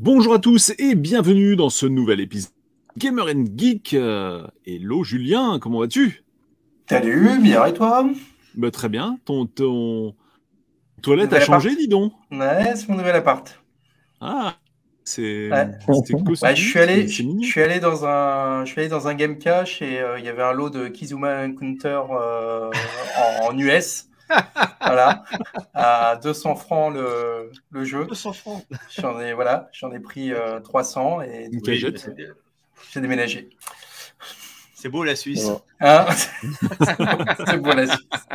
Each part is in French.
Bonjour à tous et bienvenue dans ce nouvel épisode Gamer and Geek. Euh, hello Julien, comment vas-tu? Salut, bien et toi? Bah, Très bien. Ton, ton... toilette a changé, dis donc Ouais, c'est mon nouvel appart. Ah, c'est ouais. ouais, je suis allé, je, suis allé dans un, je suis allé dans un game cache et euh, il y avait un lot de Kizuma Encounter euh, en, en, US voilà, à 200 francs le, le jeu. 200 francs. J'en ai, voilà, j'en ai pris 300 euh, et j'ai déménagé. C'est beau la Suisse. Hein? C'est beau la Suisse.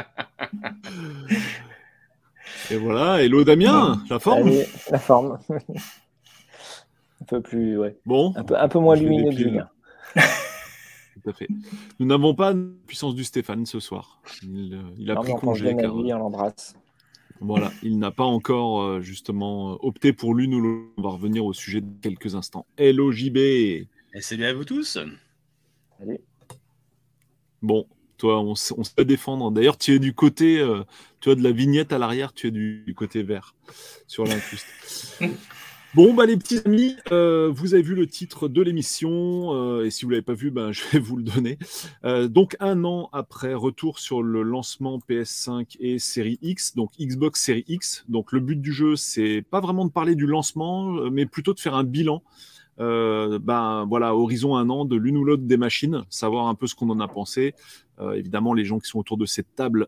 Et voilà, hello Damien, la forme? La forme. un peu plus, ouais. Bon. Un peu, un peu moins lumineux que tout à fait. Nous n'avons pas la puissance du Stéphane ce soir. Il, euh, a pris congé. Car, on l'embrasse. Voilà, il n'a pas encore euh, justement opté pour l'une ou l'autre. On va revenir au sujet de quelques instants. Hello JB. Et salut à vous tous. Salut. Bon, toi, on, se fait défendre. D'ailleurs, tu es du côté, euh, tu as de la vignette à l'arrière, tu es du, côté vert sur l'incruste. Bon, bah, les petits amis, euh, vous avez vu le titre de l'émission, euh, et si vous ne l'avez pas vu, ben, je vais vous le donner. Euh, donc, un an après, retour sur le lancement PS5 et série X, donc Xbox série X. Donc, le but du jeu, c'est pas vraiment de parler du lancement, mais plutôt de faire un bilan. ben voilà, horizon un an de l'une ou l'autre des machines, savoir un peu ce qu'on en a pensé. évidemment, les gens qui sont autour de cette table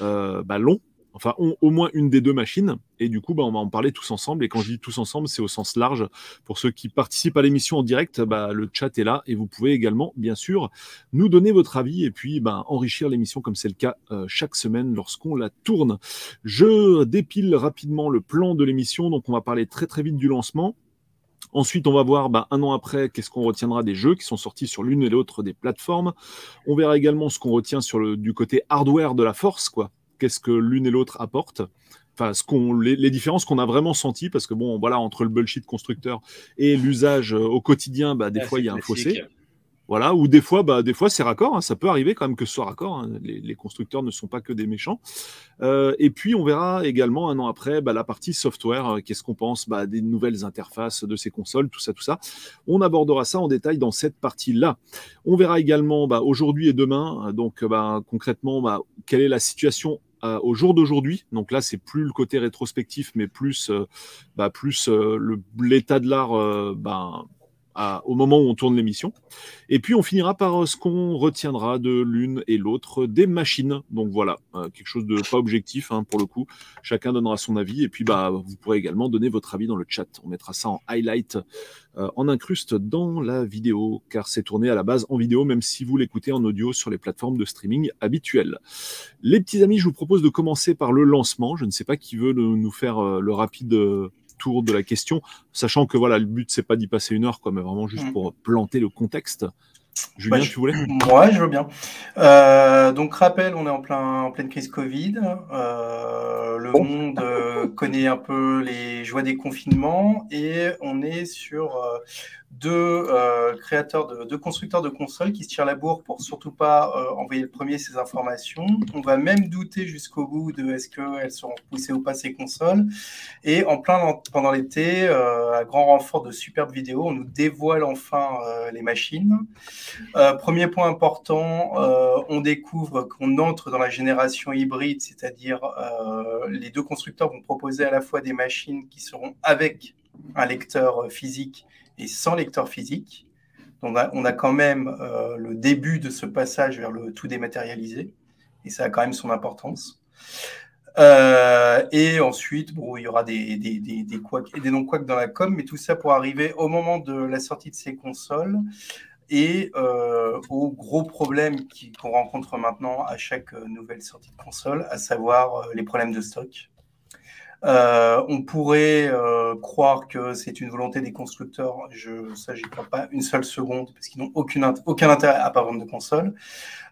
bah, l'ont, enfin ont au moins une des deux machines. Et du coup, bah, on va en parler tous ensemble. Et quand je dis tous ensemble, c'est au sens large. Pour ceux qui participent à l'émission en direct, bah, le chat est là et vous pouvez également, bien sûr, nous donner votre avis et puis bah, enrichir l'émission comme c'est le cas euh, chaque semaine lorsqu'on la tourne. Je dépile rapidement le plan de l'émission. Donc, on va parler très très vite du lancement. Ensuite, on va voir bah, un an après qu'est-ce qu'on retiendra des jeux qui sont sortis sur l'une et l'autre des plateformes. On verra également ce qu'on retient sur le, du côté hardware de la force, quoi qu'est-ce que l'une et l'autre apportent. Enfin, ce qu'on, les, différences qu'on a vraiment senties, parce que bon, voilà, entre le bullshit constructeur et l'usage euh, au quotidien, bah, des fois, il y a un fossé. Voilà, ou des fois, bah, des fois c'est raccord, hein. ça peut arriver quand même que ce soit raccord. Hein. Les, constructeurs ne sont pas que des méchants. Euh, et puis on verra également un an après bah, la partie software. Euh, qu'est-ce qu'on pense bah, des nouvelles interfaces de ces consoles, tout ça, tout ça. On abordera ça en détail dans cette partie-là. On verra également bah, aujourd'hui et demain, donc bah, concrètement, bah, quelle est la situation euh, au jour d'aujourd'hui. Donc là, c'est plus le côté rétrospectif, mais plus, euh, bah, plus euh, l'état de l'art bah, au moment où on tourne l'émission. Et puis on finira par euh, ce qu'on retiendra de l'une et l'autre des machines. Donc voilà, euh, quelque chose de pas objectif hein, pour le coup. Chacun donnera son avis et puis bah vous pourrez également donner votre avis dans le chat. On mettra ça en highlight, euh, en incruste dans la vidéo, car c'est tourné à la base en vidéo, même si vous l'écoutez en audio sur les plateformes de streaming habituelles. Les petits amis, je vous propose de commencer par le lancement. Je ne sais pas qui veut nous faire le rapide tour de la question, sachant que voilà, le but c'est pas d'y passer une heure, quoi, mais vraiment juste mm. pour planter le contexte. Julien, bah, tu voulais Ouais, je veux bien. Euh, donc, rappel, on est en, plein, en pleine crise Covid. Euh, le monde euh, connaît un peu les joies des confinements et on est sur deux euh, créateurs, de, deux constructeurs de consoles qui se tirent la bourre pour surtout pas euh, envoyer le premier ces informations. On va même douter jusqu'au bout de est-ce qu'elles seront poussées ou pas ces consoles. Et en plein pendant l'été, euh, à grand renfort de superbes vidéos, on nous dévoile enfin les machines. premier point important, on découvre qu'on entre dans la génération hybride, c'est-à-dire les deux constructeurs vont proposer à la fois des machines qui seront avec un lecteur physique et sans lecteur physique. On a, quand même euh, le début de ce passage vers le tout dématérialisé, et ça a quand même son importance. Euh, et ensuite, il y aura des, des, non-couacs dans la com, mais tout ça pour arriver au moment de la sortie de ces consoles et euh, au gros problème qu'on rencontre maintenant à chaque nouvelle sortie de console, à savoir les problèmes de stock. Euh, on pourrait euh, croire que c'est une volonté des constructeurs. Je, ça, j'y crois pas une seule seconde parce qu'ils n'ont aucun, intérêt à pas vendre de console.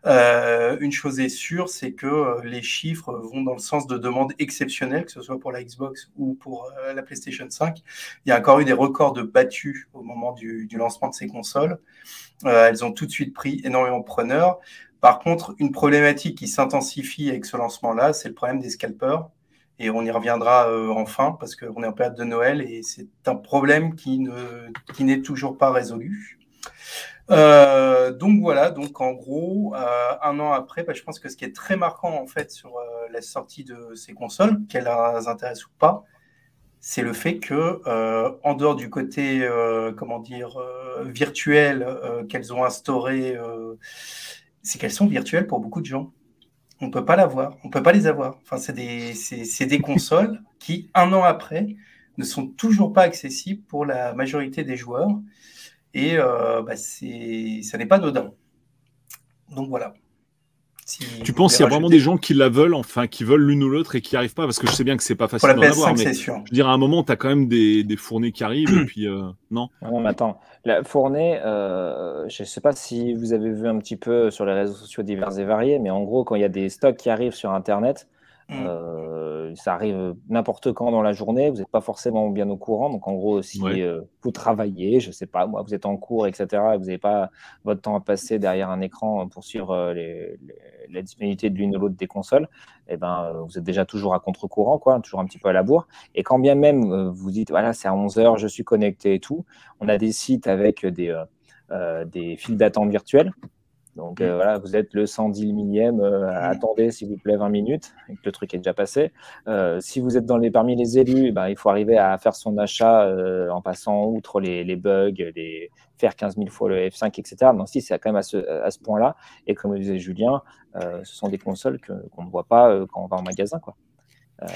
Euh, une chose est sûre, c'est que les chiffres vont dans le sens de demandes exceptionnelles, que ce soit pour la Xbox ou pour la PlayStation 5. Il y a encore eu des records de battus au moment du, du lancement de ces consoles. elles ont tout de suite pris énormément de preneurs. Par contre, une problématique qui s'intensifie avec ce lancement-là, c'est le problème des scalpers Et on y reviendra euh, enfin parce qu'on est en période de Noël et c'est un problème qui ne qui n'est toujours pas résolu. Euh, donc voilà, donc en gros, euh, un an après, bah, je pense que ce qui est très marquant en fait sur euh, la sortie de ces consoles, qu'elles les intéressent ou pas, c'est le fait que euh, en dehors du côté, euh, comment dire, virtuel qu'elles ont instauré, c'est qu'elles sont virtuelles pour beaucoup de gens. On peut pas l'avoir, on peut pas les avoir. C'est des consoles qui, un an après, ne sont toujours pas accessibles pour la majorité des joueurs. Et euh, bah, c'est, ça n'est pas anodin. Donc voilà. Si Tu penses qu'il y a vraiment des gens qui la veulent, enfin, qui veulent l'une ou l'autre et qui n'y arrivent pas Parce que je sais bien que c'est pas facile d'en avoir, PS5, mais c'est sûr. je veux dire, à un moment, tu as quand même des, des fournées qui arrivent, et puis, euh, non. Ah Non, mais attends, la fournée, euh, je ne sais pas si vous avez vu un petit peu sur les réseaux sociaux divers et variés, mais en gros, quand il y a des stocks qui arrivent sur Internet, Mm. euh, ça arrive n'importe quand dans la journée, vous n'êtes pas forcément bien au courant. Donc, en gros, si Ouais. euh, vous travaillez, je ne sais pas, moi, vous êtes en cours, etc., et vous n'avez pas votre temps à passer derrière un écran pour suivre euh, les- les- la disponibilité de l'une ou l'autre des consoles, eh ben, vous êtes déjà toujours à contre-courant, quoi, toujours un petit peu à la bourre. Et quand bien même vous dites, voilà, c'est à 11 heures, je suis connecté et tout, on a des sites avec des, euh, des files d'attente virtuelles. Donc euh, voilà, vous êtes le 110 millième, euh, attendez s'il vous plaît 20 minutes, et que le truc est déjà passé. Euh, si vous êtes dans les, parmi les élus, ben, il faut arriver à faire son achat euh, en passant outre les, les bugs, les, faire 15 000 fois le F5, etc. Donc si c'est quand même à ce, à ce point-là. Et comme le disait Julien, euh, ce sont des consoles qu'on ne voit pas euh, quand on va en magasin. Quoi. Euh,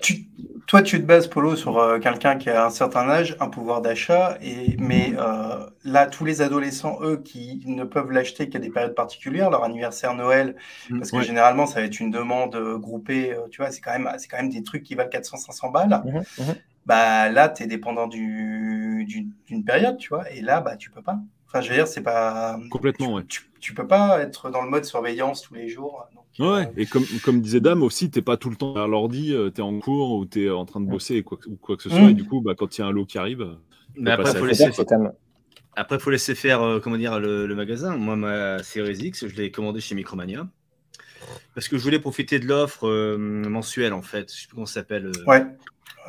Tu- toi, tu te bases, Polo, sur euh, quelqu'un qui a un certain âge, un pouvoir d'achat, et mais euh, là, tous les adolescents, eux, qui ne peuvent l'acheter qu'à des périodes particulières, leur anniversaire, Noël, parce que Ouais. généralement, ça va être une demande groupée, tu vois, c'est quand même, c'est quand même des trucs qui valent 400-500 balles. Mhm, mhm. Bah là, tu es dépendant du, du- d'une période, tu vois, et là, bah tu peux pas. Enfin, je veux dire, c'est pas. Complètement, ouais. Tu, tu peux pas être dans le mode surveillance tous les jours. donc, Ouais, euh, et comme, comme disait Dame aussi, t'es pas tout le temps à l'ordi, tu es en cours ou tu es en train de bosser et quoi, que- ou quoi que ce soit. Mm. Et du coup, bah, quand il y a un lot qui arrive, Mais après, faut laisser, après, faut laisser faire euh, comment dire, le, le magasin. Moi, ma Series X, je l'ai commandée chez Micromania. Parce que je voulais profiter de l'offre euh, mensuelle, en fait. Je sais plus comment ça s'appelle. euh, Ouais.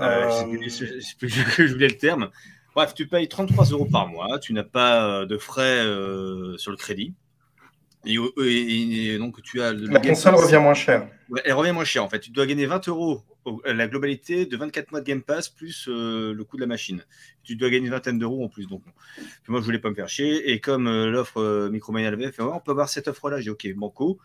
euh, je sais Euh, plus- je sais plus- je le terme. Bref, tu payes 33 euros par mois. Tu n'as pas euh, de frais euh, sur le crédit. Et, et- et donc, tu as le la Game console Pass. revient moins cher. Ouais, elle revient moins cher en fait. Tu dois gagner 20 euros à la globalité de 24 mois de Game Pass plus euh, le coût de la machine. Tu dois gagner une vingtaine d'euros en plus. Donc, Puis moi, je voulais pas me faire chier. Et comme euh, l'offre euh, Micromania l'avait fait, Ouais, on peut avoir cette offre-là. J'ai dit, ok, banco.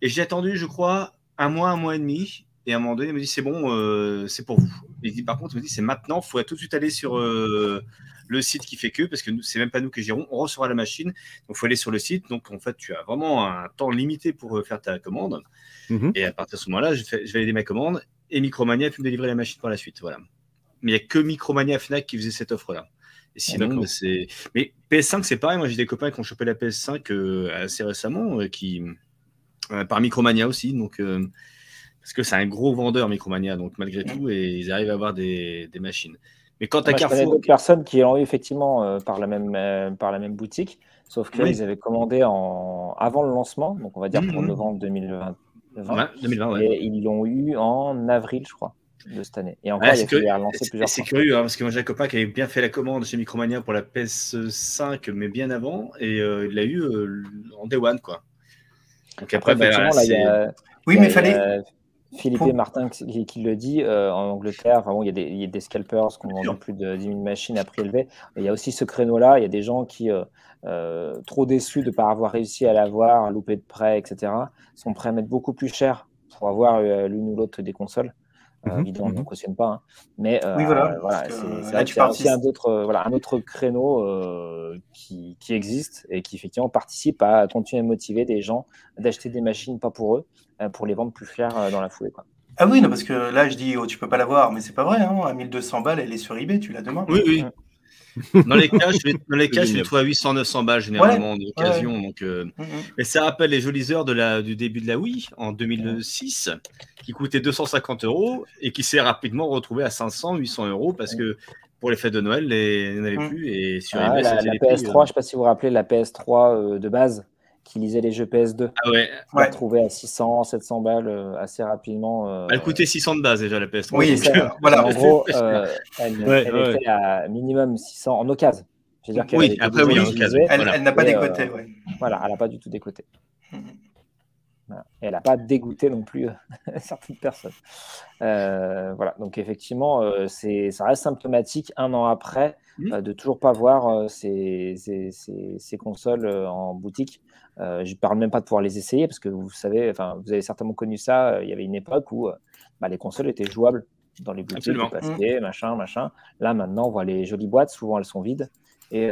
Et j'ai attendu, je crois, un mois, un mois et demi. Et à un moment donné, il me dit, c'est bon, euh, c'est pour vous. Il dit, par contre, il me dit, c'est maintenant, il faut tout de suite aller sur euh, le site qui fait que, parce que c'est même pas nous qui gérons, on recevra la machine. Donc, il faut aller sur le site. Donc, en fait, tu as vraiment un temps limité pour euh, faire ta commande. Mhm. Et à partir de ce moment-là, je, je valider ma commande et Micromania peut me délivrer la machine par la suite. Voilà. Mais il n'y a que Micromania Fnac qui faisait cette offre-là. Et sinon, D'accord. bah, c'est. Mais PS5, c'est pareil. Moi, j'ai des copains qui ont chopé la PS5 euh, assez récemment, euh, qui euh, par Micromania aussi. Donc, parce que c'est un gros vendeur Micromania, donc malgré tout, et ils arrivent à avoir des, des machines. Mais quand à je connais Carrefour, d'autres personnes qui l'ont eu effectivement euh, par, la même, euh, par la même boutique, sauf qu'ils Oui. avaient commandé en, avant le lancement, donc on va dire pour Mhm. novembre 2020, Ouais, 2020, ouais. et ils l'ont eu en avril, je crois, de cette année. Et encore, Ouais, il c'est a c'est- plusieurs c'est curieux hein, parce que moi j'ai un copain qui avait bien fait la commande chez Micromania pour la PS5, mais bien avant, et euh, il l'a eu en day one, quoi. Donc après, Après, bah, là, il y a, Oui, il y a- mais il fallait. Philippe et Martin qui, qui le dit euh, en Angleterre. Enfin, bon, il, y a des, il y a des scalpers qui ont vendu plus de 10 000 machines à prix élevé. Il y a aussi ce créneau-là. Il y a des gens qui, euh, euh, trop déçus de ne pas avoir réussi à l'avoir, loupé de prêt, etc., sont prêts à mettre beaucoup plus cher pour avoir l'une ou l'autre des consoles. Euh, Mhm, évidemment, on ne mhm. cautionne pas. hein. Mais euh, Oui, voilà, voilà, c'est aussi un autre, euh, voilà, un autre créneau euh, qui, qui existe et qui effectivement participe à continuer à motiver des gens d'acheter des machines pas pour eux, euh, pour les vendre plus cher euh, dans la foulée. Quoi. Ah oui, non, parce que là, je dis, oh, tu peux pas l'avoir, mais c'est pas vrai. Hein. À 1200 balles, elle est sur eBay, tu l'as demain. Oui, oui. Dans les cas, je l'ai- dans les cas, je à 800-900 balles généralement d'occasion. Donc, euh, Mhm. mais ça rappelle les jolies heures de la, du début de la Wii en 2006, qui coûtait 250 euros et qui s'est rapidement retrouvé à 500, 800 euros parce que pour les fêtes de Noël, les- il n'y en avait Mm. plus et sur Ah, eBay, la, c'était la les prix, PS3, je euh, ne sais pas si vous vous rappelez la PS3 euh, de base qui lisait les jeux PS2. Ah ouais. On l'a trouvé à 600, 700 balles euh, assez rapidement. euh, Elle coûtait 600 de base déjà la PS3. Oui, c'est ça. voilà. En gros, euh, elle, Ouais, elle ouais. était à minimum 600 en occasion. C'est-à-dire qu'elle Oui, après, oui, en occasion. Elle, Voilà. elle n'a pas décoté, euh, ouais. Voilà, elle n'a pas du tout décoté. Voilà. Et elle n'a pas dégoûté non plus certaines personnes. Euh, voilà, donc effectivement, euh, c'est, ça reste symptomatique un an après euh, de toujours pas voir euh, ces, ces- ces- ces consoles euh, en boutique. Euh, je ne parle même pas de pouvoir les essayer parce que vous savez, enfin, vous avez certainement connu ça. euh, Il y avait une époque où euh, bah, les consoles étaient jouables dans les boutiques, de papier, machin, machin. Là, maintenant, on voit les jolies boîtes. Souvent, elles sont vides. Et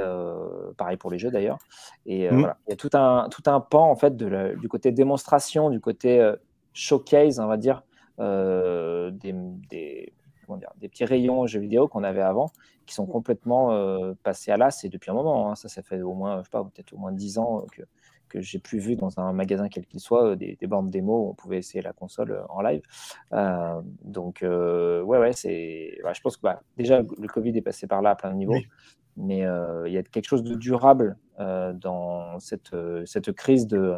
pareil pour les jeux d'ailleurs. Et Mhm. voilà, il y a tout un, tout un pan en fait de la- du côté démonstration, du côté showcase, on va dire, des, des, comment dire, des petits rayons jeux vidéo qu'on avait avant, qui sont complètement passés à l'as. Et depuis un moment, hein, ça, ça fait au moins, je sais pas, peut-être au moins 10 ans que, que j'ai plus vu dans un magasin quel qu'il soit euh, des, des bandes démo où on pouvait essayer la console euh, en live. Euh, donc, ouais, ouais, c'est. bah, je pense que bah, déjà, le Covid est passé par là à plein de niveaux. Oui. Mais il y a quelque chose de durable dans cette, cette crise de.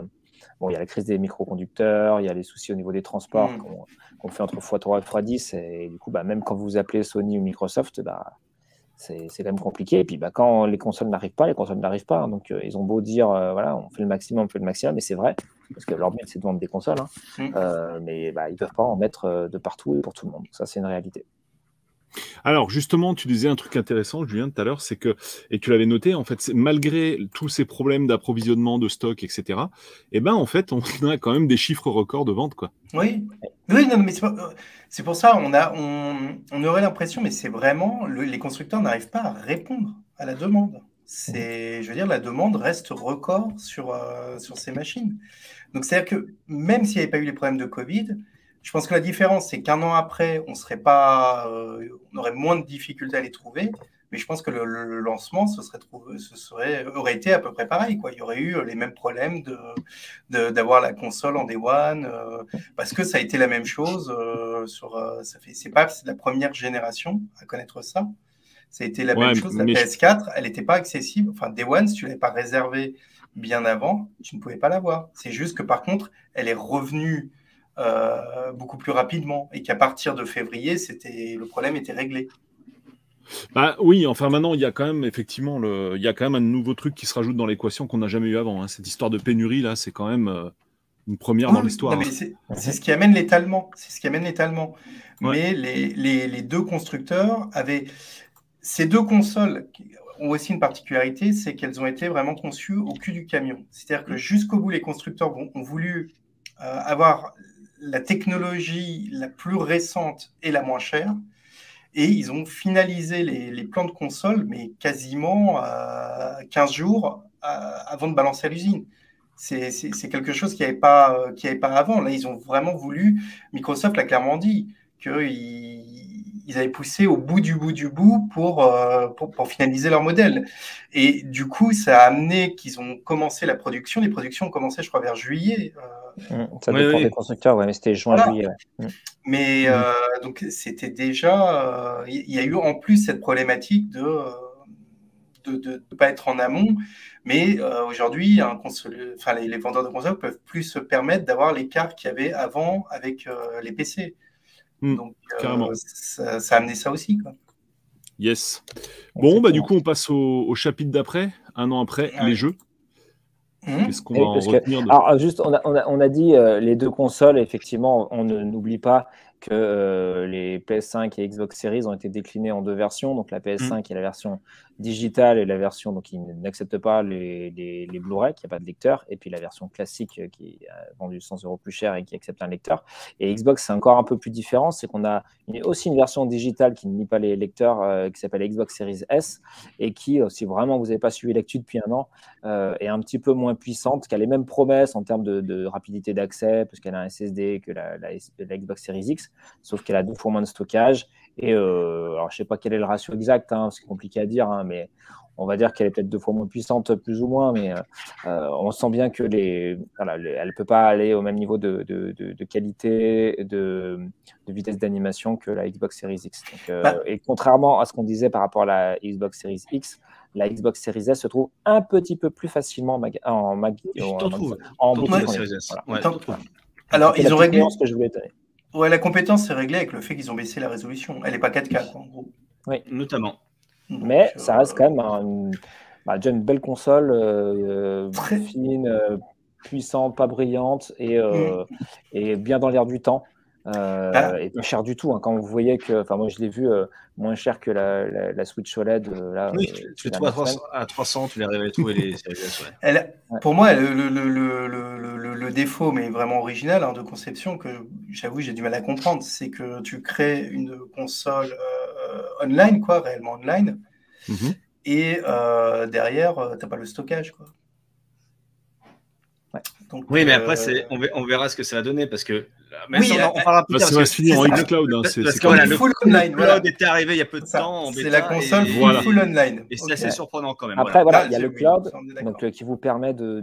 Bon, il y a la crise des microconducteurs, il y a les soucis au niveau des transports Mm. qu'on fait entre x3 et x10. Et du coup, bah, même quand vous appelez Sony ou Microsoft, bah, c'est quand même compliqué. Et puis, bah, quand les consoles n'arrivent pas, les consoles n'arrivent pas. Donc, euh, ils ont beau dire, euh, voilà, on fait le maximum, on fait le maximum, mais c'est vrai, parce que leur but, c'est de vendre des consoles. hein. Mm. Euh, mais bah, ils ne peuvent pas en mettre de partout et pour tout le monde. Ça, c'est une réalité. Alors justement, tu disais un truc intéressant, Julien, tout à l'heure, c'est que, et tu l'avais noté, en fait, malgré tous ces problèmes d'approvisionnement, de stock, etc., eh ben, en fait, on a quand même des chiffres records de vente, quoi. Oui, oui, mais euh, c'est pour ça, on a, on, aurait l'impression, mais c'est vraiment, le- les constructeurs n'arrivent pas à répondre à la demande. C'est, je veux dire, la demande reste record sur, euh, sur ces machines. Donc, c'est-à-dire que même s'il n'y avait pas eu les problèmes de Covid, je pense que la différence, c'est qu'un an après, on serait pas, euh, on aurait moins de difficultés à les trouver. Mais je pense que le, lancement, ce serait, trouvé, ce serait, aurait été à peu près pareil. Quoi. Il y aurait eu les mêmes problèmes de, de- d'avoir la console en Day One, euh, parce que ça a été la même chose. euh, sur, euh, ça fait, c'est pas c'est la première génération à connaître ça. Ça a été la Ouais, même chose. La mais je- PS4, elle n'était pas accessible. Enfin, Day One, si tu l'avais pas réservé bien avant, tu ne pouvais pas l'avoir. C'est juste que par contre, elle est revenue euh, beaucoup plus rapidement et qu'à partir de février, c'était le problème était réglé. Bah oui, enfin maintenant, il y a quand même, effectivement, le... il y a quand même un nouveau truc qui se rajoute dans l'équation qu'on n'a jamais eu avant. hein. Cette histoire de pénurie, là, c'est quand même euh, une première dans l'histoire. hein. c'est c'est ce qui amène l'étalement. C'est ce qui amène l'étalement. Ouais. Mais les, les- les deux constructeurs avaient. Ces deux consoles ont aussi une particularité, c'est qu'elles ont été vraiment conçues au cul du camion. C'est-à-dire que jusqu'au bout, les constructeurs ont, ont voulu euh, avoir la technologie la plus récente et la moins chère. Et ils ont finalisé les, plans de console, mais quasiment euh, 15 jours euh, avant de balancer à l'usine. C'est quelque chose qui n'y pas, euh, avait pas avant. Là, ils ont vraiment voulu, Microsoft l'a clairement dit, qu'ils ils avaient poussé au bout du bout du bout pour, euh, pour, pour finaliser leur modèle. Et du coup, ça a amené qu'ils ont commencé la production. Les productions ont commencé, je crois, vers juillet. euh, Mm, Ça dépend oui. des constructeurs, ouais, mais c'était juin, Voilà. juillet. ouais. mais Mhm. euh, donc c'était déjà, euh, il y a eu en plus cette problématique de de ne pas être en amont. Mais euh, aujourd'hui, un console- enfin, les, les vendeurs de consoles peuvent plus se permettre d'avoir l'écart qu'il y avait avant avec euh, les PC. Mm, Donc carrément. euh, ça, ça a amené ça aussi. Quoi. Yes. Bon, bah du coup, on passe au, au chapitre d'après, un an après, Ouais. les jeux. Mhm. Qu'est-ce qu'on va en que- de... Alors, juste, on a, on a, on a dit euh, les deux consoles, effectivement, on ne- n'oublie pas que euh, les PS5 et Xbox Series ont été déclinées en deux versions. Donc, la PS5 est la version digitale et la version donc, qui n'accepte pas les, les, Blu-ray, qui n'a pas de lecteur, et puis la version classique euh, qui est euh, vendue 100 euros plus cher et qui accepte un lecteur. Et Xbox, c'est encore un peu plus différent, c'est qu'on a aussi une version digitale qui ne pas les lecteurs, euh, qui s'appelle Xbox Series S, et qui, si vraiment vous n'avez pas suivi l'actu depuis un an, est un petit peu moins puissante, qui a les mêmes promesses en termes de, rapidité d'accès, parce qu'elle a un SSD que la, la- la Xbox Series X, sauf qu'elle a deux fois moins de stockage Et alors, je sais pas quel est le ratio exact, hein, c'est compliqué à dire, hein, mais on va dire qu'elle est peut-être deux fois moins puissante, plus ou moins, mais on sent bien que les, elle ne peut pas aller au même niveau de, qualité, de, vitesse d'animation que la Xbox Series X. Bah. et contrairement à ce qu'on disait par rapport à la Xbox Series X, la Xbox Series S se trouve un petit peu plus facilement en mag en, Alors, ils ont réglé. Ce que je voulais ouais, la compétence est réglée avec le fait qu'ils ont baissé la résolution. Elle n'est pas 4K, en gros. Oui, notamment. Mais ça reste quand même une, bah, déjà une belle console, euh, fine, euh, puissante, pas brillante et, euh, mm. et bien dans l'air du temps. Euh, ah. et pas cher du tout. Hein. Quand vous voyez que, enfin moi je l'ai vu euh, moins cher que la, la, Switch OLED. Euh, là, oui, tu trouves à 300, tu les arrives à trouver les Elle, Pour moi, le, le, le, le, défaut, mais vraiment original hein, de conception que j'avoue j'ai du mal à comprendre, c'est que tu crées une console online, quoi, réellement online, mm-hmm. et derrière, tu n'as pas le stockage, quoi oui, mais après, euh, on, on, verra ce que ça va donner parce que. oui, on, on parlera plus bah, tard. Ça va se finir en xCloud. Hein, parce que voilà, le full online. cloud était arrivé il y a peu de temps. C'est la console full, online. Et c'est assez surprenant quand même. Après, voilà, il y a le cloud donc, qui vous permet de,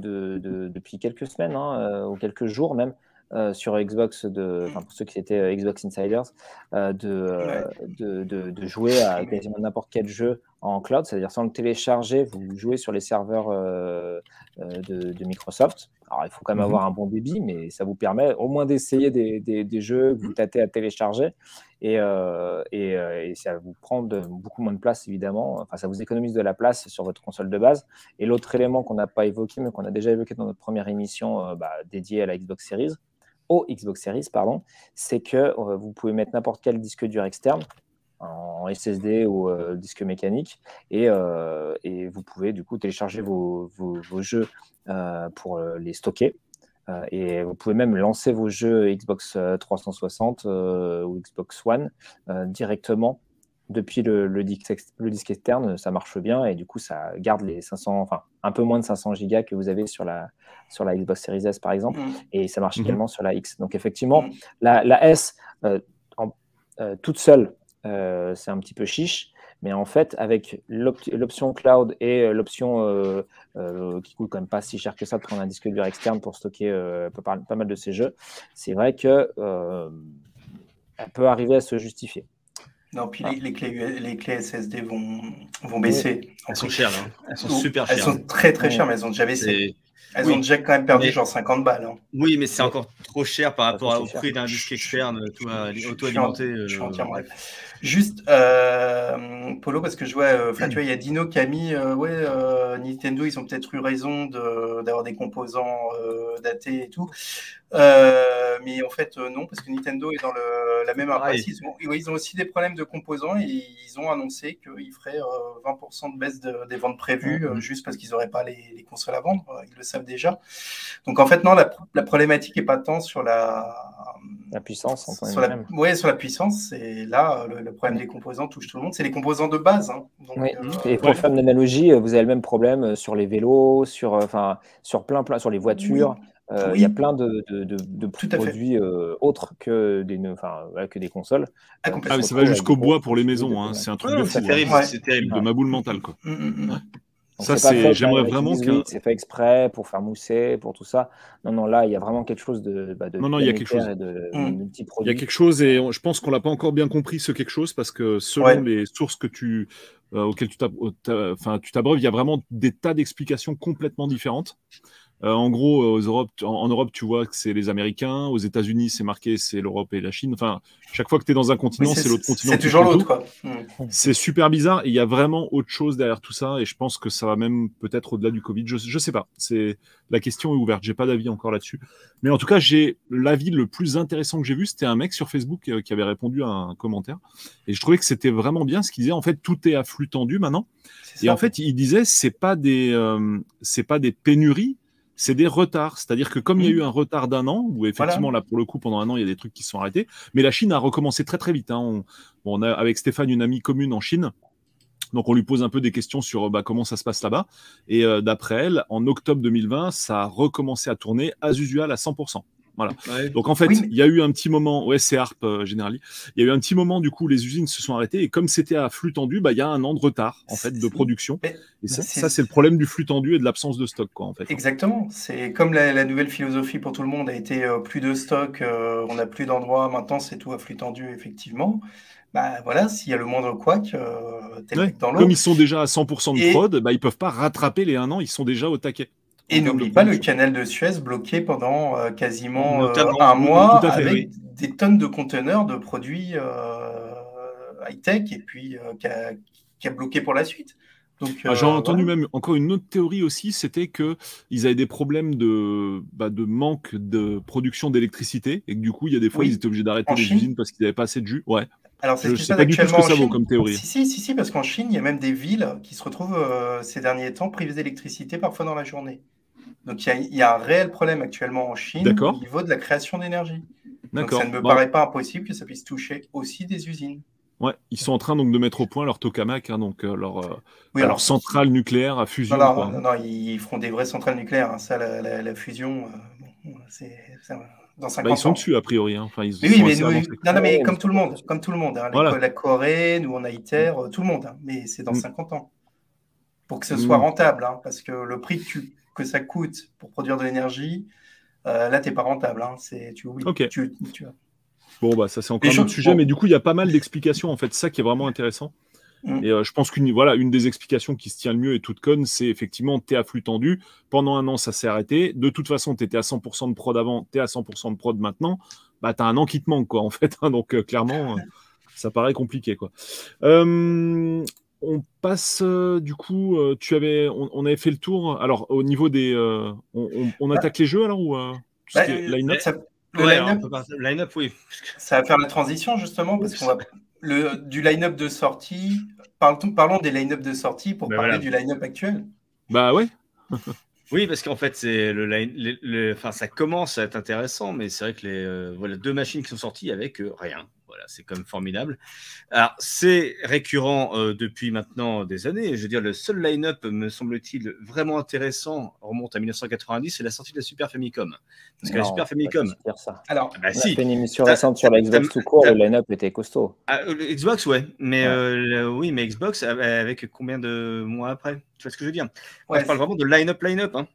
depuis quelques semaines hein, euh, ou quelques jours même. Euh, sur Xbox, de, pour ceux qui étaient Xbox Insiders, de, de, de, jouer à quasiment n'importe quel jeu en cloud, c'est-à-dire sans le télécharger, vous jouez sur les serveurs de, Microsoft. Alors, il faut quand même mhm. avoir un bon débit, mais ça vous permet au moins d'essayer des, des, jeux que vous tâtez à télécharger. Et, euh, euh, et, ça vous prend beaucoup moins de place, évidemment. Enfin, ça vous économise de la place sur votre console de base. Et l'autre élément qu'on n'a pas évoqué, mais qu'on a déjà évoqué dans notre première émission euh, bah, dédiée à la Xbox Series, au Xbox Series, pardon, c'est que vous pouvez mettre n'importe quel disque dur externe en SSD ou disque mécanique et, et, vous pouvez du coup télécharger vos, vos, vos jeux euh, pour euh, les stocker. Euh, et vous pouvez même lancer vos jeux Xbox 360 ou Xbox One directement depuis le, disque, le, disque, externe, ça marche bien et du coup, ça garde les 500, enfin, un peu moins de 500 gigas que vous avez sur la, sur la Xbox Series S par exemple, mm. et ça marche mm-hmm. également sur la X. Donc, effectivement, mm. la, la, S, en, toute seule, c'est un petit peu chiche, mais en fait, avec l'option cloud et euh, l'option euh, euh, qui coûte quand même pas si cher que ça de prendre un disque dur externe pour stocker pas, mal de ces jeux, c'est vrai que elle peut arriver à se justifier. Non, puis les, clés, les clés SSD vont, vont baisser. Elles sont chères, hein. elles sont super chères. Elles sont très très chères, mais elles ont déjà baissé. Elles ont déjà quand même perdu genre 50 balles. Hein. Oui, mais c'est encore trop cher par rapport au prix d'un disque externe auto-alimenté. Je suis entièrement Juste, euh, Polo, parce que je vois, euh, tu vois, il y a Dino qui a mis, euh, ouais, Nintendo, ils ont peut-être eu raison d'avoir des composants datés et tout. mais en fait, non, parce que Nintendo est dans le, la même impasse. Ils, ils, ont aussi des problèmes de composants et ils ont annoncé qu'ils feraient 20% de baisse des ventes prévues mm-hmm. juste parce qu'ils n'auraient pas les, consoles à vendre. Ils le savent déjà. Donc, en fait, non, la, la problématique n'est pas tant sur la, la puissance. En sur la, ouais, sur la puissance, c'est là le, problème des composants touche tout le monde. C'est les composants de base. Hein. oui. Euh, et pour faire une analogie, vous avez le même problème euh, sur les vélos, sur, euh, enfin, sur plein, plein, sur les voitures. Il y a plein de, de, de, produits autres que des, enfin, que des consoles. Ah, ah ça va jusqu'au bois pour les maisons. Hein. C'est un truc de fou. C'est hein. terrible, c'est terrible. De ma boule mentale. Quoi. Mm, mm, Ça, c'est. J'aimerais vraiment que. C'est fait exprès pour faire mousser, pour tout ça. Non, non, là, il y a vraiment quelque chose de. Bah, non, non, il y a quelque chose. De, mmh. Il y a quelque chose et je pense qu'on l'a pas encore bien compris ce quelque chose parce que selon les sources que tu euh, auxquelles tu t'abreuves, il y a vraiment des tas d'explications complètement différentes. Euh, en gros, euh, Europe, en, Europe, tu vois que c'est les Américains. Aux États-Unis, c'est marqué c'est l'Europe et la Chine. Enfin, chaque fois que tu es dans un continent, c'est l'autre continent. C'est toujours l'autre. C'est super bizarre. Il y a vraiment autre chose derrière tout ça. Et je pense que ça va même peut-être au-delà du Covid. Je ne sais pas. C'est La question est ouverte. J'ai pas d'avis encore là-dessus. Mais en tout cas, j'ai l'avis le plus intéressant que j'ai vu. C'était un mec sur Facebook euh, qui avait répondu à un commentaire. Et je trouvais que c'était vraiment bien ce qu'il disait. En fait, tout est à flux tendu maintenant. Et en fait, il disait c'est pas des, c'est pas des pénuries c'est des retards. C'est-à-dire que comme il y a eu un retard d'un an, où effectivement, là, pour le coup, pendant un an, il y a des trucs qui se sont arrêtés, mais la Chine a recommencé très très vite. Hein. On, a avec Stéphane une amie commune en Chine. Donc on lui pose un peu des questions sur bah, comment ça se passe là-bas. Et euh, d'après elle, en octobre 2020, ça a recommencé à tourner as usual à 100%. Voilà. Ouais. Donc en fait, Oui, il y a eu un petit moment, ouais, c'est ARP euh, Generali. Il y a eu un petit moment, du coup, les usines se sont arrêtées et comme c'était à flux tendu, bah, il y a un an de retard en fait de production. Mais- Et ça, c'est- ça, c'est le problème du flux tendu et de l'absence de stock, quoi, en fait. Exactement. C'est comme la, la nouvelle philosophie pour tout le monde a été euh, plus de stock, euh, on n'a plus d'endroits, maintenant c'est tout à flux tendu, effectivement. Bah voilà, s'il y a le moindre couac, euh, Ouais. dans l'eau. Comme ils sont déjà à 100% de Et- prod, bah, ils peuvent pas rattraper les un an, ils sont déjà au taquet. Et n'oublie pas le canal de Suez bloqué pendant euh, quasiment euh, un mois fait, avec oui. des tonnes de conteneurs de produits euh, high-tech et puis qui a, qui a bloqué pour la suite. Ah, J'ai entendu voilà. même encore une autre théorie aussi, c'était que ils avaient des problèmes de, bah, de manque de production d'électricité et que du coup, il y a des fois, Oui. ils étaient obligés d'arrêter les Chine usines parce qu'ils n'avaient pas assez de jus. Ouais. Alors, c'est ce pas du tout ce que ça vaut comme théorie. Si, si, si, si, parce qu'en Chine, il y a même des villes qui se retrouvent ces derniers temps privées d'électricité parfois dans la journée. Donc, il y a, il y a un réel problème actuellement en Chine au niveau de la création d'énergie. Donc, ça ne me Bon, paraît pas impossible que ça puisse toucher aussi des usines. ouais, ils sont en train donc de mettre au point leur tokamak, hein, donc euh, leur, euh, Oui, leur alors, centrale nucléaire à fusion. Non, non, quoi. non, non, ils feront des vraies centrales nucléaires. hein. Ça, la, la- la fusion, euh, bon, c'est dans 50 Bah, ils sont ans. dessus a priori. hein. Enfin, ils Mais oui, sont mais assez nous, avancés. non, non, mais comme tout le monde, comme tout le monde, la- Voilà. la, Corée, nous on a ITER, euh, tout le monde, mais c'est dans Mm. 50 ans. Pour que ce soit Mm. rentable, hein, parce que le prix que, tu- que ça coûte pour produire de l'énergie, euh, là, t'es pas rentable. Hein. C'est, tu. Tu, tu- Bon, bah, ça c'est encore un autre sujet, bon. mais du coup, il y a pas mal d'explications en fait. Ça qui est vraiment intéressant. Mm. Et euh, je pense qu'une voilà, une des explications qui se tient le mieux et toute conne, c'est effectivement, tu es à flux tendu. Pendant un an, ça s'est arrêté. De toute façon, tu étais à 100% de prod avant, tu es à 100% de prod maintenant. Bah, tu as un an qui te manque, quoi, en fait. hein. donc, euh, clairement, ça paraît compliqué, quoi. On passe, euh, du coup, euh, tu avais, on, on avait fait le tour. Alors, au niveau des. euh, on, on- on attaque les jeux alors ou euh, Bah, line-up? ça, le Ouais, line-up, on peut partir- line-up, oui. ça va faire la transition justement, parce qu'on va le, du line-up de sortie. Parlons, parlons des line-up de sortie pour Ben parler voilà. du line-up actuel. Bah ouais. Oui, parce qu'en fait, c'est le, line- le- ça commence à être intéressant, mais c'est vrai que les euh, voilà deux machines qui sont sorties avec euh, rien. Voilà, c'est comme formidable. Alors, c'est récurrent euh, depuis maintenant des années. Je veux dire, le seul line-up, me semble-t-il, vraiment intéressant remonte à 1990, c'est la sortie de la Super Famicom. Parce que la Super Famicom, dire ça. Alors, ah bah On a si, fait une émission récente sur la Xbox tout court, le line-up était costaud. Ah, euh, Xbox, ouais, mais Ouais. euh, le- oui, mais Xbox avec combien de mois après? Tu vois ce que je veux dire? Ouais, Je parle vraiment de line-up, line-up, hein.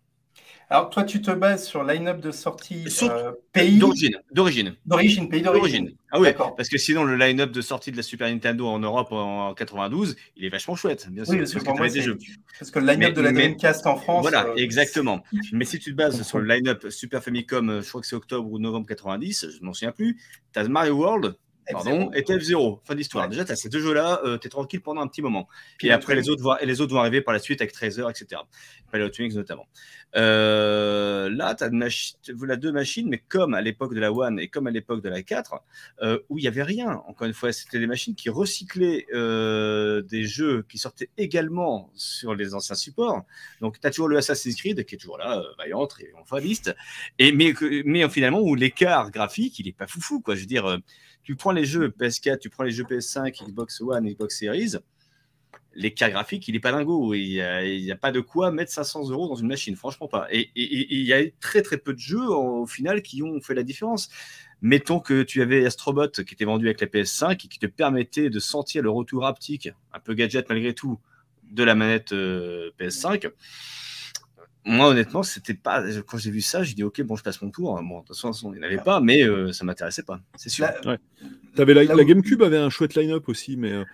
Alors toi, tu te bases sur line-up de sortie euh, pays d'origine, d'origine. d'origine, pays d'origine. Ah oui, D'accord. parce que sinon, le line-up de sortie de la Super Nintendo en Europe en 92, il est vachement chouette, bien sûr. Oui, parce que pour moi, des jeux. parce que le line-up de la mais- Dreamcast en France. Voilà, euh, exactement. Mais si tu te bases sur le line-up Super Famicom, euh, je crois que c'est octobre ou novembre 90, je ne m'en souviens plus, tu as Mario World, pardon, F0. et t'as F0, fin d'histoire. Ouais. Déjà, tu as ces deux jeux-là, tu es tranquille pendant un petit moment. Puis et après, les autres, vont, et les autres vont arriver par la suite avec Tracer, etc. Wings notamment. Euh, là, tu as la deux machines, mais comme à l'époque de la One et comme à l'époque de la 4, euh, où il n'y avait rien. Encore une fois, c'était des machines qui recyclaient euh, des jeux qui sortaient également sur les anciens supports. Donc, tu as toujours le Assassin's Creed qui est toujours là, euh, vaillant, triomphaliste. Et, mais, mais finalement, où l'écart graphique, il n'est pas foufou. Quoi. Je veux dire, euh, tu prends les jeux PS4, tu prends les jeux PS5, Xbox One, Xbox Series, l'écart graphique, il est pas dingo. Il n'y a, pas de quoi mettre 500 euros dans une machine, franchement pas. Et il y a très très peu de jeux en- au final qui ont fait la différence. Mettons que tu avais Astrobot qui était vendu avec la PS5 et qui te permettait de sentir le retour haptique, un peu gadget malgré tout, de la manette euh, PS5. Moi, honnêtement, c'était pas. Quand j'ai vu ça, j'ai dit ok, bon, je passe mon tour. Bon, de toute façon, il n'y en avait pas, mais euh, ça m'intéressait pas, c'est sûr. La, Là la où- GameCube avait un chouette line-up aussi, mais euh,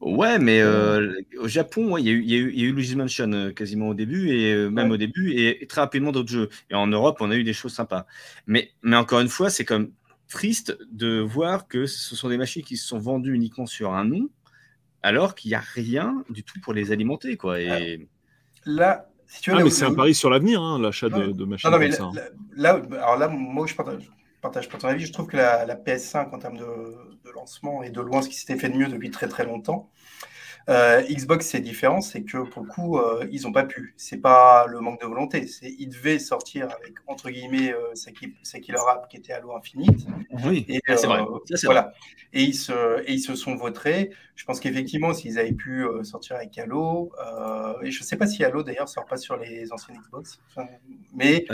Ouais, mais euh, au Japon, ouais, il y, a eu- il y, a eu- il y a eu Luigi's Mansion euh, quasiment au début, et euh, même Ouais. au début, et, et très rapidement d'autres jeux. Et en Europe, on a eu des choses sympas. Mais, mais encore une fois, c'est comme triste de voir que ce sont des machines qui se sont vendues uniquement sur un nom, alors qu'il n'y a rien du tout pour les alimenter. Quoi. Et, Là, si tu veux, ah, mais c'est un pari sur l'avenir, hein, l'achat de, de machines Non, non, mais comme ça. hein. là- là- alors là, moi, je partage, je partage pas ton avis. Je trouve que la, la PS5, en termes de, de lancement, est de loin ce qui s'était fait de mieux depuis très très longtemps. Euh, Xbox, c'est différent, c'est que pour le coup, euh, ils n'ont pas pu. C'est pas le manque de volonté. C'est ils devaient sortir avec entre guillemets euh, sa, qui- sa killer app qui était Halo Infinite. oui, Et, c'est vrai. euh, Ça, vrai. voilà. Et ils se, et ils se sont vautrés. Je pense qu'effectivement, s'ils avaient pu sortir avec Halo, et je ne sais pas si Halo d'ailleurs sort pas sur les anciennes Xbox, Enfin, mais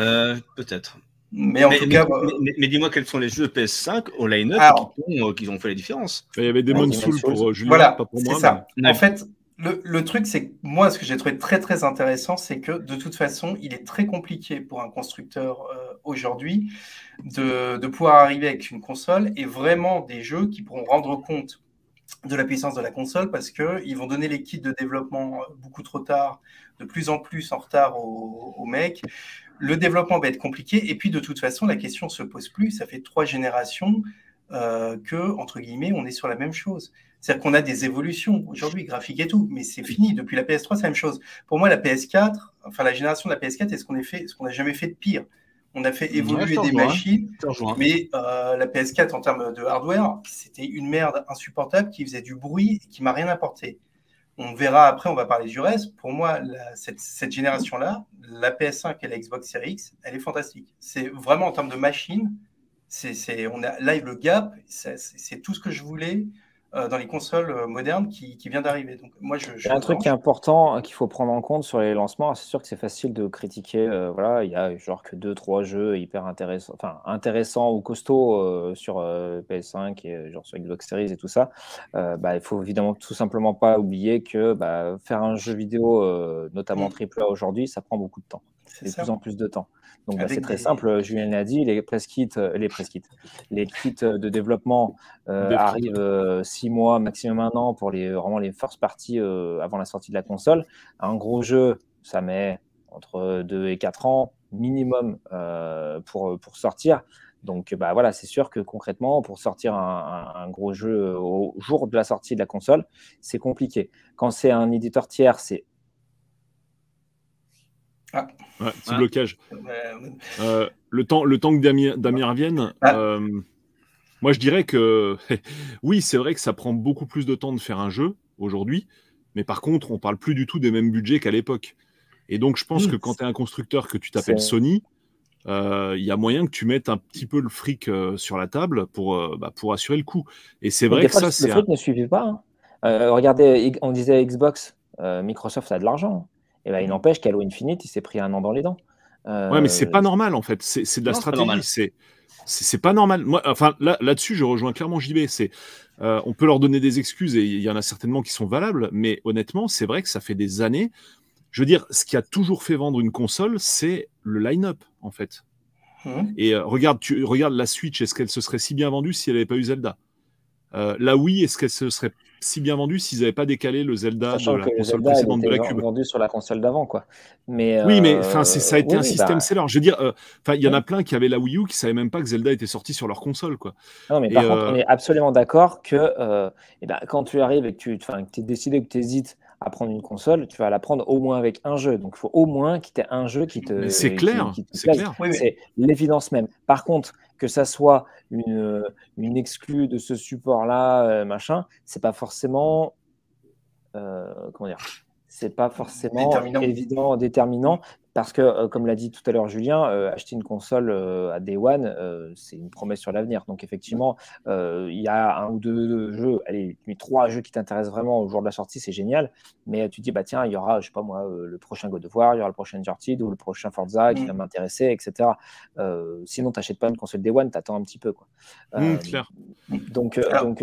Peut-être. Mais en Mais, tout mais- cas, mais- mais- mais dis-moi quels sont les jeux PS5 au line-up qui, ont, euh, qui ont fait la différence. Il y avait Soul Souls. pour euh, Julien, voilà, pas pour c'est moi. ça. mais- En fait, le, le truc, c'est que moi, ce que j'ai trouvé très très intéressant, c'est que de toute façon, il est très compliqué pour un constructeur euh, aujourd'hui de, de pouvoir arriver avec une console et vraiment des jeux qui pourront rendre compte de la puissance de la console parce qu'ils vont donner les kits de développement euh, beaucoup trop tard, de plus en plus en retard aux, aux mecs. Le développement va être compliqué et puis de toute façon, la question ne se pose plus. Ça fait trois générations euh, que, entre guillemets, on est sur la même chose. C'est-à-dire qu'on a des évolutions aujourd'hui, graphiques et tout, mais c'est fini. Depuis la PS3, c'est la même chose. Pour moi, la PS4, enfin la génération de la PS4, est ce qu'on a fait, ce qu'on n'a jamais fait de pire. On a fait évoluer des rejoins. machines, mais euh, la PS4 en termes de hardware, c'était une merde insupportable qui faisait du bruit et qui m'a rien apporté. On verra après, on va parler du reste. Pour moi, cette, génération-là, la PS5 et la Xbox Series X, elle est fantastique. C'est vraiment en termes de machine, c'est, on a live le gap, c'est, tout ce que je voulais dans les consoles euh, modernes qui, qui vient d'arriver. Donc moi, je, je Il y a un truc qui est important euh, qu'il faut prendre en compte sur les lancements. C'est sûr que c'est facile de critiquer. euh, voilà, il y a genre que deux, trois jeux hyper intéressants, enfin intéressants ou costauds euh, sur euh, PS5 et euh, genre sur Xbox Series et tout ça. Euh, bah, il faut évidemment tout simplement pas oublier que bah, faire un jeu vidéo, euh, notamment Mm. AAA aujourd'hui, ça prend beaucoup de temps, de ça. plus en plus de temps. Donc bah, c'est très des- simple. Julien l'a dit, les press kits, euh, les press kits, les kits de développement euh, arrivent euh, six mois, maximum un an pour les vraiment les first parties euh, avant la sortie de la console. Un gros jeu, ça met entre 2 et 4 ans minimum euh, pour, pour sortir. Donc bah voilà, c'est sûr que concrètement, pour sortir un gros jeu au jour de la sortie de la console, c'est compliqué. Quand c'est un éditeur tiers, c'est Ouais, petit Ah. blocage. Euh, Euh, le, temps, le temps que Damien, Damien revienne, Ah. euh, moi je dirais que oui, c'est vrai que ça prend beaucoup plus de temps de faire un jeu aujourd'hui, mais par contre, on parle plus du tout des mêmes budgets qu'à l'époque. Et donc, je pense que quand tu es un constructeur que tu t'appelles Sony, euh, il y a moyen que tu mettes un petit peu le fric sur la table pour, bah, pour assurer le coup. Et c'est vrai que fois, ça, c'est le un- fric ne suffit pas. hein. Regardez, on disait Xbox, Microsoft a de l'argent. Et ben, il n'empêche qu'Halo Infinite, il s'est pris un an dans les dents. Euh, Ouais, mais c'est pas normal en fait. C'est de la Non, stratégie. normal. C'est pas normal. Moi, enfin là là-dessus, je rejoins clairement JB. C'est euh, on peut leur donner des excuses et il y en a certainement qui sont valables, mais honnêtement, c'est vrai que ça fait des années. Je veux dire, ce qui a toujours fait vendre une console, c'est le line-up en fait. hum. Et euh, regarde, tu regardes la Switch. Est-ce qu'elle se serait si bien vendue si elle n'avait pas eu Zelda? Euh, La Wii, est-ce qu'elle se serait si bien vendue s'ils n'avaient pas décalé le Zelda Sachant de la console Zelda précédente de la Cube vendu sur la console d'avant, quoi. Mais, Oui, mais euh, enfin, ça a été oui, un oui, système bah, seller. Je veux dire, euh, enfin, il y en a plein qui avaient la Wii U qui savaient même pas que Zelda était sorti sur leur console, quoi. Non, mais Et, par euh, contre, on est absolument d'accord que euh, eh ben, quand tu arrives et que tu enfin, que es décidé que tu hésites à prendre une console, tu vas la prendre au moins avec un jeu. Donc, il faut au moins qu'il y ait un jeu qui te. C'est clair, qui te c'est clair. Oui, mais- C'est l'évidence même. Par contre, que ça soit une, une exclue de ce support-là, euh, machin, c'est pas forcément. euh, comment dire C'est pas forcément Déterminant. évident, déterminant. Parce que, euh, comme l'a dit tout à l'heure Julien, euh, acheter une console euh, à Day One, euh, c'est une promesse sur l'avenir. Donc, effectivement, euh, il y a un ou deux jeux, allez, mais trois jeux qui t'intéressent vraiment au jour de la sortie, c'est génial. Mais tu te dis, bah tiens, il y aura, je sais pas moi, euh, le prochain God of War, il y aura le prochain Uncharted ou le prochain Forza qui Mm. va m'intéresser, etc. Euh, sinon, tu n'achètes pas une console Day One, tu attends un petit peu. Quoi. Euh, clair. donc,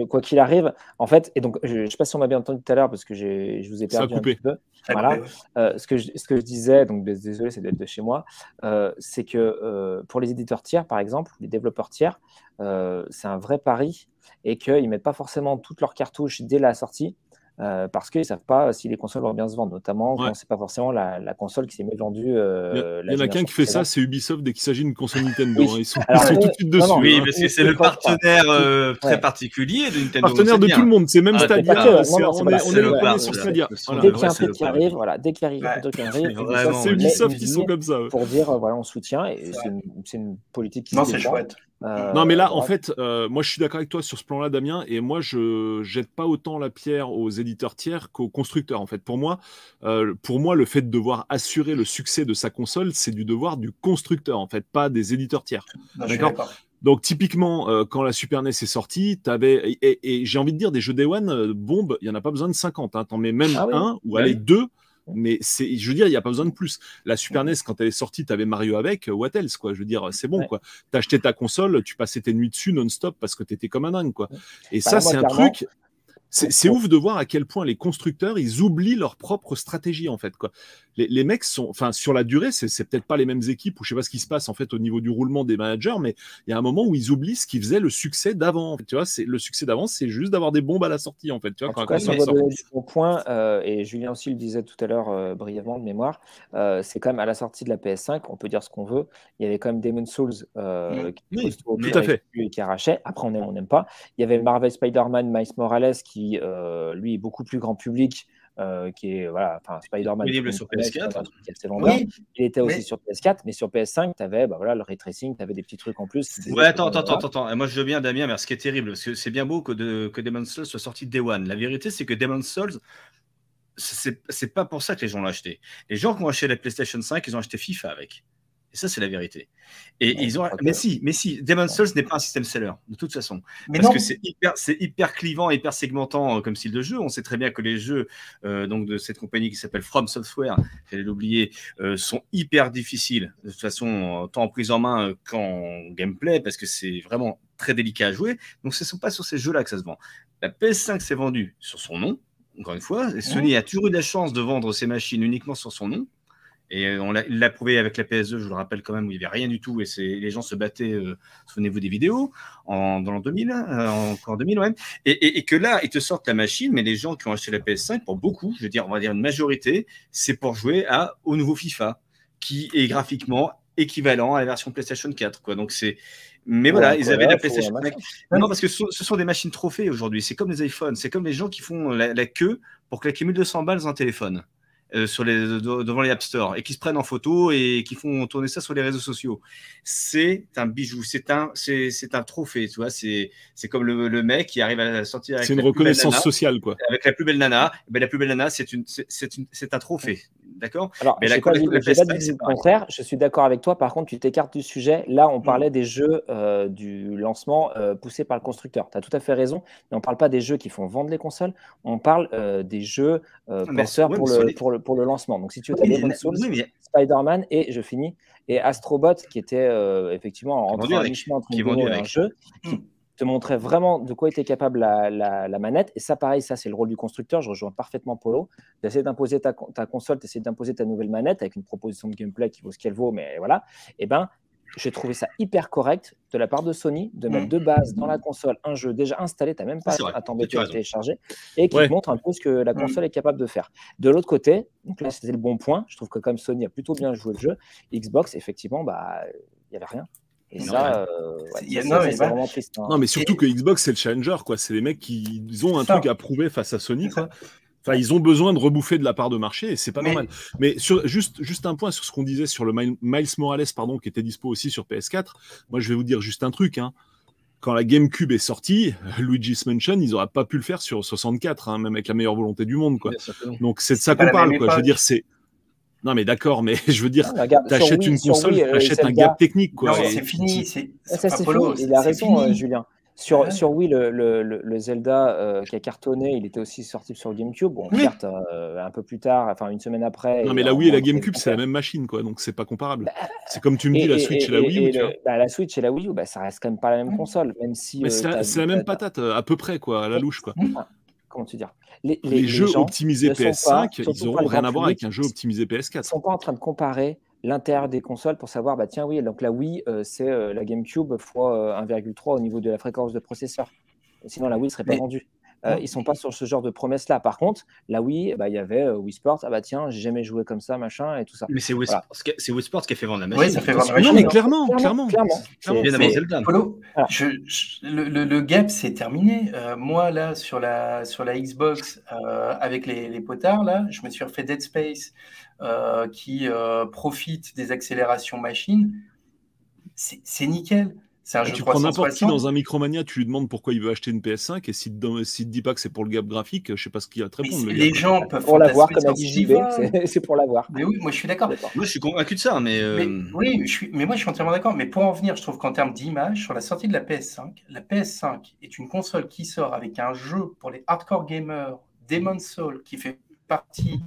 quoi qu'il arrive, en fait, et donc, je ne sais pas si on m'a bien entendu tout à l'heure parce que je vous ai Ça a perdu un coupé. petit peu. Ça Voilà. Euh, ce, que je, ce que je disais, donc dés- c'est d'être de chez moi, euh, c'est que euh, pour les éditeurs tiers, par exemple, les développeurs tiers, euh, c'est un vrai pari et qu'ils ne mettent pas forcément toutes leurs cartouches dès la sortie. Euh, parce qu'ils ne savent pas si les consoles vont bien se vendre, notamment Ouais. quand c'est pas forcément la, la console qui s'est mieux vendue. Il y, euh, il y en a qu'un qui fait ça, c'est Ubisoft dès qu'il s'agit d'une console Nintendo. Oui. hein. Ils sont, Alors, ils sont eux- tout de suite dessus. non, Oui, hein. parce que c'est le partenaire euh, très Ouais. particulier de Nintendo. Partenaire de tout le monde, c'est même Ah, Stadia. hein, on est, sur Stadia. Dès qu'il y a un truc qui arrive, voilà, dès qu'il arrive, Ouais. un truc qui arrive, C'est Ubisoft qui sont comme ça. eux. pour dire euh, voilà on soutient et c'est une, politique qui Non, c'est chouette. Euh, Non, mais là, en fait, euh, moi, je suis d'accord avec toi sur ce plan-là, Damien, et moi, je jette pas autant la pierre aux éditeurs tiers qu'aux constructeurs. En fait, pour moi, euh, pour moi, le fait de devoir assurer le succès de sa console, c'est du devoir du constructeur, en fait, pas des éditeurs tiers. D'accord. Donc, typiquement, euh, quand la Super NES est sortie, t'avais et, et- et j'ai envie de dire des jeux Day One, euh, bombe, il y en a pas besoin de 50. Hein, T'en mets même Ah oui. un ou Ouais. allez deux Mais c'est, je veux dire, il n'y a pas besoin de plus. La Super NES, quand elle est sortie, tu avais Mario avec, what else, quoi? Je veux dire, c'est bon, Ouais. quoi. Tu achetais ta console, tu passais tes nuits dessus non-stop parce que tu étais comme un dingue, quoi. Et Bah, ça, c'est un truc. C'est ouf de voir à quel point les constructeurs, ils oublient leur propre stratégie, en fait, quoi. Les, les mecs sont, enfin, sur la durée, c'est peut-être pas les mêmes équipes ou je sais pas ce qui se passe, en fait, au niveau du roulement des managers, mais il y a un moment où ils oublient ce qui faisait le succès d'avant. En fait, tu vois, c'est le succès d'avant, c'est juste d'avoir des bombes à la sortie, en fait. Tu vois, En quand tout cas, on doit donner bon point, euh, et Julien aussi le disait tout à l'heure euh, brièvement de mémoire, euh, c'est quand même à la sortie de la PS5, on peut dire ce qu'on veut, il y avait quand même Demon Souls euh, qui, Oui, costaud, tout qui à fait. et qui arrachait. Après, on aime, on n'aime pas. Il y avait Marvel Spider-Man Miles Morales qui, euh, lui, est beaucoup plus grand public. euh, qui est voilà, enfin Spider-Man Disponible tout sur le monde connaît, PS4. c'est un truc qui est assez vendeur. Oui, Il était aussi mais- sur PS4, mais sur PS5, tu avais bah, voilà, le ray tracing, tu avais des petits trucs en plus. Ouais, attends, attends, attends, attends, attends. Moi, je veux bien, Damien, mais ce qui est terrible, parce que c'est bien beau que, de, que Demon's Souls soit sorti Day One. La vérité, c'est que Demon's Souls, c'est c'est pas pour ça que les gens l'ont acheté. Les gens qui ont acheté la PlayStation 5, ils ont acheté FIFA avec. Et ça, c'est la vérité. Et Ouais, ils ont. Mais si, mais si, Demon's Souls n'est pas un système seller, de toute façon. mais Parce non. que c'est hyper, c'est hyper clivant, hyper segmentant euh, comme style de jeu. On sait très bien que les jeux euh, donc de cette compagnie qui s'appelle From Software, j'allais l'oublier, euh, sont hyper difficiles de toute façon, tant en prise en main qu'en gameplay, parce que c'est vraiment très délicat à jouer. Donc ce ne sont pas sur ces jeux-là que ça se vend. La PS5 s'est vendue sur son nom, encore une fois. Et Sony a toujours eu la chance de vendre ses machines uniquement sur son nom. Et euh, on l'a il l'a prouvé avec la PS2, je vous le rappelle quand même, où il n'y avait rien du tout et c'est- les gens se battaient, euh, souvenez-vous des vidéos, en, dans l'an 2000, euh, encore en 2000 même. Et, et- et que là, ils te sortent la machine, mais les gens qui ont acheté la PS5, pour beaucoup, je veux dire, on va dire une majorité, c'est pour jouer à, au nouveau FIFA, qui est graphiquement équivalent à la version PlayStation 4. Quoi. Donc c'est. Mais voilà, ils avaient la PlayStation machin. 5. Non, parce que ce, ce sont des machines trophées aujourd'hui. C'est comme les iPhones. C'est comme les gens qui font la, la queue pour claquer 1200 balles dans un téléphone. Euh, sur les, de- devant les App Store et qui se prennent en photo et qui font tourner ça sur les réseaux sociaux. C'est un bijou, c'est un, c'est, c'est un trophée, tu vois. C'est, c'est comme le, le mec qui arrive à sortir avec C'est une la plus belle reconnaissance nana sociale, quoi. avec la plus belle nana, eh ben, la plus belle nana, c'est une, c'est, c'est une, c'est un trophée, d'accord Alors, Mais la j'ai pas dit, la j'ai pas PS5, dit c'est le pareil. contraire. Je suis d'accord avec toi. Par contre, tu t'écartes du sujet. Là, Mm. on parlait des jeux euh, du lancement euh, poussés par le constructeur. Tu as tout à fait raison. Mais on parle pas des jeux qui font vendre les consoles. On parle euh, des jeux porteurs ouais, pour, le, pour, le, pour le lancement. Donc, si tu veux, Oui, tu as Souls, oui, mais- Spider-Man et je finis. Et Astrobot, qui était effectivement vendu un avec. mi-chemin entre qui te montrait vraiment de quoi était capable la, la- la manette. Et ça, pareil, ça, c'est le rôle du constructeur. Je rejoins parfaitement Polo. Tu essaies d'imposer ta, con- ta console, tu essaies d'imposer ta nouvelle manette avec une proposition de gameplay qui vaut ce qu'elle vaut, mais voilà. Et ben, j'ai trouvé ça hyper correct de la part de Sony de mettre Mm. de base dans la console un jeu déjà installé, tu n'as même pas à t'embêter tu à télécharger, et qui Ouais. te montre un peu ce que la Mm. console est capable de faire. De l'autre côté, donc là c'était le bon point, je trouve que comme Sony a plutôt bien joué le jeu, Xbox, effectivement, bah, il n'y avait rien. Et Non, ça, euh, ouais, Il y a- ça, non, ça, mais c'est voilà. vraiment triste. hein. Non, mais surtout que Xbox, c'est le challenger, quoi. C'est les mecs qui ils ont un ça. truc à prouver face à Sony, quoi. Enfin, ils ont besoin de rebouffer de la part de marché et c'est pas Mais- normal. Mais sur, juste, juste un point sur ce qu'on disait sur le Mil- Miles Morales, pardon, qui était dispo aussi sur PS4. Moi, je vais vous dire juste un truc. Hein. Quand la GameCube est sortie, Luigi's Mansion, ils auraient pas pu le faire sur 64, hein, même avec la meilleure volonté du monde, quoi. Bien. Donc c'est de ça qu'on parle, quoi. Je veux dire, c'est. Non, mais d'accord, mais je veux dire, Ah, t'achètes Wii- une console, euh, t'achètes un gap technique, quoi. C'est fini. C'est fini. Il a raison, fini. euh, Julien. Sur, Ouais. sur Wii, le, le- le- Zelda euh, qui a cartonné, il était aussi sorti sur le GameCube. Bon, Oui. certes, euh, un peu plus tard, enfin une semaine après. Non, mais la Wii et la GameCube, c'est la même machine, quoi. Donc c'est pas comparable. C'est comme tu me dis, Et- la Switch et, la Wii U, et tu le- vois. bah, la Switch et la Wii U, bah, ça reste quand même pas la même Mm. console, même si. Mais euh, c'est la, même patate, à peu près, quoi, à la louche, quoi. Comment te dire? Les, Les, les- les jeux gens optimisés ne sont PS5, pas- ils surtout auront pas le rien à voir avec un jeu optimisé Ils PS4. sont pas en train de comparer l'intérieur des consoles pour savoir, bah tiens, oui, donc la Wii, euh, c'est euh, la GameCube fois euh, 1,3 au niveau de la fréquence de processeur. Sinon, la Wii ne serait pas Mais- vendue. Euh, ils sont pas sur ce genre de promesses-là. Par contre, la Wii, bah, il y avait euh, Wii Sports. Ah bah tiens, j'ai jamais joué comme ça, machin, et tout ça. Mais c'est Wii, Voilà. Sports qui- c'est Wii Sports qui a fait vendre la machine. Oui, ça fait vendre la Non, machine. mais hein. clairement, clairement. clairement. Clairement. Zelda. Polo, Voilà. je, je- le, le- le gap c'est terminé. Euh, moi là sur la sur la Xbox euh, avec les, les potards là, je me suis refait Dead Space euh, qui euh, profite des accélérations machines. C'est c'est nickel. C'est un jeu Tu prends n'importe qui 360. dans un Micromania, tu lui demandes pourquoi il veut acheter une PS5 et s'il s'il te dit pas que c'est pour le gap graphique, je sais pas ce qu'il a te répondre. le gars, les gens peuvent Pour l'avoir, comme a dit JB, c'est- pour l'avoir. Mais oui, moi je suis d'accord. Moi, je suis convaincu de ça, mais. euh, Mais, oui, je suis, mais moi je suis entièrement d'accord. Mais pour en venir, je trouve qu'en termes d'image, sur la sortie de la PS5, la PS5 est une console qui sort avec un jeu pour les hardcore gamers, Demon's Soul, qui fait partie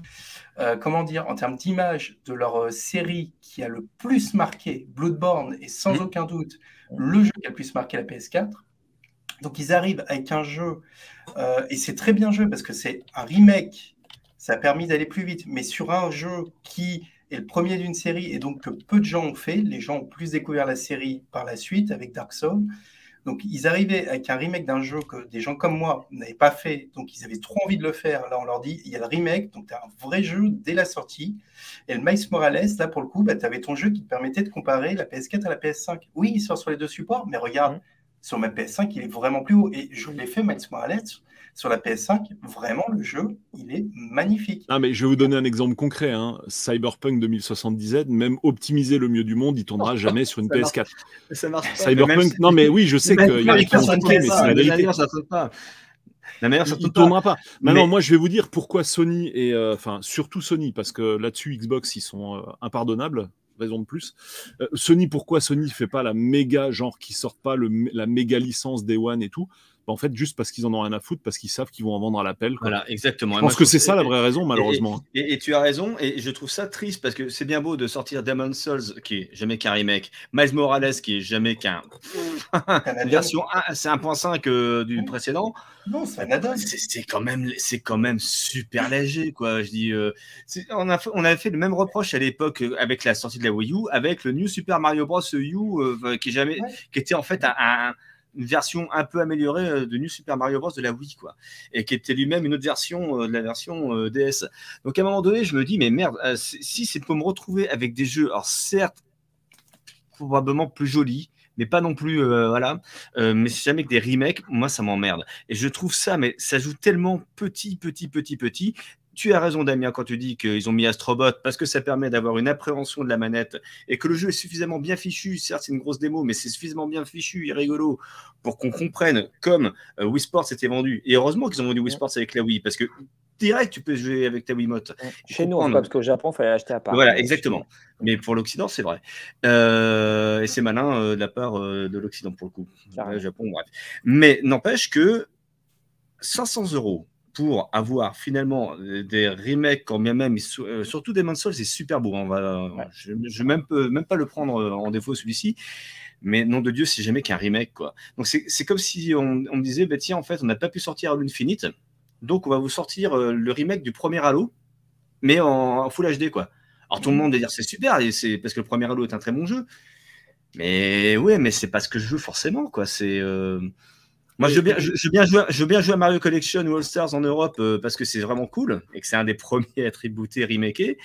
euh, comment dire, en termes d'image de leur euh, série qui a le plus marqué, Bloodborne, et sans Mhm. aucun doute le jeu qui a le plus marqué la PS4. Donc ils arrivent avec un jeu, euh, et c'est très bien joué parce que c'est un remake, ça a permis d'aller plus vite, mais sur un jeu qui est le premier d'une série et donc que peu de gens ont fait, les gens ont plus découvert la série par la suite avec Dark Souls. Donc ils arrivaient avec un remake d'un jeu que des gens comme moi n'avaient pas fait, donc ils avaient trop envie de le faire. Là on leur dit, il y a le remake, donc tu as un vrai jeu dès la sortie. Et le Miles Morales, là pour le coup, bah, tu avais ton jeu qui te permettait de comparer la PS4 à la PS5. Oui, il sort sur les deux supports, mais regarde, sur ma PS5, il est vraiment plus haut. Et je l'ai fait, Miles Morales, sur la PS5, vraiment le jeu, il est magnifique. Ah, mais je vais vous donner un exemple concret. hein. Cyberpunk 2077, même optimisé le mieux du monde, il tournera jamais sur une Ça marche PS4. Ça marche pas. Cyberpunk, Même- non, mais oui, je sais qu'il y a qui ont mais c'est ça. la La vérité. meilleure, ça tourne pas. La meilleure, ça pas. tournera pas. Maintenant, Mais- moi, je vais vous dire pourquoi Sony et euh, enfin surtout Sony, parce que là-dessus Xbox ils sont euh, impardonnables. Raison de plus. Euh, Sony, pourquoi Sony fait pas la méga genre qui sortent pas le, la méga licence Day One et tout? Bah, En fait, juste parce qu'ils en ont rien à foutre, parce qu'ils savent qu'ils vont en vendre à l'appel. Voilà, exactement. Je pense que c'est ça la vraie raison, et- malheureusement. Et, et tu as raison, et je trouve ça triste parce que c'est bien beau de sortir Demon Souls, qui est jamais qu'un remake, Miles Morales, qui est jamais qu'un. Version 1, c'est 1.5 euh, du précédent. Non, c'est quand même, c'est quand même super léger, quoi. Je dis, euh, c'est- on a fait, on avait fait le même reproche à l'époque euh, avec la sortie de la Wii U, avec le New Super Mario Bros. U, euh, qui est jamais, Ouais. qui était en fait un- un- une version un peu améliorée euh, de New Super Mario Bros. de la Wii, quoi, et qui était lui-même une autre version euh, de la version euh, DS. Donc à un moment donné, je me dis, mais merde, si si c'est pour me retrouver avec des jeux, alors certes, probablement plus jolis, mais pas non plus, voilà. Mais c'est jamais que des remakes, moi ça m'emmerde. Et je trouve ça, mais ça joue tellement petit, petit, petit, petit. Tu as raison, Damien, quand tu dis qu'ils ont mis Astrobot parce que ça permet d'avoir une appréhension de la manette et que le jeu est suffisamment bien fichu. Certes, c'est une grosse démo, mais c'est suffisamment bien fichu et rigolo pour qu'on comprenne comme euh, Wii Sports était vendu. Et heureusement qu'ils ont vendu Wii Sports avec la Wii parce que direct, tu peux jouer avec ta Wiimote. Chez nous, en parce qu'au Japon, il fallait l'acheter à part. Voilà, exactement. Mais pour l'Occident, c'est vrai. Euh, et c'est malin euh, de la part euh, de l'Occident pour le coup. Le Japon, bref. Mais n'empêche que 500 euros pour avoir finalement euh, des remakes, quand bien même, euh, surtout des Souls, c'est super beau. hein. On va, Ouais. Je ne vais même, pas le prendre euh, en défaut celui-ci. Mais nom de Dieu, c'est jamais qu'un remake. quoi. Donc c'est comme si on, on me disait, bah, tiens, en fait, on n'a pas pu sortir Halo Infinite. Donc on va vous sortir le remake du premier Halo, mais en, en Full HD. quoi. Alors tout le monde va dire c'est super, et c'est parce que le premier Halo est un très bon jeu. Mais ouais, mais c'est pas ce que je veux forcément, quoi. C'est euh, moi je veux bien, je, je veux bien jouer, je veux bien jouer à Mario Collection ou All Stars en Europe euh, parce que c'est vraiment cool et que c'est un des premiers à être rebooté, remaké.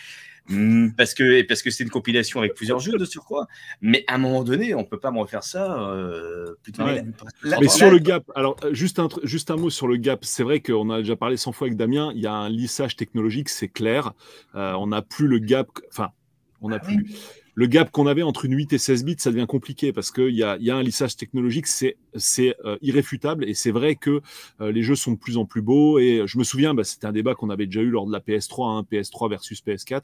Parce que, et parce que c'est une compilation avec plusieurs jeux de surcroît. Mais à un moment donné, on peut pas me refaire ça. Euh, Ouais. Là- 30 Mais sur le gap, alors euh, juste un, juste un mot sur le gap. C'est vrai qu'on a déjà parlé 100 fois avec Damien. Il y a un lissage technologique, c'est clair. Euh, on n'a plus le gap. Enfin, on n'a Ah plus. oui. Le gap qu'on avait entre une 8 et 16 bits, ça devient compliqué parce qu'il y a, y a un lissage technologique, c'est euh, irréfutable et c'est vrai que euh, les jeux sont de plus en plus beaux. Et je me souviens, bah, c'était un débat qu'on avait déjà eu lors de la PS3, hein, PS3 versus PS4.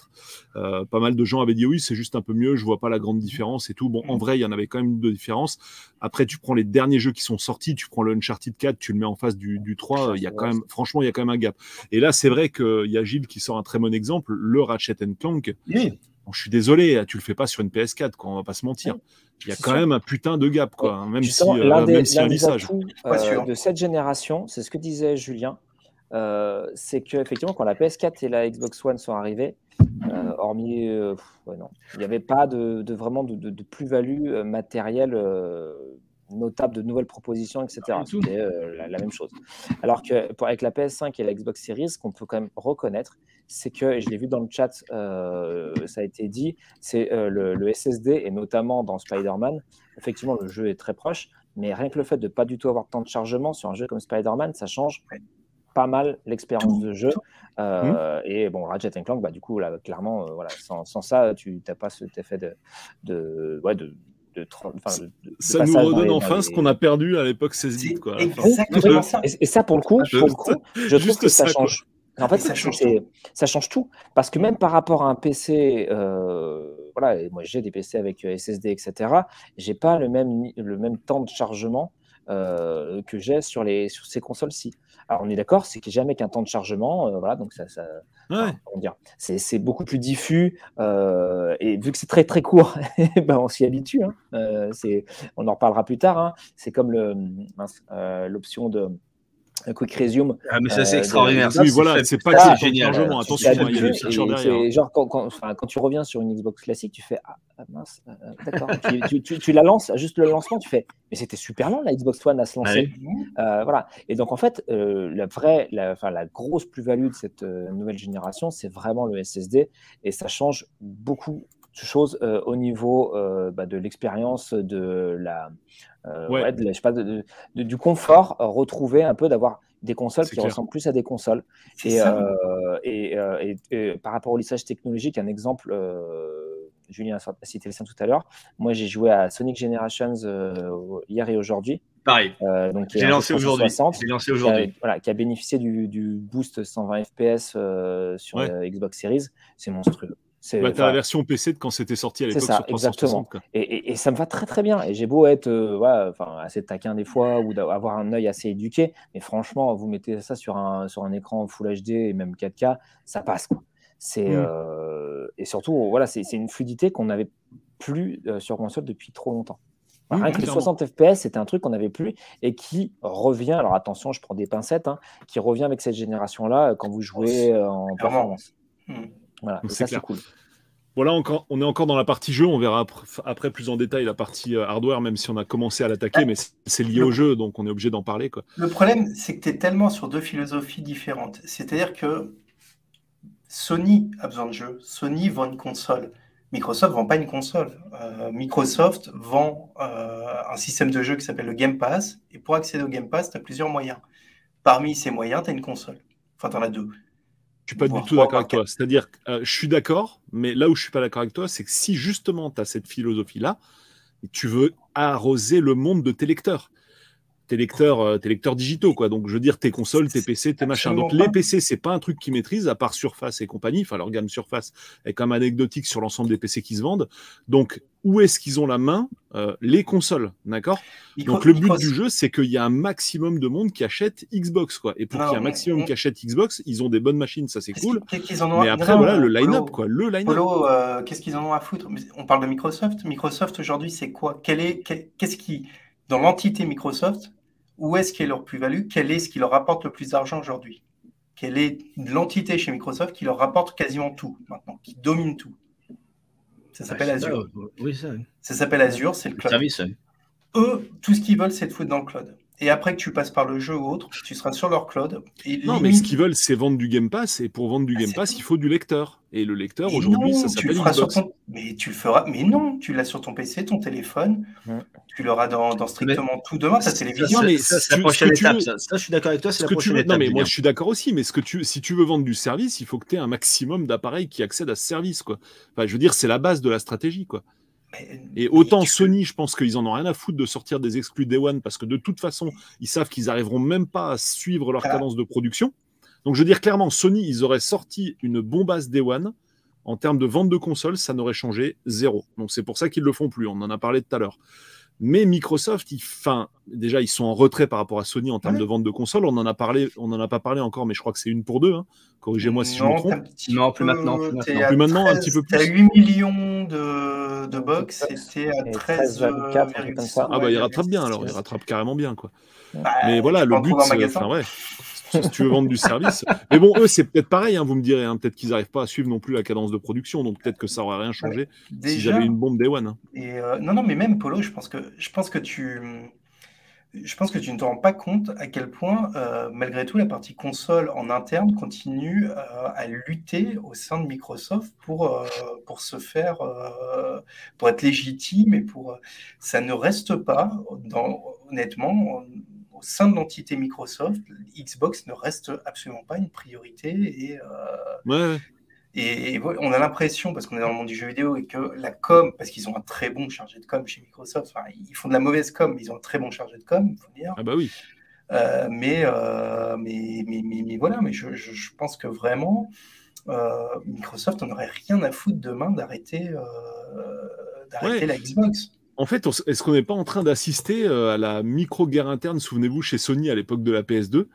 Euh, pas mal de gens avaient dit oui, c'est juste un peu mieux, je vois pas la grande différence et tout. Bon, en vrai, il y en avait quand même de différence. Après, tu prends les derniers jeux qui sont sortis, tu prends le Uncharted 4, tu le mets en face du, du 3, il y a quand même, franchement, il y a quand même un gap. Et là, c'est vrai qu'il y a Gilles qui sort un très bon exemple, le Ratchet Clank. Oui. Bon, je suis désolé, tu le fais pas sur une PS4, quoi, on va pas se mentir. Il y a quand sûr. même un putain de gap, quoi, hein, même si, euh, l'un des, même si l'un un des atouts euh, de cette génération, c'est ce que disait Julien, euh, c'est qu'effectivement, quand la PS4 et la Xbox One sont arrivées, euh, hormis, euh, pff, ouais, non, il n'y avait pas de, de vraiment de, de- de plus-value euh, matérielle euh, notable, de nouvelles propositions, etc. C'était euh, la, la même chose. Alors que pour, avec la PS5 et la Xbox Series, ce qu'on peut quand même reconnaître, c'est que, et je l'ai vu dans le chat, euh, ça a été dit, c'est euh, le, le SSD, et notamment dans Spider-Man, effectivement, le jeu est très proche, mais rien que le fait de pas du tout avoir de temps de chargement sur un jeu comme Spider-Man, ça change pas mal l'expérience de jeu. Euh, Et bon, Ratchet Clank, bah, du coup, là, clairement, euh, voilà, sans, sans ça, tu n'as pas cet effet de, de, ouais, de, de, de- de- Ça nous redonne enfin les- ce qu'on a perdu à l'époque 16 bits, quoi. exact. Enfin, Exactement ça. Et, et ça, pour le coup, Je- pour le coup je trouve juste que ça, ça, quoi. change. En fait, ça change c'est- ça change tout. Parce que même par rapport à un PC, euh, voilà, et moi j'ai des PC avec euh, SSD, etc., j'ai pas le même, le même temps de chargement euh, que j'ai sur, les, sur ces consoles-ci. Alors on est d'accord, c'est jamais qu'un temps de chargement, voilà, donc ça, ça dire, c'est beaucoup plus diffus et vu que c'est très très court, ben on s'y habitue. Hein. on en reparlera plus tard. Hein. C'est comme l'option de quick resume. Ah, mais ça, c'est euh, extraordinaire. oui, voilà, c'est pas que c'est génial. Attention, il y a derrière. Genre, quand, quand, quand, tu reviens sur une Xbox classique, tu fais Ah, mince, euh, euh, d'accord. tu, tu, tu, la lances, juste le lancement, tu fais Mais c'était super long, la Xbox One à se lancer. voilà. Et donc, en fait, la vraie, la, enfin, la grosse plus-value de cette nouvelle génération, c'est vraiment le SSD. Et ça change beaucoup de choses au niveau bah, de l'expérience, de la euh, ouais. je sais pas, du confort retrouvé un peu d'avoir des consoles qui ressemblent plus à des consoles. Euh, euh, et, par rapport au lissage technologique, un exemple, Julien a cité le tout à l'heure. Moi, j'ai joué à Sonic Generations hier et aujourd'hui. Pareil. donc, j'ai lancé aujourd'hui. lancé aujourd'hui. Voilà, qui a bénéficié du, du boost 120 FPS sur Xbox Series. C'est monstrueux. Bah, la version PC de quand c'était sorti à l'époque sur 360. Exactement. Et, ça me va très très bien. Et j'ai beau être euh, assez taquin des fois ou avoir un œil assez éduqué, mais franchement, vous mettez ça sur un, sur un écran Full HD et même 4K, ça passe. C'est, mm. euh, et surtout, voilà, c'est une fluidité qu'on n'avait plus euh, sur console depuis trop longtemps. Rien que les 60 FPS, c'était un truc qu'on n'avait plus et qui revient. Alors attention, je prends des pincettes, hein, qui revient avec cette génération-là quand vous jouez en performance. Mm. Voilà, ça c'est cool. Voilà, encore, on est encore dans la partie jeu. On verra après, plus en détail la partie euh, hardware, même si on a commencé à l'attaquer, mais c'est lié au jeu, donc on est obligé d'en parler. Quoi. Le problème, c'est que tu es tellement sur deux philosophies différentes. C'est-à-dire que Sony a besoin de jeux. Sony vend une console. Microsoft vend pas une console. Euh, Microsoft vend euh, un système de jeu qui s'appelle le Game Pass. Et pour accéder au Game Pass, tu as plusieurs moyens. Parmi ces moyens, tu as une console. Enfin, tu en as deux. Je suis pas du tout d'accord avec toi. C'est-à-dire, euh, je suis d'accord, mais là où je suis pas d'accord avec toi, c'est que si justement tu as cette philosophie-là, tu veux arroser le monde de tes lecteurs tes lecteurs, euh, tes lecteurs digitaux, quoi. Donc, je veux dire, tes consoles, tes PC, tes machins. Donc, les PC, c'est pas un truc qu'ils maîtrisent, à part Surface et compagnie. Enfin, leur gamme Surface est quand même anecdotique sur l'ensemble des PC qui se vendent. Donc, où est-ce qu'ils ont la main euh, Les consoles, d'accord? Donc, le but du jeu, c'est qu'il y a un maximum de monde qui achète Xbox, quoi. Et pour qu'il y ait un maximum qui achète Xbox, ils ont des bonnes machines, ça c'est cool. Mais après, voilà, le line-up, quoi. Le line-up. Euh, qu'est-ce qu'ils en ont à foutre? On parle de Microsoft. Microsoft aujourd'hui, c'est quoi? Quel est, qu'est-ce qui, dans l'entité Microsoft, où est-ce qu'est leur plus-value? Quel est ce qui leur rapporte le plus d'argent aujourd'hui? Quelle est l'entité chez Microsoft qui leur rapporte quasiment tout maintenant, qui domine tout? Ça s'appelle Azure. oui, ça. Ça s'appelle Azure, c'est le cloud. Service, Eux, tout ce qu'ils veulent, c'est de foutre dans le cloud. Et après que tu passes par le jeu ou autre, tu seras sur leur cloud. non, mais ce qu'ils veulent, c'est vendre du Game Pass. Et pour vendre du ah, Game Pass, il faut du lecteur. Et le lecteur, aujourd'hui, ça s'appelle Xbox. Mais tu le feras. Mais non, tu l'as sur ton PC, ton téléphone. Tu l'auras dans, strictement tout demain, ta télévision. mais c'est la prochaine étape. Ça. je suis d'accord avec toi. C'est la prochaine étape. Non, mais moi, je suis d'accord aussi. Mais ce que tu... si tu veux vendre du service, il faut que tu aies un maximum d'appareils qui accèdent à ce service. Quoi. Enfin, je veux dire, c'est la base de la stratégie. quoi. Et autant Sony, je pense qu'ils en ont rien à foutre de sortir des exclus Day One parce que de toute façon, ils savent qu'ils arriveront même pas à suivre leur cadence de production. Donc je veux dire clairement, Sony, ils auraient sorti une bombasse Day One. En termes de vente de consoles, ça n'aurait changé zéro. Donc c'est pour ça qu'ils le font plus. On en a parlé tout à l'heure. Mais Microsoft, ils, fin, déjà, ils sont en retrait par rapport à Sony en termes de vente de consoles. On en a parlé, on n'en a pas parlé encore, mais je crois que c'est une pour deux. Hein. Corrigez-moi si je me trompe. Non, plus maintenant. Plus maintenant, plus maintenant un petit peu plus. as 8 millions de, de box, c'était à 13,4. Ah bah il rattrape bien alors, il rattrape carrément bien quoi. Bah, mais voilà, le but, c'est, ouais, si tu veux vendre du service. Mais bon, eux, c'est peut-être pareil, hein, vous me direz. Hein, peut-être qu'ils n'arrivent pas à suivre non plus la cadence de production. Donc peut-être que ça n'aurait rien changé si j'avais une bombe Day One. Hein. Et euh, non, non, mais même Polo, je pense que, je pense que tu. Je pense que tu ne te rends pas compte à quel point, euh, malgré tout, la partie console en interne continue euh, à lutter au sein de Microsoft pour, pour se faire, pour être légitime et pour. Ça ne reste pas, dans, honnêtement, au sein de l'entité Microsoft, Xbox ne reste absolument pas une priorité. Et, euh, et, on a l'impression, parce qu'on est dans le monde du jeu vidéo, et que la com, parce qu'ils ont un très bon chargé de com chez Microsoft, ils font de la mauvaise com, mais ils ont un très bon chargé de com, il faut dire. Ah bah oui. Euh, mais, euh, mais, mais, mais, voilà, mais je, je, pense que vraiment, Microsoft n'aurait rien à foutre demain d'arrêter d'arrêter la Xbox. En fait, est-ce qu'on n'est pas en train d'assister à la micro-guerre interne, souvenez-vous, chez Sony à l'époque de la PS2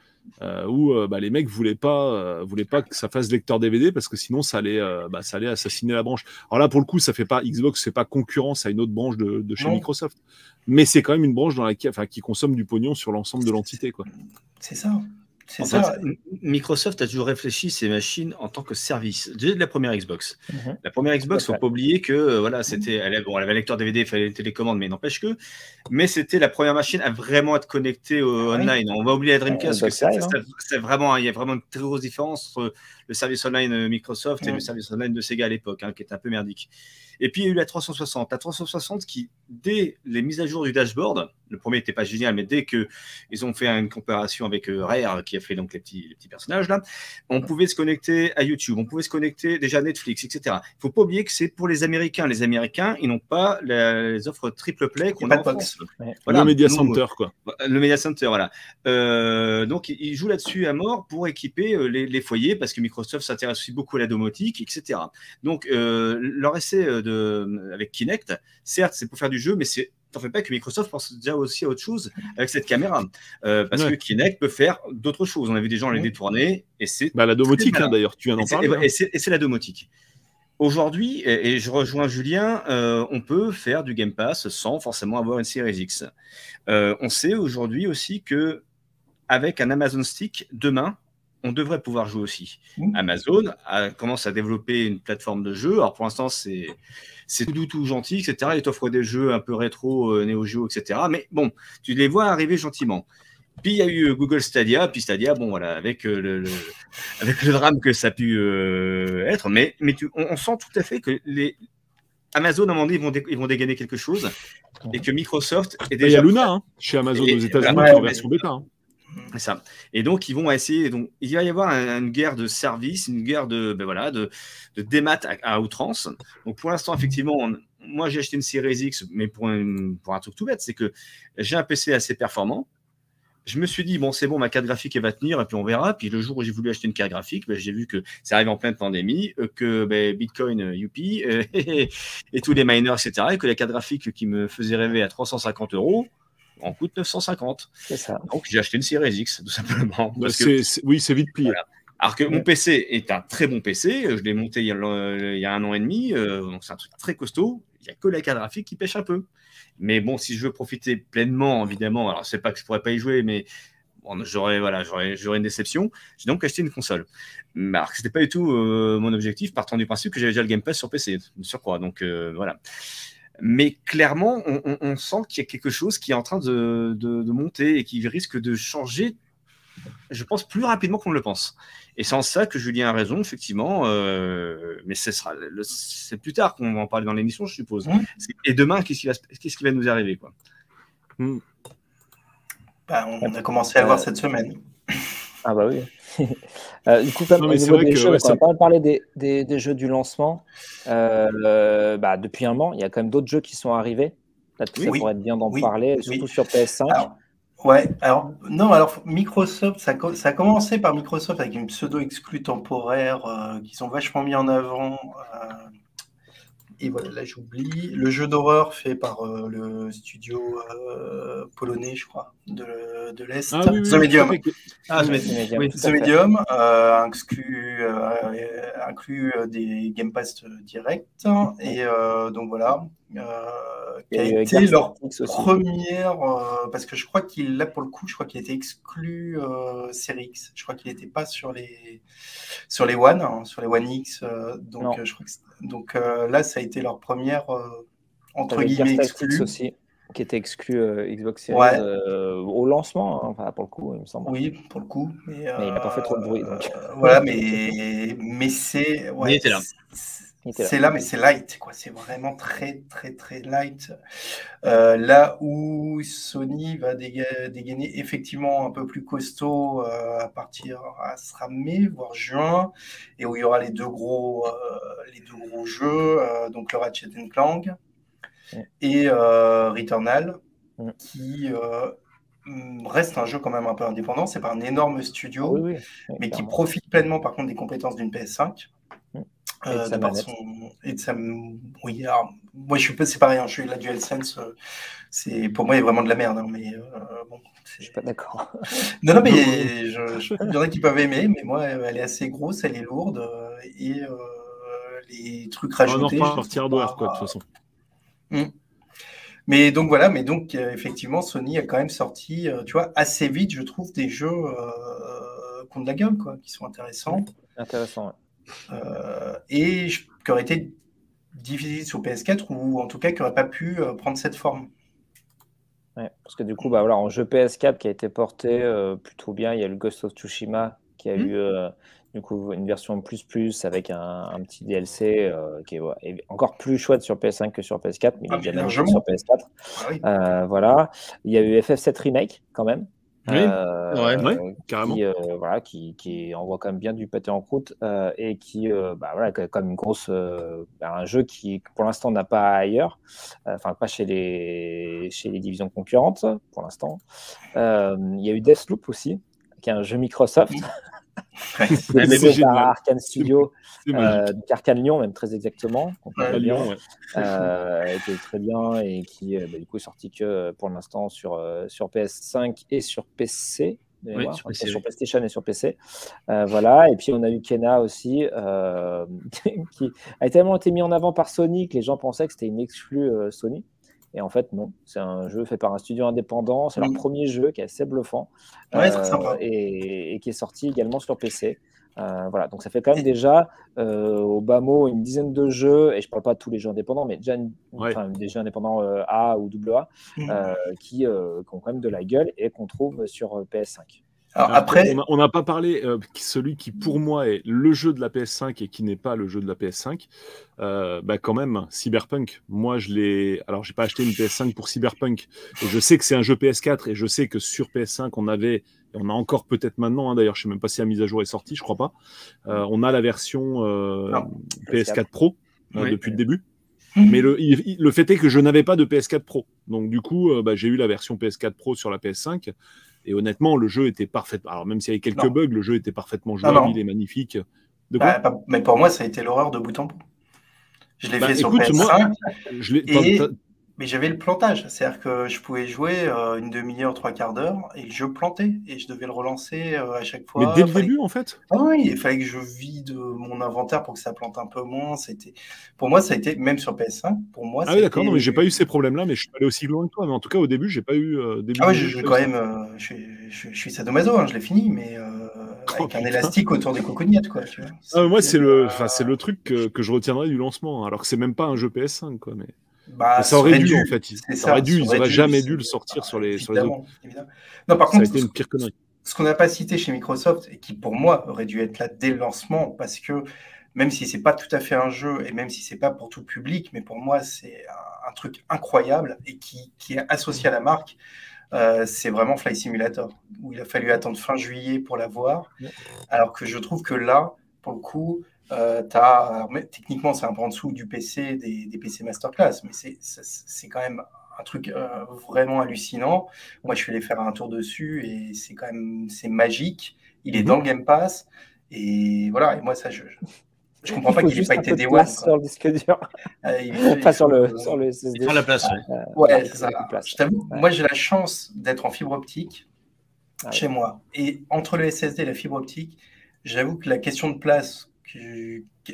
euh, où euh, bah, les mecs voulaient pas, euh, voulaient pas que ça fasse lecteur DVD parce que sinon ça allait, bah, ça allait assassiner la branche. Alors là, pour le coup, ça fait pas Xbox, c'est pas concurrence à une autre branche de, chez Microsoft, mais c'est quand même une branche dans laquelle, enfin, qui consomme du pognon sur l'ensemble de l'entité, quoi. C'est ça. Fait, Microsoft a toujours réfléchi ces machines en tant que service. Dès la première Xbox. Mhm. La première Xbox, il ne faut pas oublier que euh, voilà, c'était, elle, bon, elle avait un lecteur DVD, il fallait les télécommandes, mais n'empêche que. Mais c'était la première machine à vraiment être connectée au online. On va oublier la Dreamcast, parce que hein. c'est, vraiment, il y a vraiment une très grosse différence entre le service online euh, Microsoft et le service online de Sega à l'époque, hein, qui est un peu merdique. Et puis il y a eu la 360. La 360 qui, dès les mises à jour du dashboard, le premier n'était pas génial, mais dès qu'ils ont fait une comparaison avec euh, Rare, qui a fait donc les petits, petits personnages là, on pouvait se connecter à YouTube, on pouvait se connecter déjà à Netflix, etc. Il ne faut pas oublier que c'est pour les Américains. Les Américains, ils n'ont pas les offres triple play qu'on a en France. le Media Center, quoi. Le Media Center, voilà. Euh, donc ils jouent là-dessus à mort pour équiper euh, les, foyers, parce que Microsoft s'intéresse aussi beaucoup à la domotique, etc. Donc leur essai de, avec Kinect, certes, c'est pour faire du jeu, mais c'est t'en fais pas que Microsoft pense déjà aussi à autre chose avec cette caméra. Euh, parce que Kinect peut faire d'autres choses. On a vu des gens les détourner et c'est. Bah, la domotique, hein, d'ailleurs, tu viens d'en parler. Hein. Et c'est la domotique. Aujourd'hui, et, je rejoins Julien, euh, on peut faire du Game Pass sans forcément avoir une Series X. Euh, on sait aujourd'hui aussi que avec un Amazon Stick, demain, on devrait pouvoir jouer aussi. Mmh. Amazon commence à développer une plateforme de jeu. Alors pour l'instant, c'est c'est tout tout gentil, etc. Ils t'offrent des jeux un peu rétro, euh, Neo Geo, etc. Mais bon, tu les vois arriver gentiment. Puis il y a eu euh, Google Stadia, puis Stadia, bon voilà, avec euh, le, avec le drame que ça a pu être, mais, mais on, sent tout à fait que les Amazon, à un moment donné, ils vont, ils vont dégainer quelque chose, et que Microsoft est déjà. Il y a Luna hein, chez Amazon aux États-Unis en version bêta. Hein. Ça. Et donc, ils vont essayer. Donc, il va y avoir une guerre de services, une guerre de, ben voilà, de, démat à, outrance. Donc, pour l'instant, effectivement, moi, j'ai acheté une Series X, mais pour un, truc tout bête, c'est que j'ai un PC assez performant. Je me suis dit, bon, c'est bon, ma carte graphique, va tenir, et puis on verra. Puis le jour où j'ai voulu acheter une carte graphique, ben, j'ai vu que ça arrive en pleine pandémie, euh, que ben, Bitcoin, euh, youpi, euh, et, tous les miners, etc., et que la carte graphique qui me faisait rêver à 350 euros, en coûte 950. C'est ça. Donc j'ai acheté une Series X, tout simplement. Bah, oui, c'est vite plié. Alors que mon PC est un très bon PC, je l'ai monté il y, a, un an et demi, euh, donc c'est un truc très costaud. Il n'y a que la carte graphique qui pêche un peu. Mais bon, si je veux profiter pleinement, évidemment, alors c'est pas que je pourrais pas y jouer, mais j'aurais voilà, j'aurais une déception. J'ai donc acheté une console. Mais alors que c'était pas du tout euh, mon objectif, partant du principe que j'avais déjà le Game Pass sur PC, sur quoi. Donc euh, voilà. Mais clairement, on, sent qu'il y a quelque chose qui est en train de, monter et qui risque de changer, je pense, plus rapidement qu'on ne le pense. Et c'est en ça que Julien a raison, effectivement. Euh, mais c'est plus tard qu'on va en parler dans l'émission, je suppose. Et demain, qu'est-ce qui, va, qui va nous arriver quoi? Hmm. bah, On a commencé à le voir cette semaine. Ah bah oui. Euh, du coup, comme des jeux, on va pas parler des, des, jeux du lancement. Euh, bah, depuis un moment, il y a quand même d'autres jeux qui sont arrivés. Peut-être que ça pourrait être bien d'en parler, surtout sur PS5. ouais, alors non, alors Microsoft, ça, ça, a commencé par Microsoft avec une pseudo-exclue temporaire euh, qu'ils ont vachement mis en avant et voilà, là j'oublie. Le jeu d'horreur fait par euh, le studio euh, polonais, je crois, de, de l'Est. Ah, The Medium. Ah, The Medium. The Medium euh, inclut, inclut des Game Pass directs. Et donc voilà. Qui a été leur première. parce que je crois qu'il, là pour le coup, je crois qu'il été exclu Series X. Je crois qu'il n'était pas sur les, sur les One, hein, sur les One X. donc je crois que donc euh, là, ça a été leur première, euh, entre guillemets, exclue. aussi, qui était exclu euh, Xbox Series au lancement, hein, enfin, pour le coup, il me semble. Oui, pour le coup. Mais, il n'a pas fait trop de bruit. voilà, mais, mais c'est. il était là. C'est là, mais c'est light, quoi. C'est vraiment très, très, très light. Euh, là où Sony va dégainer effectivement un peu plus costaud euh, à partir, à sera mai, voire juin, et où il y aura les deux gros, euh, les deux gros jeux, donc le Ratchet Clank et Returnal, qui reste un jeu quand même un peu indépendant. C'est pas un énorme studio, mais qui profite pleinement par contre des compétences d'une PS5. Euh, de par son... et de sa... Oui, alors, moi je suis pas, c'est pareil, hein, je suis la DualSense, euh, c'est pour moi il y a vraiment de la merde, hein, mais euh, bon. Je suis pas d'accord. non, non, mais je, je, il y en a qui peuvent aimer, mais moi elle est assez grosse, elle est lourde euh, et les trucs rajoutés. On en partir hardware quoi de toute façon. Hmm. Mais donc voilà, mais donc effectivement Sony a quand même sorti, tu vois, assez vite, je trouve, des jeux qui ont de la gueule, quoi, qui sont intéressants. Intéressant. Ouais. Euh, et qui aurait été difficile sur PS4 ou en tout cas qui n'aurait pas pu euh, prendre cette forme. Ouais, parce que du coup, bah, voilà, en jeu PS4 qui a été porté euh, plutôt bien, il y a le Ghost of Tsushima qui a mmh. eu du coup une version plus plus avec un, un petit DLC qui est, encore plus chouette sur PS5 que sur PS4, mais il est ah, bien sur PS4. Ah, oui. voilà, il y a eu FF7 Remake quand même, oui, euh, carrément. Qui, euh, voilà, qui, qui, envoie quand même bien du pâté en croûte euh, et qui, bah, voilà, comme une grosse, un jeu qui, pour l'instant, n'a pas ailleurs, enfin pas chez les, chez les divisions concurrentes pour l'instant. Il y a eu Deathloop aussi, qui est un jeu Microsoft. c'est par Arkane Studio, euh, Arkane Lyon, même très exactement. Ouais, Lyon, ouais. euh, qui est très bien et qui bah, du coup est sorti que pour l'instant sur, euh, sur PS5 et sur PC. Oui, sur, PC, sur, PlayStation et sur PC. Euh, voilà. Et puis on a eu Kena aussi, euh, qui a tellement été mis en avant par Sony que les gens pensaient que c'était une exclue euh, Sony. Et en fait, non, c'est un jeu fait par un studio indépendant. C'est leur mmh. premier jeu qui est assez bluffant ouais, euh, et, et, qui est sorti également sur PC. Euh, voilà, donc ça fait quand même déjà euh, au bas mot une dizaine de jeux, et je parle pas de tous les jeux indépendants, mais déjà une, ouais. enfin, des jeux indépendants euh, A ou AA mmh. Qui, qui, ont quand même de la gueule et qu'on trouve sur PS5. Alors après, on n'a pas parlé euh, celui qui pour moi est le jeu de la PS5 et qui n'est pas le jeu de la PS5. Euh, bah quand même, Cyberpunk. Moi, je l'ai. Alors, j'ai pas acheté une PS5 pour Cyberpunk. Et je sais que c'est un jeu PS4 et je sais que sur PS5 on avait, et on a encore peut-être maintenant. Hein, D'ailleurs, je sais même pas si la mise à jour est sortie. Je crois pas. Euh, on a la version euh, PS4 Pro euh, oui. depuis le début. Mais le, il, le fait est que je n'avais pas de PS4 Pro. Donc, du coup, euh, bah, j'ai eu la version PS4 Pro sur la PS5. Et honnêtement, le jeu était parfait. Alors, même s'il y avait quelques non. bugs, le jeu était parfaitement jouable, non, non. il est magnifique. De quoi bah, mais pour moi, ça a été l'horreur de bout en bout. Je l'ai bah, fait écoute, sur PS5. Moi, je et... Mais j'avais le plantage, c'est-à-dire que je pouvais jouer euh, une demi-heure, trois quarts d'heure, et le jeu plantait, et je devais le relancer euh, à chaque fois. Mais dès le début, en fait? Ah Oui, il fallait que je vide mon inventaire pour que ça plante un peu moins. C'était, Pour moi, ça a été, même sur PS5, pour moi. Ah oui, d'accord, non, mais j'ai pas eu ces problèmes-là, mais je suis allé aussi loin que toi. Mais en tout cas, au début, j'ai pas eu. Euh, début ah oui, je, je quand même, euh, je, je, je, suis sadomaso, hein, je l'ai fini, mais oh, avec un élastique autour des cocognettes, quoi. Tu vois. Ah, moi, c'est le, c'est le truc que, que, je retiendrai du lancement, alors que c'est même pas un jeu PS5, quoi. Mais... Bah, ça aurait dû, en fait. Ça, ça aurait dû, ils n'auraient jamais dû le sortir sur les, sur les autres. Évidemment. Non, par contre, ça a été une pire connerie. Ce qu'on n'a pas cité chez Microsoft, et qui pour moi aurait dû être là dès le lancement, parce que même si c'est pas tout à fait un jeu, et même si c'est pas pour tout public, mais pour moi c'est un, un, truc incroyable et qui, qui est associé à la marque, euh, c'est vraiment Fly Simulator, où il a fallu attendre fin juillet pour l'avoir, alors que je trouve que là, pour le coup, euh, as, techniquement, c'est un peu en dessous du PC, des, des PC Masterclass, mais c'est quand même un truc euh, vraiment hallucinant. Moi, je suis allé faire un tour dessus et c'est quand même c'est magique. Il est dans le Game Pass et voilà. Et moi, ça, je, je comprends pas qu'il n'ait pas été Day One. sur le disque dur. Euh, il, pas sur le, sur le SSD. Il la place. Ouais, euh, ouais c'est ça. Ouais. Moi, j'ai la chance d'être en fibre optique ah, chez moi. Et entre le SSD et la fibre optique, j'avoue que la question de place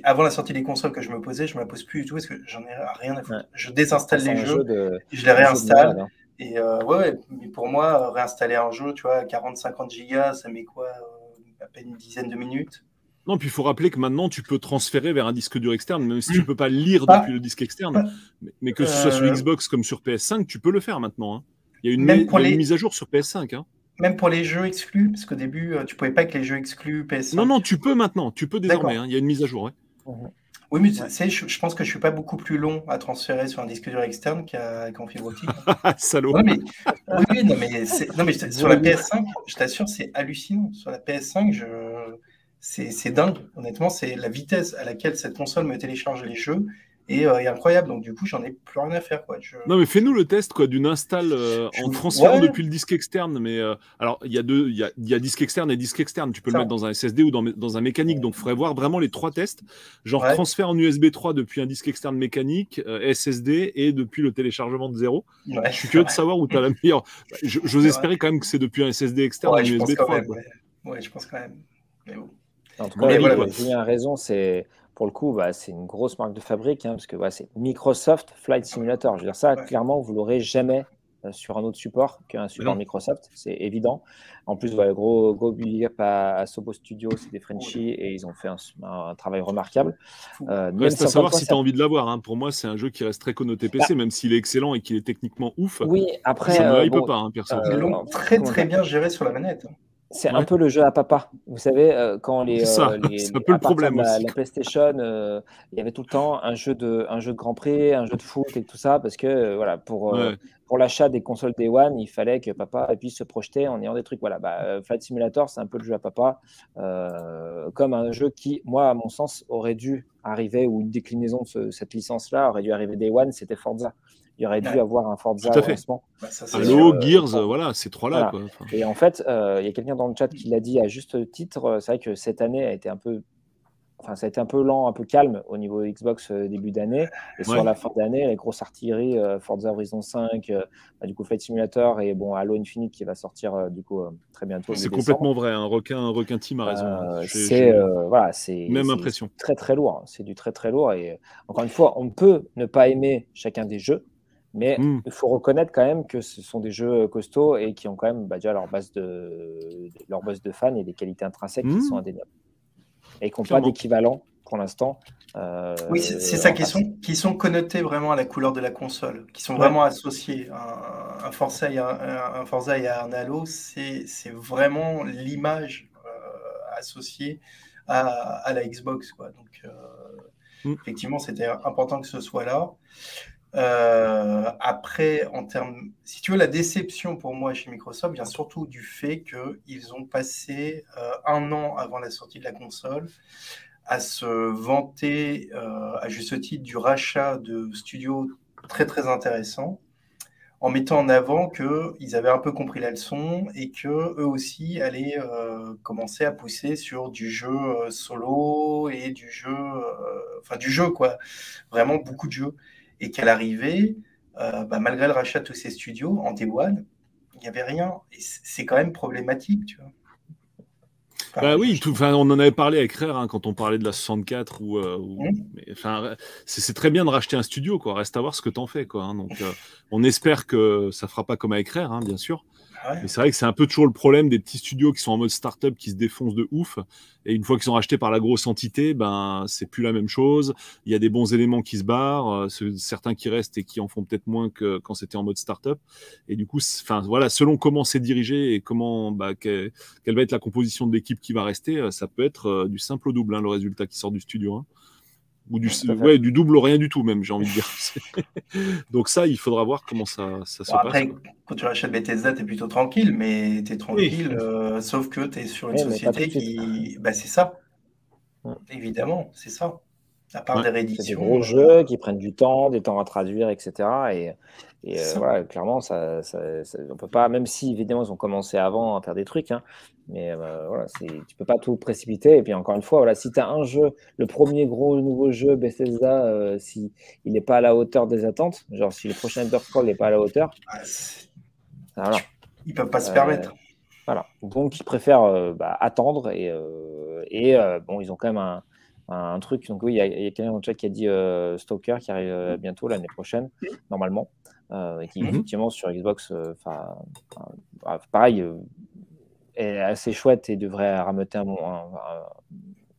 avant la sortie des consoles que je me posais, je ne me la pose plus du tout parce que j'en ai rien à foutre. Ouais. Je désinstalle les jeux, de... je les réinstalle. Malade, hein. Et euh, ouais, mais pour moi, réinstaller un jeu, tu vois, 40-50 gigas, ça met quoi euh, À peine une dizaine de minutes? Non, puis il faut rappeler que maintenant, tu peux transférer vers un disque dur externe, même si tu ne peux pas lire ah. depuis le disque externe. Ah. Mais, que ce soit sur euh. Xbox comme sur PS5, tu peux le faire maintenant. Hein. Il y a une, même pour les... une mise à jour sur PS5. Hein. Même pour les jeux exclus, parce qu'au début, tu pouvais pas avec les jeux exclus PS5. Non, non, tu peux maintenant. Tu peux désormais. Hein. Il y a une mise à jour. Ouais. Mmh. Oui, mais ouais. je, je, pense que je suis pas beaucoup plus long à transférer sur un disque dur externe qu'en qu fibre optique. Salaud. Non, mais, oui, non, mais, non, mais sur la PS5, je t'assure, c'est hallucinant. Sur la PS5, je... c'est dingue. Honnêtement, c'est la vitesse à laquelle cette console me télécharge les jeux et, euh, incroyable. Donc du coup, j'en ai plus rien à faire. Quoi. Non, mais fais-nous le test quoi d'une install euh, en transférant depuis le disque externe. Mais euh, alors, il y a deux, il y a, y a, disque externe et disque externe. Tu peux le mettre dans un SSD ou dans, dans un mécanique. Donc, il faudrait voir vraiment les trois tests. Genre transfert en USB 3 depuis un disque externe mécanique, SSD et depuis le téléchargement de zéro. je suis curieux de savoir où tu as la meilleure. J'ose espérer quand même que c'est depuis un SSD externe ou un USB 3. Ouais. je pense quand même. Mais bon. En tout cas, Julien a raison, c'est pour le coup, bah, c'est une grosse marque de fabrique, hein, parce que bah, c'est Microsoft Flight Simulator. Je veux dire, ça, clairement, vous l'aurez jamais euh, sur un autre support qu'un support Microsoft, c'est évident. En plus, voilà, gros, gros big up à, Sobo Studio, c'est des Frenchies et ils ont fait un, travail remarquable. Euh, reste à savoir si tu as envie de l'avoir. Hein. Pour moi, c'est un jeu qui reste très connoté PC, bah même s'il est excellent et qu'il est techniquement ouf. Oui, après. Ça ne euh, pas, hein, perso. Ils l'ont très très bien géré sur la manette. C'est un peu le jeu à papa. Vous savez, euh, quand les, ça, euh, c'est un peu le problème la, la, PlayStation, euh, il y avait tout le temps un jeu de, un jeu de Grand Prix, un jeu de foot et tout ça, parce que voilà, pour, pour l'achat des consoles Day One, il fallait que papa puisse se projeter en ayant des trucs. Voilà, bah, Flight Simulator, c'est un peu le jeu à papa, comme un jeu qui, moi, à mon sens, aurait dû arriver ou une déclinaison de cette licence-là aurait dû arriver Day One, c'était Forza il aurait dû avoir un Forza Tout à fait. Bah, Halo, Gears, euh, voilà, ces trois-là. Et en fait, euh, il y a quelqu'un dans le chat qui l'a dit à juste titre. Euh, c'est vrai que cette année a été un peu. Enfin, ça a été un peu lent, un peu calme au niveau Xbox début d'année. Et sur la fin d'année, les grosses artilleries, Forza Horizon 5, bah, du coup Flight Simulator et bon, Halo Infinite qui va sortir du coup très bientôt. C'est complètement vrai. Un requin, un requin team a raison. c'est voilà, c'est même impression. Très très lourd. Hein. C'est du très très lourd. Et encore une fois, on peut ne pas aimer chacun des jeux. Mais hmm. il faut reconnaître quand même que ce sont des jeux costauds et qui ont quand même bah, déjà leur base, de, leur base de fans et des qualités intrinsèques qui sont hmm. indéniables. Et qui n'ont pas d'équivalent pour l'instant. Euh, oui, c'est ça, qui sont, qui sont connotés vraiment à la couleur de la console, qui sont vraiment associés. Un, un, Forza et un, Forza et un Halo, c'est vraiment l'image euh, associée à, à, la Xbox. Quoi. Donc, euh, hmm. effectivement, c'était important que ce soit là. Euh, après, en termes, si tu veux, la déception pour moi chez Microsoft vient surtout du fait qu'ils ont passé euh, un an avant la sortie de la console à se vanter, euh, à juste titre, du rachat de studios très très intéressants, en mettant en avant qu'ils avaient un peu compris la leçon et que eux aussi allaient commencer à pousser sur du jeu solo et du jeu, enfin du jeu quoi, vraiment beaucoup de jeux et qu'à l'arrivée, euh, bah, malgré le rachat de tous ces studios, en Day One, il n'y avait rien. Et c'est quand même problématique, tu vois. bah oui, tout, on en avait parlé avec Rare hein, quand on parlait de la 64. Ou, euh, mmh. c'est très bien de racheter un studio, quoi. Reste à voir ce que tu en fais. Quoi, hein. Donc, euh, on espère que ça ne fera pas comme avec Rare, hein, bien sûr. Mais c'est vrai que c'est un peu toujours le problème des petits studios qui sont en mode startup qui se défoncent de ouf. Et une fois qu'ils sont rachetés par la grosse entité, ben c'est plus la même chose. Il y a des bons éléments qui se barrent, euh, certains qui restent et qui en font peut-être moins que quand c'était en mode startup. Et du coup, enfin voilà, selon comment c'est dirigé et comment bah, quelle, va être la composition de l'équipe qui va rester, euh, ça peut être euh, du simple au double hein, le résultat qui sort du studio. Hein ou du, ouais, du double ou rien du tout même, j'ai envie de dire. Donc ça, il faudra voir comment ça, ça se après, passe. quand tu rachètes Bethesda, tu es plutôt tranquille, mais tu es tranquille, euh, sauf que tu es sur une société qui... Bah, c'est ça. Évidemment, c'est ça. À part des rééditions. des gros jeux qui prennent du temps, des temps à traduire, etc. Et et euh, voilà, clairement, ça, ça, on peut pas, même si évidemment ils ont commencé avant à faire des trucs, hein, mais euh, voilà, tu peux pas tout précipiter. Et puis encore une fois, voilà, si tu as un jeu, le premier gros nouveau jeu Bethesda, euh, si il n'est pas à la hauteur des attentes, genre si le prochain Elder Scrolls n'est pas à la hauteur, ah, voilà. ils peuvent pas se permettre. Voilà, donc ils préfèrent bah, attendre et, et bon, ils ont quand même un, un truc. Donc oui, il y a, quelqu'un dans le chat qui a dit Stalker qui arrive bientôt l'année prochaine, normalement. Euh, et qui mhm. effectivement sur Xbox, euh, enfin pareil, euh, est assez chouette et devrait rameuter un,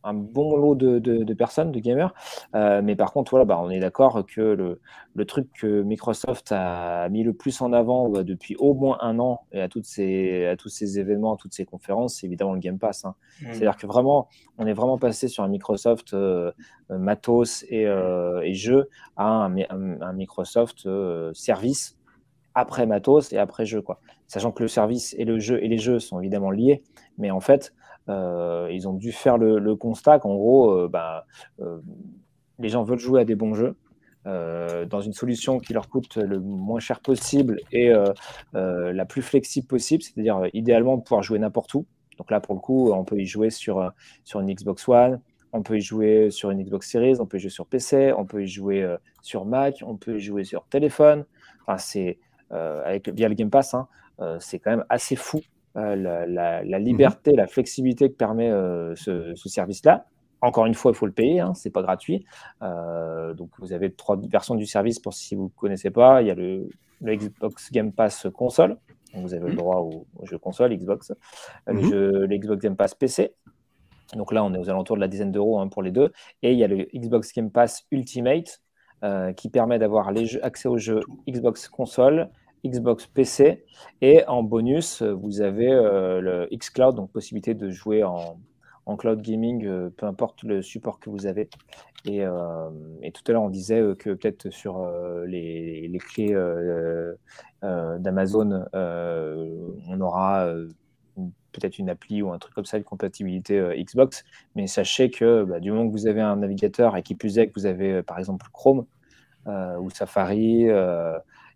un bon lot de, personnes, de gamers. Euh, mais par contre, voilà, bah, on est d'accord que le, le, truc que Microsoft a mis le plus en avant bah, depuis au moins un an et à, toutes ces, à tous ces événements, à toutes ces conférences, c'est évidemment le Game Pass. Hein. Mmh. C'est-à-dire que vraiment, on est vraiment passé sur un Microsoft euh, matos et, euh, et, jeu à un, un, Microsoft service après matos et après jeu. Quoi. Sachant que le service et le jeu et les jeux sont évidemment liés, mais en fait, euh, ils ont dû faire le, constat qu'en gros, euh, bah, euh, les gens veulent jouer à des bons jeux. dans une solution qui leur coûte le moins cher possible et la plus flexible possible, c'est-à-dire idéalement pouvoir jouer n'importe où. Donc là, pour le coup, on peut y jouer sur, sur une Xbox One, on peut y jouer sur une Xbox Series, on peut y jouer sur PC, on peut y jouer sur Mac, on peut y jouer sur téléphone. Enfin, c'est via le Game Pass, hein, c'est quand même assez fou la, mhm. liberté, la flexibilité que permet ce service-là. Encore une fois, il faut le payer, hein, c'est pas gratuit. Euh, donc vous avez trois versions du service pour si vous ne connaissez pas. Il y a le, Xbox Game Pass console, donc vous avez le mhm. droit au, jeu console Xbox, euh, le, mhm. jeu, Xbox Game Pass PC. Donc là, on est aux alentours de la dizaine d'euros hein, pour les deux. Et il y a le Xbox Game Pass Ultimate euh, qui permet d'avoir accès aux jeux Xbox console, Xbox PC. Et en bonus, vous avez le xCloud, donc possibilité de jouer en, en cloud gaming, euh, peu importe le support que vous avez. Et, euh, tout à l'heure, on disait euh, que peut-être sur les, clés d'Amazon, on aura peut-être une appli ou un truc comme ça de compatibilité Xbox. Mais sachez que bah, du moment que vous avez un navigateur et qui plus est que vous avez par exemple Chrome ou Safari,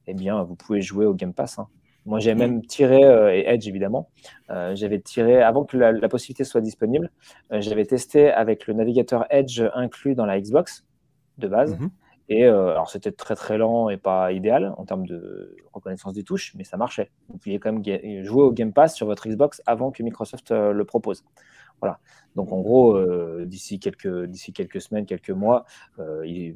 eh bien, vous pouvez jouer au Game Pass. Hein. Moi, j'ai même tiré, euh, et Edge évidemment, euh, j'avais tiré, avant que la, possibilité soit disponible, euh, j'avais testé avec le navigateur Edge inclus dans la Xbox de base. Mhm. Et alors, c'était très très lent et pas idéal en termes de reconnaissance des touches, mais ça marchait. Vous pouviez quand même jouer au Game Pass sur votre Xbox avant que Microsoft le propose. Voilà. Donc, en gros, d'ici quelques, quelques semaines, quelques mois, il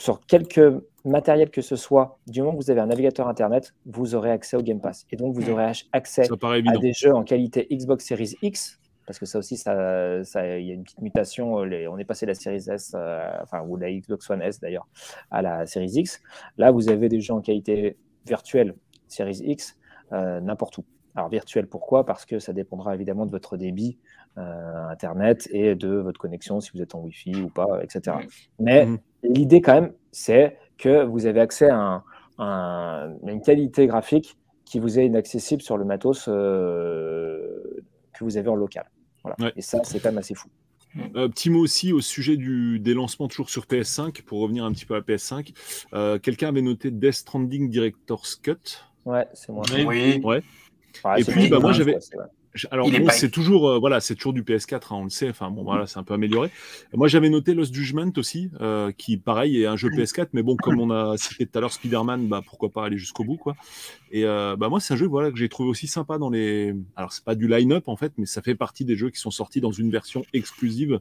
sur quelque matériel que ce soit, du moment que vous avez un navigateur Internet, vous aurez accès au Game Pass. Et donc, vous aurez accès à des jeux en qualité Xbox Series X, parce que ça aussi, il ça, y a une petite mutation. on est passé de la Series S, euh, enfin, ou la Xbox One S d'ailleurs, à la Series X. Là, vous avez des jeux en qualité virtuelle Series X, euh, n'importe où. Alors, virtuel, pourquoi? Parce que ça dépendra évidemment de votre débit euh, Internet et de votre connexion, si vous êtes en Wi-Fi ou pas, etc. Mais mhm. l'idée, quand même, c'est que vous avez accès à, une qualité graphique qui vous est inaccessible sur le matos euh, que vous avez en local. Voilà. Et ça, c'est quand même assez fou. Euh, petit mot aussi au sujet du, des lancements toujours sur PS5, pour revenir un petit peu à PS5. Quelqu'un avait noté Death Stranding Director's Cut. Ouais, c'est moi. Oui. Ouais. et puis, bah, moi, j'avais. Alors, c'est toujours, euh, voilà, c'est toujours du PS4, hein, on le sait. Enfin, bon, voilà, c'est un peu amélioré. Moi, j'avais noté Lost Judgment aussi, euh, qui, pareil, est un jeu PS4, mais bon, comme on a cité tout à l'heure Spider-Man, bah, pourquoi pas aller jusqu'au bout, quoi. Et euh, bah, moi, c'est un jeu, voilà, que j'ai trouvé aussi sympa dans les. Alors, c'est pas du line-up en fait, mais ça fait partie des jeux qui sont sortis dans une version exclusive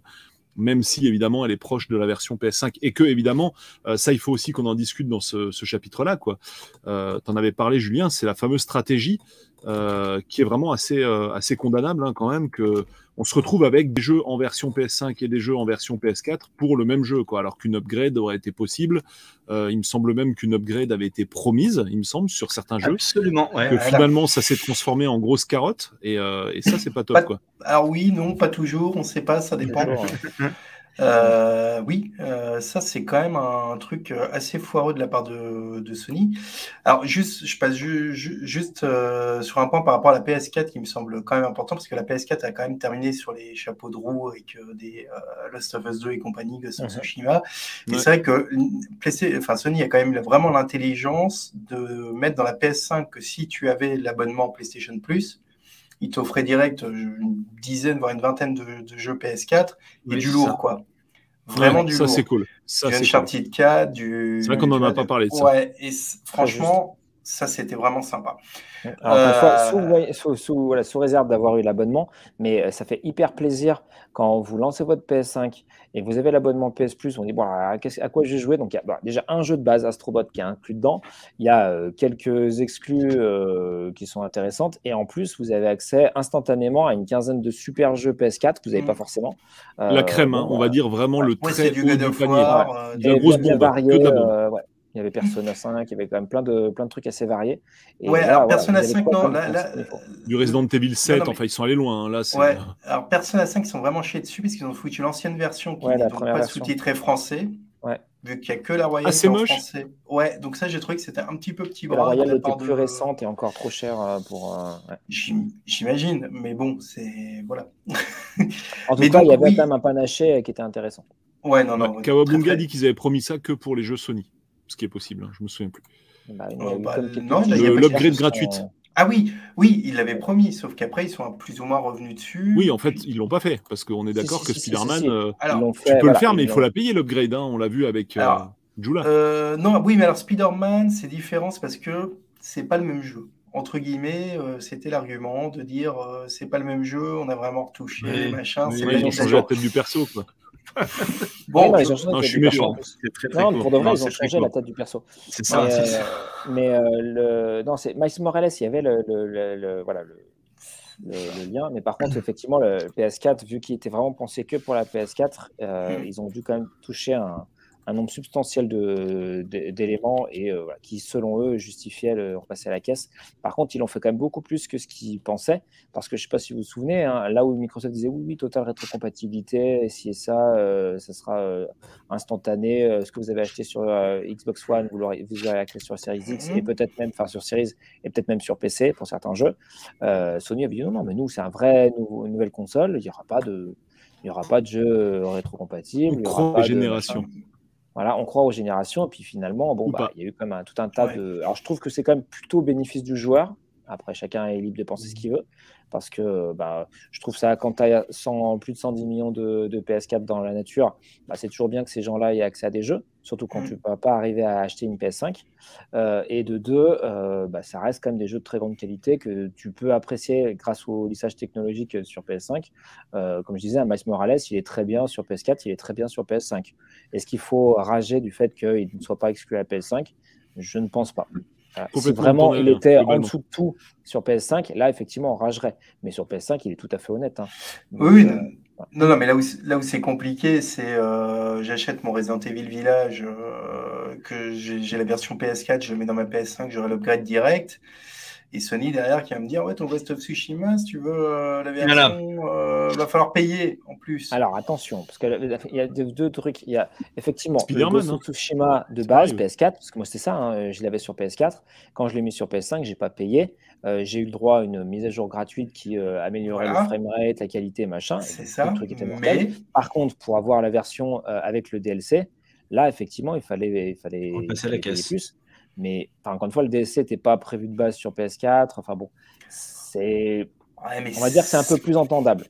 même si évidemment elle est proche de la version PS5 et que évidemment ça il faut aussi qu'on en discute dans ce, chapitre là quoi. Euh, T'en avais parlé Julien, c'est la fameuse stratégie euh, qui est vraiment assez, euh, assez condamnable hein, quand même, que on se retrouve avec des jeux en version PS5 et des jeux en version PS4 pour le même jeu, quoi, alors qu'une upgrade aurait été possible. Euh, il me semble même qu'une upgrade avait été promise, il me semble, sur certains jeux. Absolument. Ouais, que finalement, ça s'est transformé en grosse carotte, et, et ça, c'est pas top, quoi. Alors oui, non, pas toujours, on sait pas, ça dépend. Euh, oui, euh, ça c'est quand même un truc euh, assez foireux de la part de, Sony. Alors juste, je passe juste sur un point par rapport à la PS4 qui me semble quand même important parce que la PS4 a quand même terminé sur les chapeaux de roue avec des Lost of Us 2 et compagnie, de of Tsushima. Et c'est vrai que enfin, Sony a quand même vraiment l'intelligence de mettre dans la PS5 que si tu avais l'abonnement PlayStation Plus, il t'offrait direct euh, une dizaine, voire une vingtaine de, jeux PS4 et du lourd, quoi. Vraiment du lourd. Ça, c'est cool. Ça, du Uncharted 4, du. C'est vrai qu'on n'en a pas parlé de ça. Ouais, et franchement, ça, c'était vraiment sympa. Euh, sous, réserve d'avoir eu l'abonnement, mais euh, ça fait hyper plaisir quand vous lancez votre PS5 et vous avez l'abonnement PS Plus. On dit, bon, à, quoi je vais jouer Donc, il y a bah, déjà un jeu de base, Astrobot, qui est inclus dedans. Il y a euh, quelques exclus qui sont intéressantes. Et en plus, vous avez accès instantanément à une quinzaine de super jeux PS4 que vous n'avez pas mm. forcément. La crème, hein, on va dire vraiment le très haut du, panier. De grosses bombes. Ouais. Il y avait Persona 5, il y avait quand même plein de, plein de trucs assez variés. ouais, alors Persona 5, non. du Resident Evil 7, enfin, ils sont allés loin. Hein, là, ouais, alors Persona 5, ils sont vraiment chiés dessus parce qu'ils ont foutu l'ancienne version qui n'est pas sous-titrée français. Ouais. Vu qu'il n'y a que la Royale ah, en moche. français. Ouais, donc ça, j'ai trouvé que c'était un petit peu petit bras. La Royale était plus récente et encore trop chère euh, pour. Euh, j'imagine, mais bon, c'est. Voilà. en tout cas, il y avait quand même un panaché qui était intéressant. Ouais, non, non. Kawabunga dit qu'ils avaient promis ça que pour les jeux Sony. Ce qui est possible. hein, je me souviens plus. Bah, il y Oh, a eu bah, non, il l'upgrade sont- gratuite. Ah oui, oui, ils l'avaient promis, sauf qu'après, ils sont plus ou moins revenus dessus. Oui, en fait, ils l'ont pas fait parce qu'on est d'accord si, que si, Spider-Man, si, si. euh, tu fait, peux voilà, le faire, mais il faut la payer l'upgrade. hein, on l'a vu avec euh, Jula. Euh, non, oui, mais alors Spider-Man, c'est différent, c'est parce que c'est pas le même jeu. Entre guillemets, euh, c'était l'argument de dire euh, c'est pas le même jeu, on a vraiment retouché, Oui, machin. oui, c'est ils ont changé la tête du perso. Quoi. Bon, Ouais, non, je- ils ont changé non, la je suis méchant. perso. C'est très très Non, court. pour de vrai, Non, ils ont changé la tête du perso. C'est ça. mais, euh, ça. mais, euh, le... non, c'est Miles Morales, il y avait le, le- le- le- voilà, le, lien. Mais par contre, effectivement, le PS4, vu qu'il était vraiment pensé que pour la PS4, euh, ils ont dû quand même toucher un, un nombre substantiel d'éléments et euh, voilà, qui, selon eux, justifiaient le repasser à la caisse. Par contre, ils l'ont fait quand même beaucoup plus que ce qu'ils pensaient. Parce que je ne sais pas si vous vous souvenez, hein, là où Microsoft disait oui, oui, totale rétrocompatibilité, et ça, euh, ça sera euh, instantané. euh, ce que vous avez acheté sur Xbox One, vous, l'aurez- vous aurez accès sur Series X Mhm. et peut-être même, enfin sur Series et peut-être même sur PC pour certains jeux. Sony avait dit non, non, mais nous, c'est un vrai nouvelle console. Il n'y aura pas de, il y aura pas de jeu rétrocompatible. On il y croit aura aux pas de générations. machin. Voilà, on croit aux générations. Et puis finalement, bon, bah, il y a eu quand même un- tout un tas Ouais. de. Alors, je trouve que c'est quand même plutôt au bénéfice du joueur. Après, chacun est libre de penser ce qu'il veut. Parce que bah, je trouve ça, quand tu as 100 plus de 110 millions de, de PS4 dans la nature, bah, c'est toujours bien que ces gens-là aient accès à des jeux, surtout quand Mm. tu ne peux pas arriver à acheter une PS5. Euh, et de deux, euh, bah, ça reste quand même des jeux de très grande qualité que tu peux apprécier grâce au lissage technologique sur PS5. Euh, comme je disais, un Miles Morales, il est très bien sur PS4, il est très bien sur PS5. Est-ce qu'il faut rager du fait qu'il ne soit pas exclu à la PS5 Je ne pense pas. Voilà. Si vraiment il était en dessous de tout sur PS5, là, effectivement, on ragerait. Mais sur PS5, il est tout à fait honnête. hein. Donc, Oui, euh, non. Non, mais là où, c'est- là où c'est compliqué, c'est euh, j'achète mon Resident Evil Village, euh, que j'ai j'ai la version PS4, je le mets dans ma PS5, j'aurai l'upgrade direct. Et Sony derrière qui va me dire Ouais, ton Ghost of Tsushima, si tu veux euh, la Voilà. version, euh, va falloir payer en plus. Alors attention, parce qu'il y a deux, deux trucs. Il y a effectivement le Ghost hein. of Tsushima de base, pareil, PS4, parce que moi c'est ça, hein, je l'avais sur PS4. Quand je l'ai mis sur PS5, j'ai pas payé. Euh, j'ai eu le droit à une mise à jour gratuite qui euh, améliorait Voilà. le framerate, la qualité, machin. c'est ça. Le truc était mortel. Mais Par contre, pour avoir la version euh, avec le DLC, là effectivement, il fallait, il fallait, il la caisse. plus. Mais enfin, encore une fois, le DLC n'était pas prévu de base sur PS4. Enfin bon, c'est, ouais, mais on va dire que c'est un peu plus entendable.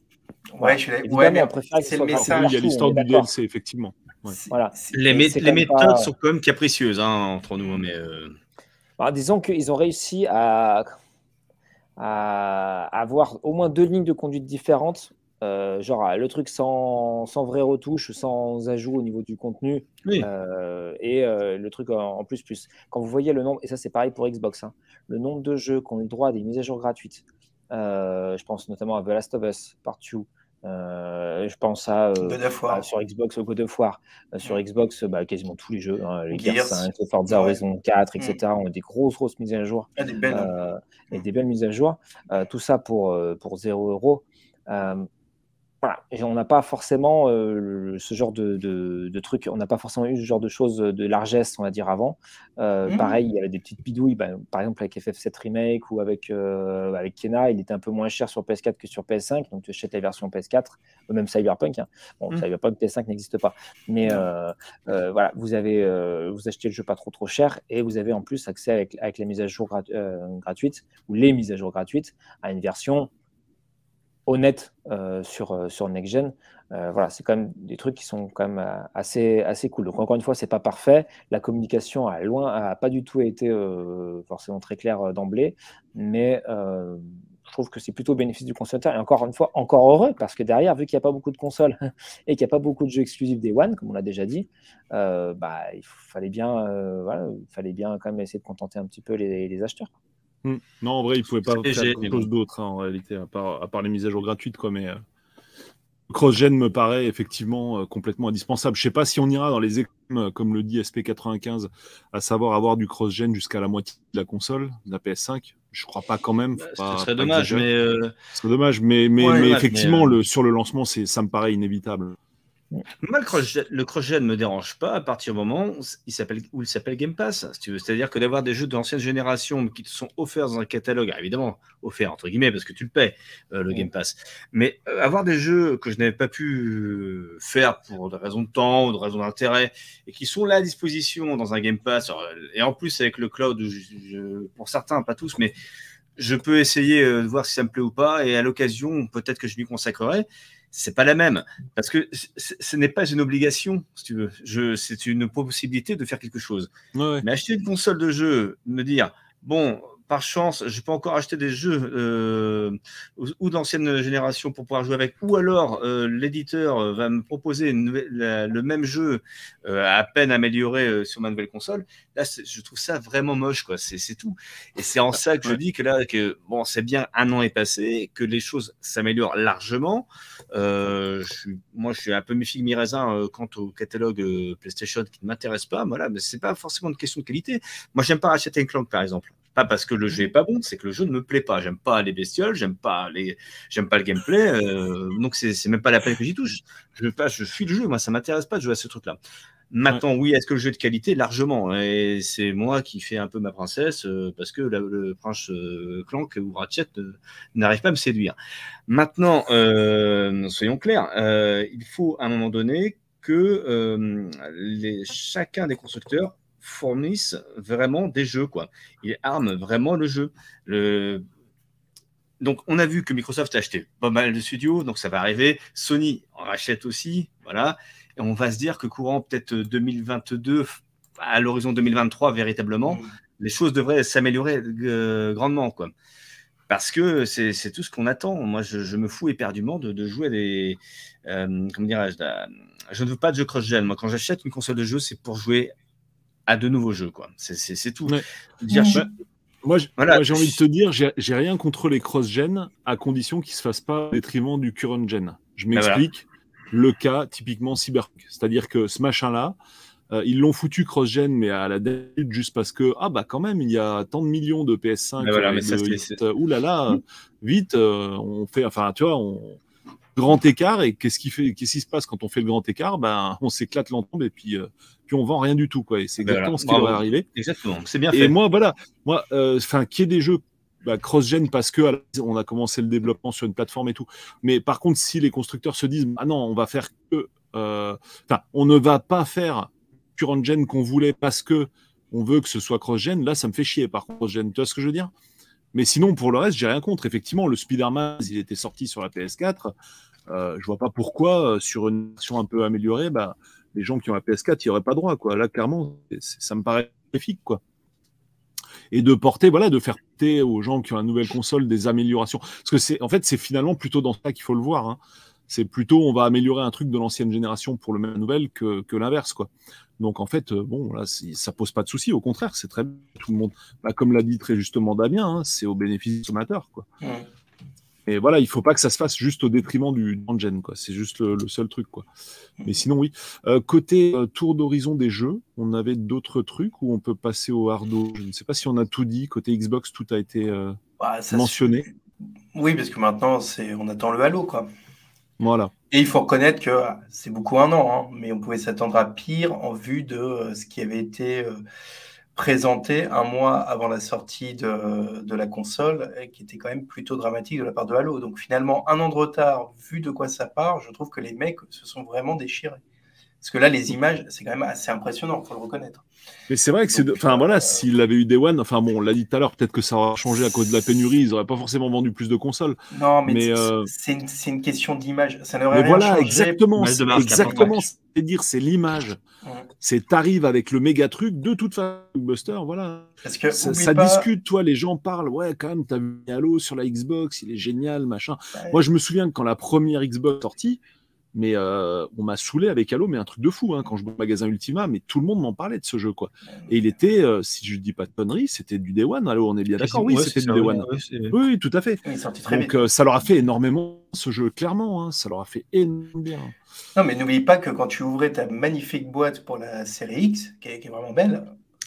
Ouais, je suis là- ouais, mais on préfère que ce c'est soit le message. il y a l'histoire du. DLC, effectivement. Ouais. Voilà. Les, mé- les méthodes pas- sont quand même capricieuses hein, entre nous. hein, Mais euh, Alors, disons qu'ils ont réussi à, à avoir au moins deux lignes de conduite différentes. Euh, genre le truc sans, sans vraie retouche, sans ajout au niveau du contenu, oui. euh, et euh, le truc en, en plus plus. Quand vous voyez le nombre, et ça c'est pareil pour Xbox, hein, le nombre de jeux qui ont eu le droit à des mises à jour gratuites. je pense notamment à The Last of Us, Part 2. euh, je pense à, à- sur Xbox God of War. Sur Xbox, bah, quasiment tous les jeux, hein, les Gears, Gears. 5, les Forza Ouais. Horizon 4, etc. ont des grosses grosses mises à jour Ah, des belles. euh, et des belles mises à jour. Tout ça pour, pour 0 euros. Voilà. Et on n'a pas forcément euh, ce genre de, de, de trucs, on n'a pas forcément eu ce genre de choses de largesse, on va dire, avant. Euh, Mhm. Pareil, il y avait des petites bidouilles, ben, par exemple avec FF7 Remake ou avec, euh, avec Kena, il était un peu moins cher sur PS4 que sur PS5, donc tu achètes la version PS4, ou même Cyberpunk. hein. Bon, Mhm. Cyberpunk PS5 n'existe pas, mais euh, voilà, vous avez vous achetez le jeu pas trop trop cher et vous avez en plus accès avec, avec la mise à jour grat- gratuite ou les mises à jour gratuites à une version honnête euh, sur, euh, sur Next Gen. Euh, voilà, c'est quand même des trucs qui sont quand même assez, assez cool. Donc encore une fois, c'est pas parfait. La communication a loin, a pas du tout été forcément très claire d'emblée, mais je trouve que c'est plutôt au bénéfice du consommateur. Et encore une fois, encore heureux, parce que derrière, vu qu'il n'y a pas beaucoup de consoles et qu'il n'y a pas beaucoup de jeux exclusifs des One, comme on l'a déjà dit, bah, il fallait bien, quand même essayer de contenter un petit peu les acheteurs. Hmm. Non, en vrai, il pouvait pas faire mais chose d'autre hein, en réalité, à part, à part les mises à jour gratuites. Quoi, mais euh, cross-gen me paraît effectivement euh, complètement indispensable. Je sais pas si on ira dans les écoles, comme le dit SP95, à savoir avoir du cross-gen jusqu'à la moitié de la console, de la PS5. Je crois pas quand même. Bah, pas- ce serait dommage. Mais euh, Ce serait dommage, mais, mais, Ouais, mais dommage, effectivement, euh, le, sur le lancement, c'est, ça me paraît inévitable. Moi, le cross-gen ne me dérange pas à partir du moment où il s'appelle, Game Pass, si. C'est-à-dire que d'avoir des jeux d'ancienne génération qui te sont offerts dans un catalogue, évidemment, offerts entre guillemets, parce que tu le paies, euh, le Game Pass. Mais euh, avoir des jeux que je n'avais pas pu euh, faire pour des raisons de temps ou de raisons d'intérêt, et qui sont là à disposition dans un Game Pass, et en plus avec le cloud, pour certains, pas tous, mais je peux essayer de voir si ça me plaît ou pas, et à l'occasion, peut-être que je m'y consacrerai c'est pas la même parce que ce n'est pas une obligation, si tu veux. Je, c'est une possibilité de faire quelque chose. Mais acheter une console de jeu, me dire bon, par chance, je peux encore acheter des jeux euh, ou d'ancienne génération pour pouvoir jouer avec, ou alors euh, l'éditeur euh, va me proposer le même jeu à peine amélioré sur ma nouvelle console. Là, je trouve ça vraiment moche, quoi. C'est tout. Et c'est en ça que je dis que là, que bon, c'est bien un an est passé, que les choses s'améliorent largement. moi, je suis un peu mi-figue mi-raisin quant au catalogue PlayStation qui ne m'intéresse pas. Voilà, mais c'est pas forcément une question de qualité. Moi, j'aime pas Ratchet Clank, par exemple. Pas parce que le jeu est pas bon, c'est que le jeu ne me plaît pas. J'aime pas les bestioles, j'aime pas les, j'aime pas le gameplay. Euh, donc c'est, c'est même pas la peine que j'y touche. Je pas, je fuis le jeu. Moi, ça m'intéresse pas de jouer à ce truc-là. Maintenant, oui, est-ce que le jeu est de qualité? Largement. Et c'est moi qui fais un peu ma princesse euh, parce que le prince euh, Clank ou Ratchet n'arrive pas à me séduire. Maintenant, soyons clairs, il faut à un moment donné que les, chacun des constructeurs fournissent vraiment des jeux, quoi. Ils arment vraiment le jeu. Le... Donc, on a vu que Microsoft a acheté pas mal de studios, donc ça va arriver. Sony en rachète aussi, voilà. Et on va se dire que courant peut-être 2022, à l'horizon 2023, véritablement, mm. les choses devraient s'améliorer euh, grandement, quoi. Parce que c'est tout ce qu'on attend. Moi, je, me fous éperdument de, de jouer à des. Euh, comment dirais-je Je ne veux pas de jeu cross-gen. Moi, quand j'achète une console de jeu, c'est pour jouer à de nouveaux jeux. quoi. C'est tout. Dire, Moi, j'ai envie de te dire, j'ai rien contre les cross-gen à condition qu'ils ne se fassent pas au détriment du current-gen. Je ben m'explique. Le cas, typiquement Cyberpunk. C'est-à-dire que ce machin-là, euh, ils l'ont foutu cross-gen, mais à la date, juste parce que, ah bah quand même, il y a tant de millions de PS5. Ben voilà, mais ça, ouh là là, vite, euh, on fait, enfin, tu vois, on, grand écart et qu'est-ce qui fait qu'est-ce qui se passe quand on fait le grand écart? Ben on s'éclate l'ensemble et puis euh, puis on vend rien du tout quoi. Et c'est exactement ce qui devrait arriver. Exactement. C'est bien fait. et moi voilà. Moi euh, enfin qui est des jeux bah, cross-gen parce que on a commencé le développement sur une plateforme et tout. Mais par contre si les constructeurs se disent ah non on va faire que euh, enfin on ne va pas faire current gen qu'on voulait parce que on veut que ce soit cross-gen là ça me fait chier par cross-gen. Tu vois ce que je veux dire? Mais sinon, pour le reste, j'ai rien contre. Effectivement, le Spider-Man, il était sorti sur la PS4. Euh, je vois pas pourquoi, euh, sur une version un peu améliorée, bah, les gens qui ont la PS4 n'y auraient pas droit. Quoi. Là, clairement, ça me paraît magnifique. Quoi. Et de porter, voilà, de faire porter aux gens qui ont une nouvelle console des améliorations. Parce que c'est, en fait, c'est finalement plutôt dans ça qu'il faut le voir. Hein. C'est plutôt, on va améliorer un truc de l'ancienne génération pour le même nouvelle que, l'inverse, quoi. Donc en fait, euh, bon, là, ça pose pas de souci. Au contraire, c'est très tout le monde. Bah, comme l'a dit très justement Damien, hein, c'est au bénéfice du consommateur. Et voilà, il faut pas que ça se fasse juste au détriment du gen, quoi. C'est juste le, seul truc, quoi. Mais sinon, oui. Euh, côté euh, tour d'horizon des jeux, on avait d'autres trucs où on peut passer au hardo? Je ne sais pas si on a tout dit. Côté Xbox, tout a été euh, bah, mentionné. Oui, parce que maintenant, c'est on attend le Halo, quoi. Voilà. Et il faut reconnaître que c'est beaucoup un an, hein, mais on pouvait s'attendre à pire en vue de ce qui avait été présenté un mois avant la sortie de, de, la console, qui était quand même plutôt dramatique de la part de Halo. Donc finalement, un an de retard, vu de quoi ça part, je trouve que les mecs se sont vraiment déchirés. Parce que là, les images, c'est quand même assez impressionnant, il faut le reconnaître. Mais c'est vrai que c'est. Enfin voilà, euh, s'il avait eu Day One, enfin bon, on l'a dit tout à l'heure, peut-être que ça aurait changé à cause de la pénurie, ils n'auraient pas forcément vendu plus de consoles. Non, mais, euh, c'est une, une, question d'image. Ça n'aurait rien voilà, exactement. Exactement. C'est dire, c'est l'image. C'est t'arrives avec le méga truc, de toute façon, Buster, voilà. Parce que, ça, discute, toi, les gens parlent, ouais, quand même, t'as vu Halo sur la Xbox, il est génial, machin. Moi, je me souviens que quand la première Xbox sortie, mais euh, on m'a saoulé avec Halo, mais un truc de fou hein, quand je vais au magasin Ultima, mais tout le monde m'en parlait de ce jeu quoi. Et il était, euh, si je dis pas de conneries, c'était du Day One. Halo, on est bien d'accord. Oui, c'était du Day One. oui, tout à fait. Donc euh, ça leur a fait énormément ce jeu, clairement. Hein, ça leur a fait énormément bien. Non, mais n'oublie pas que quand tu ouvrais ta magnifique boîte pour la série X, qui est, vraiment belle,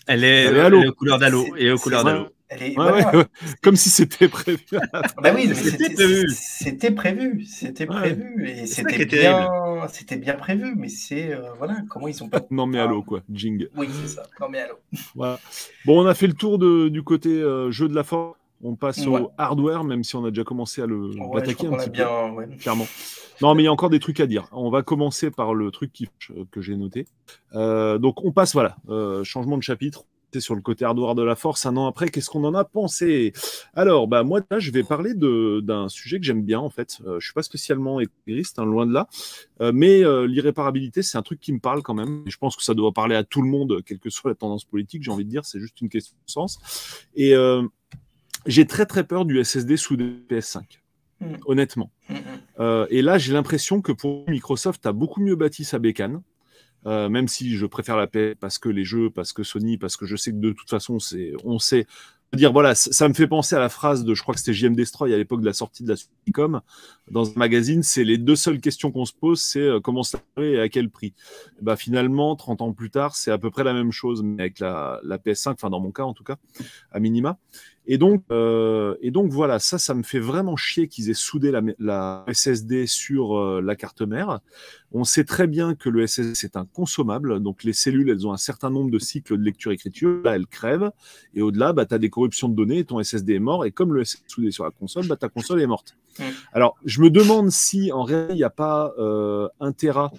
elle est, elle est, aux couleurs d'Halo et aux couleurs d'Halo. Elle est, Ouais, voilà. ouais, ouais. Comme si c'était prévu. Bah oui, C'était prévu. C'était prévu, c'était prévu, et c'était bien, c'était bien prévu, mais c'est euh, voilà comment ils ont pas. non mais allô quoi, Jing. Oui, c'est ça. Non mais allô. Voilà. Bon, on a fait le tour de- du côté euh, jeu de la force. On passe Ouais. au hardware, même si on a déjà commencé à le Ouais, crois un petit peu. ouais. clairement. Non, mais il y a encore des trucs à dire. On va commencer par le truc qui, euh, que j'ai noté. Euh, donc, on passe, voilà, euh, changement de chapitre. Sur le côté hardware de la force. Un an après, qu'est-ce qu'on en a pensé? Alors, bah, moi, là, je vais parler d'un sujet que j'aime bien, en fait. Euh, je suis pas spécialement égriste, hein, loin de là. Euh, mais euh, l'irréparabilité, c'est un truc qui me parle quand même. Et je pense que ça doit parler à tout le monde, quelle que soit la tendance politique. J'ai envie de dire, c'est juste une question de sens. Et j'ai très, très peur du SSD sous des PS5. Mm. Honnêtement. Mm, mm. Euh, et là, j'ai l'impression que pour Microsoft a beaucoup mieux bâti sa bécane. Euh, même si je préfère la paix parce que les jeux, parce que Sony, parce que je sais que de toute façon, c'est, on sait. Dire, voilà, ça, me fait penser à la phrase de, je crois que c'était JM Destroy à l'époque de la sortie de la Suicom dans un magazine. C'est les deux seules questions qu'on se pose, c'est euh, comment ça fait et à quel prix. Bah, finalement, 30 ans plus tard, c'est à peu près la même chose, mais avec la, la PS5, enfin dans mon cas en tout cas, à minima. Et donc, euh, et donc voilà, ça, ça me fait vraiment chier qu'ils aient soudé la, la SSD sur euh, la carte mère. On sait très bien que le SSD c'est un consommable, donc les cellules elles ont un certain nombre de cycles de lecture-écriture. Là, elles crèvent, et au-delà, bah, tu as des corruptions de données, et ton SSD est mort, et comme le SSD est soudé sur la console, bah, ta console est morte. Alors, je me demande si en réalité il n'y a pas euh, un Tera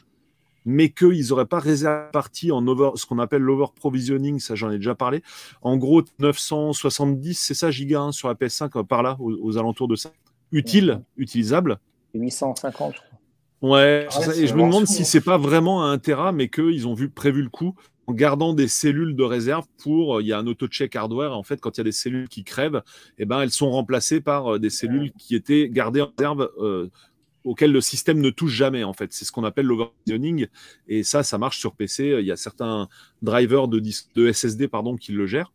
mais qu'ils n'auraient pas réservé partie en over, ce qu'on appelle l'over provisioning, ça j'en ai déjà parlé. En gros, 970, c'est ça, giga hein, sur la PS5, euh, par là, aux, aux alentours de ça. Utile, utilisable. 850, je crois. Ouais, Ah ouais, et je me demande fou, si hein. c'est pas vraiment un Tera, mais qu'ils ont vu, prévu le coup en gardant des cellules de réserve pour, euh, il y a un auto-check hardware, en fait, quand il y a des cellules qui crèvent, eh ben, elles sont remplacées par euh, des cellules qui étaient gardées en réserve, euh, auxquelles le système ne touche jamais, en fait. C'est ce qu'on appelle l'overvisioning, et ça, ça marche sur PC. Il y a certains drivers de, de SSD, pardon, qui le gèrent.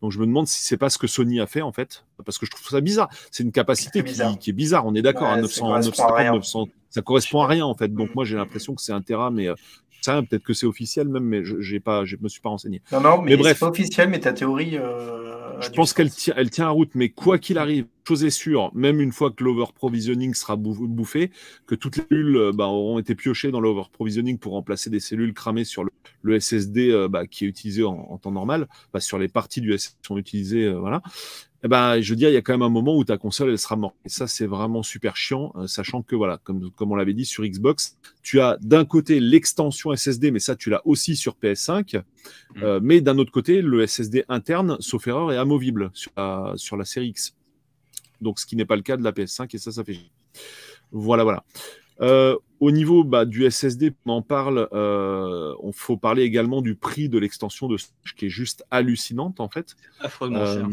Donc je me demande si c'est pas ce que Sony a fait en fait, parce que je trouve ça bizarre. C'est une capacité qui, est bizarre. On est d'accord, Ouais, à ça 900, correspond à 950, rien. 900, ça correspond à rien en fait. Donc Mm. moi j'ai l'impression que c'est un Tera, mais euh, ça peut-être que c'est officiel même, mais je j'ai pas, je me suis pas renseigné. Non, non, mais, Mais bref. c'est pas officiel, mais ta théorie. euh, Je du pense qu'elle tient, elle tient la route, mais quoi qu'il arrive, chose est sûre, même une fois que l'over provisioning sera bou- bouffé, que toutes les cellules euh, bah, auront été piochées dans l'over provisioning pour remplacer des cellules cramées sur le, le SSD euh, bah, qui est utilisé en, en temps normal, bah, sur les parties du SSD qui sont utilisées, euh, voilà. Eh ben, je veux dire, il y a quand même un moment où ta console elle sera morte. Et ça, c'est vraiment super chiant, euh, sachant que voilà, comme, comme on l'avait dit sur Xbox, tu as d'un côté l'extension SSD, mais ça, tu l'as aussi sur PS5. Euh, mais d'un autre côté, le SSD interne, sauf erreur, est amovible sur la, sur la série X. Donc, ce qui n'est pas le cas de la PS5, et ça, ça fait. chier. Voilà, voilà. Euh, au niveau bah, du SSD, on en parle. Euh, on faut parler également du prix de l'extension de qui est juste hallucinante en fait. Affreusement Euh, cher.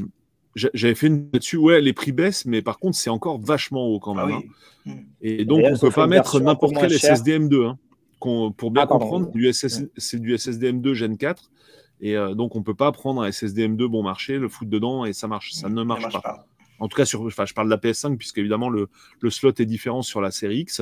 J'a- J'avais fait une là-dessus. Ouais, les prix baissent, mais par contre, c'est encore vachement haut quand Ah même. oui. hein. Mm. Et donc, on ils peut pas mettre n'importe quel chère. SSD M2. hein. Pour bien Ah, comprendre, SS c'est du SSD M2 Gen 4. Et euh, donc, on peut pas prendre un SSD M2 bon marché, le foutre dedans et ça marche. Ça ne Ça marche pas. En tout cas, sur, enfin, je parle de la PS5, puisque évidemment, le, le slot est différent sur la série X.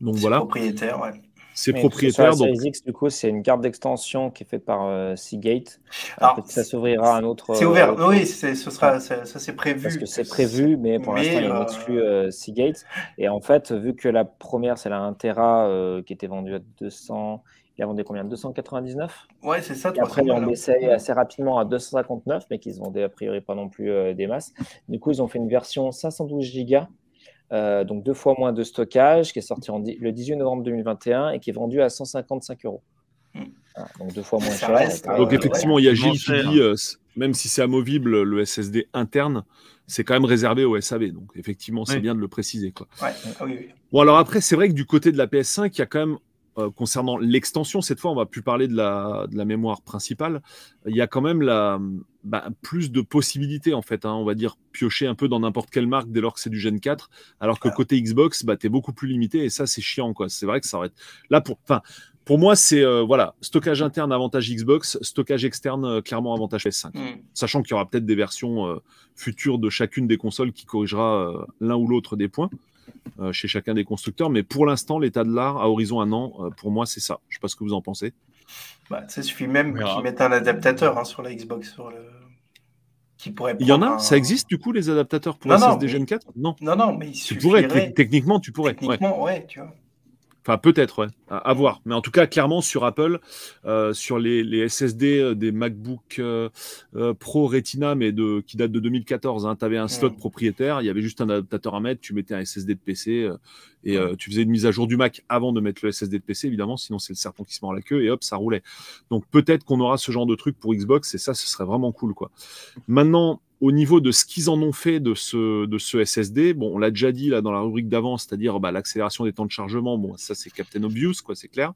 Donc voilà, propriétaire, ouais. C'est Mais propriétaire. Sur la Donc, X, du coup, c'est une carte d'extension qui est faite par euh, Seagate. Alors, Peut-être que ça s'ouvrira à un autre. C'est euh, ouvert. autre- Oui, c'est- ce sera, ça, c'est prévu. Parce que c'est prévu, mais pour l'instant, il y a une euh, exclue euh, Seagate. Et en fait, vu que la première, c'est la 1 Tera euh, qui était vendue à 200. Il a vendu combien? 299 Ouais, c'est ça. Et après, ils 300 ont baissé assez rapidement à 259, mais qu'ils vendaient a priori pas non plus euh, des masses. Du coup, ils ont fait une version 512 Go, euh, donc deux fois moins de stockage, qui est sortie en le 18 novembre 2021 et qui est vendue à 155 euros. Mm. Voilà, donc deux fois moins Ça cher. reste, Et, euh, donc ouais. effectivement, il y a Gilles qui faire dit, euh, même si c'est amovible, le SSD interne, c'est quand même réservé au SAV. Donc effectivement, c'est Oui. bien de le préciser. Quoi. Ouais. Ah oui, oui. Bon, alors après, c'est vrai que du côté de la PS5, il y a quand même, euh, concernant l'extension, cette fois, on va plus parler de la, de la mémoire principale, il y a quand même la, bah, plus de possibilités, en fait. hein, on va dire piocher un peu dans n'importe quelle marque dès lors que c'est du Gen 4, alors que Ah. côté Xbox, bah, tu es beaucoup plus limité et ça, c'est chiant. quoi. C'est vrai que ça aurait. Là, pour. Enfin, pour moi, c'est euh, voilà, stockage interne avantage Xbox, stockage externe euh, clairement avantage PS5 Mm. sachant qu'il y aura peut-être des versions euh, futures de chacune des consoles qui corrigera l'un ou l'autre des points chez chacun des constructeurs. Mais pour l'instant, l'état de l'art à horizon un an, euh, pour moi, c'est ça. Je sais pas ce que vous en pensez. Bah, ça suffit même qu'ils mettent un adaptateur hein, sur la Xbox. Sur le... qui pourrait Il y en a un- Ça existe du coup les adaptateurs pour Non, non, SSD mais- Gen 4 Non. Non, non, mais il Tu pourrais, suffirait- te- techniquement, tu pourrais. ouais. Techniquement, ouais, tu vois. Enfin, peut-être, ouais. À, à voir. Mais en tout cas, clairement, sur Apple, euh, sur les, les SSD euh, des MacBook euh, euh, Pro Retina, mais de, qui datent de 2014, tu avais un slot propriétaire, il y avait juste un adaptateur à mettre, tu mettais un SSD de PC euh, et euh, tu faisais une mise à jour du Mac avant de mettre le SSD de PC, évidemment, sinon c'est le serpent qui se mord la queue et hop, ça roulait. Donc peut-être qu'on aura ce genre de truc pour Xbox et ça, ce serait vraiment cool, quoi. Maintenant, au niveau de ce qu'ils en ont fait de ce, de ce SSD, bon, on l'a déjà dit là dans la rubrique d'avant, c'est-à-dire bah, l'accélération des temps de chargement, bon, ça c'est Captain Obvious, quoi, c'est clair.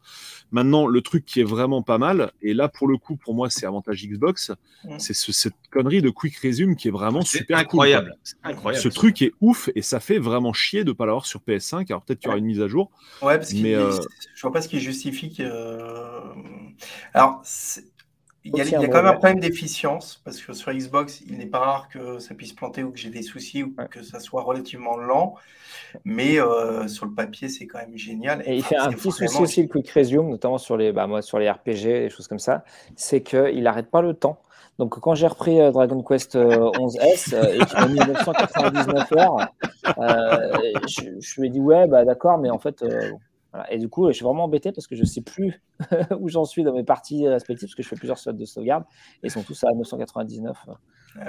Maintenant, le truc qui est vraiment pas mal, et là pour le coup, pour moi, c'est avantage Xbox, c'est ce- cette connerie de Quick Resume qui est vraiment C'est super cool, incroyable. Incroyable. Ce truc est ouf et ça fait vraiment chier de pas l'avoir sur PS5. Alors peut-être qu'il y aura une mise à jour. Ouais, parce que Mais, euh, je vois pas ce qui justifie que. euh, Alors, c'est- il y a, Aussi il y a un quand même un problème d'efficience, parce que sur Xbox, il n'est pas rare que ça puisse planter ou que j'ai des soucis ou Ouais. que ça soit relativement lent. Mais euh, sur le papier, c'est quand même génial. Et il fait un petit souci aussi, le quick resume, notamment sur les, bah, moi, sur les RPG, des choses comme ça, c'est qu'il n'arrête pas le temps. Donc, quand j'ai repris euh, Dragon Quest euh, 11S euh, et qu'il m'a mis 999 heures, euh, je, je lui ai dit, ouais, bah, d'accord, mais en fait, voilà. Et du coup, je suis vraiment embêté parce que je ne sais plus où j'en suis dans mes parties respectives, parce que je fais plusieurs slots de sauvegarde et ils sont tous à 999. Ouais.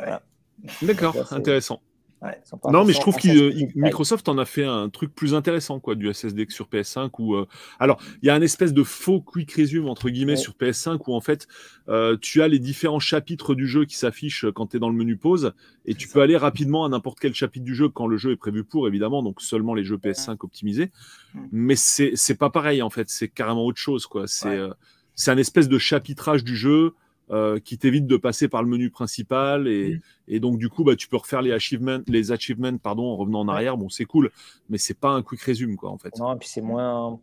D'accord, intéressant. Ouais. Non, mais je trouve que. Microsoft en a fait un truc plus intéressant quoi du SSD que sur PS5. Où, euh, Alors, il y a un espèce de faux quick resume entre guillemets Ouais. sur PS5 où en fait euh, tu as les différents chapitres du jeu qui s'affichent quand tu es dans le menu pause et tu peux aller rapidement à n'importe quel chapitre du jeu quand le jeu est prévu pour évidemment, donc seulement les jeux PS5 optimisés. Mm. Mais c'est c'est pas pareil en fait, c'est carrément autre chose quoi. C'est euh, c'est un espèce de chapitrage du jeu. Euh, qui t'évite de passer par le menu principal et, et donc du coup bah, tu peux refaire les achievements les achievements pardon en revenant en arrière bon c'est cool mais c'est pas un quick resume quoi en fait Non, et puis c'est moins.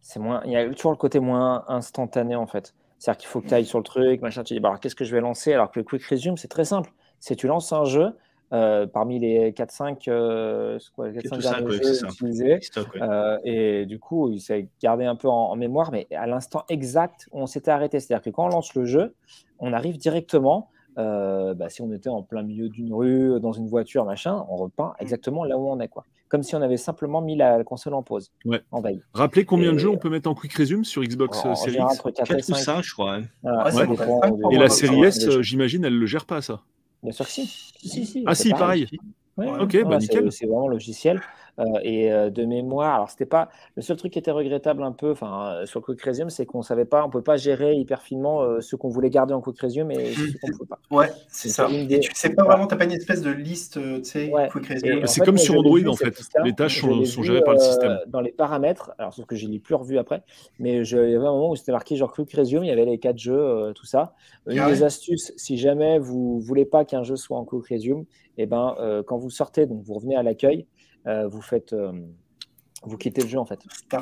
C'est moins. Il y a toujours le côté moins instantané en fait. C'est-à-dire qu'il faut que tu ailles sur le truc, machin, tu dis, bah, alors qu'est-ce que je vais lancer? Alors que le quick resume, c'est très simple. C'est tu lances un jeu euh, parmi les 4-5 euh, c'est quoi, les 4-5 Quatre ou cinq, derniers jeux utilisés. Stock, ouais. Euh, et du coup, il s'est gardé un peu en, en mémoire, mais à l'instant exact où on s'était arrêté. C'est-à-dire que quand on lance le jeu, on arrive directement. euh, bah, si on était en plein milieu d'une rue, dans une voiture, machin, on repart exactement là où on est, quoi. Comme si on avait simplement mis la console en pause, Ouais. en veille. rappelez combien de jeux on peut mettre en quick resume sur Xbox En Series X? entre 4 et 4 ou 5. 5, je crois. hein. Ouais, ça dépend et la série S j'imagine elle le gère pas ça Bien sûr que si. Si, si, ah si pareil Ouais, Ouais. Ok, ouais, bah, nickel. C'est vraiment logiciel. Euh, et euh, de mémoire, alors c'était pas le seul truc qui était regrettable un peu, enfin euh, sur Quick Resume, c'est qu'on savait pas, on peut pas gérer hyper finement euh, ce qu'on voulait garder en Quick Resume et ce qu'on pouvait pas. Ouais, c'est ça. des- tu sais pas vraiment, t'as pas une espèce de liste, tu sais, Ouais. quick resume. c'est comme sur Android, vu, en fait. Les tâches sont- gérées par le euh, système. Dans les paramètres, alors sauf que je l'ai plus revu après, mais je, il y avait un moment où c'était marqué genre Quick Resume, il y avait les quatre jeux, euh, tout ça. Une Ah ouais. des astuces, si jamais vous voulez pas qu'un jeu soit en Quick Resume, et ben euh, quand vous sortez, donc vous revenez à l'accueil, vous faites, euh, vous quittez le jeu en fait.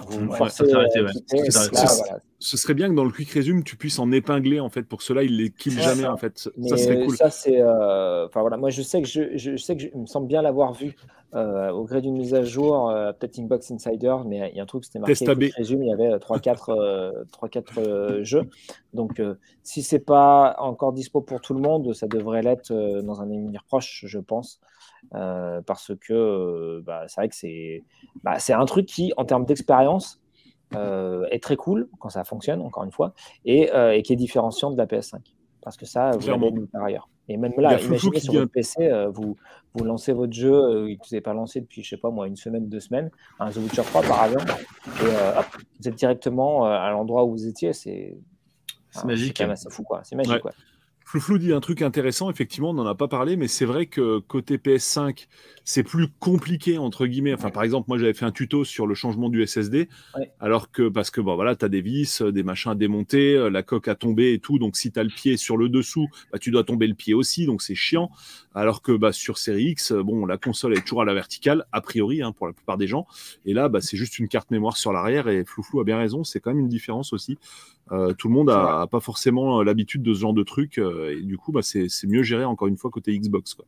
Vous ouais. forcez ouais. quitter, là, voilà. Ce serait bien que dans le quick resume tu puisses en épingler en fait pour cela il les kill jamais ça. en fait ça serait cool ça, c'est. euh, Enfin voilà, moi je sais que je, je sais que je, il me semble bien l'avoir vu euh, au gré d'une mise à jour, euh, peut-être Inbox Insider, mais il y a un truc, c'était marqué. Quick Resume, il y avait 3-4 euh, 3-4 euh, jeux. Donc si c'est pas encore dispo pour tout le monde, ça devrait l'être dans un avenir proche, je pense. Parce que bah, c'est vrai que c'est bah, c'est un truc qui, en termes d'expérience, est très cool quand ça fonctionne, encore une fois, et, euh, et qui est différenciant de la PS5. Parce que ça, vous l'avez part ailleurs. Et même là, imaginez sur un- votre PC, euh, vous, vous lancez votre jeu euh, que vous n'avez pas lancé depuis, je sais pas moi, une semaine, deux semaines, un The Witcher 3 par exemple, et euh, hop, vous êtes directement euh, à l'endroit où vous étiez. C'est C'est ah, magique. fou, quoi. C'est magique, Ouais. quoi. Flouflou dit un truc intéressant, effectivement, on n'en a pas parlé, mais c'est vrai que côté PS5, c'est plus compliqué, entre guillemets. Enfin, Ouais. par exemple, moi, j'avais fait un tuto sur le changement du SSD, Ouais. alors que, parce que, bon, voilà, tu as des vis, euh, des machins à démonter, euh, la coque à tomber et tout, donc si tu as le pied sur le dessous, bah, tu dois tomber le pied aussi, donc c'est chiant. Alors que bah, sur Série X, euh, bon, la console est toujours à la verticale, a priori, hein, pour la plupart des gens, et là, bah, c'est juste une carte mémoire sur l'arrière, et Flouflou a bien raison, c'est quand même une différence aussi. Euh, tout le monde C'est a, a pas forcément euh, l'habitude de ce genre de truc euh, et du coup bah, c'est c'est mieux géré encore une fois côté Xbox quoi.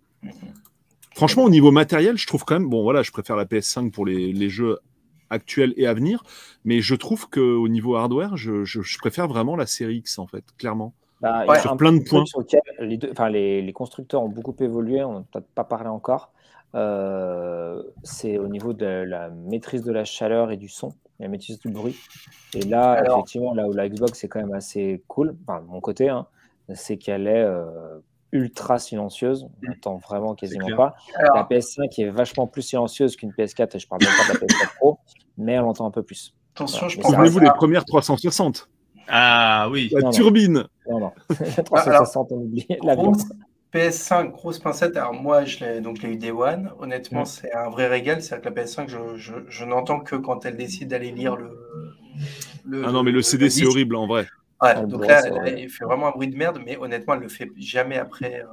Franchement au niveau matériel je trouve quand même bon voilà je préfère la PS5 pour les, les jeux actuels et à venir mais je trouve que au niveau hardware je, je- je préfère vraiment la série X en fait clairement Bah, Ouais. Sur plein de points. Sur lequel les, deux, enfin, les, les constructeurs ont beaucoup évolué, on n'a peut-être pas parlé encore. Euh, c'est au niveau de la maîtrise de la chaleur et du son, la maîtrise du bruit. Et là, Alors- effectivement, là où la Xbox est quand même assez cool, enfin, de mon côté, hein, c'est qu'elle est euh, ultra silencieuse. On n'entend vraiment quasiment pas. La Alors, PS5 est vachement plus silencieuse qu'une PS4, et je parle même pas de la PS4 Pro, mais elle entend un peu plus. attention, je Mais pense ça à Souvenez-vous ça. les premières 360. Ah oui. La non. turbine. Non, non. 360, on oublie l'avion. Grosse PS5, grosse pincette. Alors moi, je l'ai donc je l'ai eu Day One. Honnêtement, Mm. c'est un vrai régal. C'est-à-dire que la PS5, je, je, je n'entends que quand elle décide d'aller lire le, le. Ah non, mais le CD, c'est horrible en vrai. Ouais, Ah, donc là, horrible. elle fait vraiment un bruit de merde, mais honnêtement, elle le fait jamais après euh,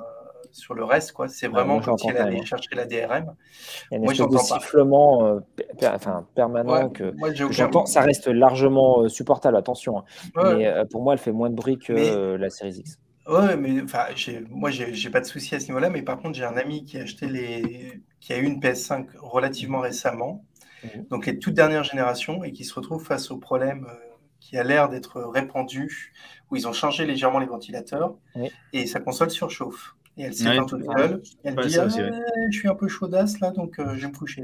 sur le reste. quoi. C'est Ah, vraiment moi, comme si j'entends elle pas, allait moi. chercher la DRM. Il y a une Moi, espèce de j'entends pas. sifflement euh, per- per- enfin, permanent Ouais, que, moi, que j'entends. Ça reste largement euh, supportable, attention. hein. Ouais, Mais euh, pour moi, elle fait moins de bruit que Mais- euh, la Series X. Ouais, mais enfin, j'ai- moi, j'ai j'ai pas de souci à ce niveau-là, mais par contre, j'ai un ami qui a acheté les, qui a eu une PS5 relativement récemment, Mhm. donc les toutes dernières générations, et qui se retrouve face au problème euh, qui a l'air d'être répandu, où ils ont changé légèrement les ventilateurs, Oui. et sa console surchauffe. Et elle s'éteint Ouais. toute seule. Elle Ouais, dit ça ah. Je suis un peu chaudasse là, donc euh, je vais me coucher.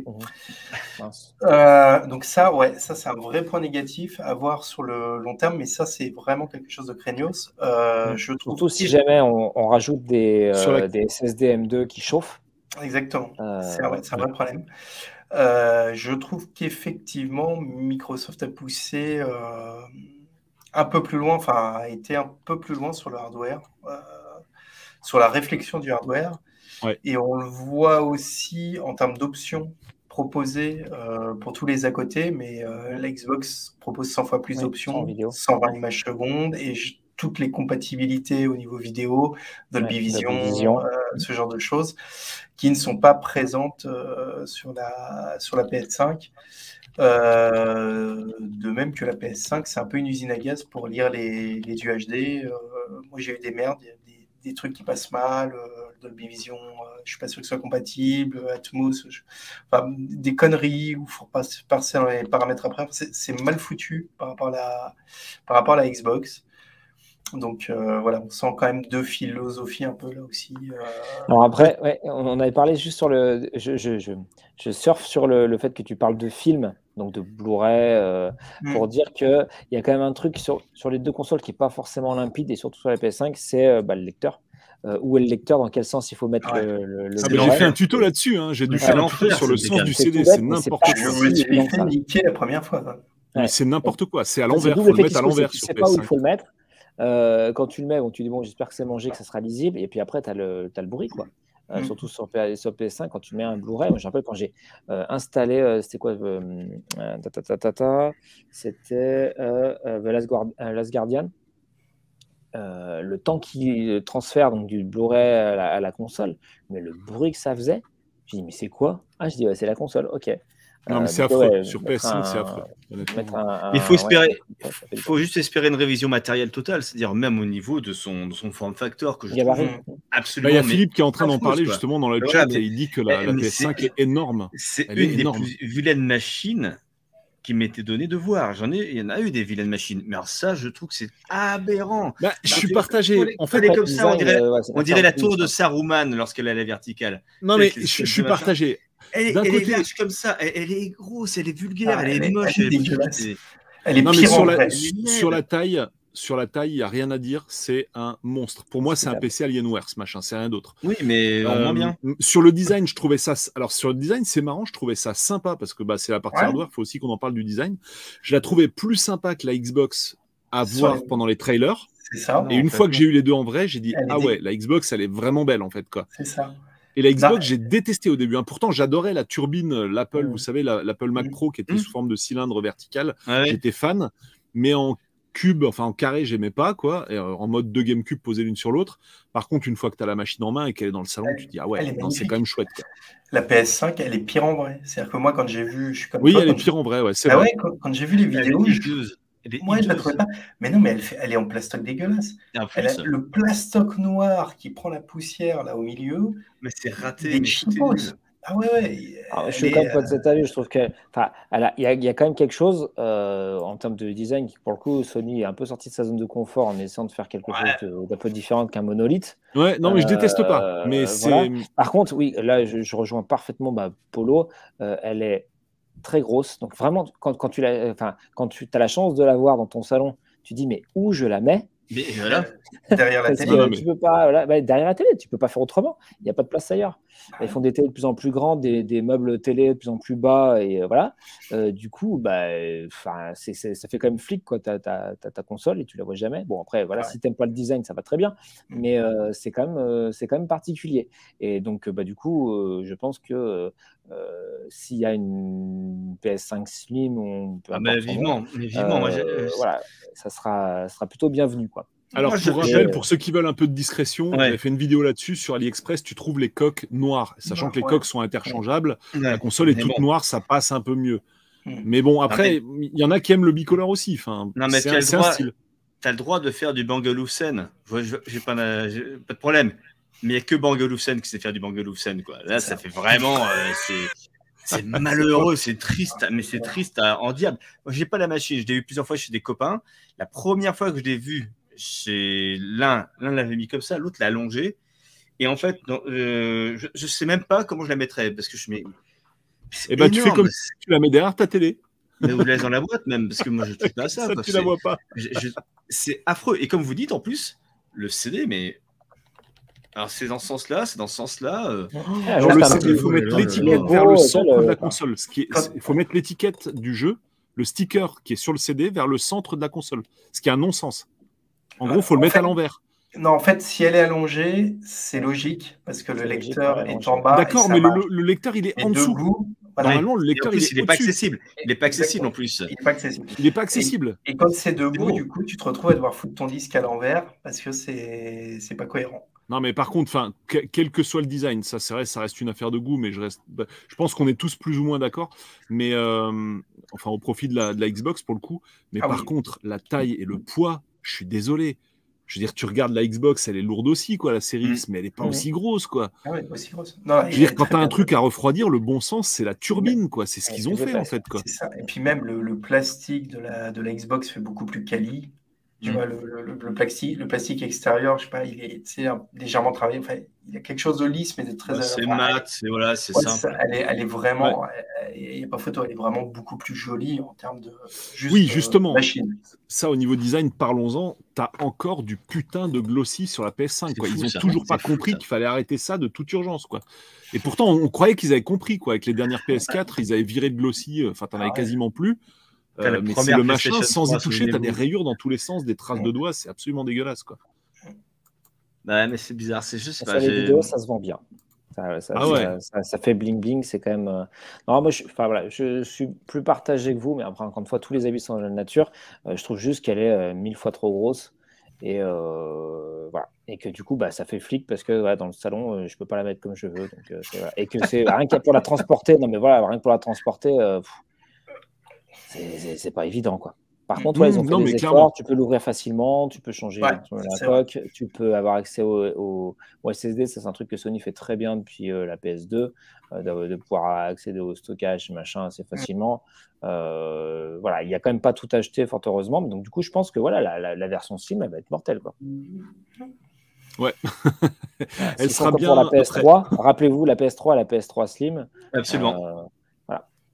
Mince. Euh, donc ça, ouais, ça c'est un vrai point négatif à voir sur le long terme, mais ça c'est vraiment quelque chose de craignos. Euh, je trouve Surtout si jamais on, on rajoute des, la- des SSD M2 qui chauffent. Exactement. euh, C'est un, vrai- c'est un vrai problème. Euh, je trouve qu'effectivement, Microsoft a poussé euh, un peu plus loin, enfin, a été un peu plus loin sur le hardware, euh, sur la réflexion du hardware. Ouais. Et on le voit aussi en termes d'options proposées euh, pour tous les à côté, mais euh, la Xbox propose 100 fois plus d'options, sans vidéo. 120 images secondes et toutes les compatibilités au niveau vidéo, Dolby Ouais, Vision, Dolby Vision. euh, ce genre de choses qui ne sont pas présentes euh, sur, la, sur la PS5. Euh, de même que la PS5, c'est un peu une usine à gaz pour lire les, les UHD. Euh, moi, j'ai eu des merdes, des, trucs qui passent mal, euh, Dolby Vision, euh, je suis pas sûr que ce soit compatible, Atmos, des conneries où il faut passer, dans les paramètres après. C'est mal foutu par rapport à la, par rapport à la Xbox. Donc euh, voilà, on sent quand même deux philosophies un peu là aussi. euh, Alors après, ouais, on avait parlé juste sur le. Je, je, je, je surfe sur le, le fait que tu parles de film, donc de Blu-ray, euh, Mm. pour dire qu'il y a quand même un truc sur, sur les deux consoles qui n'est pas forcément limpide, et surtout sur la PS5, c'est euh, bah, le lecteur. Euh, où est le lecteur Dans quel sens il faut mettre Ouais. le, le, le Ah, j'ai fait un tuto là-dessus. hein. J'ai dû Ouais, faire un tuto sur le sens du CD. C'est n'importe quoi. fait niquer la première fois. Ouais. c'est n'importe quoi. C'est à l'envers. d'où Faut le mettre à l'envers Tu sais pas où il PS5. faut le mettre. Euh, quand tu le mets, bon, tu dis bon, j'espère que c'est mangé, que ça sera lisible, et puis après, tu as le, t'as le bruit, quoi. Euh, Mm. Surtout sur, P- sur PS5, quand tu mets un Blu-ray, moi je me rappelle quand j'ai euh, installé, euh, c'était quoi ta, ta, ta, ta, ta, C'était The Last, Guard- Last Guardian. Le temps qui transfère donc, du Blu-ray à la, à la console, mais le bruit que ça faisait, je dis mais c'est quoi? Ah, je dis ouais, c'est la console, ok. Non, mais Euh, c'est affreux. ouais, Sur mettre PS5, c'est affreux. un- Il faut espérer- ouais, Il faut juste espérer une révision matérielle totale, c'est-à-dire même au niveau de son, de son form factor que je trouve Mm. Là, absolument. il y a mais Philippe qui est en train d'en parler quoi. justement dans le chat mais- et il dit que la, mais PS5 c'est- est énorme. C'est une des énorme. plus vilaines machines qui m'était donné de voir. J'en ai, il y en a eu des vilaines machines, mais alors ça, je trouve que c'est aberrant. Bah, je Bah, suis tu- partagé. les- En fait, comme ça, on dirait, euh, ouais, on dirait la tour de. Saruman lorsqu'elle est à la verticale. non mais je, je suis partagé. Elle est, large comme ça, elle, elle est grosse, elle est vulgaire, Ah, elle, elle est moche. elle est elle est dégueulasse. petite, Elle est Non mais pire en sur la, vrai. sur la taille, sur la taille, il y a rien à dire. C'est un monstre. Pour moi, c'est un. PC Alienware, ce machin. C'est rien d'autre. Oui, mais Euh, moins bien. Sur le design, je trouvais ça. Alors sur le design, c'est marrant. Je trouvais ça sympa parce que bah, c'est la partie Ouais. hardware. Il faut aussi qu'on en parle du design. Je la trouvais plus sympa que la Xbox à Sur voir les- pendant les trailers. C'est ça. Non, Et une en fait, fois que j'ai eu les deux en vrai, j'ai dit ah ouais, la Xbox, elle est vraiment belle en fait quoi. C'est ça. Et la Xbox, Bah, j'ai détesté au début. hein. Pourtant, j'adorais la turbine, euh, l'Apple, vous savez, la- l'Apple Mac Mm. Pro qui était Mm. sous forme de cylindre vertical. Ah ouais. J'étais fan, mais en cube, enfin en carré, j'aimais pas quoi. Et, euh, en mode deux GameCube posés l'une sur l'autre. Par contre, une fois que tu as la machine en main et qu'elle est dans le salon, Elle- tu te dis ah ouais, c'est quand même chouette. quoi. La PS5, elle est pire en vrai. C'est-à-dire que moi, quand j'ai vu, je suis comme Oui, toi, elle est pire en vrai, ouais, c'est Ah vrai. ouais, quand, quand j'ai vu les vidéos, je-. Elle est moi, je la hideuse. trouvais pas. Mais non, mais elle, fait- elle est en plastoc dégueulasse. Elle a le plastoc noir qui prend la poussière là au milieu. mais c'est raté. des. Ah ouais, ouais. Alors, je suis quand même pas de cet avis. Je trouve que, enfin, il y, a- il y a quand même quelque chose euh, en termes de design qui, pour le coup, Sony est un peu sorti de sa zone de confort en essayant de faire quelque Ouais. chose de- d'un peu différent qu'un monolithe. Ouais, non, mais je déteste pas. Euh, Mais voilà. c'est. Par contre, oui, là, je, je rejoins parfaitement bah, Polo. Euh, elle est très grosse. Donc, vraiment, quand, quand tu l'as- enfin, quand tu as la chance de la voir dans ton salon, tu dis, mais où je la mets? Mais voilà. derrière la télé. que mais- tu peux pas, voilà, bah, derrière la télé, tu peux pas faire autrement. Il n'y a pas de place ailleurs. Ils font des télés de plus en plus grandes, des, des meubles télé de plus en plus bas, et euh, voilà. Euh, du coup, bah, euh, c'est- ça fait quand même flic, quoi. T'as ta, ta console et tu la vois jamais. Bon, après, voilà, Ouais. si t'aimes pas le design, ça va très bien, mais euh, c'est quand même, euh, c'est quand même particulier. Et donc, euh, bah, du coup, euh, je pense que euh, s'il y a une PS5 Slim, on peut Ah, mais vivement, mais vivement. moi, euh, voilà, ça sera, ça sera plutôt bienvenu, quoi. Alors, Moi, je- pour je- rappel, pour ceux qui veulent un peu de discrétion, Ouais. j'avais fait une vidéo là-dessus sur AliExpress. Tu trouves les coques noires, sachant que les Ouais. coques sont interchangeables. Ouais. La console est Mais toute bon. noire, ça passe un peu mieux. Hmm. Mais bon, après, il y en a qui aiment le bicolore aussi. Enfin, Non, mais c'est tu as un, droit- style. T'as le droit de faire du Bangaloosen. Je- je- J'ai pas, de- j'ai pas de problème. Mais il n'y a que Bangaloosen qui sait faire du Bangaloosen. Quoi. Là, ça ça. fait vraiment. euh, c'est- malheureux, c'est triste, mais c'est triste à- en diable. Moi, j'ai pas la machine. Je l'ai vu plusieurs fois chez des copains. La première fois que je l'ai vu chez l'un, l'un l'avait mis comme ça, l'autre l'a allongé. Et en fait, non, euh, je, je sais même pas comment je la mettrais parce que je mets. Eh ben, tu fais comme si tu la mets derrière ta télé. Mais vous laissez dans la boîte même parce que moi je touche pas à ça. Ça, tu la vois pas. c'est affreux. Et comme vous dites, en plus, le CD, mais. Alors, c'est dans ce sens-là, c'est dans ce sens-là. euh, Ah, le CD, petit- il faut mettre l'étiquette vers le centre de la console. Ce qui est- Quand- Il faut mettre l'étiquette du jeu, le sticker qui est sur le CD, vers le centre de la console. Ce qui est un non-sens. En gros, il faut le mettre fait, à l'envers. Non, en fait, si elle est allongée, c'est logique parce que le logique, lecteur est en bas. D'accord, et mais le, lecteur, il est Et en dessous. debout, voilà, Normalement, le et lecteur, il plus, est il n'est pas accessible. Il n'est pas accessible en plus. il n'est pas accessible. Il n'est pas accessible. Et quand c'est debout, bon. du coup, tu te retrouves à devoir foutre ton disque à l'envers parce que c'est c'est pas cohérent. Non, mais par contre, enfin, que- quel que soit le design, ça, c'est vrai, ça reste une affaire de goût, mais je reste, bah, je pense qu'on est tous plus ou moins d'accord. Mais euh, enfin, au profit de la, de la Xbox pour le coup. Mais Ah par oui. contre, la taille et le poids, je suis désolé. Je veux dire, tu regardes la Xbox, elle est lourde aussi, quoi, la série Mm. X, mais elle est pas aussi grosse, quoi. Ah ouais, aussi grosse. Non, Je veux dire, quand t'as un truc à refroidir, le bon sens, c'est la turbine, quoi. C'est ce qu'ils tu ont fait, en fait, quoi. C'est ça. Et puis même le, le plastique de la, de la Xbox fait beaucoup plus quali. Tu Mm. vois, le, le, le plastique, le plastique extérieur, je sais pas, il est un- légèrement travaillé. Enfin, il y a quelque chose de lisse, mais de très C'est mat, c'est voilà, c'est ouais, simple. ça, elle, est, elle est vraiment, il n'y a pas photo, elle est vraiment beaucoup plus jolie en termes de juste, Oui, euh, justement. machine. Ça, au niveau design, parlons-en. T'as encore du putain de glossy sur la PS5, C'est quoi. fou, Ils ont ça. toujours pas fou, compris qu'il fallait arrêter ça de toute urgence, quoi. Et pourtant, on, on croyait qu'ils avaient compris, quoi. Avec les dernières PS4, ils avaient viré le glossy. euh, Enfin, t'en Ah avais ouais. quasiment plus. Euh, mais c'est le machin, sans y 3, toucher, t'as des rayures dans tous les sens, des traces de doigts, c'est absolument dégueulasse, quoi. Ouais, mais c'est bizarre, c'est juste. Bah, les vidéos, ça se vend bien. Ça, ça- Ah ouais. ça- fait bling bling, c'est quand même. euh, Non, moi, je, enfin, voilà, je suis plus partagé que vous, mais après, encore une fois, tous les avis sont de la nature. Euh, je trouve juste qu'elle est euh, mille fois trop grosse. Et euh, voilà. Et que du coup, bah, ça fait flic parce que voilà, dans le salon, euh, je peux pas la mettre comme je veux. Donc, euh, voilà. Et que c'est rien que pour la transporter. Non, mais voilà, rien que pour la transporter, euh, pff, c'est- pas évident, quoi. Par contre, ouais, ils ont Mmh, fait non, des efforts. clairement. Tu peux l'ouvrir facilement, tu peux changer Ouais, la coque, tu peux avoir accès au, au- au SSD. Ça, c'est un truc que Sony fait très bien depuis euh, la PS2, euh, de, de pouvoir accéder au stockage, machin, assez facilement. Euh, voilà, il n'y a quand même pas tout acheté, fort heureusement. Donc, du coup, je pense que voilà, la, la- la version Steam, elle va être mortelle. Quoi. Ouais. Elle sera bien pour la PS3. Rappelez-vous, la PS3 et la PS3 Slim. Absolument.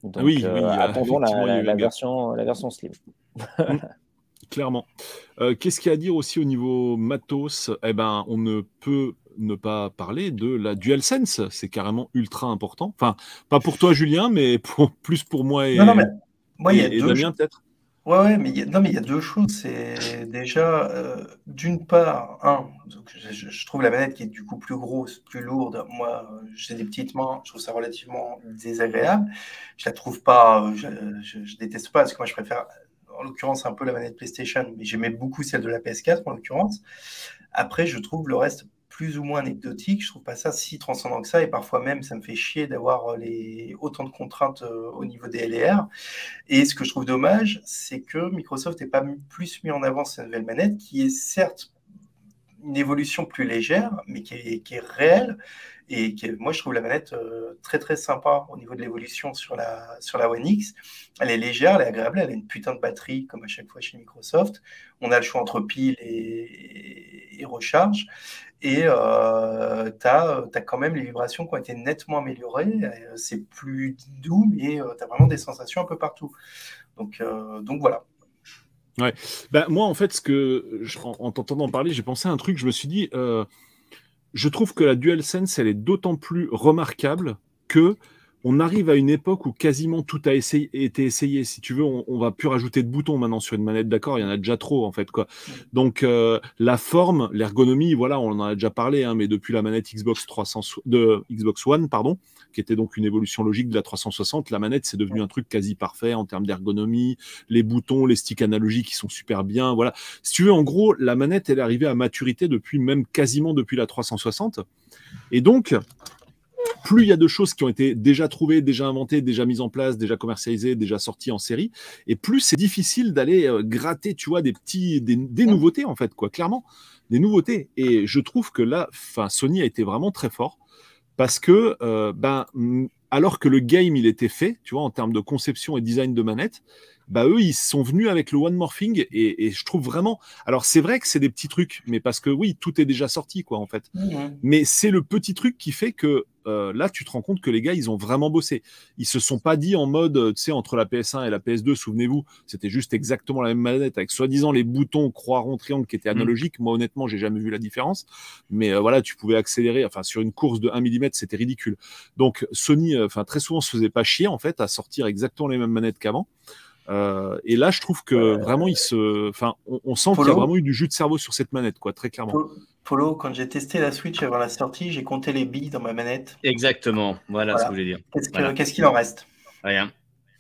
Donc, Oui, euh, oui, attendons la, version, la version Slim. Clairement. Euh, Qu'est-ce qu'il y a à dire aussi au niveau matos? Eh ben, on ne peut ne pas parler de la DualSense. C'est carrément ultra important. Enfin, pas pour toi, Julien, mais pour, plus pour moi et, Non, non, mais moi, il y a et- et deux Damien, peut-être? Ouais, mais il y a, deux choses. C'est déjà, euh, d'une part, un, je, trouve la manette qui est du coup plus grosse, plus lourde. Moi, j'ai des petites mains, je trouve ça relativement désagréable. Je la trouve pas, euh, je, je, je déteste pas, parce que moi, je préfère, en l'occurrence, un peu la manette PlayStation, mais j'aimais beaucoup celle de la PS4, en l'occurrence. Après, je trouve le reste plus ou moins anecdotique. Je trouve pas ça si transcendant que ça, et parfois même, ça me fait chier d'avoir les autant de contraintes euh, au niveau des LR. Et ce que je trouve dommage, c'est que Microsoft n'ait pas plus mis en avant cette nouvelle manette, qui est certes une évolution plus légère, mais qui est, réelle. Et qui moi, je trouve la manette euh, très très sympa au niveau de l'évolution sur la, sur la One X. Elle est légère, elle est agréable, elle a une putain de batterie, comme à chaque fois chez Microsoft. On a le choix entre pile et recharge. Et euh, tu as, quand même les vibrations qui ont été nettement améliorées. Euh, c'est plus doux, mais euh, tu as vraiment des sensations un peu partout. Donc, euh, donc voilà. Ouais. Ben, moi, en fait, ce que, en, en t'entendant parler, j'ai pensé à un truc. Je me suis dit, euh, je trouve que la DualSense, elle est d'autant plus remarquable que on arrive à une époque où quasiment tout a essayé, été essayé. Si tu veux, on, on, va plus rajouter de boutons maintenant sur une manette, d'accord? Il y en a déjà trop, en fait. quoi. Donc, euh, la forme, l'ergonomie, voilà, on en a déjà parlé, hein, mais depuis la manette Xbox, 300, de, Xbox One, pardon, qui était donc une évolution logique de la 360, la manette, c'est devenu un truc quasi parfait en termes d'ergonomie, les boutons, les sticks analogiques qui sont super bien, voilà. Si tu veux, en gros, la manette, elle est arrivée à maturité depuis même quasiment depuis la 360. Et donc, plus il y a de choses qui ont été déjà trouvées, déjà inventées, déjà mises en place, déjà commercialisées, déjà sorties en série, et plus c'est difficile d'aller euh, gratter, tu vois, des petits, des, des, nouveautés en fait, quoi, clairement, des nouveautés. Et je trouve que là, enfin, Sony a été vraiment très fort parce que, euh, ben, alors que le game il était fait, tu vois, en termes de conception et design de manette, bah eux ils sont venus avec le one morphing et, et je trouve vraiment alors c'est vrai que c'est des petits trucs mais parce que oui tout est déjà sorti quoi en fait. Mmh. mais c'est le petit truc qui fait que euh, là tu te rends compte que les gars ils ont vraiment bossé. Ils se sont pas dit en mode tu sais entre la PS1 et la PS2 souvenez-vous c'était juste exactement la même manette avec soi-disant les boutons croix rond triangle qui étaient analogiques. Mmh. moi honnêtement j'ai jamais vu la différence. Mais euh, voilà tu pouvais accélérer enfin sur une course de 1 mm c'était ridicule. Donc Sony euh, enfin très souvent se faisait pas chier en fait à sortir exactement les mêmes manettes qu'avant euh, et là, je trouve que vraiment, il se, enfin, on, on sent qu'il y a vraiment eu du jus de cerveau sur cette manette, quoi, très clairement. Polo, quand j'ai testé la Switch avant la sortie, j'ai compté les billes dans ma manette. Exactement, voilà, voilà. ce que je voulais dire. Qu'est-ce qu'il voilà. qu en reste? Rien.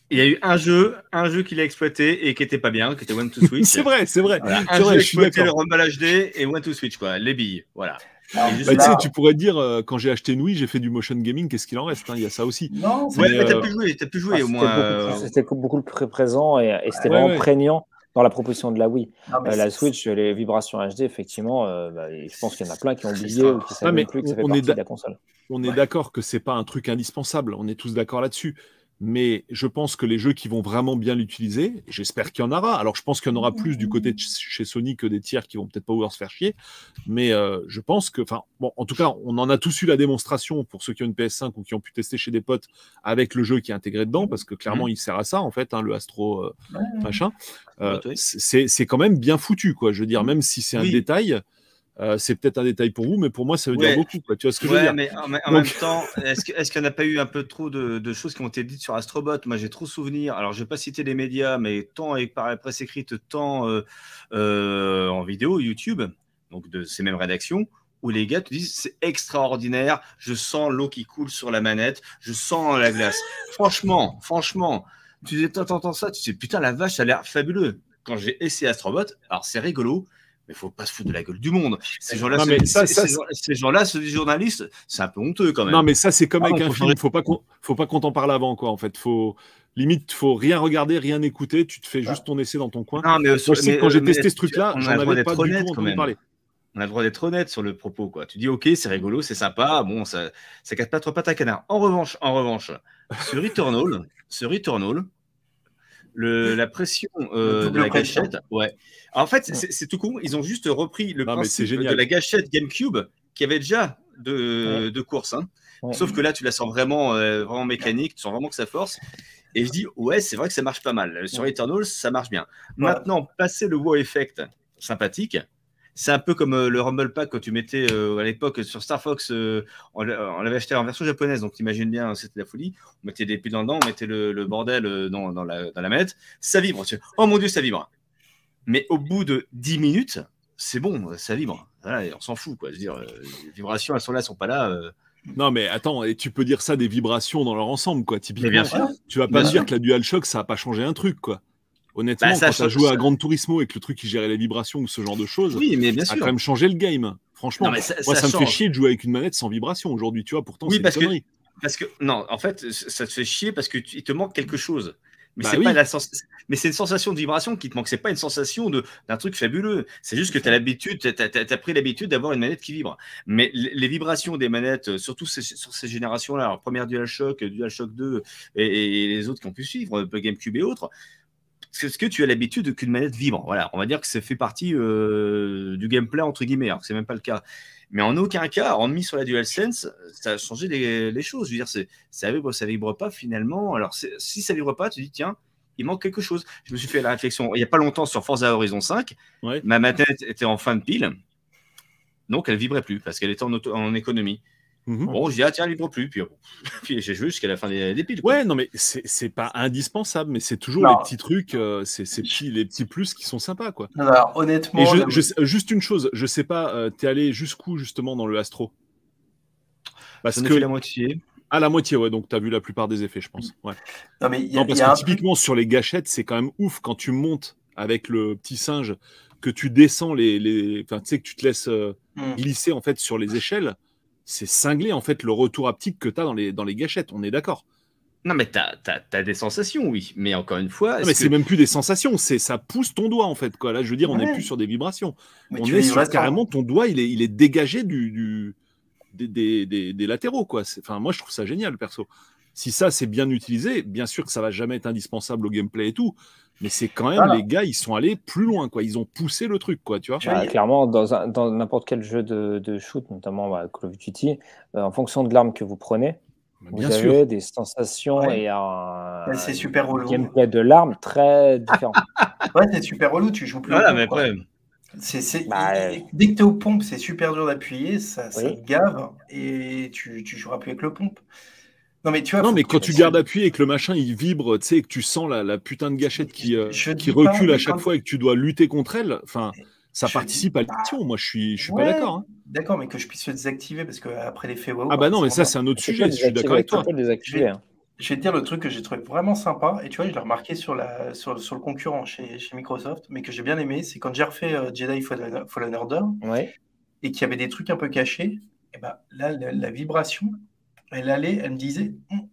Il y a eu un jeu, un jeu qu'il a exploité et qui était pas bien, qui était One to Switch. c'est vrai, c'est vrai. Voilà. Un jeu vrai, exploité le Rumble HD et One to Switch, quoi, les billes, voilà. Bah, là... tu, sais, tu pourrais dire, euh, quand j'ai acheté une Wii, j'ai fait du motion gaming, qu'est-ce qu'il en reste hein Il y a ça aussi. Non, ouais, mais, t'as euh... pu jouer, as pu jouer ah, au moins. C'était beaucoup, beaucoup, plus présent et, et c'était ouais, vraiment ouais. prégnant dans la proposition de la Wii. Non, euh, la Switch, les vibrations HD, effectivement, euh, bah, je pense qu'il y en a plein qui ont oublié ou qui savent plus que ça fait partie de la console. On est d'accord que c'est pas un truc indispensable, on est tous d'accord là-dessus mais je pense que les jeux qui vont vraiment bien l'utiliser, j'espère qu'il y en aura. Alors, je pense qu'il y en aura plus du côté de chez Sony que des tiers qui vont peut-être pas vouloir se faire chier, mais euh, je pense que, enfin, bon, en tout cas, on en a tous eu la démonstration pour ceux qui ont une PS5 ou qui ont pu tester chez des potes avec le jeu qui est intégré dedans, parce que clairement, mmh. il sert à ça, en fait, hein, le Astro euh, machin. Euh, c'est quand même bien foutu, quoi. Je veux dire, même si c'est un oui. détail. Euh, c'est peut-être un détail pour vous, mais pour moi, ça veut ouais. dire beaucoup. Quoi. Tu vois ce que ouais, je veux dire? mais en, en Donc... même temps, est-ce qu'il n'y en a pas eu un peu trop de, de, choses qui ont été dites sur Astrobot? Moi, j'ai trop souvenir. Alors, je ne vais pas citer les médias, mais tant par la presse écrite, tant euh, euh, en vidéo, YouTube, donc de ces mêmes rédactions, où les gars te disent c'est extraordinaire, je sens l'eau qui coule sur la manette, je sens la glace. franchement, franchement, tu entends ça, tu dis putain, la vache, ça a l'air fabuleux. Quand j'ai essayé Astrobot, alors c'est rigolo, mais il faut pas se foutre de la gueule du monde. Ces gens-là, ça, ça, ces gens-là, ces journalistes, c'est un peu honteux quand même. Non, mais ça, c'est comme ah, avec un film. Il faut pas qu'on, faut pas qu'on t'en parle avant, quoi. En fait, faut limite, faut rien regarder, rien écouter. Tu te fais juste ton essai dans ton coin. Non, mais, Moi, je sais mais, que quand j'ai testé ce truc-là, j'en avais pas honnête, du tout entendu parler. On a le droit d'être honnête sur le propos, quoi. Tu dis, ok, c'est rigolo, c'est sympa, bon, ça, ça casse pas trop pattes à canard. En revanche, en revanche, sur Returnal, sur Returnal, le, la pression euh, de la pression. gâchette. Ouais. en fait, c'est tout con. Ils ont juste repris le non, principe de la gâchette GameCube qui avait déjà de, ouais. de course. Hein. Ouais. Sauf que là, tu la sens vraiment, euh, vraiment mécanique. Tu sens vraiment que ça force. Et je dis, ouais, c'est vrai que ça marche pas mal. Sur Eternal, ça marche bien. Maintenant, passer le wow effect sympathique, c'est un peu comme euh, le Rumble Pack quand tu mettais euh, à l'époque sur Star Fox, euh, on, on l'avait acheté en version japonaise, donc t'imagines bien, c'était la folie. On mettait des piles dedans, on mettait le, le bordel dans, dans, la, dans la manette, ça vibre. Oh mon dieu, ça vibre. Mais au bout de 10 minutes, c'est bon, ça vibre. Voilà, on s'en fout, quoi. Je veux dire, les vibrations, elles sont là, elles sont pas là. Non, mais attends, et tu peux dire ça des vibrations dans leur ensemble, quoi. Typiquement, tu vas pas dire que la DualShock, ça a pas changé un truc, quoi. Honnêtement, bah, quand tu as joué à Grand Turismo et que le truc qui gérait les vibrations ou ce genre de choses, oui, mais bien ça sûr. a quand même changé le game. Franchement, non, ça, moi, ça, ça me fait chier de jouer avec une manette sans vibration aujourd'hui, tu vois. Pourtant, oui, c'est parce une que, parce que non, en fait, ça te fait chier parce que tu, il te manque quelque chose. Mais Bah c'est oui. pas la sens- mais c'est une sensation de vibration qui te manque. C'est pas une sensation de d'un truc fabuleux. C'est juste que tu as l'habitude, pris l'habitude d'avoir une manette qui vibre. Mais les vibrations des manettes, euh, surtout ces- sur ces générations-là, première DualShock, euh, DualShock 2 et, et les autres qui ont pu suivre, euh, GameCube et autres, c'est ce que tu as l'habitude qu'une manette vibre. Voilà, on va dire que ça fait partie euh, du gameplay entre guillemets, alors que c'est même pas le cas. Mais en aucun cas, en mis sur la DualSense, ça a changé les, les choses. Je veux dire, c'est, ça vibre, ça vibre pas finalement. Alors, si ça vibre pas, tu dis, tiens, il manque quelque chose. Je me suis fait la réflexion il n'y a pas longtemps sur Forza Horizon 5. Ouais. Ma manette était en fin de pile. Donc, elle vibrait plus parce qu'elle était en, auto- en économie. Mhm. Bon, je dis, ah tiens, vibre plus. Puis, bon, puis j'ai joué jusqu'à la fin des, des piles. quoi. Ouais, non, mais c'est c'est pas indispensable, mais c'est toujours Non. les petits trucs, euh, c'est les petits plus qui sont sympas, quoi. Non, alors, honnêtement, Et je, là, je sais- juste une chose, je sais pas, euh, t'es allé jusqu'où justement dans le Astro? Parce que fait la moitié. à la moitié, ouais, donc t'as vu la plupart des effets, je pense. Ouais. non, mais il y a, Non, parce y a que typiquement sur les gâchettes, c'est quand même ouf quand tu montes avec le petit singe, que tu descends les, les... enfin, tu sais que tu te laisses euh, Hmm. glisser en fait sur les échelles. C'est cinglé en fait le retour haptique que t'as dans les dans les gâchettes. On est d'accord. Non, mais t'as as, des sensations, oui. Mais encore une fois, Non, mais que- c'est même plus des sensations, c'est ça pousse ton doigt en fait quoi. Là, je veux dire, on n'est Ouais. plus sur des vibrations. mais on tu est sur carrément ton doigt, il est, il est dégagé du, du- des, des- des- des latéraux quoi. C'est- Enfin, moi je trouve ça génial perso. Si ça c'est bien utilisé, bien sûr que ça va jamais être indispensable au gameplay et tout, mais c'est quand même Voilà. les gars, ils sont allés plus loin quoi. Ils ont poussé le truc quoi, tu vois. Bah, clairement, dans un- dans n'importe quel jeu de, de shoot, notamment bah, Call of Duty, euh, en fonction de l'arme que vous prenez, vous Bien avez sûr. des sensations Ouais. et un, Ouais, c'est super relou. gameplay de l'arme très différent. Ouais, c'est super relou, tu joues plus. Voilà, mais con, quoi. après, C'est, c'est- Bah, et dès que tu es aux pompes, c'est super dur d'appuyer, ça, ça Oui. te gave et tu, tu joueras plus avec le pompe. Non, mais tu vois, Non, faut mais que quand tu gardes appuyé et que le machin il vibre, tu sais, et que tu sens la, la putain de gâchette qui, euh, qui pas, recule à chaque quand- fois et que tu dois lutter contre elle, enfin, ça Je participe dis à l'action. Moi, je suis, je suis Ouais, pas d'accord. hein. D'accord, mais que je puisse le désactiver parce qu'après l'effet WoW. Ah bah non, mais ça, c'est un autre sujet. Je suis d'accord avec toi. hein. Je vais te dire le truc que j'ai trouvé vraiment sympa, et tu vois, je l'ai remarqué sur, la, sur, sur le concurrent chez, chez Microsoft, mais que j'ai bien aimé, c'est quand j'ai refait euh, Jedi Fallen, Fallen Order Ouais. et qu'il y avait des trucs un peu cachés, et ben là, la, la vibration, elle allait, elle me disait, Hum,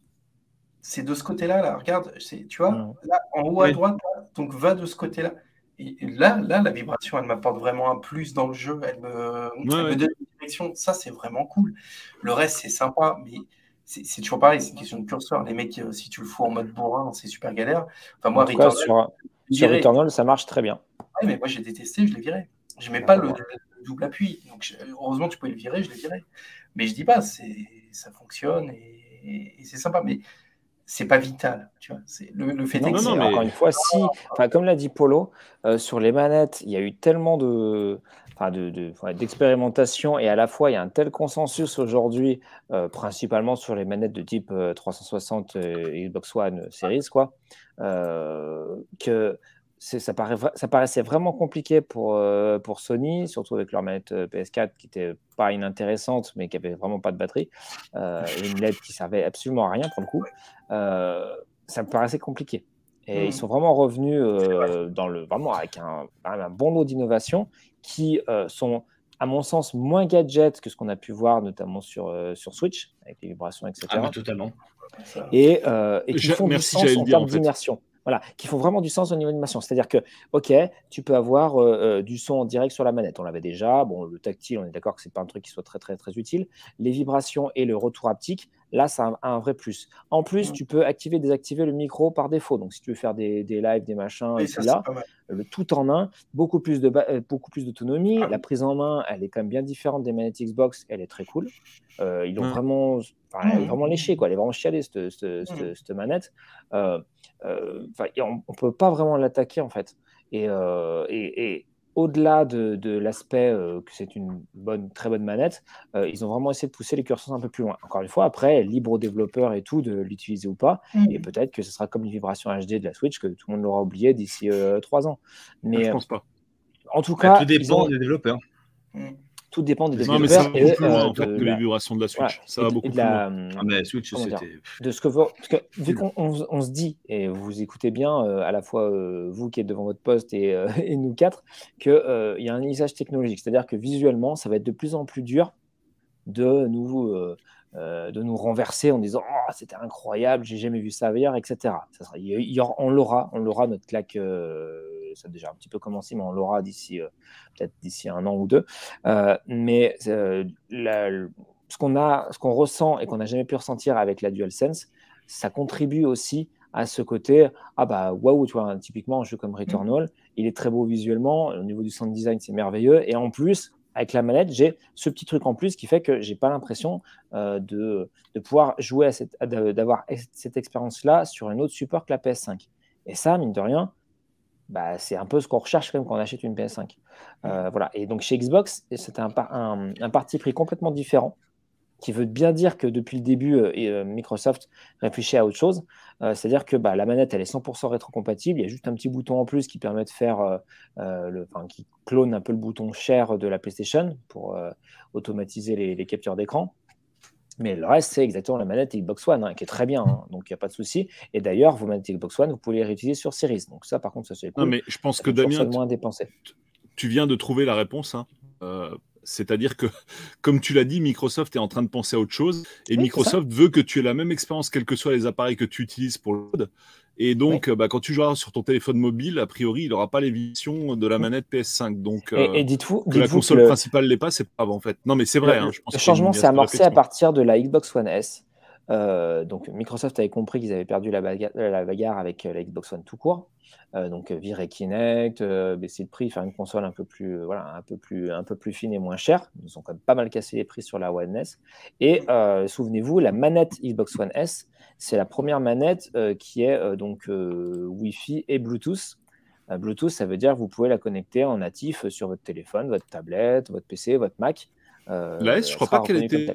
c'est de ce côté-là, là, regarde, c'est, tu vois, là, en haut à Oui. droite, là, donc va de ce côté-là. Et là, là, la vibration, elle m'apporte vraiment un plus dans le jeu, elle me, elle me donne une direction, ça, c'est vraiment cool. Le reste, c'est sympa, mais c'est toujours pareil, c'est une question de curseur. Les mecs, euh, si tu le fous en mode bourrin, c'est super galère. Enfin, moi, en tout cas, Returnal, sur, je Returnal, ça marche très bien. Ouais, mais moi j'ai détesté, je l'ai viré. J'aimais pas le, Ouais. le double appui. Donc je- heureusement tu pouvais le virer, je l'ai viré. Mais je dis pas, c'est ça fonctionne et, et c'est sympa, mais c'est pas vital, tu vois. Le, le fait Non, est que non, c'est- non, mais- Encore une fois, si, enfin, comme l'a dit Polo, euh, sur les manettes, il y a eu tellement de, enfin, de, de- ouais, d'expérimentation et à la fois il y a un tel consensus aujourd'hui, euh, principalement sur les manettes de type euh, 360 et Xbox One euh, Series, quoi, euh, que ça, paraît, vra- ça paraissait vraiment compliqué pour, euh, pour Sony, surtout avec leur manette euh, PS4 qui était pas inintéressante, mais qui avait vraiment pas de batterie, euh, et une LED qui servait absolument à rien pour le coup. Euh, ça me paraissait compliqué. Et ils sont vraiment revenus dans le, vraiment avec un, un bon lot d'innovations qui sont, à mon sens, moins gadgets que ce qu'on a pu voir, notamment sur, sur Switch, avec les vibrations, etc. ah, totalement. et, et qui font merci, du sens en termes d'immersion. Voilà, qui font vraiment du sens au niveau d'immersion. C'est-à-dire que, OK, tu peux avoir euh, euh, du son en direct sur la manette. On l'avait déjà. Bon, le tactile, on est d'accord que c'est pas un truc qui soit très, très, très utile. Les vibrations et le retour haptique, là, ça a un, vrai plus. En plus, Mm. tu peux activer, désactiver le micro par défaut. Donc, si tu veux faire des, des lives, des machins, et ça, là, le tout en un, beaucoup plus de euh, beaucoup plus d'autonomie. Ah la prise en main, elle est quand même bien différente des manettes Xbox. Elle est très cool. Euh, ils l'ont Mm. vraiment, enfin, elle est Mm. vraiment léché quoi. Elle est vraiment chialée cette, cette, cette- cette manette. Euh, on, on peut pas vraiment l'attaquer en fait. Et, euh, et, et au-delà de, de l'aspect euh, que c'est une bonne, très bonne manette, euh, ils ont vraiment essayé de pousser les curseurs un peu plus loin. Encore une fois, après, libre aux développeurs et tout de l'utiliser ou pas. Et Mm. peut-être que ce sera comme les vibrations HD de la Switch, que tout le monde l'aura oublié d'ici euh, trois ans. Mais je euh, pense pas. en tout Bah, cas, tout dépend ont- des développeurs. Mm. Tout dépend des Non, mais ça développeurs va beaucoup et, plus loin euh, en fait de que la- les vibrations de la Switch. voilà, ça et va beaucoup plus loin. la, Ah, mais Switch, c'était. de ce que vous, parce que vu qu'on on- on se dit et vous écoutez bien euh, à la fois euh, vous qui êtes devant votre poste et, euh, et nous quatre que euh, il y a un usage technologique, c'est-à-dire que visuellement ça va être de plus en plus dur de nous, de nous renverser en disant oh, c'était incroyable, j'ai jamais vu ça ailleurs, etc. Ça sera, on l'aura, on l'aura notre claque. ça a déjà un petit peu commencé, mais on l'aura d'ici peut-être d'ici un an ou deux. mais la, ce qu'on a, ce qu'on ressent et qu'on n'a jamais pu ressentir avec la DualSense, ça contribue aussi à ce côté ah bah waouh tu vois typiquement un jeu comme Returnal il est très beau visuellement au niveau du sound design c'est merveilleux et en plus avec la manette j'ai ce petit truc en plus qui fait que j'ai pas l'impression euh, de, pouvoir jouer à cette d'avoir cette expérience là sur un autre support que la PS5 et ça mine de rien bah, c'est un peu ce qu'on recherche quand même quand on achète une PS5 euh, voilà. Et donc chez Xbox c'était un, un parti pris complètement différent qui veut bien dire que depuis le début, euh, euh, Microsoft réfléchit à autre chose. Euh, c'est-à-dire que bah, la manette, elle est 100% rétrocompatible. Il y a juste un petit bouton en plus qui permet de faire, le, qui clone un peu le bouton share de la PlayStation pour automatiser les, captures d'écran. Mais le reste, c'est exactement la manette Xbox One, hein, qui est très bien, hein. donc il n'y a pas de souci. Et d'ailleurs, vos manettes Xbox One, vous pouvez les réutiliser sur Series. Donc ça, par contre, ça c'est cool. Non, mais je pense que Damien, moins tu viens de trouver la réponse. Hein. C'est-à-dire que, comme tu l'as dit, Microsoft est en train de penser à autre chose et Microsoft veut que tu aies la même expérience, quels que soient les appareils que tu utilises pour le code. Et donc, bah, quand tu joueras sur ton téléphone mobile, a priori, il n'aura pas les visions de la manette PS5. Donc, et, euh, dites-vous que la console principale l'est pas, c'est pas grave en fait. Non, mais c'est vrai. Hein, le, changement s'est amorcé à partir de la Xbox One S. Euh, donc Microsoft avait compris qu'ils avaient perdu la, bagarre, avec euh, la Xbox One tout court. Euh, donc virer Kinect, baisser le prix, faire une console un peu plus, voilà, un peu plus, un peu plus fine et moins chère. Ils ont quand même pas mal cassé les prix sur la One S. Et souvenez-vous, la manette Xbox One S, c'est la première manette qui est donc Wi-Fi et Bluetooth. Bluetooth, ça veut dire que vous pouvez la connecter en natif sur votre téléphone, votre tablette, votre PC, votre Mac. la S, je crois pas qu'elle était.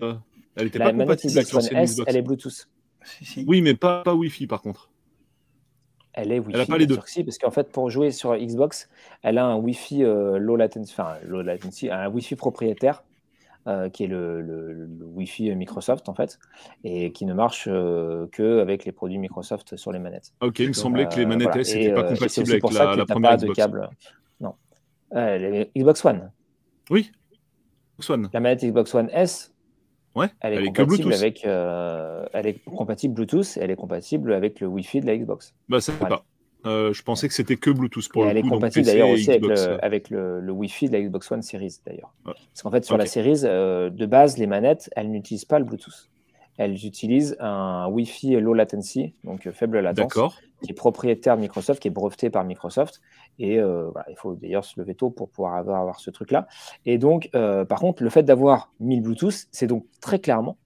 Elle n'était pas compatible avec l'ancienne S, Elle est Bluetooth. Oui, mais pas, pas Wi-Fi par contre. Elle est Wi-Fi. Elle a pas les deux. parce qu'en fait, pour jouer sur Xbox, elle a un Wi-Fi euh, low latency, enfin low latency, un Wi-Fi propriétaire. Euh, qui est le, le, Wi-Fi Microsoft en fait, et qui ne marche euh, que avec les produits Microsoft sur les manettes. Ok, il me semblait que les manettes S n'étaient pas compatibles avec la, la première Xbox. De câble. Non. Xbox One. Oui. Xbox One. La manette Xbox One S, Ouais, elle est, compatible avec, euh, elle est compatible Bluetooth et elle est compatible avec le Wi-Fi de la Xbox. Bah ça pas. Euh, je pensais que c'était que Bluetooth pour et le Elle est compatible d'ailleurs aussi avec, le, le, Wi-Fi de la Xbox One Series d'ailleurs. Parce qu'en fait sur la Series euh, de base les manettes elles n'utilisent pas le Bluetooth. Elles utilisent un Wi-Fi low latency, donc faible latence, qui est propriétaire de Microsoft, qui est breveté par Microsoft. Et euh, il faut d'ailleurs se lever tôt pour pouvoir avoir, avoir ce truc-là. Et donc, euh, par contre, le fait d'avoir 1000 Bluetooth, c'est donc très clairement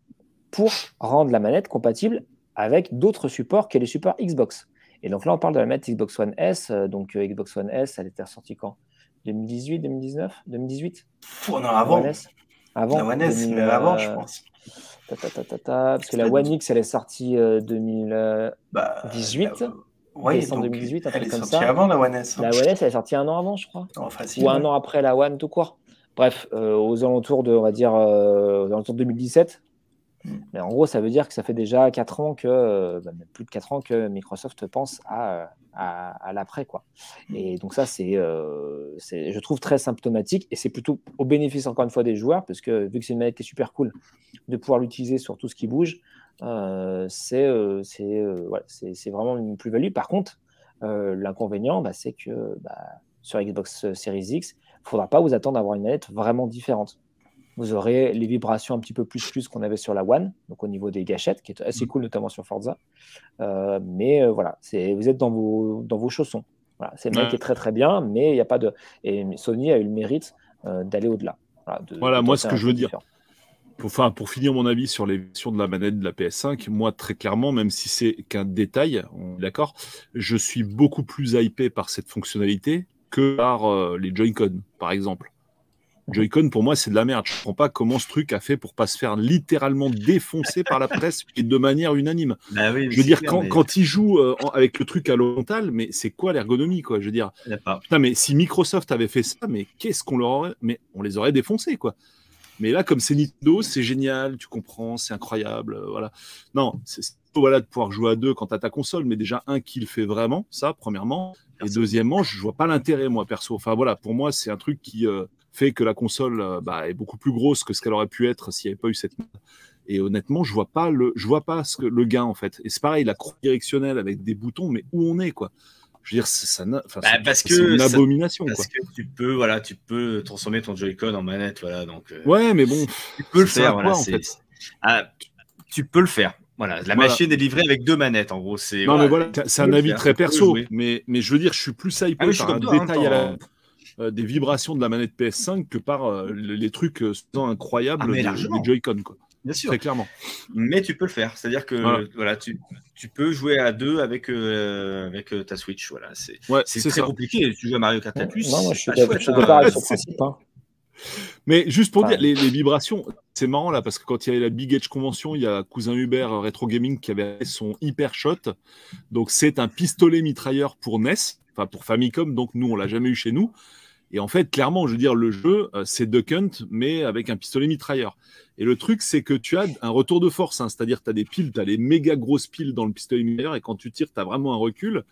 pour rendre la manette compatible avec d'autres supports que les supports Xbox. Et donc là, on parle de la manette Xbox One S. Euh, donc Xbox One S, elle était ressortie quand? 2018, 2019 2018 Non, avant. Avant, la One S, mais avant, je pense. parce que la One X, elle est sortie 2018. Bah, oui, décembre 2018, un elle est comme sortie ça. avant la One S. Hein. La One S, elle est sortie un an avant, je crois. Oh, facile, Ou un an après la One tout court. Bref, euh, aux alentours de, on va dire, euh, aux alentours de 2017. Hmm. Mais en gros, ça veut dire que ça fait déjà 4 ans que, euh, bah, plus de 4 ans que Microsoft pense à, à, à l'après. Quoi. Hmm. Et donc ça, c'est, je trouve très symptomatique et c'est plutôt au bénéfice, encore une fois, des joueurs, parce que vu que c'est une manette qui est super cool, de pouvoir l'utiliser sur tout ce qui bouge, euh, euh, euh, c'est vraiment une plus-value. Par contre, l'inconvénient, bah, c'est que bah, sur Xbox Series X, il ne faudra pas vous attendre à avoir une manette vraiment différente. Vous aurez les vibrations un petit peu plus plus qu'on avait sur la One, donc au niveau des gâchettes, qui est assez mm. cool, notamment sur Forza. mais voilà, vous êtes dans vos, dans vos chaussons. Voilà, c'est une ouais. qui est très très bien, mais il n'y a pas de. Et Sony a eu le mérite d'aller au-delà. Voilà, moi ce que je veux dire pour, enfin, pour finir mon avis sur les versions de la manette de la PS5, moi très clairement, même si c'est qu'un détail, on est d'accord, je suis beaucoup plus hypé par cette fonctionnalité que par euh, les Joy-Con, par exemple. Joy-Con, pour moi, c'est de la merde. Je ne comprends pas comment ce truc a fait pour pas se faire littéralement défoncer par la presse et de manière unanime. Bah oui, je veux dire, quand, quand il joue euh, avec le truc à l'horizontale, mais c'est quoi l'ergonomie, quoi? Je veux dire, putain, mais si Microsoft avait fait ça, mais qu'est-ce qu'on leur aurait, mais on les aurait défoncés, quoi. Mais là, comme c'est Nintendo, c'est génial, tu comprends, c'est incroyable. Euh, voilà. Non, c'est voilà, de pouvoir jouer à deux quand tu as ta console, mais déjà, un qui le fait vraiment, ça, premièrement. Et deuxièmement, je vois pas l'intérêt, moi, perso. Enfin, voilà, pour moi, c'est un truc qui euh, fait que la console euh, bah, est beaucoup plus grosse que ce qu'elle aurait pu être s'il n'y avait pas eu cette et honnêtement, je vois pas le, je vois pas ce que le gain en fait. Et c'est pareil, la croix directionnelle avec des boutons, mais où on est quoi Je veux dire, ça, bah, parce que une abomination. Parce que tu peux, voilà, tu peux transformer ton Joy-Con en manette, voilà. Donc. Euh, ouais, mais bon. Tu peux le faire, voilà, en fait? Ah, tu peux le faire. Voilà, la machine est livrée avec deux manettes, en gros. C'est, non, mais voilà, c'est un avis très perso. Mais, mais je veux dire, je suis plus hypé ah, par un détail à la, euh, des vibrations de la manette PS5 que par euh, les trucs incroyables ah, du Joy-Con. Quoi. Bien sûr. Très clairement. Mais tu peux le faire. C'est-à-dire que voilà. tu, tu, peux jouer à deux avec, avec ta Switch. Voilà. C'est ouais, très compliqué. Tu joues à Mario Kart Plus. Non, moi, je suis d'accord avec ce principe. Hein. Mais juste pour dire, les, vibrations, c'est marrant là, parce que quand il y avait la Big Edge Convention, il y a Cousin Hubert Retro Gaming qui avait son Hyper Shot. Donc c'est un pistolet mitrailleur pour NES, enfin pour Famicom, donc nous on l'a jamais eu chez nous. Et en fait, clairement, je veux dire, le jeu, euh, c'est Duck Hunt, mais avec un pistolet mitrailleur. Et le truc, c'est que tu as un retour de force, hein. c'est-à-dire tu as des piles, tu as les méga grosses piles dans le pistolet mitrailleur, et quand tu tires, tu as vraiment un recul.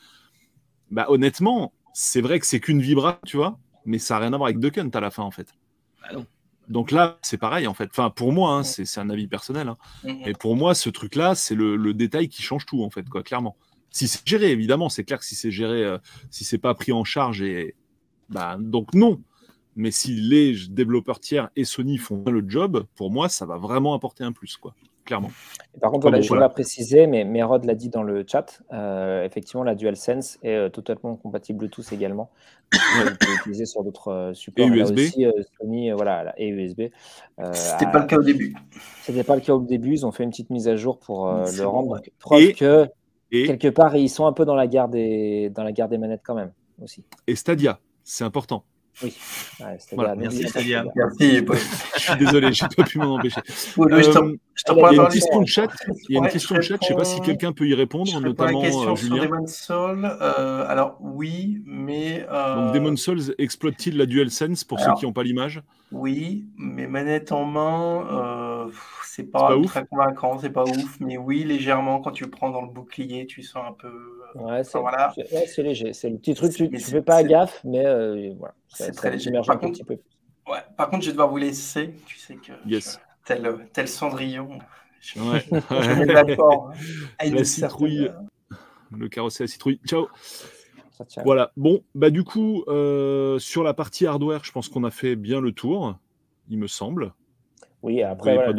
Bah, honnêtement, c'est vrai que c'est qu'une vibra, tu vois, mais ça n'a rien à voir avec Duck Hunt à la fin, en fait. Bah Donc là, c'est pareil, en fait. Enfin, pour moi, hein, c'est un avis personnel. Hein. Mais pour moi, ce truc-là, c'est le, détail qui change tout, en fait, quoi, clairement. Si c'est géré, évidemment, c'est clair que si c'est géré, euh, si c'est pas pris en charge et, bah, donc non. Mais si les développeurs tiers et Sony font le job, pour moi, ça va vraiment apporter un plus, quoi. Clairement. par contre, je ne l'ai pas précisé, mais, mais Rod l'a dit dans le chat. Euh, effectivement, la DualSense est euh, totalement compatible Bluetooth également. On peut l'utiliser sur d'autres euh, supports. Et USB. Aussi, Sony, voilà, et USB. C'était pas le cas au début. C'était pas le cas au début. Ils ont fait une petite mise à jour pour le rendre. preuve que quelque part, ils sont un peu dans la guerre des, dans la guerre des manettes quand même aussi. Et Stadia. C'est important. Oui. Merci, Stadia. Merci. je suis désolé, je n'ai pas pu m'en empêcher. Euh, il y a une question de chat. Il y a une question de chat. Je ne sais pas si quelqu'un peut y répondre, je notamment la question euh, Julien. Sur Souls, euh, alors oui, mais. Donc Demon Souls exploite-t-il la DualSense pour ceux qui n'ont pas l'image? Oui, mais manette en main c'est pas, très convaincant, c'est pas ouf, mais oui, légèrement, quand tu le prends dans le bouclier, tu sens un peu. Euh, ouais, c'est voilà. léger. C'est le petit truc, tu ne fais pas gaffe, mais euh, voilà. C'est très léger. Par contre, peu. Ouais, par contre, je vais devoir vous laisser. Tu sais que. Yes. tel, tel Cendrillon. Je, ouais. je mets d'accord. La citrouille. Le carrossier à la citrouille. Ciao. Voilà. Bon, bah du coup, euh, sur la partie hardware, je pense qu'on a fait bien le tour, il me semble. Oui, après, voilà,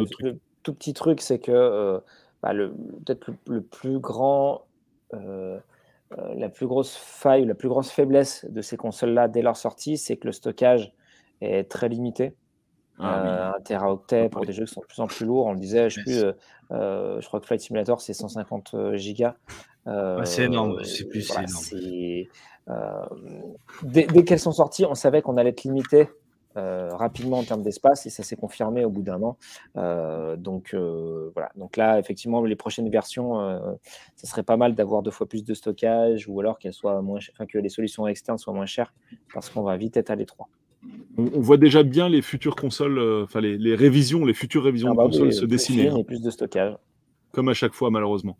tout petit truc, c'est que euh, bah, peut-être le, plus grand, euh, la plus grosse faille, la plus grosse faiblesse de ces consoles-là dès leur sortie, c'est que le stockage est très limité. Ah, un teraoctet pour des jeux qui sont de plus en plus lourds. On le disait, je, plus, je crois que Flight Simulator, c'est 150 gigas. C'est énorme, c'est plus dès, dès qu'elles sont sorties, on savait qu'on allait être limité euh, rapidement en termes d'espace et ça s'est confirmé au bout d'un an. Euh, donc euh, voilà. Donc là, effectivement, les prochaines versions, ça serait pas mal d'avoir deux fois plus de stockage ou alors qu'elles soient moins, enfin, que les solutions externes soient moins chères parce qu'on va vite être à l'étroit. On, voit déjà bien les futures consoles, enfin les, révisions, les futures révisions ah de bah consoles se dessiner. Et plus de stockage. Comme à chaque fois, malheureusement.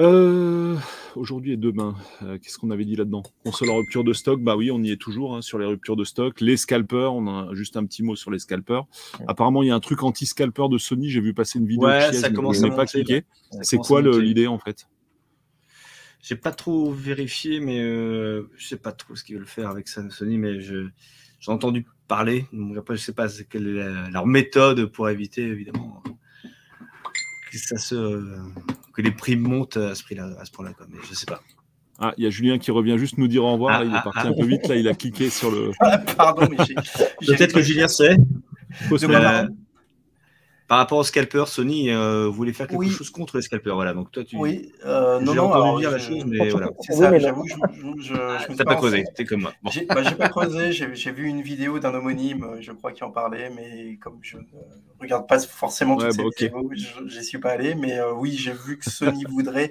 Euh, aujourd'hui et demain, euh, qu'est-ce qu'on avait dit là-dedans? Console en rupture de stock, bah oui, on y est toujours hein, sur les ruptures de stock. Les scalpers, on a juste un petit mot sur les scalpers. Apparemment, il y a un truc anti-scalper de Sony, j'ai vu passer une vidéo. Ouais, ça commence à pas cliqué. C'est quoi l'idée en fait? J'ai pas trop vérifié, mais euh, je sais pas trop ce qu'ils veulent faire avec ça, Sony, mais je j'ai entendu parler. Donc après, je sais pas quelle est leur méthode pour éviter évidemment que ça se que les prix montent à ce prix-là, à ce point-là. Mais je sais pas. Ah, il y a Julien qui revient juste nous dire au revoir. Ah, il est ah, parti ah. un peu vite. Là, il a cliqué sur le. Pardon, mais Peut-être que Julien sait. Par rapport au scalper, Sony euh, voulait faire quelque chose contre les scalpers. Voilà, donc toi, tu. Oui, euh, non, non. Alors, dire la chose, mais voilà. C'est ça, j'avoue, je. je, je T'as pas creusé, t'es comme moi. Bon. J'ai bah, pas creusé, j'ai vu une vidéo d'un homonyme, je crois, qui en parlait, mais comme je ne regarde pas forcément toutes ouais, ces bah, vidéos, j'y suis pas allé, mais euh, oui, j'ai vu que Sony voudrait.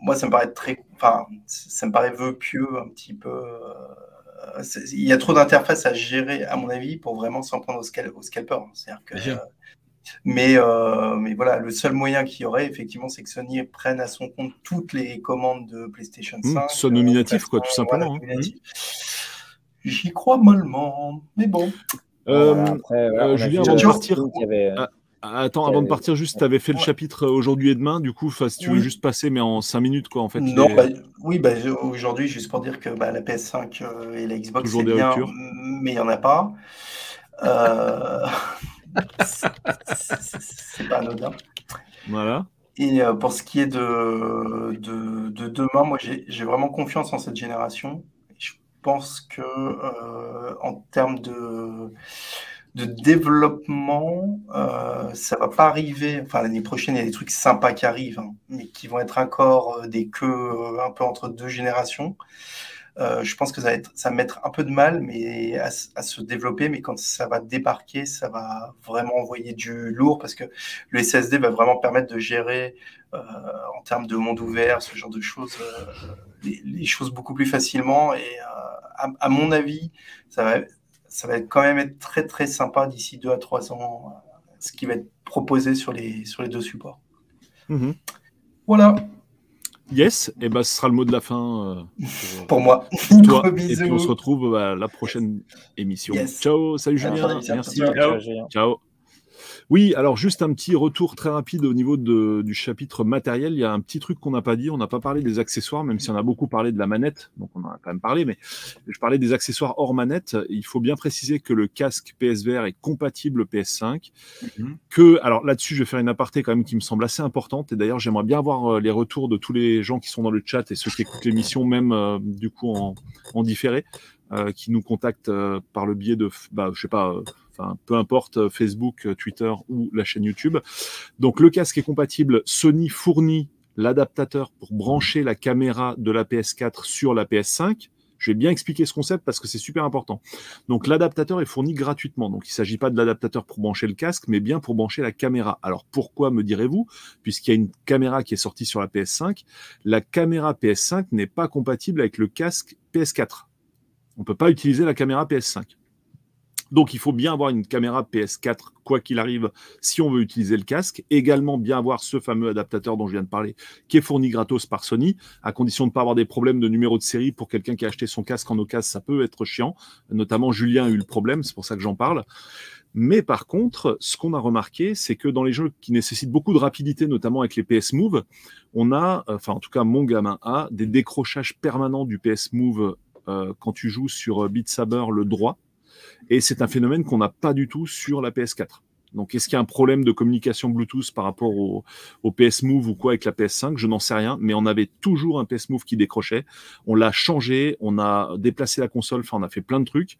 Moi, ça me paraît très. Enfin, ça me paraît vœu pieux, un petit peu. Euh, il y a trop d'interfaces à gérer, à mon avis, pour vraiment s'en prendre au, scal au scalper. C'est-à-dire que mais, euh, mais voilà, le seul moyen qu'il y aurait, effectivement, c'est que Sony prenne à son compte toutes les commandes de PlayStation 5. Mmh, soit nominatif, quoi, tout simplement. Hein. J'y crois mollement, mais bon. Julien, avant de partir, attends, avant de partir, juste, tu avais fait le chapitre aujourd'hui et demain, du coup, si tu veux juste passer, mais en 5 minutes, quoi, en fait. Non, bah, oui, bah, aujourd'hui, juste pour dire que bah, la PS5 euh, et la Xbox, c'est bien, mais il n'y en a pas. Euh... c'est pas anodin. Voilà. Et euh, pour ce qui est de, de, de demain, moi, j'ai vraiment confiance en cette génération. Je pense que euh, en termes de de développement, euh, ça va pas arriver. Enfin, l'année prochaine, il y a des trucs sympas qui arrivent, hein, mais qui vont être encore euh, des queues un peu entre deux générations. Euh, je pense que ça va, être, ça mettre un peu de mal mais à, se développer, mais quand ça va débarquer, ça va vraiment envoyer du lourd parce que le SSD va vraiment permettre de gérer en termes de monde ouvert, ce genre de choses, les, choses beaucoup plus facilement. Et à, à, mon avis, ça va, ça va quand même être très très sympa d'ici deux à trois ans, euh, ce qui va être proposé sur les, sur les deux supports. Mhm. Voilà. Yes, et ben ce sera le mot de la fin euh, pour, moi. toi. et puis on se retrouve à la prochaine émission. Ciao, salut Julien. Merci. Ciao. Oui, alors juste un petit retour très rapide au niveau du chapitre matériel. Il y a un petit truc qu'on n'a pas dit. On n'a pas parlé des accessoires, même si on a beaucoup parlé de la manette. Donc on en a quand même parlé, mais je parlais des accessoires hors manette. Il faut bien préciser que le casque PSVR est compatible PS5. Mhm. Que, alors là-dessus, je vais faire une aparté quand même qui me semble assez importante. Et d'ailleurs, j'aimerais bien avoir euh, les retours de tous les gens qui sont dans le chat et ceux qui écoutent l'émission, même euh, du coup en, différé, euh, qui nous contactent par le biais de, bah, je sais pas peu importe euh, Facebook, euh, Twitter ou la chaîne YouTube. Donc le casque est compatible. Sony fournit l'adaptateur pour brancher la caméra de la PS4 sur la PS5. Je vais bien expliquer ce concept parce que c'est super important. Donc l'adaptateur est fourni gratuitement. Donc il ne s'agit pas de l'adaptateur pour brancher le casque, mais bien pour brancher la caméra. Alors pourquoi me direz-vous? Puisqu'il y a une caméra qui est sortie sur la PS5, la caméra PS5 n'est pas compatible avec le casque PS4. On ne peut pas utiliser la caméra PS5. Donc il faut bien avoir une caméra PS4, quoi qu'il arrive, si on veut utiliser le casque. Également bien avoir ce fameux adaptateur dont je viens de parler, qui est fourni gratos par Sony, à condition de ne pas avoir des problèmes de numéro de série pour quelqu'un qui a acheté son casque en occasion, ça peut être chiant. Notamment Julien a eu le problème, c'est pour ça que j'en parle. Mais par contre, ce qu'on a remarqué, c'est que dans les jeux qui nécessitent beaucoup de rapidité, notamment avec les PS Move, on a, enfin en tout cas mon gamin a, des décrochages permanents du PS Move euh, quand tu joues sur Beat Saber le droit et c'est un phénomène qu'on n'a pas du tout sur la PS4. Donc, est-ce qu'il y a un problème de communication Bluetooth par rapport au, PS Move ou quoi avec la PS5 Je n'en sais rien, mais on avait toujours un PS Move qui décrochait. On l'a changé, on a déplacé la console, enfin, on a fait plein de trucs.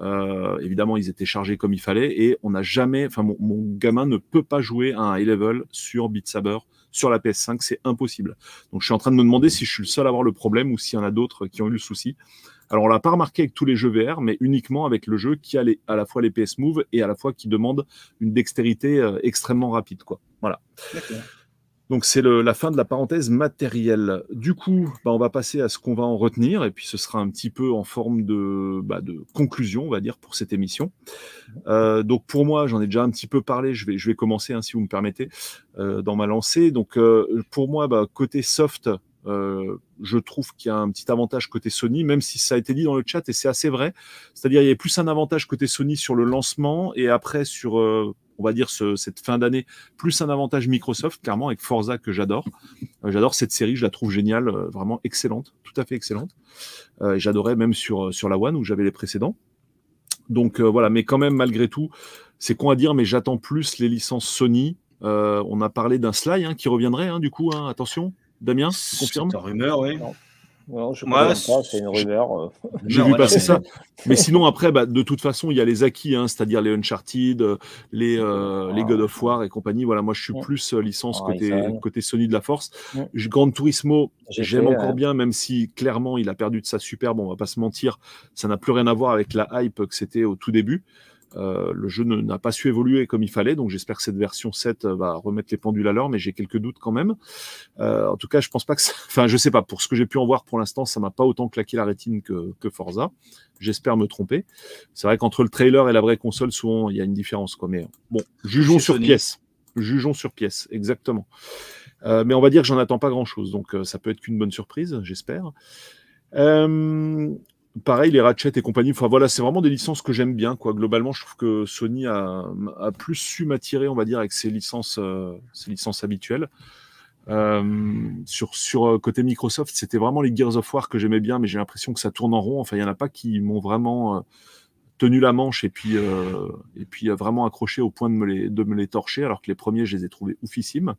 Euh, évidemment, ils étaient chargés comme il fallait et on n'a jamais, enfin, mon, gamin ne peut pas jouer à un high level sur Beat Saber sur la PS5, c'est impossible. Donc, je suis en train de me demander si je suis le seul à avoir le problème ou s'il y en a d'autres qui ont eu le souci. Alors, on l'a pas remarqué avec tous les jeux VR, mais uniquement avec le jeu qui a à la fois les PS Move et à la fois qui demande une dextérité euh, extrêmement rapide. Quoi. Voilà. Donc c'est la fin de la parenthèse matérielle. Du coup, bah, on va passer à ce qu'on va en retenir, et puis ce sera un petit peu en forme de, bah, de conclusion, on va dire, pour cette émission. Euh, donc pour moi, j'en ai déjà un petit peu parlé, je vais, je vais commencer, hein, si vous me permettez, euh, dans ma lancée. Donc pour moi, bah, côté soft, euh, je trouve qu'il y a un petit avantage côté Sony, même si ça a été dit dans le chat et c'est assez vrai. C'est-à-dire il y a plus un avantage côté Sony sur le lancement et après sur, euh, on va dire, cette fin d'année, plus un avantage Microsoft, clairement, avec Forza que j'adore. Euh, j'adore cette série, je la trouve géniale, vraiment excellente, tout à fait excellente. J'adorais même sur, sur la One où j'avais les précédents. Donc voilà, mais quand même, malgré tout, c'est con à dire, mais j'attends plus les licences Sony. on a parlé d'un Sly hein, qui reviendrait, hein, du coup, hein, attention. Damien, tu confirmes C'est une rumeur, oui. Non. je Moi, c'est une rumeur. Euh. J'ai vu passer ça. Mais sinon, après, bah, de toute façon, il y a les acquis, hein, c'est-à-dire les Uncharted, les, euh, les God of War et compagnie. Voilà, moi, je suis plus euh, licence côté, côté Sony de la Force. Grand Turismo, j'aime encore bien, même si clairement, il a perdu de sa superbe, on va pas se mentir. Ça n'a plus rien à voir avec la hype que c'était au tout début. Euh, le jeu n'a pas su évoluer comme il fallait, donc j'espère que cette version 7 va remettre les pendules à l'heure, mais j'ai quelques doutes quand même. Euh, en tout cas, je pense pas que, ça... enfin, je sais pas. Pour ce que j'ai pu en voir pour l'instant, ça m'a pas autant claqué la rétine que, que Forza. J'espère me tromper. C'est vrai qu'entre le trailer et la vraie console, souvent il y a une différence, quoi. Mais bon, jugeons sur pièce. Jugeons sur pièce, exactement. Euh, mais on va dire que j'en attends pas grand chose, donc ça peut être qu'une bonne surprise, j'espère. Pareil, les Ratchet et compagnie. Enfin voilà, c'est vraiment des licences que j'aime bien. Quoi. Globalement, je trouve que Sony a, a plus su m'attirer, on va dire, avec ses licences, euh, ses licences habituelles. Euh, sur, sur euh, côté Microsoft, c'était vraiment les Gears of War que j'aimais bien, mais j'ai l'impression que ça tourne en rond. Enfin, il y en a pas qui m'ont vraiment euh, tenu la manche et puis euh, et puis vraiment accroché au point de me les de me les torcher, alors que les premiers, je les ai trouvés oufissimes.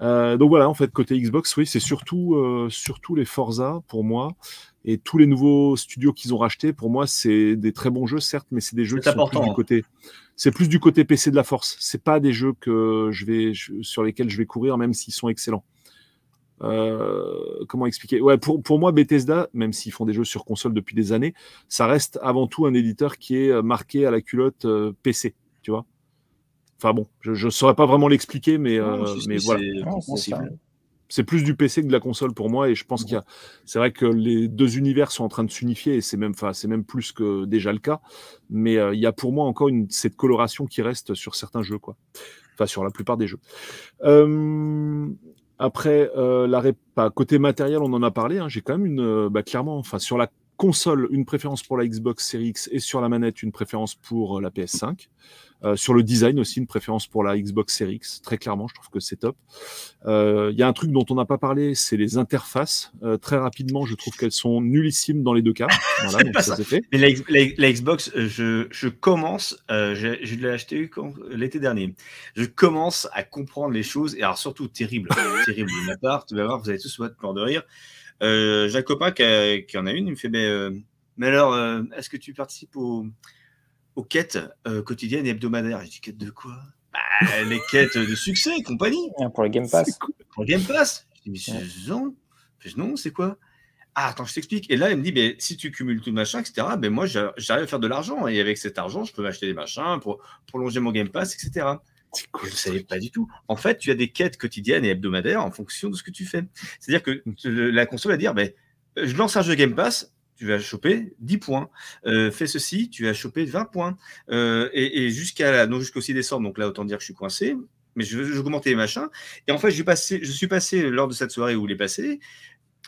Donc voilà, en fait, côté Xbox, oui, c'est surtout, surtout les Forza pour moi. Et tous les nouveaux studios qu'ils ont rachetés, pour moi, c'est des très bons jeux, certes, mais c'est des jeux C'est qui sont plus du hein. côté. C'est plus du côté PC de la force. C'est pas des jeux que je vais, je- sur lesquels je vais courir, même s'ils sont excellents. Euh, comment expliquer? Ouais, pour, pour moi, Bethesda, même s'ils font des jeux sur console depuis des années, ça reste avant tout un éditeur qui est euh, marqué à la culotte euh, PC, tu vois? Enfin bon, je ne saurais pas vraiment l'expliquer, mais, euh, mais voilà. C'est plus du PC que de la console pour moi, et je pense qu'il y a. C'est vrai que les deux univers sont en train de s'unifier, et c'est même, enfin, c'est même plus que déjà le cas. Mais euh, il y a pour moi encore une, cette coloration qui reste sur certains jeux, quoi. Enfin, sur la plupart des jeux. Euh, après, euh, la ré- bah, côté matériel, on en a parlé. hein, J'ai quand même une, euh, bah, clairement, enfin, sur la console, une préférence pour la Xbox Series X, et sur la manette, une préférence pour euh, la PS5. Euh, sur le design aussi, une préférence pour la Xbox Series X. Très clairement, je trouve que c'est top. Euh, Il y a un truc dont on n'a pas parlé, c'est les interfaces. Euh, très rapidement, je trouve qu'elles sont nullissimes dans les deux cas. Voilà, C'est donc pas ça ça. c'est fait. Mais la, la- la Xbox, je, je commence, je l'ai acheté l'été dernier. Je commence à comprendre les choses, et alors surtout terrible, terrible de ma part. Tu vas voir, vous allez tous être mort de rire. Euh, j'ai un copain qui, a- qui en a une, il me fait Mais, euh, mais alors, euh, est-ce que tu participes aux, aux quêtes euh, quotidiennes et hebdomadaires? Je dis Quêtes de quoi? Bah, Les quêtes de succès et compagnie Ah, Pour le Game Pass. Cool. pour le Game Pass. Je dis, mais non. Non, c'est quoi? Ah, attends, je t'explique. Et là, il me dit, mais si tu cumules tout le machin, etc., ben moi, j'a- j'arrive à faire de l'argent. Et avec cet argent, je peux m'acheter des machins pour prolonger mon Game Pass, etc. Je ne savais pas du tout. En fait, tu as des quêtes quotidiennes et hebdomadaires en fonction de ce que tu fais. C'est-à-dire que le- la console va dire, ben, euh, je lance un jeu Game Pass, tu vas choper 10 points. Euh, fais ceci, tu vas choper 20 points. Euh, et et jusqu'à la- non, jusqu'au 6 décembre, donc là, autant dire que je suis coincé. Mais je veux augmenter les machins. Et en fait, je suis passé, je suis passé lors de cette soirée où il est passé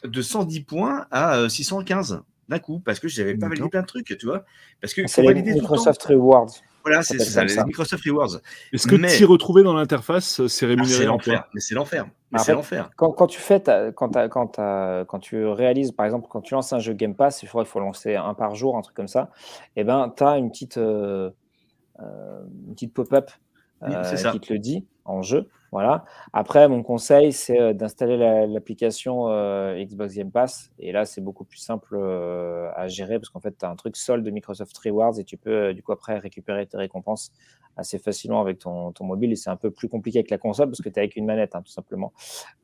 de 110 points à euh, 615 d'un coup parce que je n'avais pas validé plein de trucs, tu vois. Parce que C'est les. Microsoft Rewards. Voilà, c'est ça, les. Microsoft Rewards. Est-ce que Mais- t'y retrouver dans l'interface, euh, c'est Ah, rémunéré c'est l'enfer, mais c'est l'enfer. En c'est l'enfer. Quand, quand tu fais, ta- quand, tu réalises, par exemple, quand tu lances un jeu Game Pass, il faut, il faut lancer un par jour, un truc comme ça, et ben, tu as une petite, euh, euh, une petite pop-up euh, qui te le dit en jeu. Voilà. Après, mon conseil, c'est euh, d'installer la- l'application euh, Xbox Game Pass. Et là, c'est beaucoup plus simple euh, à gérer parce qu'en fait, tu as un truc solde de Microsoft Rewards et tu peux, du coup, après récupérer tes récompenses assez facilement avec ton, mobile. Et c'est un peu plus compliqué avec la console parce que tu es avec une manette, hein, tout simplement.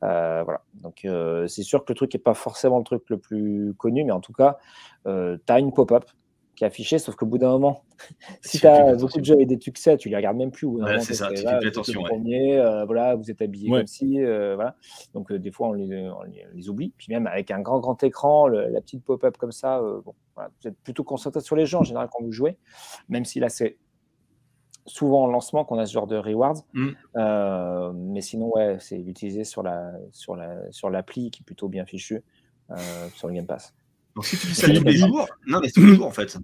Voilà. Donc, c'est sûr que le truc n'est pas forcément le truc le plus connu, mais en tout cas, tu as une pop-up qui est affichée, sauf qu'au bout d'un moment, si Tu as beaucoup de jeux avec des succès, tu les regardes même plus. Ouais, c'est ça, tu là, fais plus attention, ouais. euh, voilà, vous êtes habillé Ouais. comme si, euh, voilà. Donc, euh, des fois, on les, on oublie. Puis même avec un grand, grand écran, le- la petite pop-up comme ça, bon, voilà, vous êtes plutôt concentré sur les jeux en général quand vous jouez, même si là, c'est souvent en lancement qu'on a ce genre de rewards. Mm. Mais sinon, ouais, c'est l'utiliser sur la sur la sur l'appli qui est plutôt bien fichue sur le Game Pass. Donc si tu fais ça tous les jours, non mais tous les jours en fait.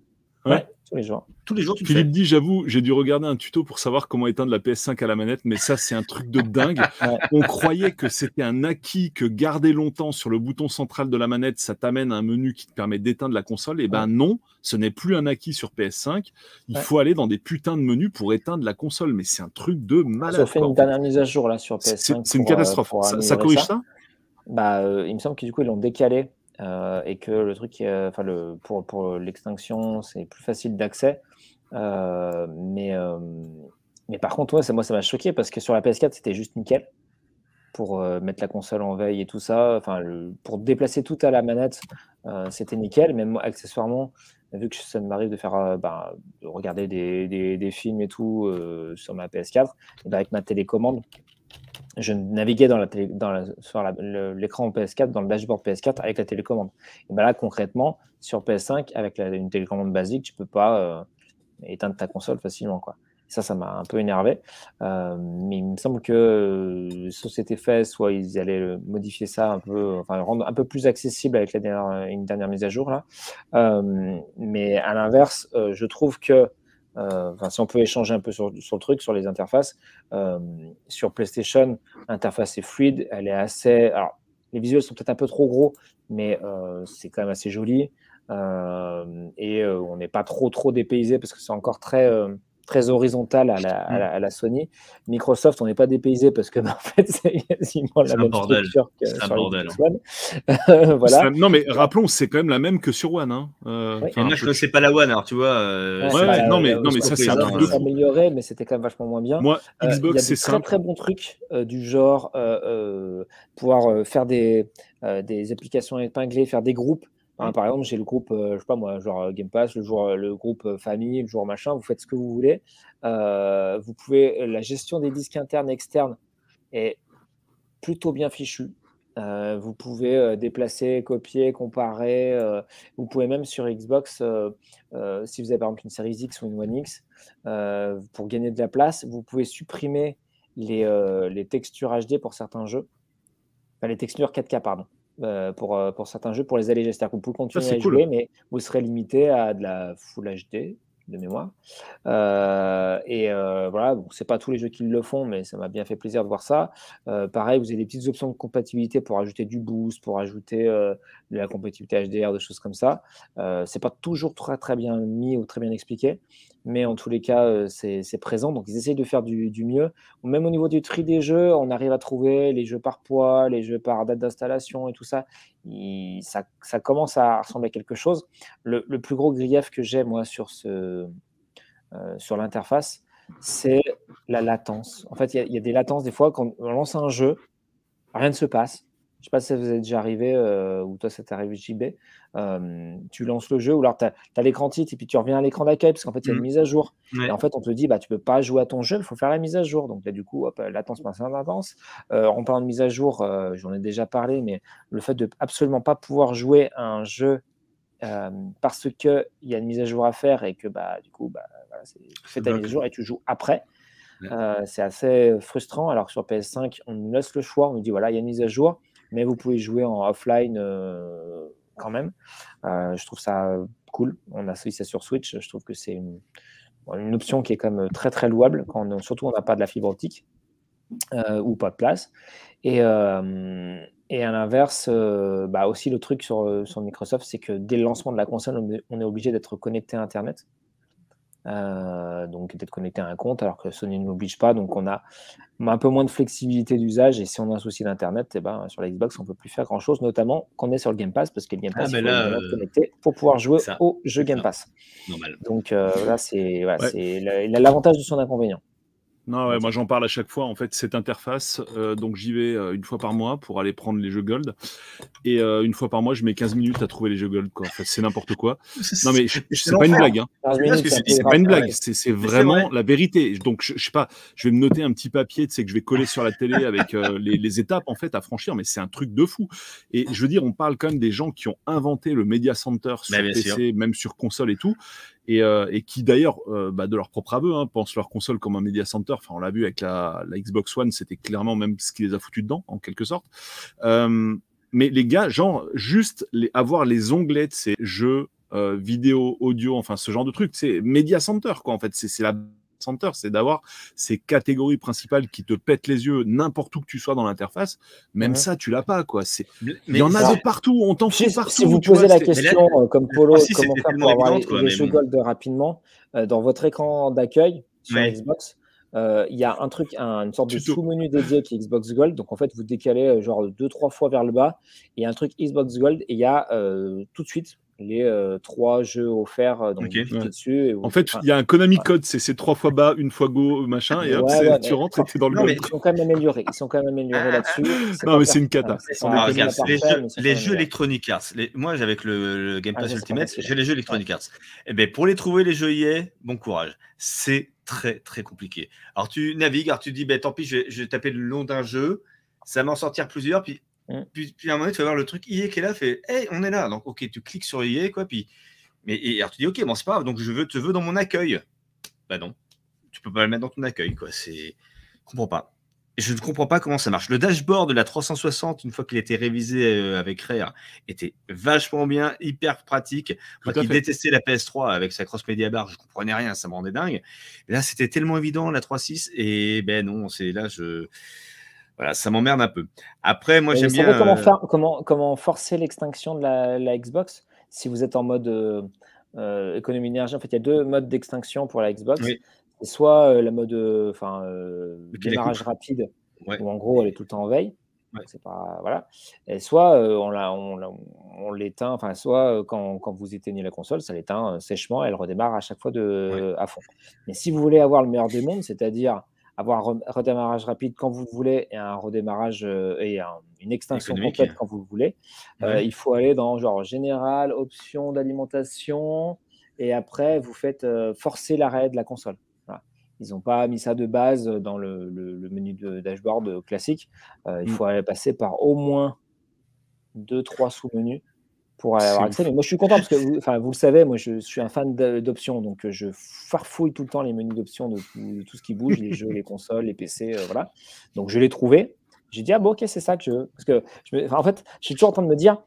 Ouais. tous les jours. Tous les jours tu le fais. Philippe dit, j'avoue, j'ai dû regarder un tuto pour savoir comment éteindre la PS5 à la manette, mais ça, c'est un truc de dingue. On croyait que c'était un acquis que garder longtemps sur le bouton central de la manette, ça t'amène à un menu qui te permet d'éteindre la console. Et ben non, ce n'est plus un acquis sur PS5. Il Ouais. faut aller dans des putains de menus pour éteindre la console, mais c'est un truc de Ils malade. ont fait une dernière mise à jour là sur C'est PS5. c'est une euh, catastrophe. ça, ça corrige ça, Bah, euh, il me semble que du coup ils l'ont décalé euh, et que le truc, euh, enfin le pour pour l'extinction, c'est plus facile d'accès. Euh, mais mais par contre, ça, moi ça m'a choqué parce que sur la PS4 c'était juste nickel pour mettre la console en veille et tout ça. Enfin, pour déplacer tout à la manette, c'était nickel. Même accessoirement, vu que ça m'arrive de faire, bah, de regarder des, des- films et tout sur ma PS4, et ben, avec ma télécommande, je naviguais dans sur l'écran PS4, dans le dashboard PS4 avec la télécommande. Et ben là, concrètement, sur PS5, avec une télécommande basique, tu peux pas euh, éteindre ta console facilement. Quoi. Ça, ça m'a un peu énervé. Euh, mais il me semble que euh, Société fait, soit ils allaient modifier ça un peu, rendre un peu plus accessible avec une dernière mise à jour là. Mais à l'inverse, je trouve que enfin, si on peut échanger un peu sur, sur le truc, sur les interfaces, sur PlayStation, l'interface est fluide, elle est assez. Alors, les visuels sont peut-être un peu trop gros, mais c'est quand même assez joli. et on n'est pas trop trop dépaysé parce que c'est encore très très horizontale à la, à la, Sony. Microsoft, on n'est pas dépaysé parce que bah, en fait, c'est quasiment la même structure que sur bordel, One. voilà. Non, mais rappelons, c'est quand même la même que sur One. Hein. Euh, oui. moi, je ne sais pas la One, alors tu vois. Euh, ouais, non, mais, non, mais ça, c'est un peu amélioré, mais c'était quand même vachement moins bien. Moi, euh, Xbox, c'est très très bons trucs du genre pouvoir faire des, des applications épinglées, faire des groupes Hein, par exemple, j'ai le groupe, euh, je sais pas moi, genre euh, Game Pass, le, jour, le groupe euh, famille, le jour machin, vous faites ce que vous voulez. vous pouvez, la gestion des disques internes et externes est plutôt bien fichue. vous pouvez déplacer, copier, comparer. vous pouvez même sur Xbox, si vous avez par exemple une série X ou une One X, pour gagner de la place, vous pouvez supprimer les, les textures HD pour certains jeux. Enfin, les textures 4K, pardon. Euh, pour, euh, pour certains jeux pour les alléger. C'est-à-dire que vous pouvez continuer à jouer, mais vous serez limité à de la Full HD de mémoire. Euh, et voilà, bon, c'est pas tous les jeux qui le font, mais ça m'a bien fait plaisir de voir ça. pareil, vous avez des petites options de compatibilité pour ajouter du boost, pour ajouter de la compatibilité HDR, des choses comme ça. c'est pas toujours très très bien mis ou très bien expliqué, mais en tous les cas, euh, c'est présent. Donc, ils essayent de faire du, mieux. Même au niveau du tri des jeux, on arrive à trouver les jeux par poids, les jeux par date d'installation et tout ça. ça. commence à ressembler à quelque chose. Le, plus gros grief que j'ai, moi, sur, euh, sur l'interface, c'est la latence. En fait, il y, a des latences des fois quand on lance un jeu, rien ne se passe. Je ne sais pas si ça vous est déjà arrivé, euh, ou toi ça t'est arrivé JB. Euh, tu lances le jeu, ou alors tu as, l'écran titre, et puis tu reviens à l'écran d'accueil, parce qu'en fait il y a une mmh. mise à jour. Et en fait, on te dit, bah, tu ne peux pas jouer à ton jeu, il faut faire la mise à jour. Donc là, du coup, hop, latence, pas latence. Euh, en parlant de mise à jour, euh, j'en ai déjà parlé, mais le fait de absolument pas pouvoir jouer à un jeu parce qu'il y a une mise à jour à faire et que bah, du coup, bah, voilà, fais ta mise à jour et tu joues après. c'est assez frustrant. Alors que sur PS5, on nous laisse le choix. On nous dit voilà, il y a une mise à jour mais vous pouvez jouer en offline euh, quand même. Euh, je trouve ça cool. On a ça sur Switch. Je trouve que c'est une, option qui est quand même très très louable, quand surtout on n'a pas de la fibre optique euh, ou pas de place. Et, à l'inverse, bah aussi le truc sur Microsoft, c'est que dès le lancement de la console, on est obligé d'être connecté à Internet. Euh, donc d'être connecté à un compte, alors que Sony ne l'oblige pas. Donc on a un peu moins de flexibilité d'usage. Et si on a un souci d'Internet, eh ben, sur la Xbox, on ne peut plus faire grand-chose, notamment qu'on est sur le Game Pass, parce que le Game Pass, ah, il faut euh, connecté pour pouvoir jouer au jeu Game Pass. Normal. Donc euh, là, c'est l'avantage de son inconvénient. Non, moi j'en parle à chaque fois. En fait, cette interface, euh, donc j'y vais euh, une fois par mois pour aller prendre les jeux Gold. Et euh, une fois par mois, je mets 15 minutes à trouver les jeux Gold. Quoi. En fait, c'est n'importe quoi. Non, mais c'est pas une blague. Hein. C'est pas une blague. C'est vraiment la vérité. Donc, je, sais pas, je vais me noter un petit papier, tu sais, que je vais coller sur la télé avec les, étapes en fait à franchir. Mais c'est un truc de fou. Et je veux dire, on parle quand même des gens qui ont inventé le Media Center sur PC, même sur console et tout. Euh, et, qui d'ailleurs, euh, bah, de leur propre aveu, hein, pensent leur console comme un media center. Enfin, on l'a vu avec la, Xbox One, c'était clairement même ce qui les a foutus dedans, en quelque sorte. Euh, mais les gars, genre, juste les, avoir les onglets de ces jeux, vidéo, audio, enfin, ce genre de truc, c'est media center, quoi, en fait. C'est la Center, c'est d'avoir ces catégories principales qui te pètent les yeux n'importe où que tu sois dans l'interface. Même ça, tu l'as pas, quoi. C'est, il y en a de partout, on t'en fout partout. Si vous posez la question, euh, comme Polo, comment faire pour avoir les, jeux Gold rapidement, euh, dans votre écran d'accueil sur Xbox, euh, il y a un truc, une sorte de sous-menu dédié qui est Xbox Gold. Donc en fait, vous décalez genre deux, trois fois vers le bas. Il y a un truc Xbox Gold et il y a tout de suite les euh, trois jeux offerts euh, donc dessus. en fait, il y a un Konami code, c'est trois fois bas, une fois go, machin, et hop, tu rentres et tu es dans le Ils sont quand même améliorés. Ils sont quand même améliorés là-dessus. Non, mais c'est une cata. les, jeux, Electronic Arts. moi, avec le, Game ah, Pass Ultimate, j'ai les jeux Electronic Arts. Et eh ben, pour les trouver, les jeux EA, bon courage. C'est très, très compliqué. Alors, tu navigues, alors tu dis, ben, tant pis, je vais, je vais taper le long d'un jeu, ça va m'en sortir plusieurs, puis Mm. Puis, à un moment, tu vas voir le truc IE qui est là, fait Hey, on est là. Donc, ok, tu cliques sur IE, quoi. Puis, mais et, alors tu dis Ok, bon, c'est pas grave, donc je veux, te veux dans mon accueil. Bah non. tu peux pas le mettre dans ton accueil, quoi. C'est, je comprends pas. Et je ne comprends pas comment ça marche. Le dashboard de la 360, une fois qu'il était révisé euh, avec Rare, était vachement bien, hyper pratique. Moi qui détestais la PS3 avec sa cross media bar, je comprenais rien, ça me rendait dingue. Là, c'était tellement évident la 3.6 et ben non, c'est là je voilà, ça m'emmerde un peu. Après, moi j'aime bien. Comment, euh, comment, comment, forcer l'extinction de la, Xbox? Si vous êtes en mode euh, économie d'énergie En fait, il y a deux modes d'extinction pour la Xbox soit euh, la mode euh, enfin euh, démarrage rapide, où en gros elle est tout le temps en veille. C'est pas voilà. Et soit on, on, l'éteint, enfin soit quand, quand, vous éteignez la console, ça l'éteint sèchement, elle redémarre à chaque fois de à fond. Mais si vous voulez avoir le meilleur des mondes, c'est-à-dire avoir un redémarrage rapide quand vous voulez et un redémarrage et une extinction complète quand vous voulez, il faut aller dans genre général, option d'alimentation, et après vous faites forcer l'arrêt de la console. Ils n'ont pas mis ça de base dans le, menu de dashboard classique. Euh, il mm. faut aller passer par au moins deux, trois sous-menus pour avoir accès. Mais moi, je suis content parce que, vous, enfin, vous le savez, moi, je, suis un fan d'options. Donc, je farfouille tout le temps les menus d'options de, tout ce qui bouge, les jeux, les consoles, les PC. Euh, voilà. Donc, je l'ai trouvé. J'ai dit, ah bon, ok, c'est ça que je Parce que, je en fait, je suis toujours en train de me dire,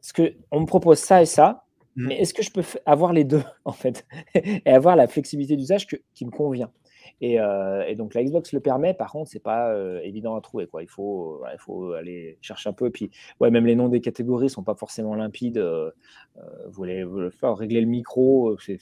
parce qu'on me propose ça et ça, mm. mais est-ce que je peux avoir les deux, en fait, et avoir la flexibilité d'usage qui me convient? Euh, et, donc la Xbox le permet, par contre, c'est pas euh, évident à trouver. Quoi. Il, faut, il faut aller chercher un peu. Et puis, ouais, même les noms des catégories sont pas forcément limpides. Euh, vous, voulez, faire régler le micro, c'est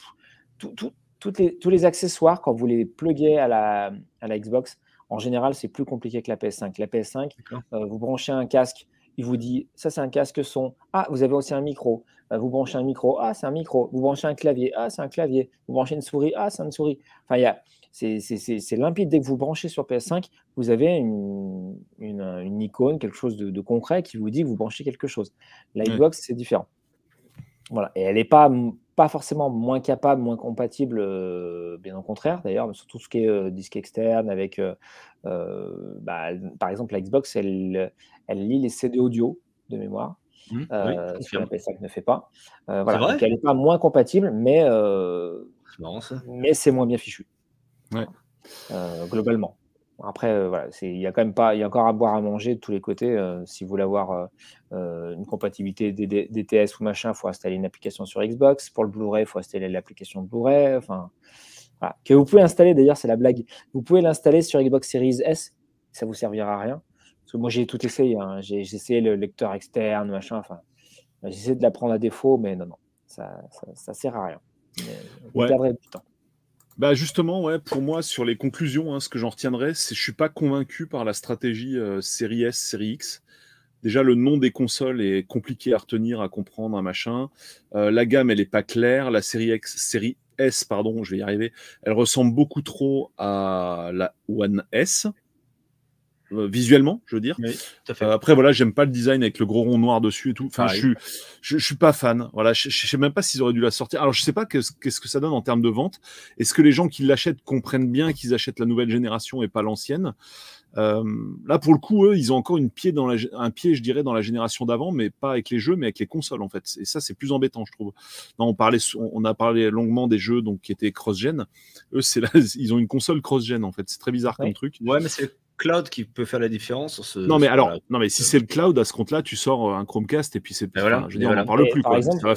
toutes les, tous les accessoires, quand vous les pluguez à la, à la Xbox, en général, c'est plus compliqué que la PS5. La PS5, vous branchez un casque, il vous dit ça c'est un casque son. Ah, vous avez aussi un micro. vous branchez un micro. Ah, c'est un micro. Vous branchez un clavier. Ah, c'est un clavier. Vous branchez une souris. Ah, c'est une souris. Enfin, il y a c'est limpide. Dès que vous branchez sur PS5, vous avez une, une, icône, quelque chose de, concret qui vous dit que vous branchez quelque chose. La Xbox, c'est différent. Voilà. Et elle n'est pas, pas forcément moins capable, moins compatible, euh, bien au contraire d'ailleurs, sur tout ce qui est euh, disque externe, avec euh, bah, par exemple la Xbox, elle, elle lit les CD audio de mémoire. Mmh, ce que la PS5 ne fait pas. voilà. elle n'est pas moins compatible, mais, mais c'est moins bien fichu. Euh, globalement. Après, euh, voilà, il y a quand même pas, il y a encore à boire à manger de tous les côtés. Euh, si vous voulez avoir une compatibilité DTS ou machin, il faut installer une application sur Xbox. Pour le Blu-ray, il faut installer l'application Blu-ray. Enfin, que vous pouvez installer. D'ailleurs, c'est la blague. Vous pouvez l'installer sur Xbox Series S. Ça vous servira à rien. Parce que moi, j'ai tout essayé. Hein. J'ai essayé le lecteur externe, machin. Enfin, j'ai essayé de la prendre à défaut, mais non, non, ça, ça, sert à rien. Vous perdrez du temps. Bah justement, ouais, pour moi, sur les conclusions, hein, ce que j'en retiendrai, c'est que je suis pas convaincu par la stratégie euh, série S, série X. Déjà, le nom des consoles est compliqué à retenir, à comprendre, un machin. Euh, la gamme, elle est pas claire. La série X, série S, pardon, je vais y arriver, elle ressemble beaucoup trop à la One S. Euh, visuellement, je veux dire. Euh, après, voilà, j'aime pas le design avec le gros rond noir dessus et tout. Enfin, je suis, je, suis pas fan. Voilà, je, sais même pas s'ils auraient dû la sortir. Alors, je sais pas qu'est-ce que ça donne en termes de vente. Est-ce que les gens qui l'achètent comprennent bien qu'ils achètent la nouvelle génération et pas l'ancienne? Euh, Là, pour le coup, eux, ils ont encore une pied dans la, un pied, je dirais, dans la génération d'avant, mais pas avec les jeux, mais avec les consoles, en fait. Et ça, c'est plus embêtant, je trouve. Non, on parlait, on a parlé longuement des jeux donc qui étaient cross-gen. Eux, c'est là, ils ont une console cross-gen, en fait. C'est très bizarre comme truc. Ouais, mais c'est cloud qui peut faire la différence sur ce. Non, mais alors, non, mais si c'est le cloud, à ce compte-là, tu sors un Chromecast et puis c'est. Voilà, je veux dire, on parle plus. Par exemple,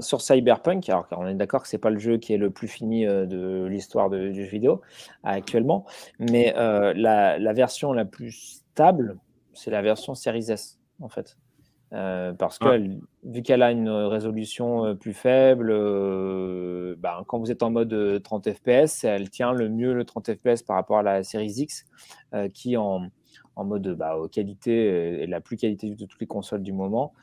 sur, Cyberpunk, alors on est d'accord que c'est pas le jeu qui est le plus fini euh, de l'histoire du jeu vidéo actuellement, mais euh, la, la, version la plus stable, c'est la version Series S, en fait. Euh, parce que vu qu'elle a une résolution euh, plus faible, euh, ben, quand vous êtes en mode 30 fps, elle tient le mieux le 30 fps par rapport à la série X, qui en, en mode bah, qualité est la plus qualité de toutes les consoles du moment.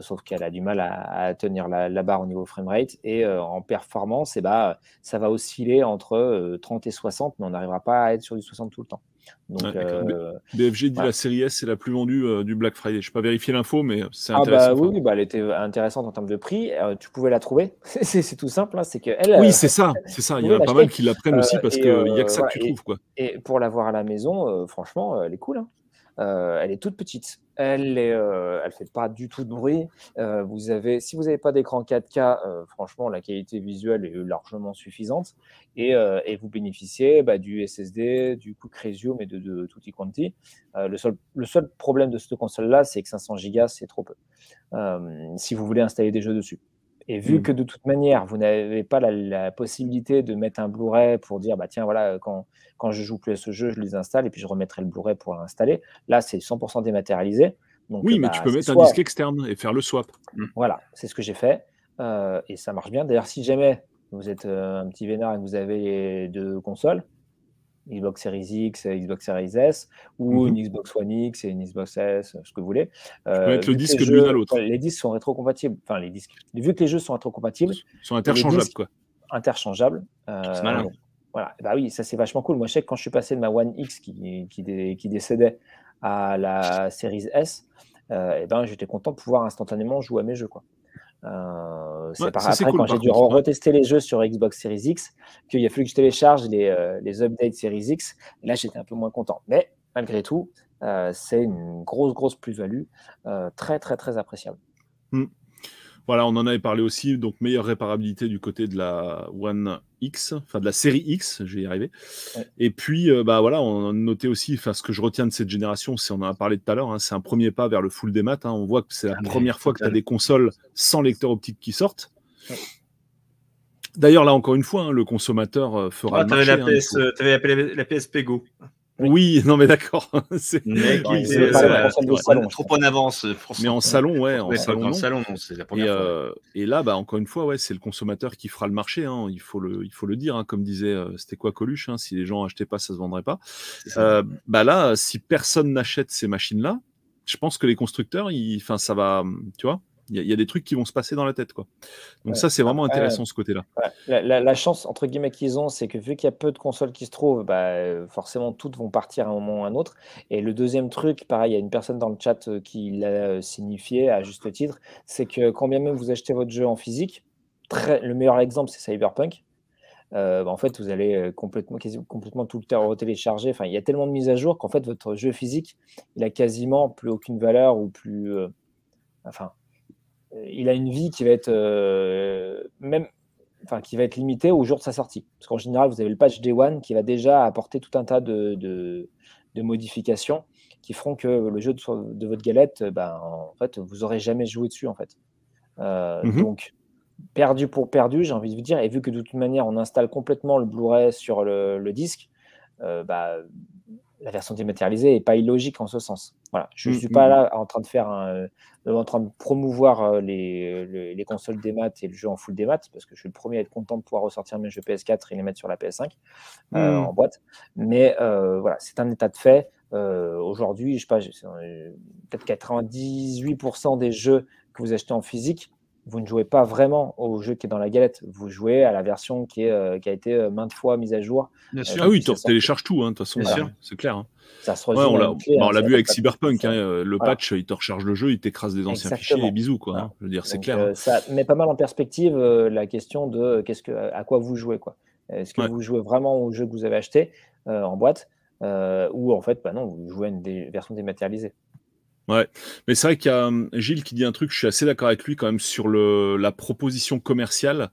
sauf qu'elle a du mal à, tenir la, barre au niveau framerate. Et en performance, et eh bah, ça va osciller entre 30 et 60, mais on n'arrivera pas à être sur du 60 tout le temps. Donc, euh, BFG dit la série S c'est la plus vendue euh, du Black Friday. Je n'ai pas vérifié l'info, mais c'est ah bah intéressant. oui, bah, elle était intéressante en termes de prix. Euh, tu pouvais la trouver. c'est tout simple. Hein, c'est que elle, oui, c'est ça. C'est ça. Il y en a pas mal qui la prennent aussi parce qu'il n'y a que ça que tu trouves. Quoi. Et pour l'avoir à la maison, franchement, elle est cool. Hein. elle est toute petite. Elle est, euh, fait pas du tout de bruit. Euh, vous avez, si vous n'avez pas d'écran 4K, euh, franchement, la qualité visuelle est largement suffisante et, vous bénéficiez bah, du SSD, du Quick et de, de Tutti Quanti. le, seul, le seul problème de cette console-là, c'est que 500 Go, c'est trop peu. si vous voulez installer des jeux dessus. Et vu mmh. que de toute manière, vous n'avez pas la, possibilité de mettre un Blu-ray pour dire, bah tiens, voilà, quand, quand je joue plus à ce jeu, je les installe et puis je remettrai le Blu-ray pour l'installer. Là, c'est 100% dématérialisé. Donc, oui, mais bah, tu peux mettre un disque externe et faire le swap. Mmh. Voilà, c'est ce que j'ai fait. Euh, et ça marche bien. D'ailleurs, si jamais vous êtes euh, un petit vénard et que vous avez deux consoles, Xbox Series X, Xbox Series S, ou mhm. une Xbox One X et une Xbox S, ce que vous voulez. Euh, mettre le disque l'une à l'autre. Les disques sont rétrocompatibles. Enfin, les disques. Vu que les jeux sont rétrocompatibles. Ils sont interchangeables, quoi. Interchangeables. Euh, c'est malin. Voilà. Bah oui, ça c'est vachement cool. Moi, je sais que quand je suis passé de ma One X qui, qui, qui décédait à la Series S, euh, et ben, j'étais content de pouvoir instantanément jouer à mes jeux. Quoi. Euh, c'est par après, quand j'ai dû retester les jeux sur Xbox Series X, qu'il a fallu que je télécharge les, euh, les updates Series X. Là, j'étais un peu moins content. Mais malgré tout, euh, c'est une grosse, grosse plus-value, très, très, très appréciable. Hmm. Voilà, on en avait parlé aussi, donc meilleure réparabilité du côté de la One X, enfin de la série X, je vais y arriver. Et puis, euh, bah voilà, on a noté aussi, enfin ce que je retiens de cette génération, c'est on en a parlé tout à l'heure, hein, c'est un premier pas vers le full démat. Hein. on voit que c'est la ah, première fois que tu as des consoles sans lecteur optique qui sortent. D'ailleurs, là encore une fois, hein, le consommateur euh, fera ah, le marché. La PS, euh, avais appelé la PSP Go. Oui, non mais d'accord. c'est trop en avance. Mais en salon, ouais, en salon, salon c'est la première et, fois. Euh, et là, bah, encore une fois, ouais, c'est le consommateur qui fera le marché. Hein, il faut le, il faut le dire, hein, comme disait, euh, c'était quoi Coluche hein, Si les gens achetaient pas, ça se vendrait pas. Euh, bah là, si personne n'achète ces machines-là, je pense que les constructeurs, enfin, ça va, tu vois, il y, a des trucs qui vont se passer dans la tête. Quoi. Donc ça, c'est vraiment intéressant ce côté-là. La, chance, entre guillemets, qu'ils ont, c'est que vu qu'il y a peu de consoles qui se trouvent, bah, forcément, toutes vont partir à un moment ou à un autre. Et le deuxième truc, pareil, il y a une personne dans le chat euh, qui l'a euh, signifié à juste titre, c'est que quand bien même vous achetez votre jeu en physique, très, le meilleur exemple, c'est Cyberpunk. Euh, bah, en fait, vous allez complètement, complètement tout le temps télécharger. Enfin, il y a tellement de mises à jour qu'en fait, votre jeu physique, il a quasiment plus aucune valeur ou plus. enfin, euh, il a une vie qui va être euh, même enfin, qui va être limitée au jour de sa sortie. Parce qu'en général, vous avez le patch Day One qui va déjà apporter tout un tas de, de, modifications qui feront que le jeu de, votre galette, ben, en fait, vous n'aurez jamais joué dessus. En fait. Euh, mhm. Donc, perdu pour perdu, j'ai envie de vous dire, et vu que de toute manière, on installe complètement le Blu-ray sur le, disque, bah, la version dématérialisée n'est pas illogique en ce sens. Voilà. Je ne mm, suis pas mm. là en train de faire un, euh, en train de promouvoir euh, les, les, consoles démat et le jeu en full démat, parce que je suis le premier à être content de pouvoir ressortir mes jeux PS4 et les mettre sur la PS5 euh, mm. en boîte. Mais voilà, c'est un état de fait. Aujourd'hui, je sais pas, peut-être 98% des jeux que vous achetez en physique vous ne jouez pas vraiment au jeu qui est dans la galette, vous jouez à la version qui, est, euh, qui a été euh, maintes fois mise à jour. Bien sûr. ah oui, tu télécharges tout, hein, de toute façon, c'est clair. Hein. Ça se on l'a hein, vu avec Cyberpunk, hein, le patch, il te recharge le jeu, il t'écrase des anciens fichiers et bisous. Quoi, Je veux dire, c'est clair. Euh, ça met pas mal en perspective la question de qu'est-ce que, à quoi vous jouez. Est-ce que vous jouez vraiment au jeu que vous avez acheté en boîte ou en fait, bah non, vous jouez à une version dématérialisée Ouais, mais c'est vrai qu'il y a hum, Gilles qui dit un truc, je suis assez d'accord avec lui quand même sur le, la proposition commerciale.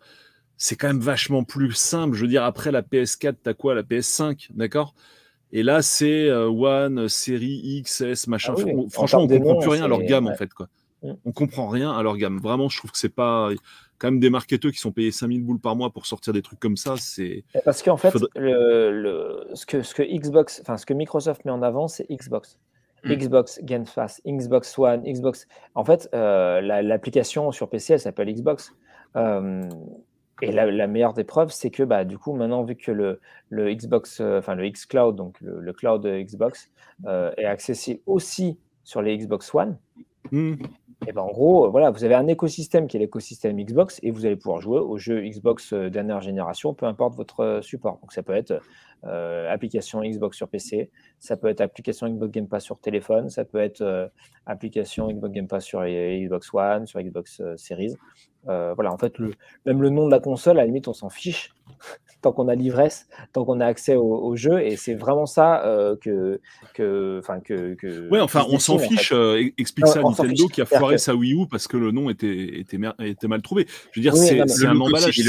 C'est quand même vachement plus simple. Je veux dire, après la PS4, t'as quoi? La PS5, d'accord? Et là, c'est euh, One, série XS, machin. Ah franchement, on comprend plus rien à leur gamme, en fait. Quoi. Mm. On comprend rien à leur gamme. Vraiment, je trouve que c'est pas. Quand même des marketeurs qui sont payés 5000 boules par mois pour sortir des trucs comme ça, c'est. Parce qu'en fait, le, ce, que, ce que Xbox, enfin, ce que Microsoft met en avant, c'est Xbox. Mm. Xbox Game Pass, Xbox One, Xbox. En fait, euh, l'application sur PC, elle s'appelle Xbox. Euh, et la, meilleure des preuves, c'est que bah, du coup, maintenant, vu que le, Xbox, euh, enfin le X Cloud, donc le, cloud Xbox, est accessible aussi sur les Xbox One, mm. et ben en gros, voilà, vous avez un écosystème qui est l'écosystème Xbox et vous allez pouvoir jouer aux jeux Xbox dernière génération, peu importe votre support. Donc ça peut être euh, application Xbox sur PC, ça peut être application Xbox Game Pass sur téléphone, ça peut être euh, application Xbox Game Pass sur Xbox One, sur Xbox euh, Series. voilà, en fait, même le nom de la console, à la limite, on s'en fiche. Tant qu'on a l'ivresse, tant qu'on a accès au, jeu. Et c'est vraiment ça euh, que, que, enfin que, que. Ouais, enfin, on s'en fiche. Euh, explique ça à Nintendo qui a foiré sa Wii U parce que le nom était, était, était mal trouvé. Je veux dire, c'est un emballage,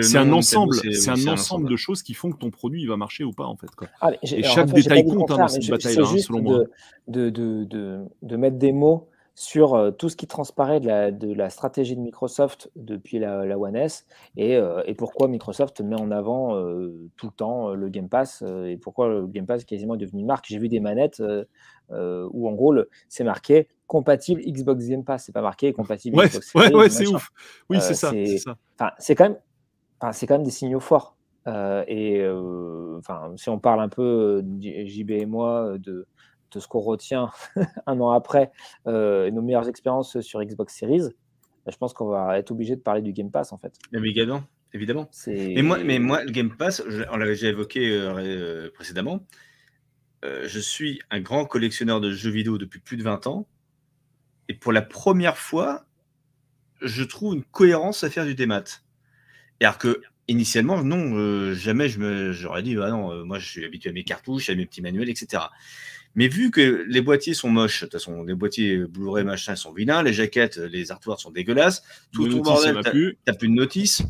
c'est un ensemble, c'est un ensemble de choses qui font que ton produit va marcher ou pas en fait. Quoi. et chaque détail compte hein, dans cette bataille-là, hein, selon moi. De, de, de, de mettre des mots sur euh, tout ce qui transparaît de la, de la, stratégie de Microsoft depuis la, la One S et, euh, et, pourquoi Microsoft met en avant euh, tout le temps le Game Pass et pourquoi le Game Pass est quasiment devenu une marque. J'ai vu des manettes où en gros c'est marqué compatible Xbox Game Pass, c'est pas marqué compatible ouais, Xbox Ouais, ouais c'est ouf. Oui, c'est ça. C'est quand, même, c'est quand même des signaux forts. et enfin, si on parle un peu, JB et moi, de ce qu'on retient un an après euh, nos meilleures expériences sur Xbox Series, bah, je pense qu'on va être obligé de parler du Game Pass en fait. Mais également, évidemment. Mais moi, mais moi, le Game Pass, on l'avait déjà évoqué euh, euh, précédemment, je suis un grand collectionneur de jeux vidéo depuis plus de 20 ans. Et pour la première fois, je trouve une cohérence à faire du démat. Alors que initialement, non, jamais je j'aurais dit, ah non, moi je suis habitué à mes cartouches, à mes petits manuels, etc. Mais vu que les boîtiers sont moches, de toute façon, les boîtiers Blu-ray machin sont vilains, les jaquettes, les artworks sont dégueulasses, tout ton bordel, t'as plus de notice.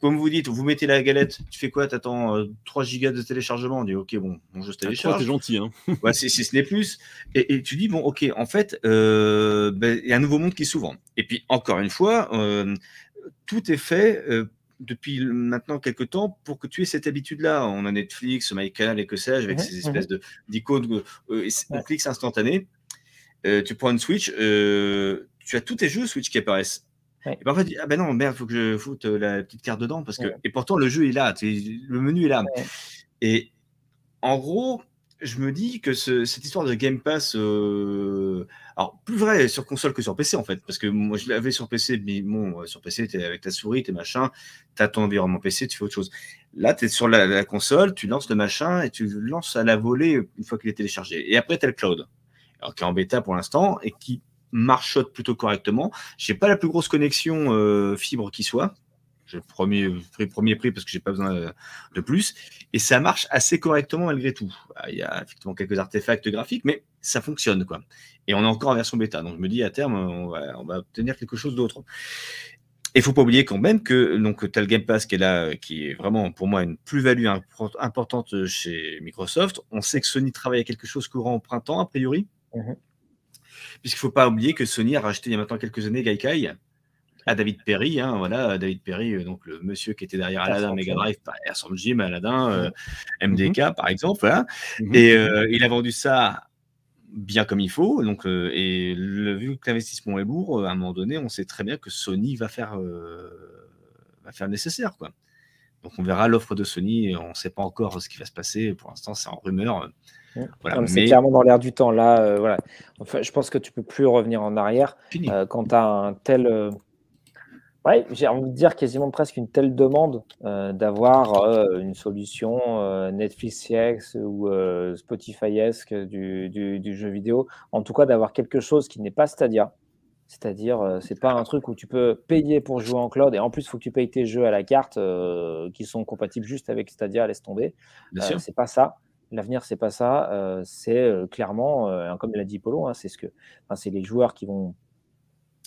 Comme vous dites, vous mettez la galette, tu fais quoi? T'attends euh, 3 gigas de téléchargement, on dit ok, bon, mon jeu se ah, télécharge. T'es gentil, hein ouais, si, ce n'est plus. Et, tu dis, bon, ok, en fait, euh, ben, il y a un nouveau monde qui s'ouvre. Et puis, encore une fois, euh, tout est fait depuis maintenant quelques temps pour que tu aies cette habitude-là. On a Netflix, MyCanal et que sais-je, avec mhm, ces espèces mhm. d'icônes, euh, euh clics instantanés. Euh, tu prends une Switch, euh, tu as tous tes jeux Switch qui apparaissent. Et parfois, tu dis, ah ben non, merde, il faut que je foute la petite carte dedans. Parce que... Et pourtant, le jeu est là, le menu est là. Et en gros, je me dis que cette histoire de Game Pass, euh, alors plus vrai sur console que sur PC en fait, parce que moi je l'avais sur PC, mais bon, euh, sur PC, tu es avec ta souris, tes machins, tu as ton environnement PC, tu fais autre chose. Là, tu es sur la, console, tu lances le machin et tu lances à la volée une fois qu'il est téléchargé. Et après, tu as le cloud, alors, qui est en bêta pour l'instant et qui marchote plutôt correctement. J'ai pas la plus grosse connexion euh, fibre qui soit, j'ai premier, pris premier prix parce que j'ai pas besoin de plus. Et ça marche assez correctement malgré tout. Ah, il y a effectivement quelques artefacts graphiques, mais ça fonctionne. quoi. Et on est encore en version bêta. Donc je me dis à terme, on va, on va obtenir quelque chose d'autre. Et il faut pas oublier quand même que donc as le Game Pass qui est là, qui est vraiment pour moi une plus-value importante chez Microsoft. On sait que Sony travaille à quelque chose courant au printemps, a priori. Mm-hmm. Puisqu'il ne faut pas oublier que Sony a racheté il y a maintenant quelques années Gaikai, à David Perry, hein, voilà, David Perry, euh, donc le monsieur qui était derrière Aladdin, Mega Drive, Airson Jim, Aladdin, MDK euh, mhm. par exemple, mhm. et euh, il a vendu ça bien comme il faut, donc et le, vu que l'investissement est lourd, à un moment donné, on sait très bien que Sony va faire va faire nécessaire, quoi. Donc on verra l'offre de Sony, on ne sait pas encore ce qui va se passer. Pour l'instant, c'est en rumeur. Voilà, C'est clairement dans l'air du temps. Là, voilà. Enfin, je pense que tu peux plus revenir en arrière quand tu as un tel Ouais, j'ai envie de dire quasiment presque une telle demande euh, d'avoir euh, une solution euh, Netflix ou Spotify-esque du, du, jeu vidéo. En tout cas, d'avoir quelque chose qui n'est pas Stadia. C'est-à-dire, c'est pas un truc où tu peux payer pour jouer en cloud et en plus, il faut que tu payes tes jeux à la carte qui sont compatibles juste avec Stadia, laisse tomber. c'est pas ça. L'avenir, c'est pas ça. c'est clairement, comme l'a dit Polo, hein, c'est ce que, c'est les joueurs qui vont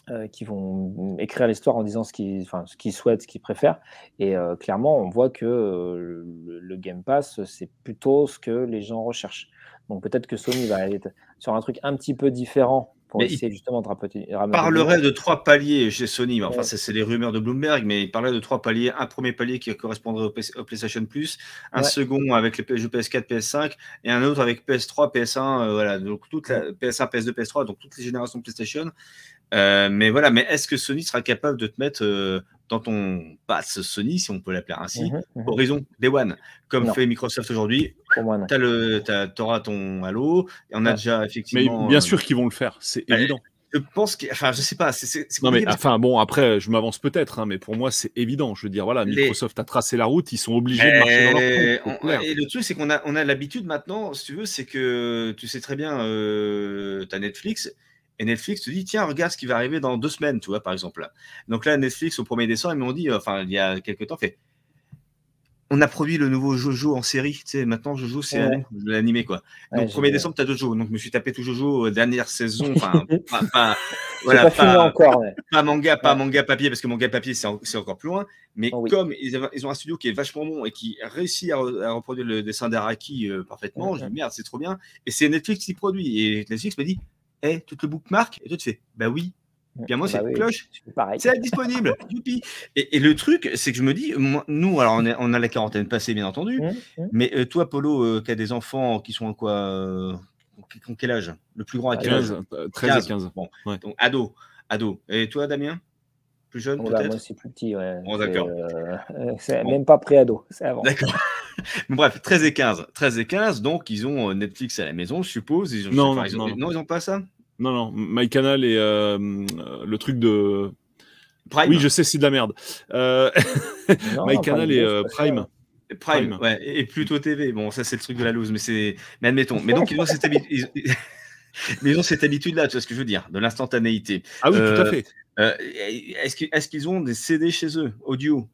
euh, qui vont écrire l'histoire en disant ce qu'ils enfin, ce souhaitent, ce qu'ils préfèrent. Et euh, clairement, on voit que euh, le, Game Pass, c'est plutôt ce que les gens recherchent. Donc peut-être que Sony va aller sur un truc un petit peu différent pour essayer justement de rappeler. Il parlerait de trois paliers chez Sony. Enfin, c'est les rumeurs de Bloomberg, mais il parlerait de trois paliers. Un premier palier qui correspondrait au, PlayStation Plus, un second avec les jeux PS4, PS5, et un autre avec PS3, PS1, voilà, donc toute la PS1, PS2, PS3, donc toutes les générations de PlayStation. Euh, mais voilà, mais est-ce que Sony sera capable de te mettre euh, dans ton pass Sony, si on peut l'appeler ainsi, mhm, mhm. Horizon Day One, comme fait Microsoft aujourd'hui Tu auras ton Halo, et on a déjà effectivement. Mais bien sûr qu'ils vont le faire, c'est évident. Je pense que, enfin, je sais pas. c'est non mais enfin bon, après, je m'avance peut-être, hein, mais pour moi, c'est évident. Je veux dire, voilà, Microsoft a tracé la route, ils sont obligés de marcher dans leur Et le truc, c'est qu'on a, on a l'habitude maintenant, si tu veux, c'est que tu sais très bien, euh, tu as Netflix et Netflix te dit, tiens, regarde ce qui va arriver dans deux semaines, tu vois, par exemple. Donc là, Netflix, au 1er décembre, ils m'ont dit, enfin, il y a quelques temps, fait, on a produit le nouveau Jojo en série. Tu sais, maintenant, Jojo, c'est Ouais. l'animé, quoi. Ouais, Donc, j'ai 1er vu. décembre, tu as Jojo. Donc, je me suis tapé tout Jojo, euh, dernière saison. Enfin, pas, voilà, pas encore. pas manga, pas Ouais. manga papier, parce que manga papier, c'est en- encore plus loin. Mais Oh oui. comme ils, ils ont un studio qui est vachement bon et qui réussit à, re- à reproduire le dessin d'Araki euh, parfaitement, je dis merde, c'est trop bien. Et c'est Netflix qui produit. Et Netflix m'a dit, hé, tu te le bookmark Et toi, tu fais, bah oui. Bien, moi, Bah c'est oui, cloche. c'est disponible. Youpi. Et, et le truc, c'est que je me dis, moi, nous, alors on, est- on a la quarantaine passée, bien entendu, Hum, hum. mais euh, toi, Polo, euh, qui a des enfants qui sont à quoi euh, quel âge? Le plus grand à quel âge? 15, euh, 13 et 15. Bon, Ouais. donc ado, ado. Et toi, Damien? Plus jeune, Oh peut-être moi, c'est plus petit. Ouais. Bon, C'est, d'accord. euh, c'est Bon. même pas pré-ado. C'est avant. D'accord. Bref, 13 et 15. 13 et 15, donc ils ont euh, Netflix à la maison, je suppose. Ils ont, Non, enfin, non, ils ont- non. ils n'ont pas ça? Non, non, MyCanal et euh, le truc de. Prime Oui, je sais, c'est de la merde. Euh, MyCanal Prime et euh, Prime. Prime, Prime. ouais, et Pluto TV. Bon, ça, c'est le truc de la loose, mais c'est. Mais admettons. Mais donc, ils ont cette habitude. Mais ils ont cette habitude-là, tu vois ce que je veux dire, de l'instantanéité. Ah oui, tout à fait. Euh, Est-ce qu'ils ont des CD chez eux, audio?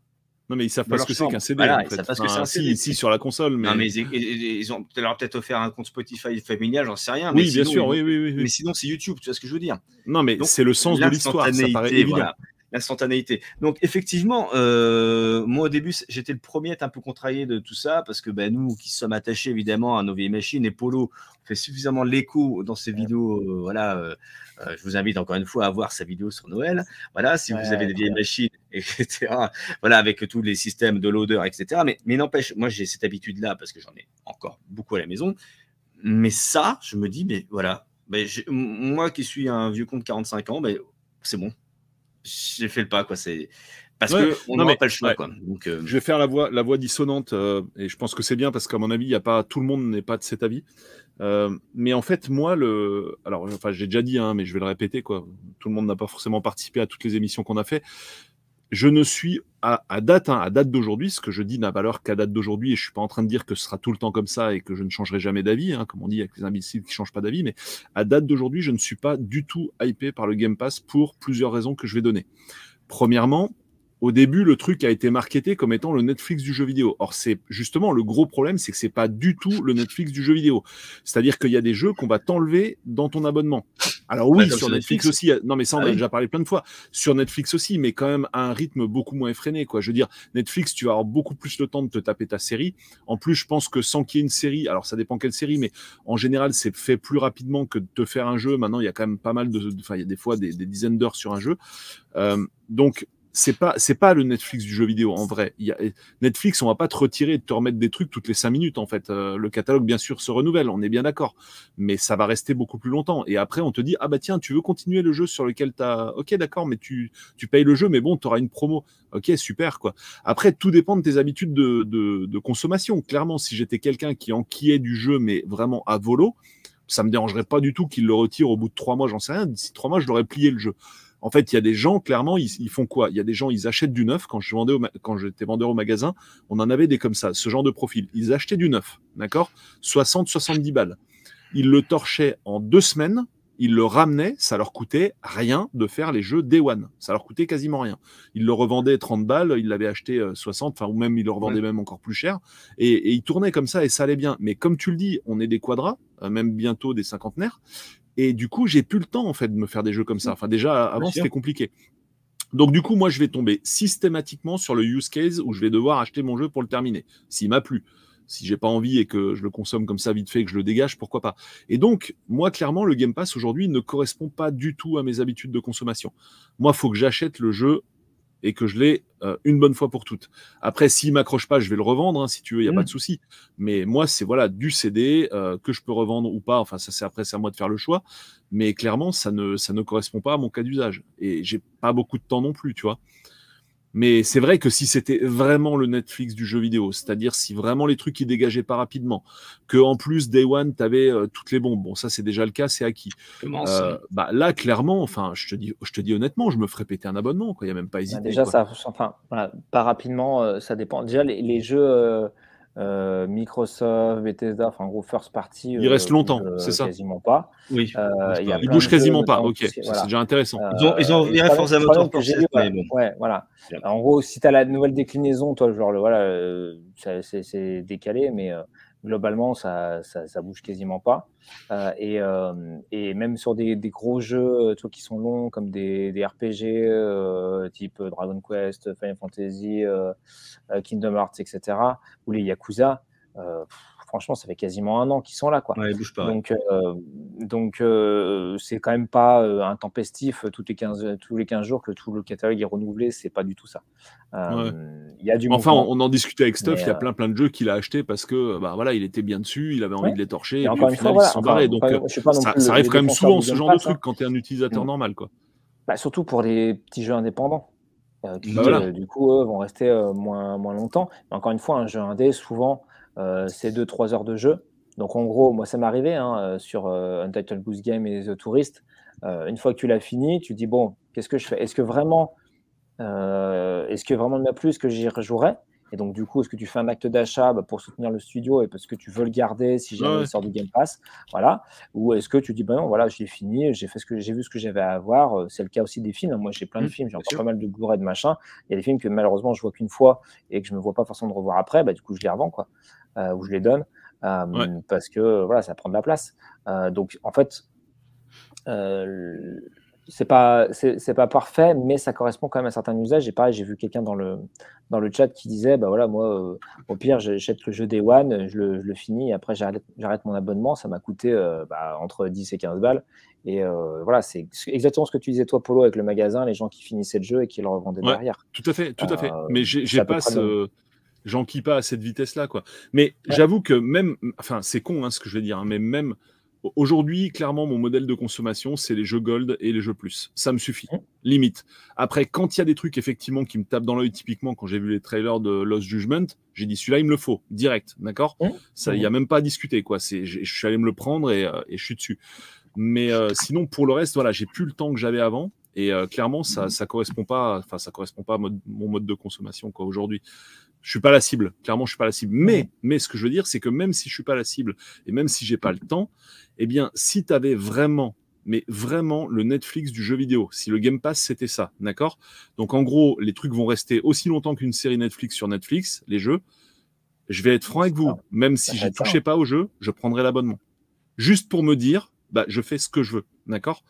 Non, mais ils savent pas ce leur que c'est qu'un CD. Voilà, en ils savent pas ce que c'est un CD. Si, si, sur la console, mais. Non, mais ils, ils- ils ont peut-être offert un compte Spotify familial, j'en sais rien. mais oui, bien sinon, sûr, ils- oui, oui, oui. oui. Mais sinon, c'est YouTube, tu vois ce que je veux dire. Non, mais c'est le sens de l'histoire, ça paraît évident. voilà. L'instantanéité. Donc, effectivement, euh, moi, au début, j'étais le premier à être un peu contrarié de tout ça, parce que ben, nous, qui sommes attachés évidemment à nos vieilles machines, et Polo fait suffisamment l'écho dans ses vidéos. euh, voilà, euh, je vous invite encore une fois à voir sa vidéo sur Noël. Voilà, si Ouais, vous avez des vieilles ouais. machines, etc. Voilà, avec tous les systèmes de loader, etc. Mais, mais n'empêche, moi, j'ai cette habitude-là, parce que j'en ai encore beaucoup à la maison. Mais ça, je me dis, mais voilà, ben, moi qui suis un vieux con de 45 ans, ben, c'est bon. J'ai fait le pas, quoi. C'est parce Ouais, que on pas le choix, ouais. quoi. Donc, euh, Je vais faire la voix, la voix dissonante, euh, et je pense que c'est bien parce qu'à mon avis, il y a pas tout le monde n'est pas de cet avis. Euh, mais en fait, moi, le, alors, enfin, j'ai déjà dit, hein, mais je vais le répéter, quoi. Tout le monde n'a pas forcément participé à toutes les émissions qu'on a fait. Je ne suis à, date, hein, à date d'aujourd'hui, ce que je dis n'a valeur qu'à date d'aujourd'hui, et je suis pas en train de dire que ce sera tout le temps comme ça et que je ne changerai jamais d'avis, hein, comme on dit avec les imbéciles qui changent pas d'avis. Mais à date d'aujourd'hui, je ne suis pas du tout hypé par le Game Pass pour plusieurs raisons que je vais donner. Premièrement, au début, le truc a été marketé comme étant le Netflix du jeu vidéo. Or, c'est justement le gros problème, c'est que c'est pas du tout le Netflix du jeu vidéo. C'est-à-dire qu'il y a des jeux qu'on va t'enlever dans ton abonnement. Alors oui, sur Netflix, Netflix. aussi. Non, mais ça, on Ah a oui. déjà parlé plein de fois. Sur Netflix aussi, mais quand même à un rythme beaucoup moins effréné. Quoi. Je veux dire, Netflix, tu vas avoir beaucoup plus le temps de te taper ta série. En plus, je pense que sans qu'il y ait une série, alors ça dépend quelle série, mais en général, c'est fait plus rapidement que de te faire un jeu. Maintenant, il y a quand même pas mal de, de- enfin, il y a des fois des, des dizaines d'heures sur un jeu. Euh, donc, c'est pas, c'est pas le Netflix du jeu vidéo en vrai. Y a, Netflix, on va pas te retirer et te remettre des trucs toutes les cinq minutes en fait. Euh, le catalogue, bien sûr, se renouvelle, on est bien d'accord, mais ça va rester beaucoup plus longtemps. Et après, on te dit ah bah tiens, tu veux continuer le jeu sur lequel t'as, ok d'accord, mais tu, tu payes le jeu, mais bon, tu auras une promo. Ok, super quoi. Après, tout dépend de tes habitudes de, de, de consommation. Clairement, si j'étais quelqu'un qui enquillait du jeu, mais vraiment à volo, ça me dérangerait pas du tout qu'il le retire au bout de trois mois, j'en sais rien. D'ici trois mois, je l'aurais plié le jeu. En fait, il y a des gens, clairement, ils, ils font quoi? Il y a des gens, ils achètent du neuf. Quand je vendais, au quand j'étais vendeur au magasin, on en avait des comme ça, ce genre de profil. Ils achetaient du neuf, d'accord? 60, 70 balles. Ils le torchaient en deux semaines. Ils le ramenaient, ça leur coûtait rien de faire les jeux Day One. Ça leur coûtait quasiment rien. Ils le revendaient 30 balles, ils l'avaient acheté euh, 60, enfin, ou même ils le revendaient même encore plus cher. Et, et ils tournaient comme ça et ça allait bien. Mais comme tu le dis, on est des quadras, euh, même bientôt des cinquantenaires. Et du coup, j'ai plus le temps en fait de me faire des jeux comme ça. Enfin, déjà avant c'était compliqué. Donc du coup, moi, je vais tomber systématiquement sur le use case où je vais devoir acheter mon jeu pour le terminer, s'il m'a plu. Si j'ai pas envie et que je le consomme comme ça vite fait, que je le dégage, pourquoi pas. Et donc, moi, clairement, le Game Pass aujourd'hui ne correspond pas du tout à mes habitudes de consommation. Moi, il faut que j'achète le jeu et que je l'ai euh, une bonne fois pour toutes. Après, s'il m'accroche pas, je vais le revendre, hein, si tu veux, il n'y a Mm. pas de souci. Mais moi, c'est voilà du CD euh, que je peux revendre ou pas. Enfin, ça c'est après, c'est à moi de faire le choix. Mais clairement, ça ne, ça ne correspond pas à mon cas d'usage. Et j'ai pas beaucoup de temps non plus, tu vois. Mais c'est vrai que si c'était vraiment le Netflix du jeu vidéo, c'est-à-dire si vraiment les trucs qui dégageaient pas rapidement, que en plus Day One, tu avais toutes les bombes, bon ça c'est déjà le cas, c'est acquis. Euh, bah là clairement, enfin je te dis, je te dis honnêtement, je me ferais péter un abonnement, quoi. Il y a même pas Bah, hésité. déjà, quoi. ça, enfin, voilà, pas rapidement, euh, ça dépend. Déjà, les, les jeux, euh, euh, Microsoft, Bethesda, enfin en gros first party. Il reste longtemps, c'est ça Quasiment pas. Oui. il, il bouge quasiment pas. Ok, c'est déjà intéressant. ils ont, ils ont viré Forza Motorsport. Ouais, bon. ouais, voilà. En gros, si tu as la nouvelle déclinaison, toi, genre, voilà, c'est décalé, mais globalement, ça, ça, bouge quasiment pas. Euh, et, euh, et, même sur des, des, gros jeux qui sont longs, comme des, des RPG euh, type Dragon Quest, Final Fantasy, Kingdom Hearts, etc., ou les Yakuza, franchement, ça fait quasiment un an qu'ils sont là. Quoi. Ouais, pas, donc, euh, donc euh, c'est quand même pas euh, un tempestif tous les 15, tous les 15 jours que tout le catalogue est renouvelé. C'est pas du tout ça. Il y a du enfin, on en discutait avec Stuff. Il y a plein plein de jeux qu'il a acheté parce que bah, voilà, il était bien dessus, il avait envie de les torcher. Et, encore une fois, voilà, Donc, ça, arrive quand même souvent, ce genre de truc, hein. quand tu es un utilisateur mm. normal. Quoi. Bah, surtout pour les petits jeux indépendants. qui, bah, du coup, eux, vont rester moins, moins longtemps. Mais encore une fois, un jeu indé, souvent, euh, c'est 2-3 heures de jeu. Donc en gros, moi ça m'est arrivé hein, euh, sur euh, Untitled Goose Game et The Tourist. une fois que tu l'as fini, tu dis bon, qu'est-ce que je fais? Est-ce que vraiment, est-ce que vraiment il m'a plu Est-ce que j'y rejouerai et donc, du coup, est-ce que tu fais un acte d'achat bah, pour soutenir le studio et parce que tu veux le garder si jamais il sort du Game Pass? Voilà. Ou est-ce que tu dis, ben non, voilà, j'ai fini, j'ai fait ce que j'ai vu ce que j'avais à voir. C'est le cas aussi des films. Moi, j'ai plein de mmh, films, j'ai encore pas mal de Blu-ray de machin. Il y a des films que malheureusement, je vois qu'une fois et que je ne me vois pas forcément de revoir après. Bah, du coup, je les revends, quoi. Euh, ou je les donne. Euh, parce que voilà, ça prend de la place. Euh, donc, en fait, c'est pas c'est pas parfait, mais ça correspond quand même à certains usages. Et pareil, j'ai vu quelqu'un dans le dans le chat qui disait bah voilà moi euh, au pire j'achète le jeu Day One, je le, je le finis, et après j'arrête mon abonnement. Ça m'a coûté euh, bah, entre 10 et 15 balles. Et euh, voilà, c'est exactement ce que tu disais toi Polo avec le magasin, les gens qui finissaient le jeu et qui le revendaient derrière. Tout à fait, tout à fait. mais j'ai pas ce j'enquille pas à cette vitesse là quoi. Mais j'avoue que même enfin c'est con hein, ce que je vais dire, hein, mais même Aujourd'hui, clairement, mon modèle de consommation, c'est les jeux Gold et les jeux Plus. Ça me suffit, limite. Après, quand il y a des trucs, effectivement, qui me tapent dans l'œil, typiquement, quand j'ai vu les trailers de Lost Judgment, j'ai dit, celui-là, il me le faut, direct, d'accord? Ça, il n'y a même pas à discuter, quoi. Je suis allé me le prendre et, euh, je suis dessus. Mais euh, sinon, pour le reste, voilà, j'ai plus le temps que j'avais avant. Et euh, clairement, ça, ça correspond pas, enfin, ça correspond pas à mon mode de consommation, quoi, aujourd'hui je suis pas la cible. Clairement, je suis pas la cible. Mais, mais ce que je veux dire, c'est que même si je suis pas la cible et même si j'ai pas le temps, eh bien, si tu avais vraiment, mais vraiment le Netflix du jeu vidéo, si le Game Pass c'était ça, d'accord? Donc en gros, les trucs vont rester aussi longtemps qu'une série Netflix sur Netflix, les jeux. Je vais être franc avec vous, même si je touchais pas au jeu, je prendrais l'abonnement. Juste pour me dire, bah, je fais ce que je veux, d'accord?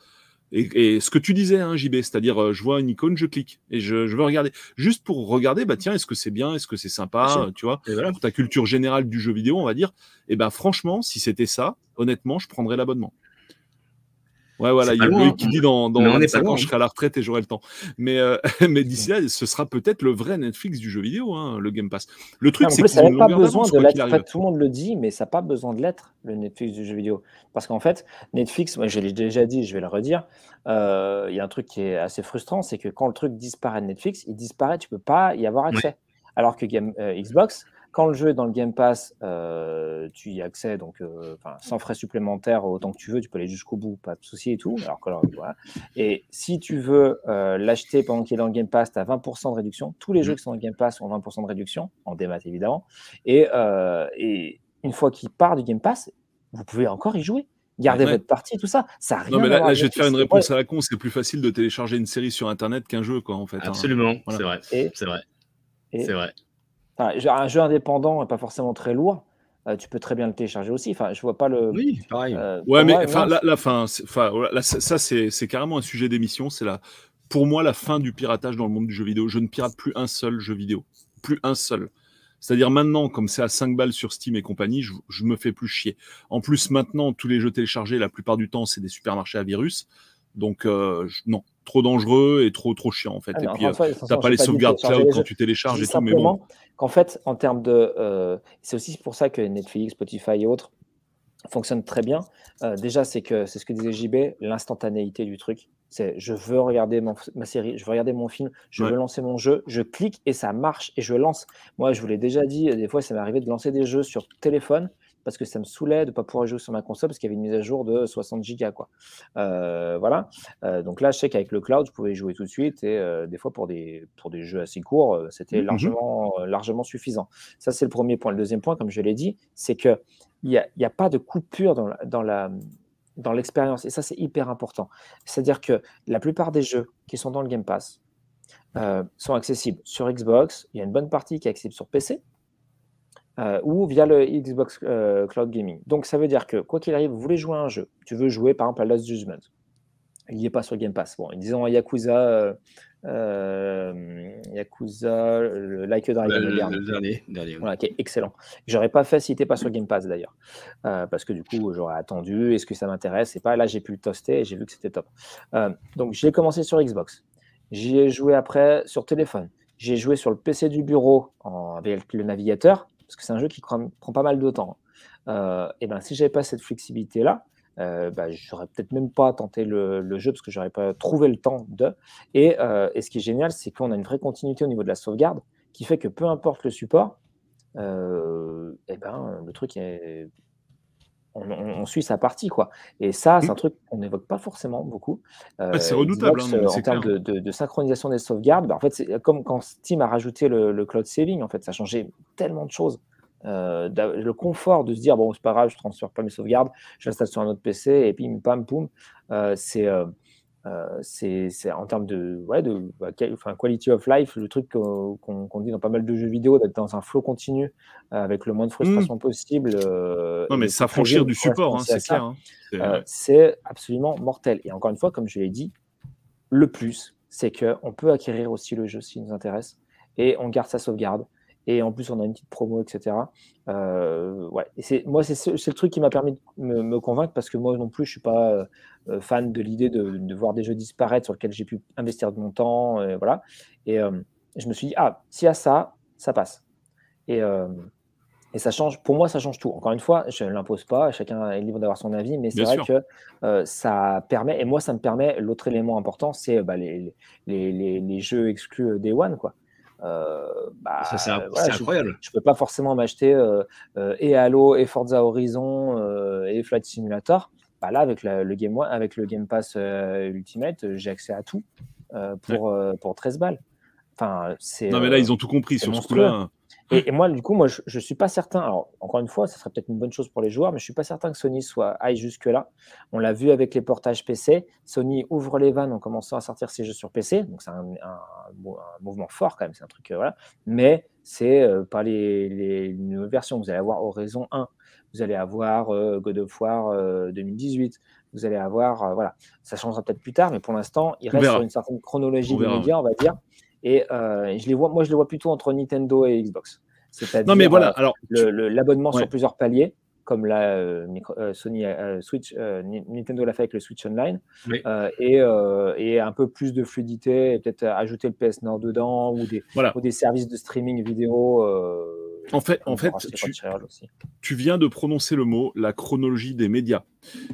Et, ce que tu disais, hein, JB, c'est-à-dire, euh, je vois une icône, je clique et je, veux regarder. Juste pour regarder, bah tiens, est-ce que c'est bien, est-ce que c'est sympa, tu vois, pour ta culture générale du jeu vidéo, on va dire. Et ben franchement, si c'était ça, honnêtement, je prendrais l'abonnement. Ouais, voilà, il y a Loïc qui dit dans, dans 25 ans, je serai à la retraite et j'aurai le temps. Mais, euh, mais d'ici là, ce sera peut-être le vrai Netflix du jeu vidéo, hein, le Game Pass. Le truc, c'est que ça n'a pas besoin de l'être. En fait, tout le monde le dit, mais ça n'a pas besoin de l'être, le Netflix du jeu vidéo. Parce qu'en fait, Netflix, moi je l'ai déjà dit, je vais le redire, euh, il y a un truc qui est assez frustrant, c'est que quand le truc disparaît de Netflix, il disparaît, tu ne peux pas y avoir accès. Alors que Game, euh, Xbox, quand le jeu est dans le Game Pass, euh, tu y accèdes donc, euh, sans frais supplémentaires autant que tu veux, tu peux aller jusqu'au bout, pas de souci et tout. Alors, voilà. Et si tu veux euh, l'acheter pendant qu'il est dans le Game Pass, tu as 20% de réduction. Tous les jeux mmh. qui sont dans le Game Pass ont 20% de réduction, en démat évidemment. Et, et une fois qu'il part du Game Pass, vous pouvez encore y jouer. Gardez votre partie, tout ça. Ça rien Non, mais là, je vais te faire une réponse à la con. C'est plus facile de télécharger une série sur Internet qu'un jeu, quoi, en fait. Hein. Absolument, c'est vrai. C'est vrai. C'est vrai un jeu indépendant, pas forcément très lourd, euh, tu peux très bien le télécharger aussi. Enfin, je vois pas le. Oui, pareil. Euh, ouais, mais enfin, la, fin, là, ça, c'est carrément un sujet d'émission. C'est la, pour moi, la fin du piratage dans le monde du jeu vidéo. Je ne pirate plus un seul jeu vidéo, plus un seul. C'est-à-dire maintenant, comme c'est à 5 balles sur Steam et compagnie, je, je me fais plus chier. En plus, maintenant, tous les jeux téléchargés, la plupart du temps, c'est des supermarchés à virus. Donc, euh, non, trop dangereux et trop, trop chiant, en fait. Ah, et puis, tu n'as pas les sauvegardes cloud quand tu télécharges et tout. Mais bon. qu'en fait, en termes de. Euh, c'est aussi pour ça que Netflix, Spotify et autres fonctionnent très bien. Euh, déjà, c'est que c'est ce que disait JB, l'instantanéité du truc. C'est je veux regarder ma série, je veux regarder mon film, je veux lancer mon jeu, je clique et ça marche et je lance. Moi, je vous l'ai déjà dit, des fois, ça m'est arrivé de lancer des jeux sur téléphone parce que ça me saoulait de ne pas pouvoir jouer sur ma console parce qu'il y avait une mise à jour de 60 gigas. Quoi. Euh, voilà. Euh, donc là, je sais qu'avec le cloud, je pouvais y jouer tout de suite et euh, des fois pour des, pour des jeux assez courts, c'était Mhm. largement, largement suffisant. Ça, c'est le premier point. Le deuxième point, comme je l'ai dit, c'est qu'il n'y a, y a pas de coupure dans la, dans la, dans l'expérience. Et ça, c'est hyper important. C'est-à-dire que la plupart des jeux qui sont dans le Game Pass sont accessibles sur Xbox. Il y a une bonne partie qui est accessible sur PC euh, ou via le Xbox euh, Cloud Gaming. Donc, ça veut dire que, quoi qu'il arrive, vous voulez jouer à un jeu. Tu veux jouer, par exemple, à Lost Judgment. Il n'y est pas sur Game Pass. Bon, disons Yakuza, euh, euh, Yakuza, le Like a Dragon, Le, le dernier. le dernier. dernier. Voilà, qui est excellent. J'aurais pas fait s'il n'était pas sur Game Pass d'ailleurs. Euh, parce que du coup, j'aurais attendu, est-ce que ça m'intéresse? Et pas là, j'ai pu le toaster et j'ai vu que c'était top. Euh, donc, j'ai commencé sur Xbox. J'y ai joué après sur téléphone. J'ai joué sur le PC du bureau en- avec le navigateur, parce que c'est un jeu qui prend, pas mal de temps. Euh, et ben, si j'avais pas cette flexibilité-là, euh, bah, j'aurais peut-être même pas tenté le, jeu parce que j'aurais pas trouvé le temps de. Et, euh, et ce qui est génial, c'est qu'on a une vraie continuité au niveau de la sauvegarde qui fait que peu importe le support, euh, eh ben, le truc est. On, on- on suit sa partie, quoi. Et ça, c'est un truc qu'on n'évoque pas forcément beaucoup. Euh, c'est redoutable, Xbox, hein, non, euh, en termes de, de- de synchronisation des sauvegardes, bah, en fait, c'est comme quand Steam a rajouté le, le cloud saving, en fait, ça a changé tellement de choses. Euh, le confort de se dire, bon, c'est pas grave, je transfère pas mes sauvegardes, je l'installe sur un autre PC, et puis pam, poum, euh, c'est. Euh, c'est en termes de, ouais, de bah, enfin, quality of life, le truc qu'on dit dans pas mal de jeux vidéo, d'être dans un flow continu euh, avec le moins de frustration possible. euh, Mmh. Non, mais s'affranchir du support, hein, c'est clair. hein. C'est- c'est absolument mortel. Et encore une fois, comme je l'ai dit, le plus, c'est qu'on peut acquérir aussi le jeu s'il nous intéresse, et on garde sa sauvegarde, et en plus on a une petite promo, etc. Euh, ouais. Et c'est, moi, c'est, ce- c'est le truc qui m'a permis de me, me convaincre, parce que moi non plus, je suis pas euh, euh, fan de l'idée de, de voir des jeux disparaître sur lesquels j'ai pu investir de mon temps, euh, voilà. Et euh, je me suis dit, ah, s'il y a ça, ça passe. Et, et ça change, pour moi, ça change tout. Encore une fois, je ne l'impose pas, chacun est libre d'avoir son avis, mais c'est Bien vrai sûr. que ça permet, et moi, ça me permet, l'autre élément important, c'est bah, les, les, les, les jeux exclus Day One, quoi. Euh, bah, Ça, c'est un- voilà, c'est je- je peux pas forcément m'acheter euh, euh, et Halo, et Forza Horizon, euh, et Flight Simulator. Bah là, avec, la- le, Game One, avec le Game Pass euh, Ultimate, j'ai accès à tout pour, pour 13 balles. Enfin. Non, mais là, ils ont tout compris sur ce coup-là. Et, et moi, du coup, moi, je, je suis pas certain. Alors, encore une fois, ça serait peut-être une bonne chose pour les joueurs, mais je suis pas certain que Sony soit aille jusque là. On l'a vu avec les portages PC. Sony ouvre les vannes en commençant à sortir ses jeux sur PC, donc c'est un, un- un mouvement fort quand même. C'est un truc, euh, voilà. Mais c'est euh, pas les, les nouvelles versions. Vous allez avoir Horizon 1, vous allez avoir euh, God of War euh, 2018. Vous allez avoir, euh, voilà, ça changera peut-être plus tard, mais pour l'instant, il reste sur une certaine chronologie On des médias, on va dire. Et euh, je les vois, moi, je les vois plutôt entre Nintendo et Xbox. C'est-à-dire Non, mais voilà. euh, Alors, le- le- l'abonnement sur plusieurs paliers, comme la euh, micro- euh, Sony euh, Switch, euh, Ni- Nintendo l'a fait avec le Switch Online, Oui. et, et un peu plus de fluidité, et peut-être ajouter le PS Nord dedans ou des, Voilà. ou des services de streaming vidéo. En fait, en fait, tu- viens de prononcer le mot, la chronologie des médias.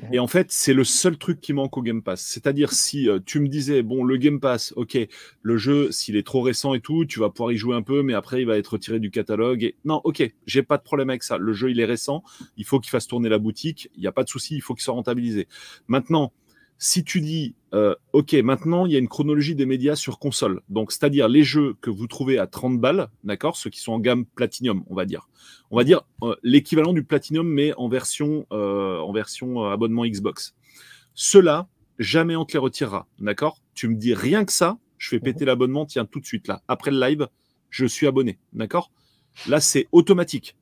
Mhm. Et en fait, c'est le seul truc qui manque au Game Pass. C'est-à-dire, si tu me disais, bon, le Game Pass, ok, le jeu, s'il est trop récent et tout, tu vas pouvoir y jouer un peu, mais après, il va être retiré du catalogue. Et... Non, ok, j'ai pas de problème avec ça. Le jeu, il est récent, il faut qu'il fasse tourner la boutique, il n'y a pas de souci, il faut qu'il soit rentabilisé. Maintenant, si tu dis, euh, ok, maintenant, il y a une chronologie des médias sur console. Donc, c'est-à-dire les jeux que vous trouvez à 30 balles, d'accord, ceux qui sont en gamme Platinum, on va dire. On va dire euh, l'équivalent du Platinum, mais en version, euh, en version abonnement Xbox. Ceux-là, jamais on te les retirera, d'accord? Tu me dis rien que ça, je fais péter l'abonnement, tiens, tout de suite là. Après le live, je suis abonné, d'accord? Là, c'est automatique.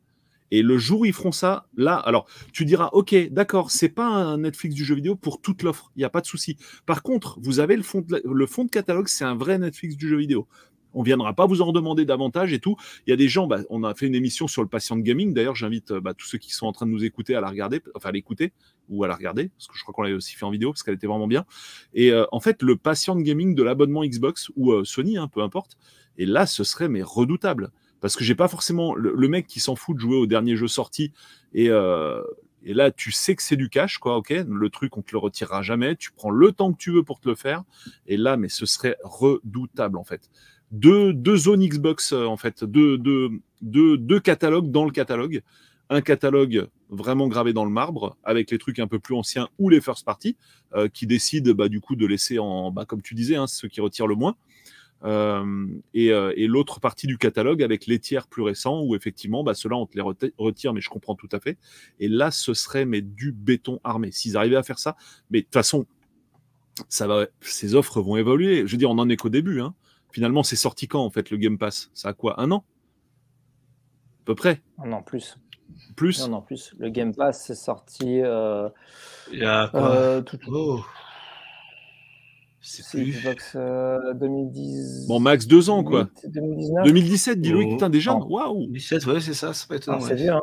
Et le jour où ils feront ça, là, alors tu diras, ok, d'accord, c'est pas un Netflix du jeu vidéo pour toute l'offre, il n'y a pas de souci. Par contre, vous avez le fond de, le fond de catalogue, c'est un vrai Netflix du jeu vidéo. On viendra pas vous en demander davantage et tout. Il y a des gens, bah, on a fait une émission sur le patient gaming. D'ailleurs, j'invite bah, tous ceux qui sont en train de nous écouter à la regarder, enfin à l'écouter ou à la regarder, parce que je crois qu'on l'avait aussi fait en vidéo parce qu'elle était vraiment bien. Et euh, en fait, le patient gaming de l'abonnement Xbox ou euh, Sony, hein, peu importe. Et là, ce serait mais redoutable parce que j'ai pas forcément le, mec qui s'en fout de jouer au dernier jeu sorti et euh, et là, tu sais que c'est du cash, quoi, ok Le truc, on te le retirera jamais. Tu prends le temps que tu veux pour te le faire. Et là, mais ce serait redoutable, en fait. Deux, deux zones Xbox, euh, en fait. Deux, deux, deux, deux catalogues dans le catalogue. un catalogue vraiment gravé dans le marbre, avec les trucs un peu plus anciens ou les first party, euh, qui décident bah, du coup de laisser en, bah, comme tu disais, hein, ceux qui retirent le moins. Euh, et, euh, et l'autre partie du catalogue avec les tiers plus récents où effectivement bah, ceux-là on te les reti- retire mais je comprends tout à fait et là ce serait mais du béton armé s'ils arrivaient à faire ça mais de toute façon ça va ces offres vont évoluer je veux dire on en est qu'au début hein. finalement c'est sorti quand en fait le Game Pass? Ça a quoi un an? À peu près Non, plus. plus? Non, non, plus. Le Game Pass, c'est sorti. euh, Il y a quoi? euh, tout, Oh. C'est plus. Xbox euh, 2010. bon max deux ans quoi 2019. 2017 dis-le Oh. putain déjà Non. waouh 17, ouais, c'est ça, c'est pas étonnant. Ah, ouais. c'est vieux. Hein.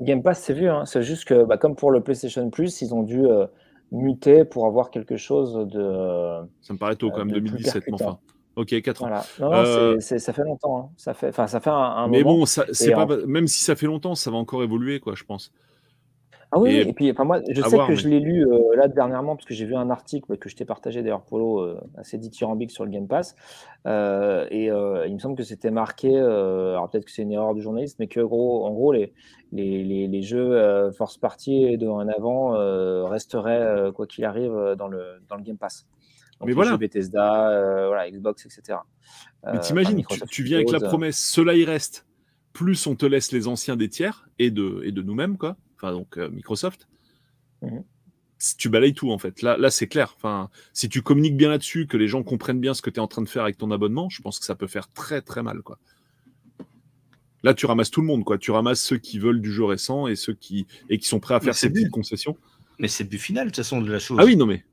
Game Pass, c'est vieux. Hein. C'est juste que, bah, comme pour le PlayStation Plus, ils ont dû euh, muter pour avoir quelque chose de. euh, ça me paraît tôt quand même de plus 2017 mais enfin ok 4 ans Voilà. Non, non, Euh, ça fait longtemps. hein. Ça fait, enfin, ça fait un, un mais moment. bon ça, c'est Et pas en- même si ça fait longtemps ça va encore évoluer quoi je pense Ah oui, Et- puis enfin, moi, je sais voir, que mais- je l'ai lu euh, là dernièrement, parce que j'ai vu un article bah, que je t'ai partagé d'ailleurs, Polo, euh, assez dithyrambique sur le Game Pass. Euh, et euh, il me semble que c'était marqué, alors peut-être que c'est une erreur du journaliste, mais que gros, en gros, les, les, les, les jeux Force Party de en avant resteraient, quoi qu'il arrive, dans le, dans le Game Pass. Donc, Mais voilà. jeux Bethesda, voilà, Xbox, etc. Mais t'imagines, tu, tu viens avec la promesse, cela y reste, plus on te laisse les anciens des tiers et de, et de nous-mêmes, quoi. Enfin, donc euh, Microsoft. Mhm. Si Tu balayes tout, en fait. Là, là c'est clair. Enfin, si tu communiques bien là-dessus, que les gens comprennent bien ce que tu es en train de faire avec ton abonnement, je pense que ça peut faire très, très mal, quoi. Là, tu ramasses tout le monde, quoi. Tu ramasses ceux qui veulent du jeu récent et ceux qui, et qui sont prêts à faire ces petites concessions. Mais c'est le but final, de toute façon, de la chose. Ah oui, non, mais.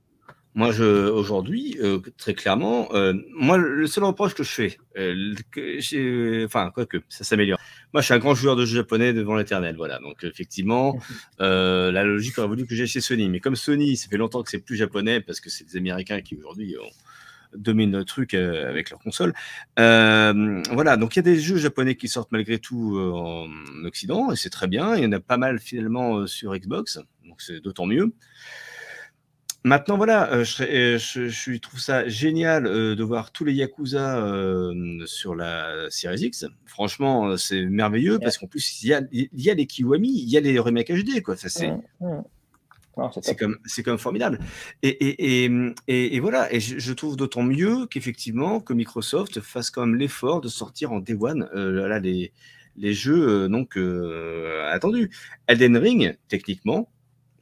Moi, je, aujourd'hui, euh, très clairement, euh, moi, le seul reproche que je fais, euh, que enfin, quoique, ça s'améliore. Moi, je suis un grand joueur de jeux japonais devant l'éternel, voilà. Donc, effectivement, euh, la logique aurait voulu que j'ai chez Sony. Mais comme Sony, ça fait longtemps que c'est plus japonais parce que c'est des Américains qui aujourd'hui ont- dominent le truc avec leur console. Euh, voilà, donc il y a des jeux japonais qui sortent malgré tout en Occident et c'est très bien. Il y en a pas mal finalement sur Xbox, donc c'est d'autant mieux. Maintenant, voilà, euh, je, euh, je, je trouve ça génial euh, de voir tous les Yakuza euh, sur la Series X. Franchement, euh, c'est merveilleux parce qu'en plus, il y a, il y a les Kiwami, il y a les remakes HD. Quoi. Ça, c'est, Mmh, mmh. Non, c'est comme, c'est comme formidable. Et, et, et, et, et voilà, et je, je trouve d'autant mieux qu'effectivement, que Microsoft fasse quand même l'effort de sortir en Day One euh, là, les, les jeux euh, donc, euh, attendus. Elden Ring, techniquement,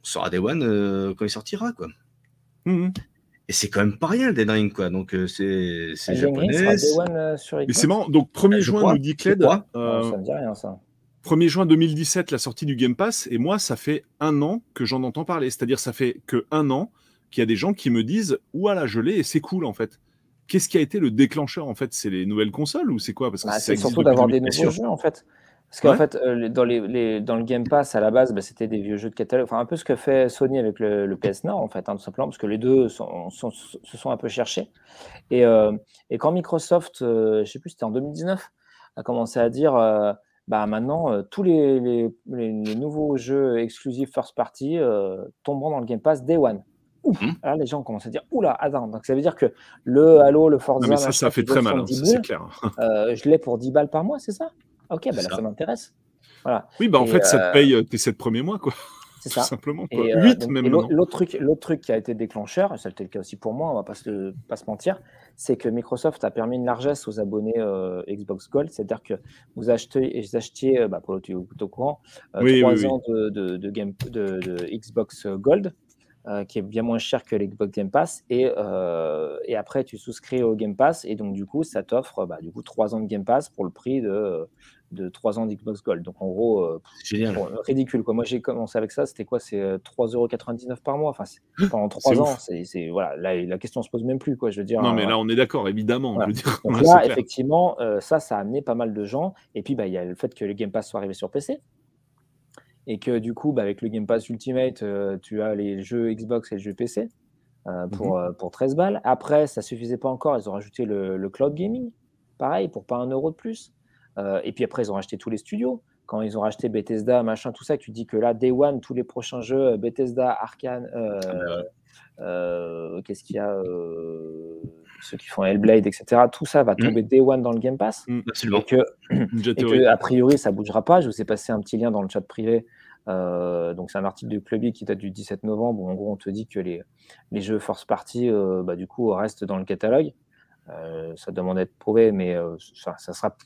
sera Day One euh, quand il sortira. Quoi. Mhm. Et c'est quand même pas rien, Elden Ring, quoi. Donc, euh, c'est, c'est Elden Ring japonais. sera Day One euh, sur Mais Xbox c'est marrant. Donc, 1er Je juin, crois, nous dit Cled. crois. Non, euh, ça me dit rien, ça. 1er juin 2017, la sortie du Game Pass, et moi, ça fait un an que j'en entends parler. C'est-à-dire, ça fait que un an qu'il y a des gens qui me disent Ouah, je l'ai et c'est cool, en fait. Qu'est-ce qui a été le déclencheur, en fait? C'est les nouvelles consoles ou c'est quoi? Parce que Bah, ça c'est surtout d'avoir des 2000. nouveaux jeux en fait. Parce qu'en Ouais. fait, euh, dans, les, les- dans le Game Pass, à la base, bah, c'était des vieux jeux de catalogue. Enfin, un peu ce que fait Sony avec le, le PS Nord, en fait, hein, tout simplement, parce que les deux sont- sont- se sont un peu cherchés. Et, euh, et quand Microsoft, euh, je sais plus, c'était en 2019, a commencé à dire bah, maintenant, tous les, nouveaux jeux exclusifs first party tomberont dans le Game Pass Day One. Ouf, alors les gens commencent à dire Oula, attends, donc ça veut dire que le Halo, le Forza, Non, mais ça, fait très mal, hein, 70 ça, c'est clair. euh, je l'ai pour 10 balles par mois, c'est ça? Ok, bah là, ça. ça m'intéresse. Voilà, Oui, bah en Et, fait, ça euh, te paye euh, tes 7 premiers mois, quoi. c'est Tout ça. simplement. Quoi. Et, euh, 8 donc, même l'autre truc, truc qui a été déclencheur, et ça a été le cas aussi pour moi, on va pas se, pas se mentir, c'est que Microsoft a permis une largesse aux abonnés euh, Xbox Gold, c'est-à-dire que vous achetez, et vous achetiez, euh, bah, pour le tu au courant, euh, Oui, trois oui, oui. ans de, de, de game, de, de Xbox Gold, euh, qui est bien moins cher que l'Xbox Game Pass, et, euh, et après tu souscris au Game Pass, et donc du coup ça t'offre bah, du coup trois ans de Game Pass pour le prix de, de trois ans d'Xbox Gold. Donc en gros, euh, C'est génial. Bon, ridicule quoi. Moi j'ai commencé avec ça, c'était quoi? C'est euh, 3,99€ par mois. Enfin, pendant trois C'est ans, ouf. c'est c'est- voilà. Là, la question se pose même plus quoi. Je veux dire. Non, euh, mais là, on est d'accord, évidemment. Voilà. Je veux dire, donc là, effectivement, euh, ça, ça a amené pas mal de gens. Et puis, bah, il y a le fait que le Game Pass soit arrivé sur PC. Et que du coup, bah, avec le Game Pass Ultimate, euh, tu as les jeux Xbox et les jeux PC euh, pour, euh, pour 13 balles. Après, ça suffisait pas encore. Ils ont rajouté le, le cloud gaming, pareil, pour pas un euro de plus. Euh, et puis après, ils ont racheté tous les studios. quand ils ont racheté Bethesda, machin, tout ça, tu dis que là, Day One, tous les prochains jeux, Bethesda, Arkane, euh, qu'est-ce qu'il y a ceux qui font Hellblade, etc. Tout ça va mm. tomber Day One dans le Game Pass. Mm, absolument. Et que, a priori, ça bougera pas. Je vous ai passé un petit lien dans le chat privé. donc, c'est un article de Cluby qui date du 17 novembre. Où, en gros, on te dit que les, les jeux Force Party, bah, du coup, restent dans le catalogue. Euh, ça demande d'être prouvé, mais euh, ça, sera.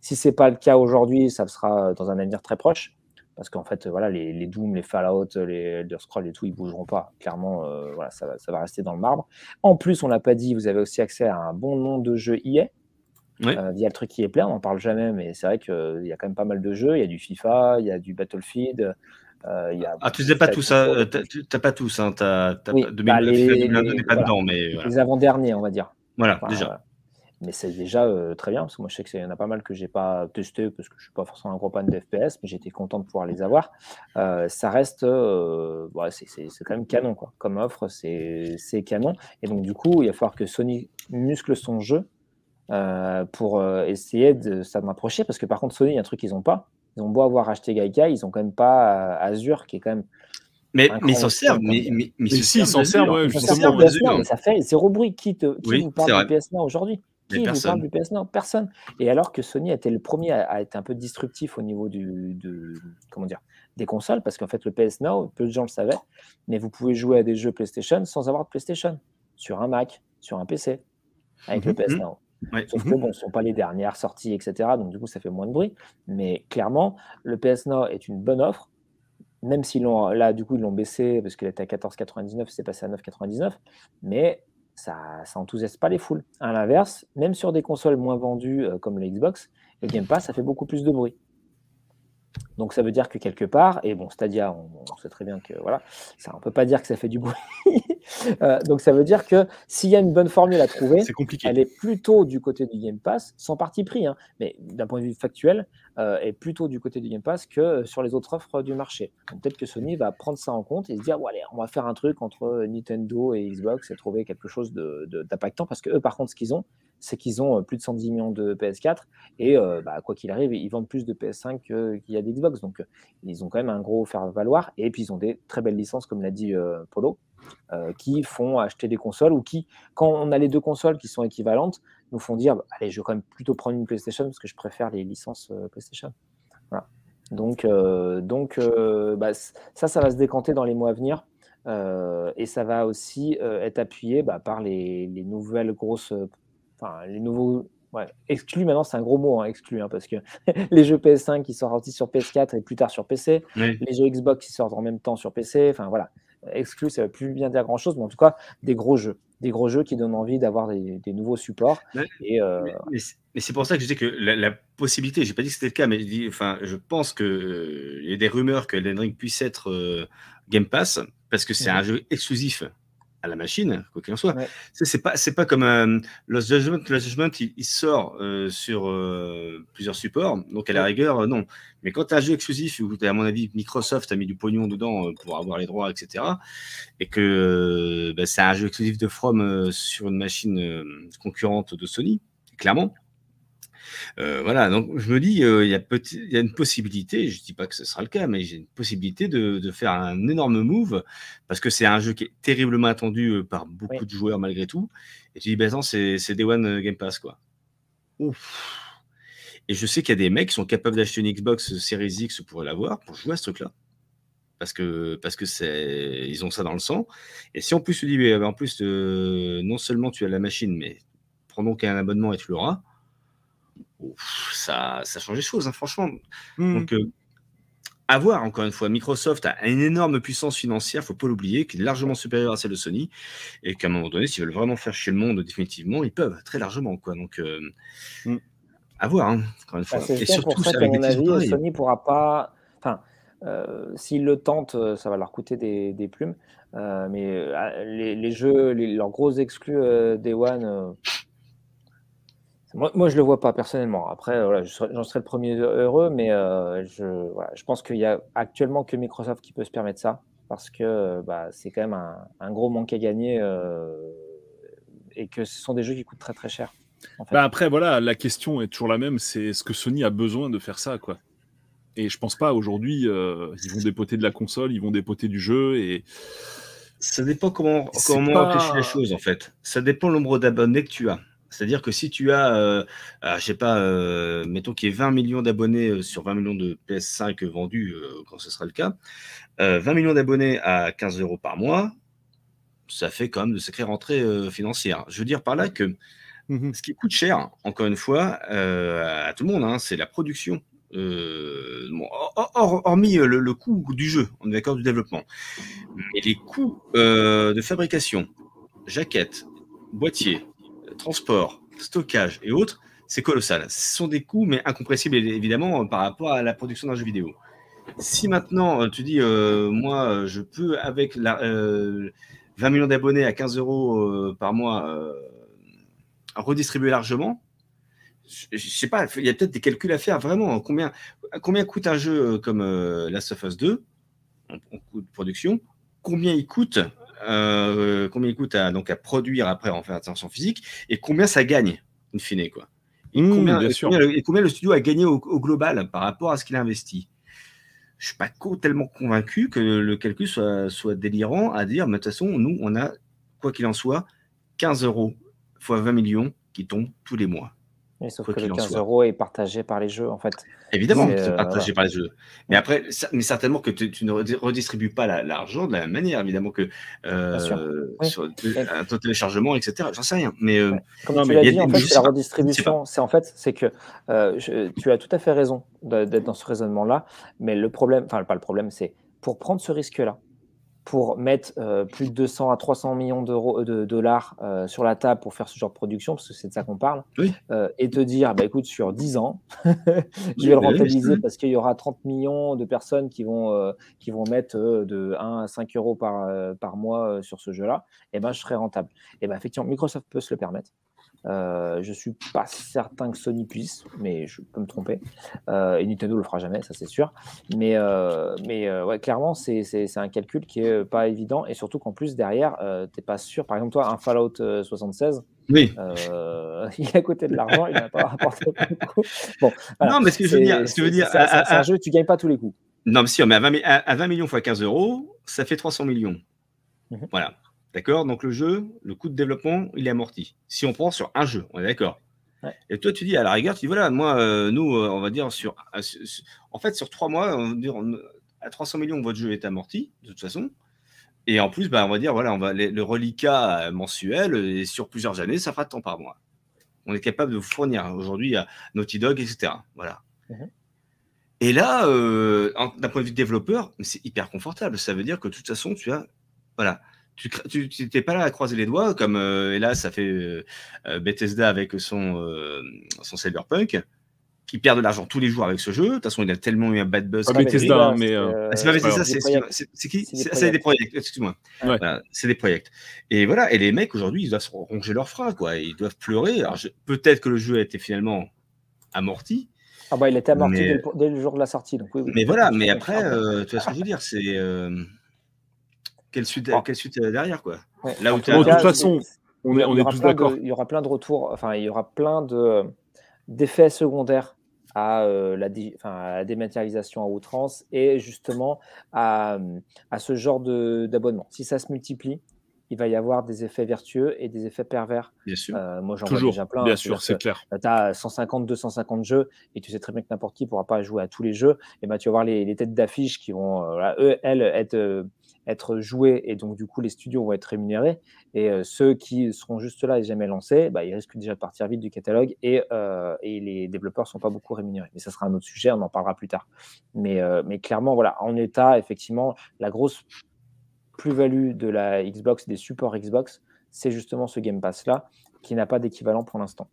Si c'est pas le cas aujourd'hui, ça sera dans un avenir très proche, parce qu'en fait, voilà, les, les, Doom, les Fallout, les Elder Scrolls et tout, ils bougeront pas. Clairement, euh, voilà, ça, ça, va rester dans le marbre. En plus, on l'a pas dit, vous avez aussi accès à un bon nombre de jeux EA. Oui. via le truc qui est plein, on n'en parle jamais, mais c'est vrai qu'il y a quand même pas mal de jeux. Il y a du FIFA, il y a du Battlefield, euh, y a ah, tu disais pas tout ça, t'as pas tous, hein, as, oui, de bah, les, les, pas dedans, mais voilà. les avant-derniers, on va dire. Voilà, déjà. Mais c'est déjà euh, très bien, parce que moi je sais qu'il y en a pas mal que j'ai pas testé, parce que je suis pas forcément un gros fan de FPS, mais j'étais content de pouvoir les avoir. Euh, ça reste, euh, c'est quand même canon, quoi. Comme offre, c'est canon. Et donc du coup, il va falloir que Sony muscle son jeu pour essayer de s'en approcher, parce que par contre, Sony, il y a un truc qu'ils n'ont pas. Ils ont beau avoir acheté Gaikai, ils ont quand même pas Azure, qui est quand même mais, mais ils s'en servent. Mais, mais, mais, si, ils s'en servent, ouais, justement. mais ça fait zéro bruit. Qui, te, qui vous parle du PS Now aujourd'hui Qui vous parle du PS Now Personne. Et alors que Sony a été le premier à, être un peu disruptif au niveau du, de, comment dire, des consoles, parce qu'en fait, le PS Now, peu de gens le savaient, mais vous pouvez jouer à des jeux PlayStation sans avoir de PlayStation, sur un Mac, sur un PC, avec le mhm. PS Now. Sauf que mhm. bon, ce ne sont pas les dernières sorties, etc. Donc du coup, ça fait moins de bruit. Mais clairement, le PS Now est une bonne offre même si là, du coup, ils l'ont baissé parce qu'il était à 14,99, c'est passé à 9,99, mais ça n'enthousiasme pas les foules. À l'inverse, même sur des consoles moins vendues euh, comme le Xbox, le Game Pass, ça fait beaucoup plus de bruit. Donc ça veut dire que quelque part, et bon, Stadia, on, sait très bien que voilà, ça, on ne peut pas dire que ça fait du bruit. Euh, donc ça veut dire que s'il y a une bonne formule à trouver, elle est plutôt du côté du Game Pass, sans parti pris, hein, mais d'un point de vue factuel, euh, est plutôt du côté du Game Pass que sur les autres offres du marché. Peut-être que Sony va prendre ça en compte et se dire, bon, allez, on va faire un truc entre Nintendo et Xbox et trouver quelque chose d'impactant, parce que eux, par contre, ce qu'ils ont, c'est qu'ils ont euh, plus de 110 millions de PS4 et euh, bah, quoi qu'il arrive, ils vendent plus de PS5 qu'il y a d'Xbox. Donc, euh, ils ont quand même un gros faire-valoir et puis ils ont des très belles licences, comme l'a dit Polo, qui font acheter des consoles ou qui, quand on a les deux consoles qui sont équivalentes, nous font dire bah, allez, je vais quand même plutôt prendre une PlayStation parce que je préfère les licences PlayStation. Voilà. Donc, donc bah, ça, ça va se décanter dans les mois à venir. et ça va aussi être appuyé par les, nouvelles grosses enfin, les nouveaux. Ouais, exclus, maintenant, c'est un gros mot, hein, exclu, hein, parce que les jeux PS5 qui sont sortis sur PS4 et plus tard sur PC, les jeux Xbox qui sortent en même temps sur PC, enfin voilà. Exclu, ça ne veut plus bien dire grand chose, mais en tout cas, des gros jeux. Des gros jeux qui donnent envie d'avoir des, nouveaux supports. et, euh, mais, c'est pour ça que je dis que la, possibilité, je n'ai pas dit que c'était le cas, mais je, dis, enfin, je pense qu'il euh, y a des rumeurs que Elden Ring puisse être euh, Game Pass, parce que c'est un jeu exclusif à la machine, quoi qu'il en soit. C'est pas, c'est pas comme euh, Lost Judgment. Lost Judgment, il, sort euh, sur euh, plusieurs supports, donc à la rigueur, non. Mais quand tu as un jeu exclusif où, à mon avis, Microsoft a mis du pognon dedans pour avoir les droits, etc., et que bah, c'est un jeu exclusif de From sur une machine concurrente de Sony, clairement, euh, voilà, donc je me dis, euh, il y, a une possibilité, je ne dis pas que ce sera le cas, mais j'ai une possibilité de, faire un énorme move, parce que c'est un jeu qui est terriblement attendu euh, par beaucoup de joueurs malgré tout. Et tu dis, ben c'est Day One Game Pass, quoi. Ouf. Et je sais qu'il y a des mecs qui sont capables d'acheter une Xbox Series X pour l'avoir, pour jouer à ce truc-là. Parce que, parce que c'est, ils ont ça dans le sang. Et si en plus tu dis, ben, en plus, non seulement tu as la machine, mais prends donc un abonnement et tu l'auras ça, ça change les choses, hein, franchement. Hmm. Donc, euh, à voir, encore une fois, Microsoft a une énorme puissance financière, faut pas l'oublier, qui est largement supérieure à celle de Sony, et qu'à un moment donné, s'ils veulent vraiment faire chier le monde définitivement, ils peuvent, très largement. Quoi. Donc, euh, hmm. à voir, hein, encore une fois. Bah, et surtout, ça, mon avis, Sony pourra pas. Enfin, euh, s'ils le tentent, ça va leur coûter des, des plumes. mais les, les, jeux, les, leurs gros exclus Day One moi, moi, je le vois pas personnellement. Après, voilà, j'en serais le premier heureux, mais euh, je, voilà, je pense qu'il y a actuellement que Microsoft qui peut se permettre ça, parce que bah, c'est quand même un, un, gros manque à gagner euh, et que ce sont des jeux qui coûtent très très cher. En fait. bah après, voilà, la question est toujours la même, c'est est-ce que Sony a besoin de faire ça, quoi? Et je pense pas aujourd'hui, euh, ils vont dépoter de la console, ils vont dépoter du jeu et. Ça dépend comment, comment pas... réfléchir les choses en fait. Ça dépend le nombre d'abonnés que tu as. C'est-à-dire que si tu as, euh, euh, je sais pas, euh, mettons qu'il y ait 20 millions d'abonnés euh, sur 20 millions de PS5 vendus, euh, quand ce sera le cas, 20 millions d'abonnés à 15 euros par mois, ça fait quand même de sacrées rentrées financières. Je veux dire par là que mmh ce qui coûte cher, encore une fois, à tout le monde, hein, c'est la production. Bon, hormis le, le, coût du jeu, on est d'accord du développement, mais les coûts de fabrication, jaquettes, boîtiers, transport, stockage et autres, c'est colossal. Ce sont des coûts, mais incompressibles évidemment par rapport à la production d'un jeu vidéo. Si maintenant euh, tu dis, euh, moi, je peux avec la, euh, 20 millions d'abonnés à 15 euros euh, par mois euh, redistribuer largement, je, ne sais pas, il y a peut-être des calculs à faire vraiment. Combien, combien coûte un jeu comme Last of Us 2 en, en coût de production Combien il coûte euh, combien il coûte à, donc à produire après en faire attention physique et combien ça gagne, in fine. Quoi. Et, mmh, combien, le, et, combien, le, studio a gagné au, au global par rapport à ce qu'il a investi? Je suis pas tellement convaincu que le calcul soit, soit délirant à dire, mais de toute façon, nous, on a, quoi qu'il en soit, 15 euros fois 20 millions qui tombent tous les mois. Sauf que le 15 euros est partagé par les jeux, en fait. Évidemment, c'est euh, partagé voilà. par les jeux. Mais après, mais certainement que tu, tu ne redistribues pas l'argent de la même manière, évidemment que euh, oui. sur un taux de téléchargement, etc. J'en sais rien. Mais euh, ouais. comme non, tu l'as dit, en fait, la redistribution. C'est en fait, c'est que euh, je, tu as tout à fait raison d'être dans ce raisonnement-là. Mais le problème, enfin pas le problème, c'est pour prendre ce risque-là, pour mettre euh, plus de 200 à 300 millions d'euros de dollars euh, sur la table pour faire ce genre de production, parce que c'est de ça qu'on parle, oui. euh, et te dire, bah, écoute, sur 10 ans, je oui, vais le rentabiliser oui, parce qu'il y aura 30 millions de personnes qui vont, euh, qui vont mettre euh, de 1 à 5 euros par, par mois sur ce jeu-là, et ben, je serai rentable. Et ben, effectivement, Microsoft peut se le permettre. Euh, je suis pas certain que Sony puisse, mais je peux me tromper. Euh, et Nintendo le fera jamais, ça c'est sûr. Mais, euh, mais ouais, clairement, c'est un calcul qui est pas évident. Et surtout qu'en plus, derrière, t'es pas sûr. Par exemple, toi, un Fallout 76, oui. il a coûté de l'argent, il n'a pas rapporté beaucoup. Bon, voilà. Non, mais ce que je veux dire, ce que je veux dire c'est un jeu, tu gagnes pas tous les coups. Non, mais si, mais à 20, à 20 millions fois 15 euros, ça fait 300 millions. Mm -hmm. Voilà. D'accord? Donc le jeu, le coût de développement, il est amorti. Si on prend sur un jeu, on est d'accord. Ouais. Et toi, tu dis à la rigueur, tu dis voilà, moi, euh, nous, euh, on va dire sur, euh, sur, en fait, sur trois mois, on va dire à 300 millions, votre jeu est amorti de toute façon. Et en plus, bah, on va dire voilà, on va les, le reliquat mensuel et sur plusieurs années, ça fera tant par mois. On est capable de vous fournir aujourd'hui à Naughty Dog, etc. Voilà. Mm -hmm. Et là, d'un point de vue développeur, c'est hyper confortable. Ça veut dire que de toute façon, tu as voilà tu n'étais pas là à croiser les doigts, comme euh, hélas, ça fait euh, Bethesda avec son, euh, son Cyberpunk, qui perd de l'argent tous les jours avec ce jeu. De toute façon, il a tellement eu un bad buzz. Pas Bethesda, mais. Ah, c'est pas Bethesda, c'est qui? C'est des projets, excuse-moi. Ouais. Voilà, c'est des projets. Et voilà, et les mecs, aujourd'hui, ils doivent se ronger leurs freins, quoi. Ils doivent pleurer. Alors, peut-être que le jeu a été finalement amorti. Ah bah, il était amorti mais... dès, le, dès, le, jour de la sortie. Donc oui, oui. Mais voilà, mais après, euh, tu vois ce que je veux dire, c'est quelle suite, oh. quelle suite derrière quoi. Ouais. Là où de toute façon, on est, on est tous d'accord. Il y aura plein de retours, enfin il y aura plein de d'effets secondaires à, euh, la, enfin, à la dématérialisation à outrance et justement à, à ce genre d'abonnement. Si ça se multiplie, il va y avoir des effets vertueux et des effets pervers. Bien sûr. Euh, moi, j'en vois déjà plein. Bien sûr, c'est clair. Tu as 150, 250 jeux et tu sais très bien que n'importe qui ne pourra pas jouer à tous les jeux. Et ben, tu vas voir les, les têtes d'affiche qui vont, euh, voilà, eux, elles, être, euh, être jouées et donc, du coup, les studios vont être rémunérés. Et euh, ceux qui seront juste là et jamais lancés, bah, ils risquent déjà de partir vite du catalogue et, euh, et les développeurs ne sont pas beaucoup rémunérés. Mais ça sera un autre sujet, on en parlera plus tard. Mais, euh, mais clairement, voilà, en état, effectivement, la grosse plus-value de la Xbox, des supports Xbox, c'est justement ce Game Pass-là qui n'a pas d'équivalent pour l'instant.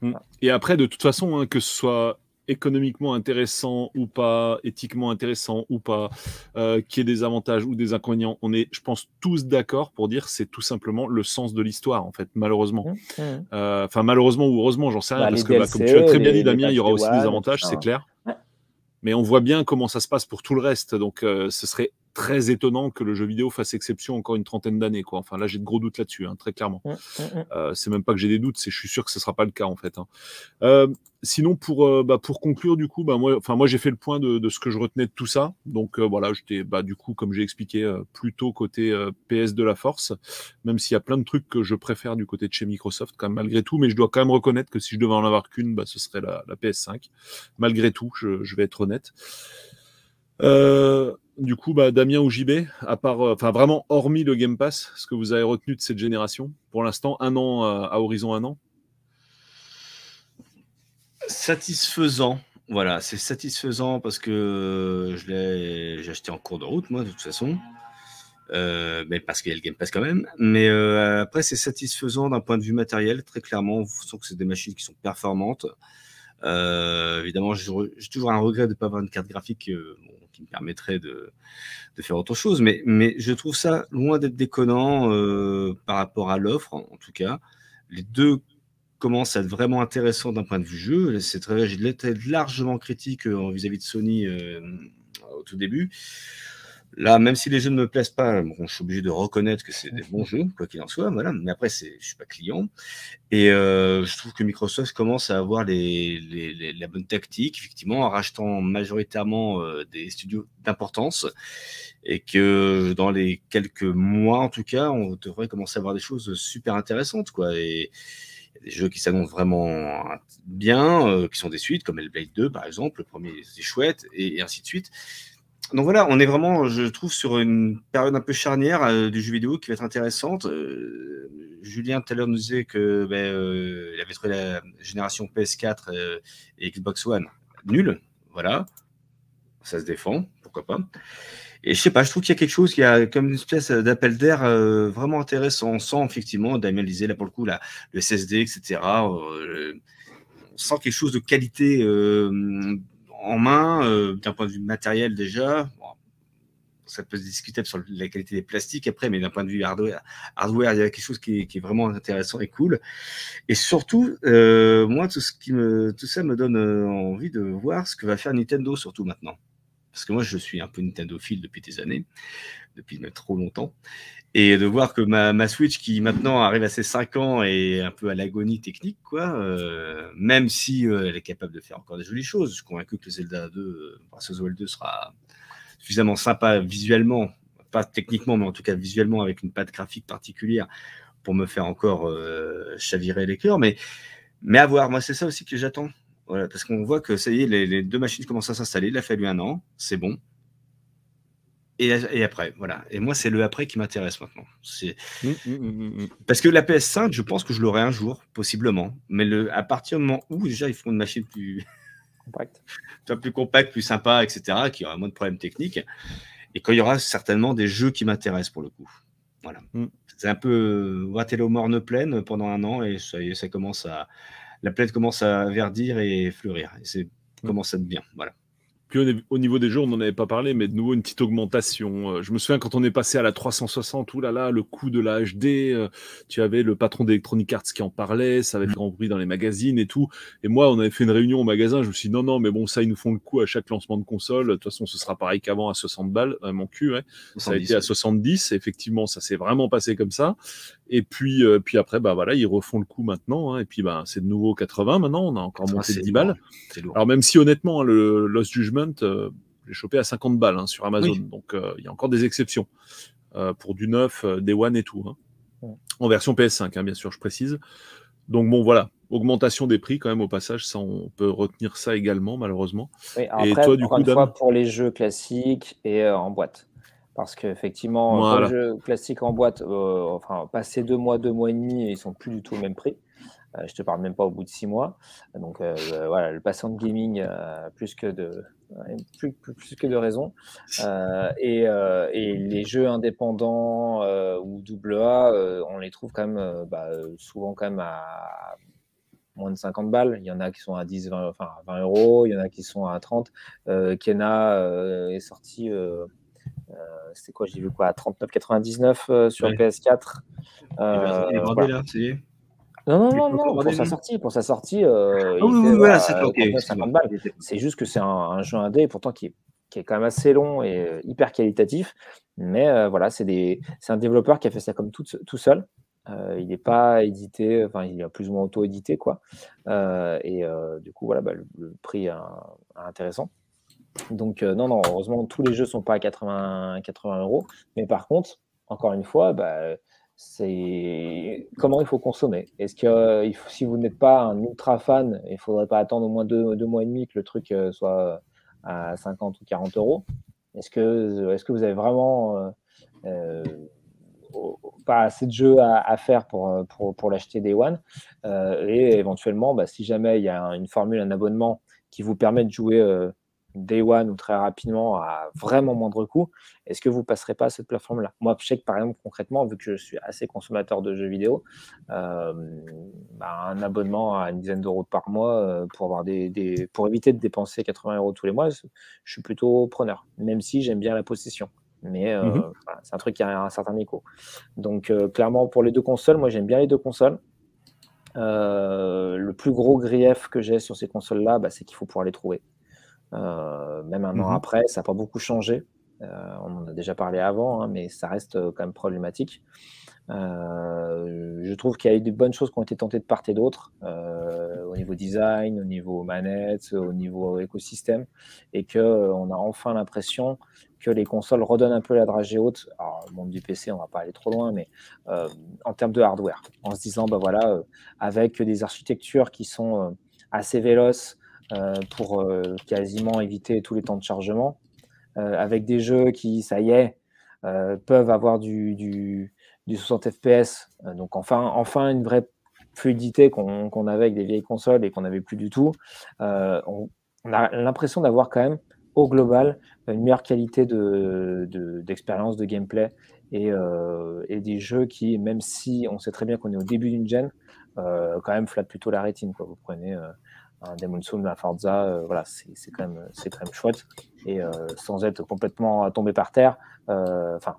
Mmh. Et après, de toute façon, hein, que ce soit économiquement intéressant ou pas, éthiquement intéressant ou pas, euh, qui ait des avantages ou des inconvénients, on est, je pense, tous d'accord pour dire c'est tout simplement le sens de l'histoire, en fait, malheureusement. Mmh. Mmh. Euh, enfin, malheureusement ou heureusement, j'en sais rien, bah, parce que, DLC, bah, comme tu as très bien dit, Damien, il y aura aussi des avantages, c'est clair. Ouais. Mais on voit bien comment ça se passe pour tout le reste, donc euh, ce serait très étonnant que le jeu vidéo fasse exception encore une trentaine d'années. Quoi. Enfin, là, j'ai de gros doutes là-dessus, hein, très clairement. Mmh, mmh, mmh. Euh, c'est même pas que j'ai des doutes, c'est je suis sûr que ce sera pas le cas en fait. Hein. Euh, sinon, pour, euh, bah, pour conclure, du coup, bah, moi, enfin, moi j'ai fait le point de, de, ce que je retenais de tout ça. Donc voilà, j'étais bah, du coup, comme j'ai expliqué, plutôt côté PS de la force, même s'il y a plein de trucs que je préfère du côté de chez Microsoft, quand même, malgré tout. Mais je dois quand même reconnaître que si je devais en avoir qu'une, bah, ce serait la, la PS5. Malgré tout, je, je vais être honnête. Euh, du coup, bah, Damien ou JB, à part, euh, enfin vraiment hormis le Game Pass, ce que vous avez retenu de cette génération, pour l'instant, un an euh, à horizon un an? Satisfaisant. Voilà, c'est satisfaisant parce que je l'ai, acheté en cours de route, moi, de toute façon. mais parce qu'il y a le Game Pass quand même. Mais après, c'est satisfaisant d'un point de vue matériel, très clairement. On sent que c'est des machines qui sont performantes. évidemment, j'ai toujours un regret de ne pas avoir une carte graphique qui me permettrait de, faire autre chose. Mais, je trouve ça loin d'être déconnant euh, par rapport à l'offre, en, tout cas. Les deux commencent à être vraiment intéressants d'un point de vue jeu. C'est très, j'ai été largement critique euh, vis-à-vis de Sony euh, au tout début. Là, même si les jeux ne me plaisent pas, je suis obligé de reconnaître que c'est des bons jeux, quoi qu'il en soit. Voilà. Mais après, je suis pas client. Et euh, je trouve que Microsoft commence à avoir les, les, la bonne tactique, effectivement, en rachetant majoritairement euh, des studios d'importance. Et que dans les quelques mois, en tout cas, on devrait commencer à avoir des choses super intéressantes, quoi. Et, des jeux qui s'annoncent vraiment bien, euh, qui sont des suites, comme Hellblade 2 par exemple, le premier c'est chouette, et, et ainsi de suite donc voilà, on est vraiment, je trouve, sur une période un peu charnière euh, du jeu vidéo qui va être intéressante. Euh, Julien tout à l'heure nous disait que ben, euh, avait trouvé la génération PS4 et Xbox One nulle. Voilà, ça se défend, pourquoi pas. Et je sais pas, je trouve qu'il y a quelque chose qui a comme une espèce d'appel d'air vraiment intéressant. On sent effectivement, Damien disait là pour le coup, le SSD, etc. on sent quelque chose de qualité en main, euh, d'un point de vue matériel déjà. ça peut se discuter sur la qualité des plastiques après, mais d'un point de vue hardware, hardware, il y a quelque chose qui est, vraiment intéressant et cool. Et surtout, euh, moi, tout, ce qui me, tout ça me donne euh, envie de voir ce que va faire Nintendo, surtout maintenant. Parce que moi, je suis un peu Nintendo fil depuis des années, depuis trop longtemps. Et de voir que ma, Switch, qui maintenant arrive à ses 5 ans, est un peu à l'agonie technique, quoi, euh, même si euh, elle est capable de faire encore des jolies choses. Je suis convaincu que le Zelda 2, euh, Breath of the Wild 2 sera suffisamment sympa visuellement, pas techniquement, mais en tout cas visuellement, avec une patte graphique particulière pour me faire encore chavirer les cœurs. Mais, mais à voir, moi, c'est ça aussi que j'attends. Voilà, parce qu'on voit que ça y est, les, les deux machines commencent à s'installer. Il a fallu un an, c'est bon et, après, voilà. Et moi, c'est le après qui m'intéresse maintenant. C'est mmh, mmh, mmh, parce que la PS5, je pense que je l'aurai un jour, possiblement. Mais le, à partir du moment où déjà ils font une machine plus compacte, plus compacte, plus sympa, etc., qui aura moins de problèmes techniques, et quand il y aura certainement des jeux qui m'intéressent pour le coup. Voilà. C'est un peu Waterloo morne pleine pendant un an et ça, ça commence à la plaine commence à verdir et fleurir. Et c'est commence à être bien. Voilà au niveau des jeux, on n'en avait pas parlé, mais de nouveau une petite augmentation. Euh, je me souviens quand on est passé à la 360, oulala, là là, le coût de la HD, euh, tu avais le patron d'Electronic Arts qui en parlait, ça avait fait grand bruit dans les magazines et tout. Et moi, on avait fait une réunion au magasin, je me suis dit non, non, mais bon, ça, ils nous font le coup à chaque lancement de console. De toute façon, ce sera pareil qu'avant à 60 balles, euh, mon cul, ouais. ça a été à 70. Effectivement, ça s'est vraiment passé comme ça. Et puis, puis après, bah voilà, ils refont le coup maintenant. Hein, et puis, bah, c'est de nouveau 80 maintenant. On a encore ah, monté de 10 balles. Alors, même si honnêtement, hein, le Lost Judgment, euh, j'ai chopé à 50 balles hein, sur Amazon. Donc euh, il y a encore des exceptions euh, pour du neuf, des one et tout. Hein. En version PS5, hein, bien sûr, je précise. Donc bon, voilà, augmentation des prix quand même au passage, ça on peut retenir ça également malheureusement. et toi du coup, une fois, pour les jeux classiques et en boîte, parce qu'effectivement, voilà. les jeux classiques en boîte, enfin passer deux mois, deux mois et demi, ils sont plus du tout au même prix. Je te parle même pas au bout de six mois. Donc voilà, le passant de gaming, plus que de plus, plus, que de raison. Euh, et, euh, et, les jeux indépendants euh, ou double A, on les trouve quand même bah, souvent quand même à moins de 50 balles. Il y en a qui sont à 10, 20, enfin 20 euros, il y en a qui sont à 30. Kena est sorti, c'était quoi J'ai vu quoi À 39,99 sur PS4. il est vendé là, c'est non, non, non, non, pour sa sortie, pour sa sortie, euh, oui, oui, voilà, c'est okay, balles. C'est juste que c'est un, un, jeu indé, pourtant qui est qui est quand même assez long et hyper qualitatif. Mais voilà, c'est un développeur qui a fait ça comme tout, tout seul. il n'est pas édité, enfin, il est plus ou moins auto-édité, quoi. et du coup, voilà, bah, le, prix est, intéressant. Donc, non, non, heureusement, tous les jeux ne sont pas à 80, 80 euros. Mais par contre, encore une fois, bah, c'est comment il faut consommer. Est-ce que si vous n'êtes pas un ultra fan, il ne faudrait pas attendre au moins deux, mois et demi que le truc soit à 50 ou 40 euros? Est-ce que, est que vous avez vraiment euh, euh, pas assez de jeux à, faire pour, pour, l'acheter Day One? Et éventuellement, bah, si jamais il y a une formule, un abonnement qui vous permet de jouer day one ou très rapidement à vraiment moindre coût, est-ce que vous passerez pas à cette plateforme-là? Moi, je sais que par exemple, concrètement, vu que je suis assez consommateur de jeux vidéo, euh, bah, un abonnement à une dizaine d'euros par mois euh, pour, avoir des, pour éviter de dépenser 80 euros tous les mois, je suis plutôt preneur, même si j'aime bien la possession. Mais euh, mmh c'est un truc qui a un certain écho. Donc, clairement, pour les deux consoles, moi, j'aime bien les deux consoles. le plus gros grief que j'ai sur ces consoles-là, bah, c'est qu'il faut pouvoir les trouver. Euh, même un an mmh après, ça n'a pas beaucoup changé. Euh, on en a déjà parlé avant, hein, mais ça reste euh, quand même problématique. je trouve qu'il y a eu de bonnes choses qui ont été tentées de part et d'autre, au niveau design, au niveau manette, au niveau écosystème, et qu'on a enfin l'impression que les consoles redonnent un peu la dragée haute. Alors, le monde du PC, on va pas aller trop loin, mais en termes de hardware, en se disant, bah voilà, avec des architectures qui sont assez véloces, euh, pour euh, quasiment éviter tous les temps de chargement, euh, avec des jeux qui, ça y est, peuvent avoir du, du, 60 FPS. donc enfin, enfin une vraie fluidité qu'on avait avec des vieilles consoles et qu'on n'avait plus du tout. on, a l'impression d'avoir quand même, au global, une meilleure qualité d'expérience, de, de, gameplay et, et, des jeux qui, même si on sait très bien qu'on est au début d'une gen, quand même flattent plutôt la rétine. Quoi. Vous prenez un Demon Soul, la Forza, euh, voilà, c'est quand, même, quand même chouette. Et euh, sans être complètement tombé par terre, euh, enfin,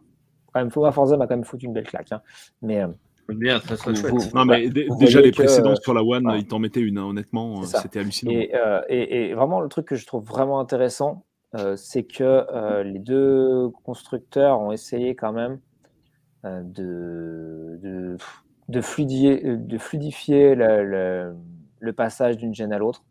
quand même, Forza m'a quand même foutu une belle claque. Hein. Mais. Bien, très, très chouette. non, mais déjà, les précédents sur la One, ils t'en mettaient une, hein, honnêtement, c'était hallucinant. Et, et, vraiment, le truc que je trouve vraiment intéressant, c'est que les deux constructeurs ont essayé quand même de, de, de, fluidifier, de fluidifier le le passage d'une gêne à l'autre.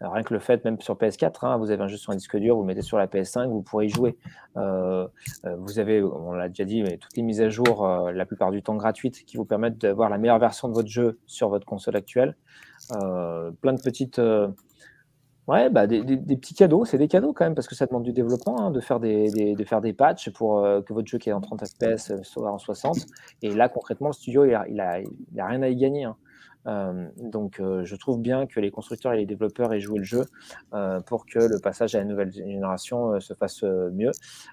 Rien que le fait, même sur PS4, hein, vous avez un jeu sur un disque dur, vous le mettez sur la PS5, vous pourrez y jouer. Euh, euh, vous avez, on l'a déjà dit, mais toutes les mises à jour, euh, la plupart du temps gratuites, qui vous permettent d'avoir la meilleure version de votre jeu sur votre console actuelle. plein de petites. Ouais, bah, des, petits cadeaux, c'est des cadeaux quand même, parce que ça demande du développement, hein, de, faire des, de faire des patchs pour que votre jeu qui est en 30 FPS soit en 60. Et là, concrètement, le studio, il n'a a, a rien à y gagner. Hein. Euh, donc, euh, je trouve bien que les constructeurs et les développeurs aient joué le jeu euh, pour que le passage à la nouvelle génération se fasse mieux.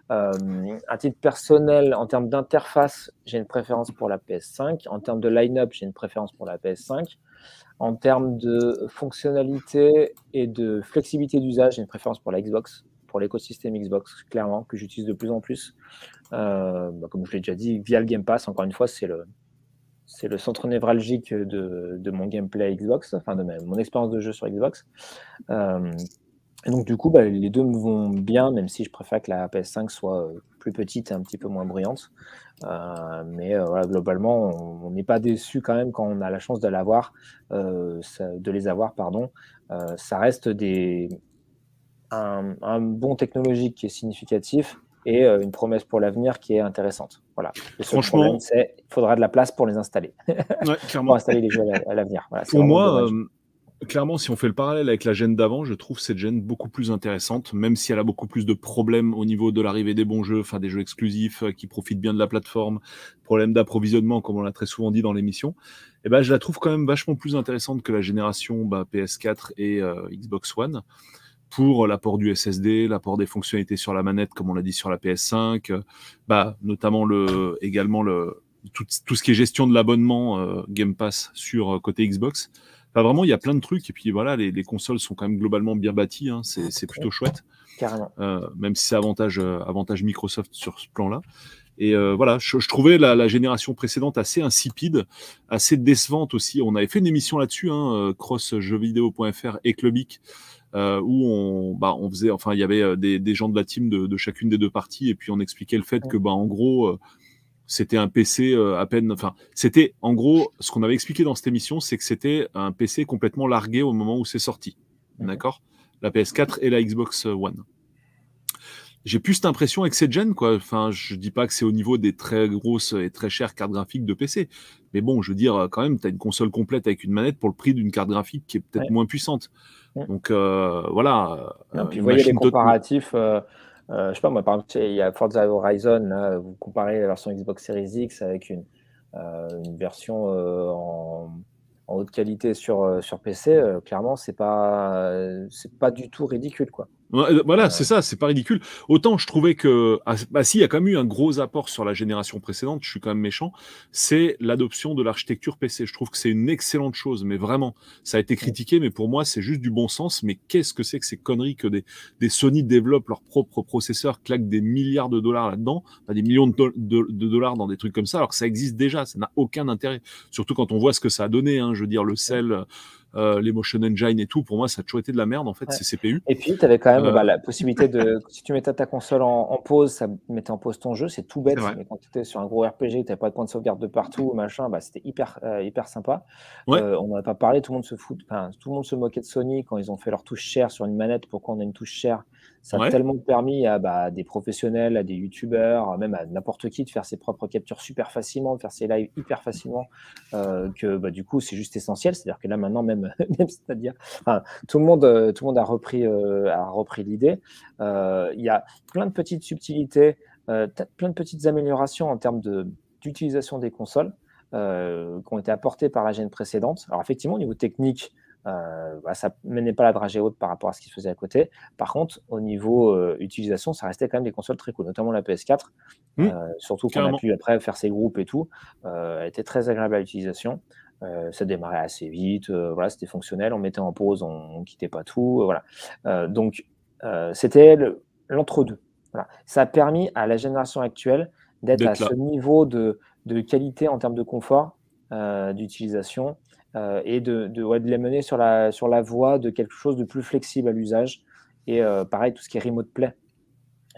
à titre personnel, en termes d'interface, j'ai une préférence pour la PS5. En termes de line-up, j'ai une préférence pour la PS5. En termes de fonctionnalité et de flexibilité d'usage, j'ai une préférence pour la Xbox, pour l'écosystème Xbox, clairement, que j'utilise de plus en plus. Bah, comme je l'ai déjà dit, via le Game Pass, encore une fois, c'est le, c'est le centre névralgique de, mon gameplay Xbox, enfin de mon expérience de jeu sur Xbox. Euh, et donc du coup, bah, les deux me vont bien, même si je préfère que la PS5 soit euh, plus petite et un petit peu moins bruyante. Euh, mais voilà, globalement, on n'est pas déçu quand même quand on a la chance de de les avoir, pardon. ça reste des, un, un, bon technologique qui est significatif et euh, une promesse pour l'avenir qui est intéressante. Voilà. Le seul Franchement, c'est qu'il faudra de la place pour les installer. Ouais, clairement. pour installer les jeux à l'avenir. Voilà, pour moi, euh, clairement, si on fait le parallèle avec la gêne d'avant, je trouve cette gêne beaucoup plus intéressante, même si elle a beaucoup plus de problèmes au niveau de l'arrivée des bons jeux, enfin des jeux exclusifs euh, qui profitent bien de la plateforme, problème d'approvisionnement, comme on l'a très souvent dit dans l'émission. Et eh ben, je la trouve quand même vachement plus intéressante que la génération bah, PS4 et Xbox One pour l'apport du SSD, l'apport des fonctionnalités sur la manette, comme on l'a dit sur la PS5, bah, notamment le, également le, tout, ce qui est gestion de l'abonnement euh, Game Pass sur euh, côté Xbox. Enfin, vraiment, il y a plein de trucs. Et puis voilà, les, consoles sont quand même globalement bien bâties. Hein. c'est plutôt chouette. Carrément. Euh, même si c'est avantage, avantage Microsoft sur ce plan-là. Et voilà, je, trouvais la, génération précédente assez insipide, assez décevante aussi. On avait fait une émission là-dessus, hein, crossjeuxvideo.fr et Clubic, euh, où on, bah, on faisait, enfin, il y avait euh, des, des gens de la team de, de, chacune des deux parties, et puis on expliquait le fait que, bah, en gros, euh, c'était un PC euh, à peine, enfin, c'était, en gros, ce qu'on avait expliqué dans cette émission, c'est que c'était un PC complètement largué au moment où c'est sorti, d'accord La PS4 et la Xbox One. J'ai plus cette impression avec cette gen, quoi. Enfin, je dis pas que c'est au niveau des très grosses et très chères cartes graphiques de PC, mais bon, je veux dire, quand même, tu as une console complète avec une manette pour le prix d'une carte graphique qui est peut-être Ouais. moins puissante. Donc euh, voilà. Non, euh, puis vous voyez les comparatifs. euh, je sais pas, moi, par exemple, il y a Forza Horizon, là, vous comparez la version Xbox Series X avec une, une version en, en haute qualité sur, sur PC, euh, clairement, c'est pas, euh, c'est pas du tout ridicule, quoi. Euh, voilà, c'est ça, c'est pas ridicule. Autant je trouvais que, ah, bah si, il y a quand même eu un gros apport sur la génération précédente, je suis quand même méchant, c'est l'adoption de l'architecture PC. Je trouve que c'est une excellente chose, mais vraiment, ça a été critiqué, mais pour moi, c'est juste du bon sens. Mais qu'est-ce que c'est que ces conneries que des, des Sony développent leurs propres processeurs, claquent des milliards de dollars là-dedans, pas des millions de, do- de- de dollars dans des trucs comme ça, alors que ça existe déjà, ça n'a aucun intérêt. Surtout quand on voit ce que ça a donné, hein, je veux dire, le sel, euh, les motion engine et tout, pour moi, ça a toujours été de la merde, en fait, Ouais. ces CPU. Et puis, tu avais quand même Euh. bah, la possibilité de. Si tu mettais ta console en, en pause, ça mettait en pause ton jeu. C'est tout bête. Mais quand tu étais sur un gros RPG, tu n'avais pas de point de sauvegarde de partout, machin, bah, c'était hyper, euh, hyper sympa. Ouais. On n'en a pas parlé. Tout le monde se fout. Enfin, tout le monde se moquait de Sony quand ils ont fait leur touche chère sur une manette. Pourquoi on a une touche chère Ça a tellement permis à bah, des professionnels, à des youtubeurs, même à n'importe qui de faire ses propres captures super facilement, de faire ses lives hyper facilement, euh, que bah, du coup, c'est juste essentiel. C'est-à-dire que là, maintenant, même, même c'est-à-dire, enfin, tout le monde, euh, tout le monde a repris, euh, a repris l'idée. Euh, Il y a plein de petites subtilités, plein de petites améliorations en termes de- d'utilisation des consoles qui ont été apportées par la gêne précédente. Alors effectivement, au niveau technique, euh, bah, ça menait pas la dragée haute par rapport à ce qui se faisait à côté. Par contre, au niveau euh, utilisation, ça restait quand même des consoles très cool, notamment la PS4. Mmh. Euh, surtout qu'on a pu après faire ses groupes et tout. Elle était très agréable à l'utilisation. Ça démarrait assez vite, voilà, c'était fonctionnel. On mettait en pause, on, on quittait pas tout, voilà. Donc c'était le- l'entre-deux. Voilà. Ça a permis à la génération actuelle d'être à là. ce niveau de, de qualité en termes de confort d'utilisation euh, et de, de, ouais, de les mener sur la, sur la voie de quelque chose de plus flexible à l'usage. Et euh, pareil, tout ce qui est remote play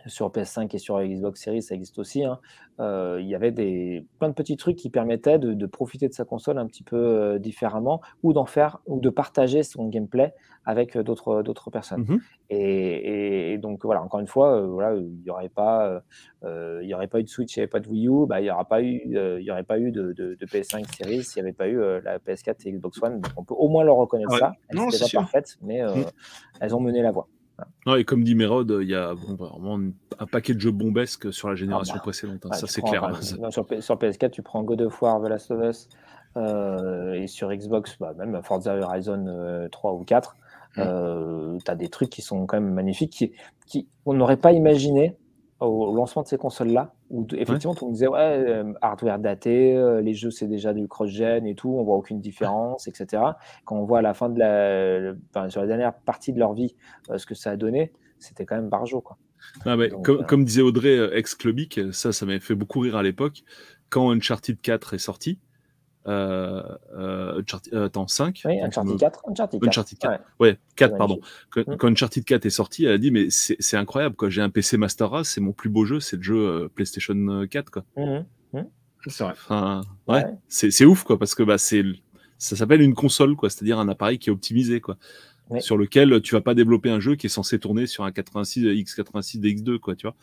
sur PS5 et sur Xbox Series, ça existe aussi. hein. Euh, il y avait des, plein de petits trucs qui permettaient de, de profiter de sa console un petit peu euh, différemment ou d'en faire ou de partager son gameplay avec euh, d'autres d'autres personnes. Mhm. Et, et- et donc voilà, encore une fois, voilà, il n'y aurait pas, il y aurait pas eu de Switch, il n'y avait pas de Wii U, bah, il n'y aura pas eu, il y aurait pas eu de, de- de PS5 Series s'il n'y avait pas eu la PS4 et Xbox One. Donc on peut au moins leur reconnaître Ouais. ça. Elles Non, n'étaient c'est pas sûr. parfaites, mais Mm. elles ont mené la voie. Ouais, et comme dit Mérode, il y a bon, vraiment un paquet de jeux bombesques sur la génération bah, précédente. hein, Ouais, ça, c'est clair. non, sur, sur PS4, tu prends God of War, The Last of Us, euh, et sur Xbox, bah, même Forza Horizon euh, 3 ou 4, Mm. tu as des trucs qui sont quand même magnifiques, qui, qui on n'aurait pas imaginé au lancement de ces consoles-là, où effectivement, on disait, ouais, euh, hardware daté, euh, les jeux, c'est déjà du cross-gen et tout, on voit aucune différence, etc. Quand on voit à la fin de la, enfin, sur la dernière partie de leur vie, euh, ce que ça a donné, c'était quand même barjo, quoi. Ah, mais Donc, comme, comme disait Audrey, ex-Clubic, ça, ça m'avait fait beaucoup rire à l'époque. Quand Uncharted 4 est sorti, euh, euh, Uncharted- euh, attends, 5 Oui, Uncharted me- 4, Uncharted 4. Uncharted 4. ouais. Ouais, 4, C'est pardon. Quand, Mm. quand Uncharted 4 est sorti, elle a dit Mais c'est incroyable, quoi. J'ai un PC Master Race, c'est mon plus beau jeu, c'est le jeu euh, PlayStation 4, quoi. Mhm. C'est vrai. Enfin, ouais, Ouais. c'est c'est ouf, quoi, parce que bah, c'est ça s'appelle une console, quoi, c'est-à-dire un appareil qui est optimisé, quoi. Ouais. Sur lequel tu vas pas développer un jeu qui est censé tourner sur un 86 x86 DX2, quoi, tu vois.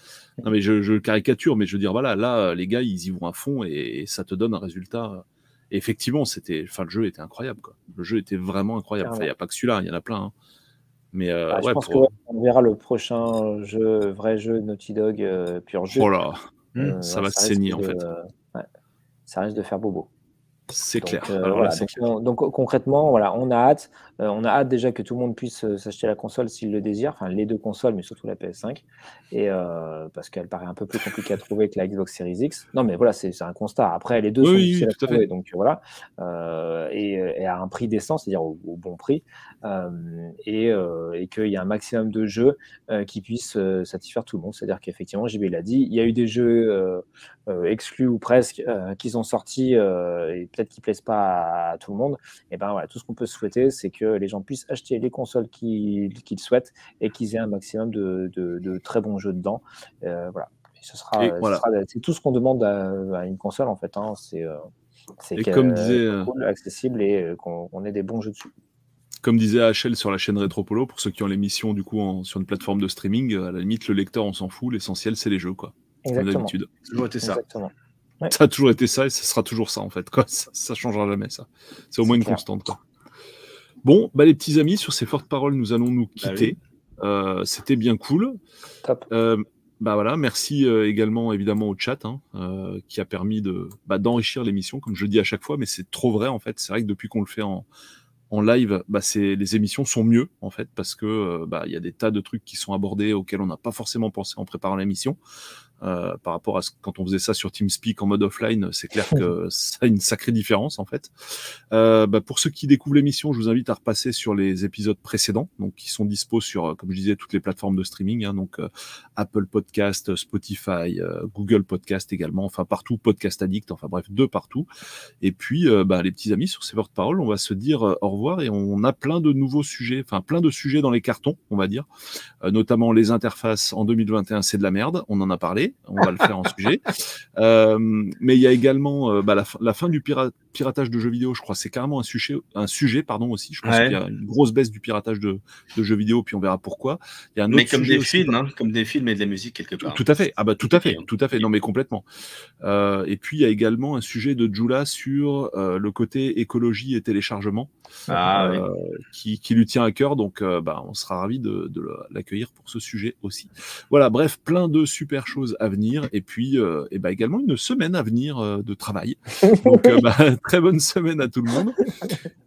Non, mais je, je caricature, mais je veux dire, voilà, là, les gars, ils y vont à fond et, et ça te donne un résultat. Et effectivement, c'était, enfin, le jeu était incroyable, quoi. Le jeu était vraiment incroyable. Enfin, il n'y a pas que celui-là, il y en a plein. hein. Mais euh, Ah, je pense pour- qu'on verra le prochain jeu, vrai jeu Naughty Dog euh, pur jeu. oh là, Euh, ça va saigner, en fait. ouais, ça risque de faire bobo. C'est clair. euh, Alors voilà, donc, clair. on- donc, concrètement, voilà, on a hâte. Euh, on a hâte déjà que tout le monde puisse euh, s'acheter la console s'il le désire, enfin les deux consoles, mais surtout la PS5, et euh, parce qu'elle paraît un peu plus compliquée à trouver que la Xbox Series X. Non, mais voilà, c'est un constat. Après, les deux Oui, sont oui, difficiles oui, à tout à trouver, fait. donc voilà, Euh, et, et à un prix décent, c'est-à-dire au, au bon prix, euh, et, euh, et qu'il y a un maximum de jeux euh, qui puissent euh, satisfaire tout le monde. C'est-à-dire qu'effectivement, JB l'a dit, il y a eu des jeux euh, exclus ou presque, qui sont sortis et peut-être qui plaisent pas à, tout le monde. Et ben voilà, tout ce qu'on peut souhaiter, c'est que les gens puissent acheter les consoles qu'ils souhaitent et qu'ils aient un maximum de, très bons jeux dedans. voilà. ce sera, c'est tout ce qu'on demande à, une console en fait. Hein. C'est c'est comme disait, accessible et qu'on ait des bons jeux dessus comme disait HL sur la chaîne Retropolo, pour ceux qui ont l'émission du coup sur une plateforme de streaming, à la limite le lecteur on s'en fout, l'essentiel c'est les jeux quoi. Exactement. Ça a toujours été ça. Ça a toujours été ça et ce sera toujours ça en fait. Quoi. Ça, ne changera jamais ça. C'est au moins une constante. Quoi. Bon, bah, les petits amis, sur ces fortes paroles, nous allons nous bah quitter. Euh, c'était bien cool. Euh, bah voilà, merci euh, également évidemment au chat hein, qui a permis de bah, d'enrichir l'émission, comme je le dis à chaque fois, mais c'est trop vrai en fait. C'est vrai que depuis qu'on le fait en, en live, bah, les émissions sont mieux en fait parce que bah, il y a des tas de trucs qui sont abordés auxquels on n'a pas forcément pensé en préparant l'émission. Euh, par rapport à ce, quand on faisait ça sur TeamSpeak en mode offline, c'est clair que ça a une sacrée différence en fait. Euh, bah, pour ceux qui découvrent l'émission, je vous invite à repasser sur les épisodes précédents, donc qui sont dispo sur, comme je disais, toutes les plateformes de streaming, hein, donc euh, Apple Podcast, Spotify, Google Podcast également, enfin partout, Podcast Addict, enfin bref, deux partout. Et puis, bah, les petits amis, sur ces porte-paroles, on va se dire au revoir et on a plein de nouveaux sujets, enfin plein de sujets dans les cartons, on va dire, notamment les interfaces en 2021, c'est de la merde, on en a parlé on va le faire en sujet. Euh, mais il y a également euh, bah, la, fin du piratage de jeux vidéo, je crois, c'est carrément un sujet, un sujet pardon, aussi. Je pense qu'il y a une grosse baisse du piratage de, jeux vidéo, puis on verra pourquoi. Il y a un mais comme des films, hein, comme des films et de la musique quelque part. Tout, à fait. Ah bah tout à fait, tout à fait. Non mais complètement. Euh, et puis il y a également un sujet de Jula sur le côté écologie et téléchargement, ah, qui, lui tient à cœur. Donc bah, on sera ravi de, de l'accueillir pour ce sujet aussi. Voilà, bref, plein de super choses à venir et puis euh, et bah, également une semaine à venir euh, de travail. Donc euh, bah, très bonne semaine à tout le monde.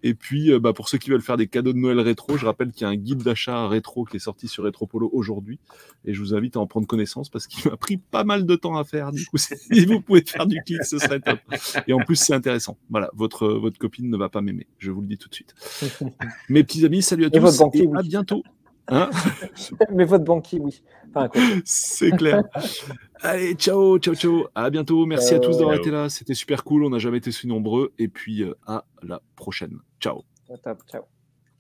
Et puis bah, pour ceux qui veulent faire des cadeaux de Noël rétro, je rappelle qu'il y a un guide d'achat rétro qui est sorti sur Retropolo aujourd'hui et je vous invite à en prendre connaissance parce qu'il m'a pris pas mal de temps à faire. Du coup, si vous pouvez faire du clic, ce serait top. Et en plus, c'est intéressant. Voilà, votre, votre copine ne va pas m'aimer, je vous le dis tout de suite. Mes petits amis, salut à tous et à bientôt. Hein Mais votre banquier, oui. c'est clair. Allez, ciao, ciao, ciao. À bientôt. Merci à tous d'avoir été là. C'était super cool. On n'a jamais été si nombreux. Et puis, euh, à la prochaine. Ciao. Ciao.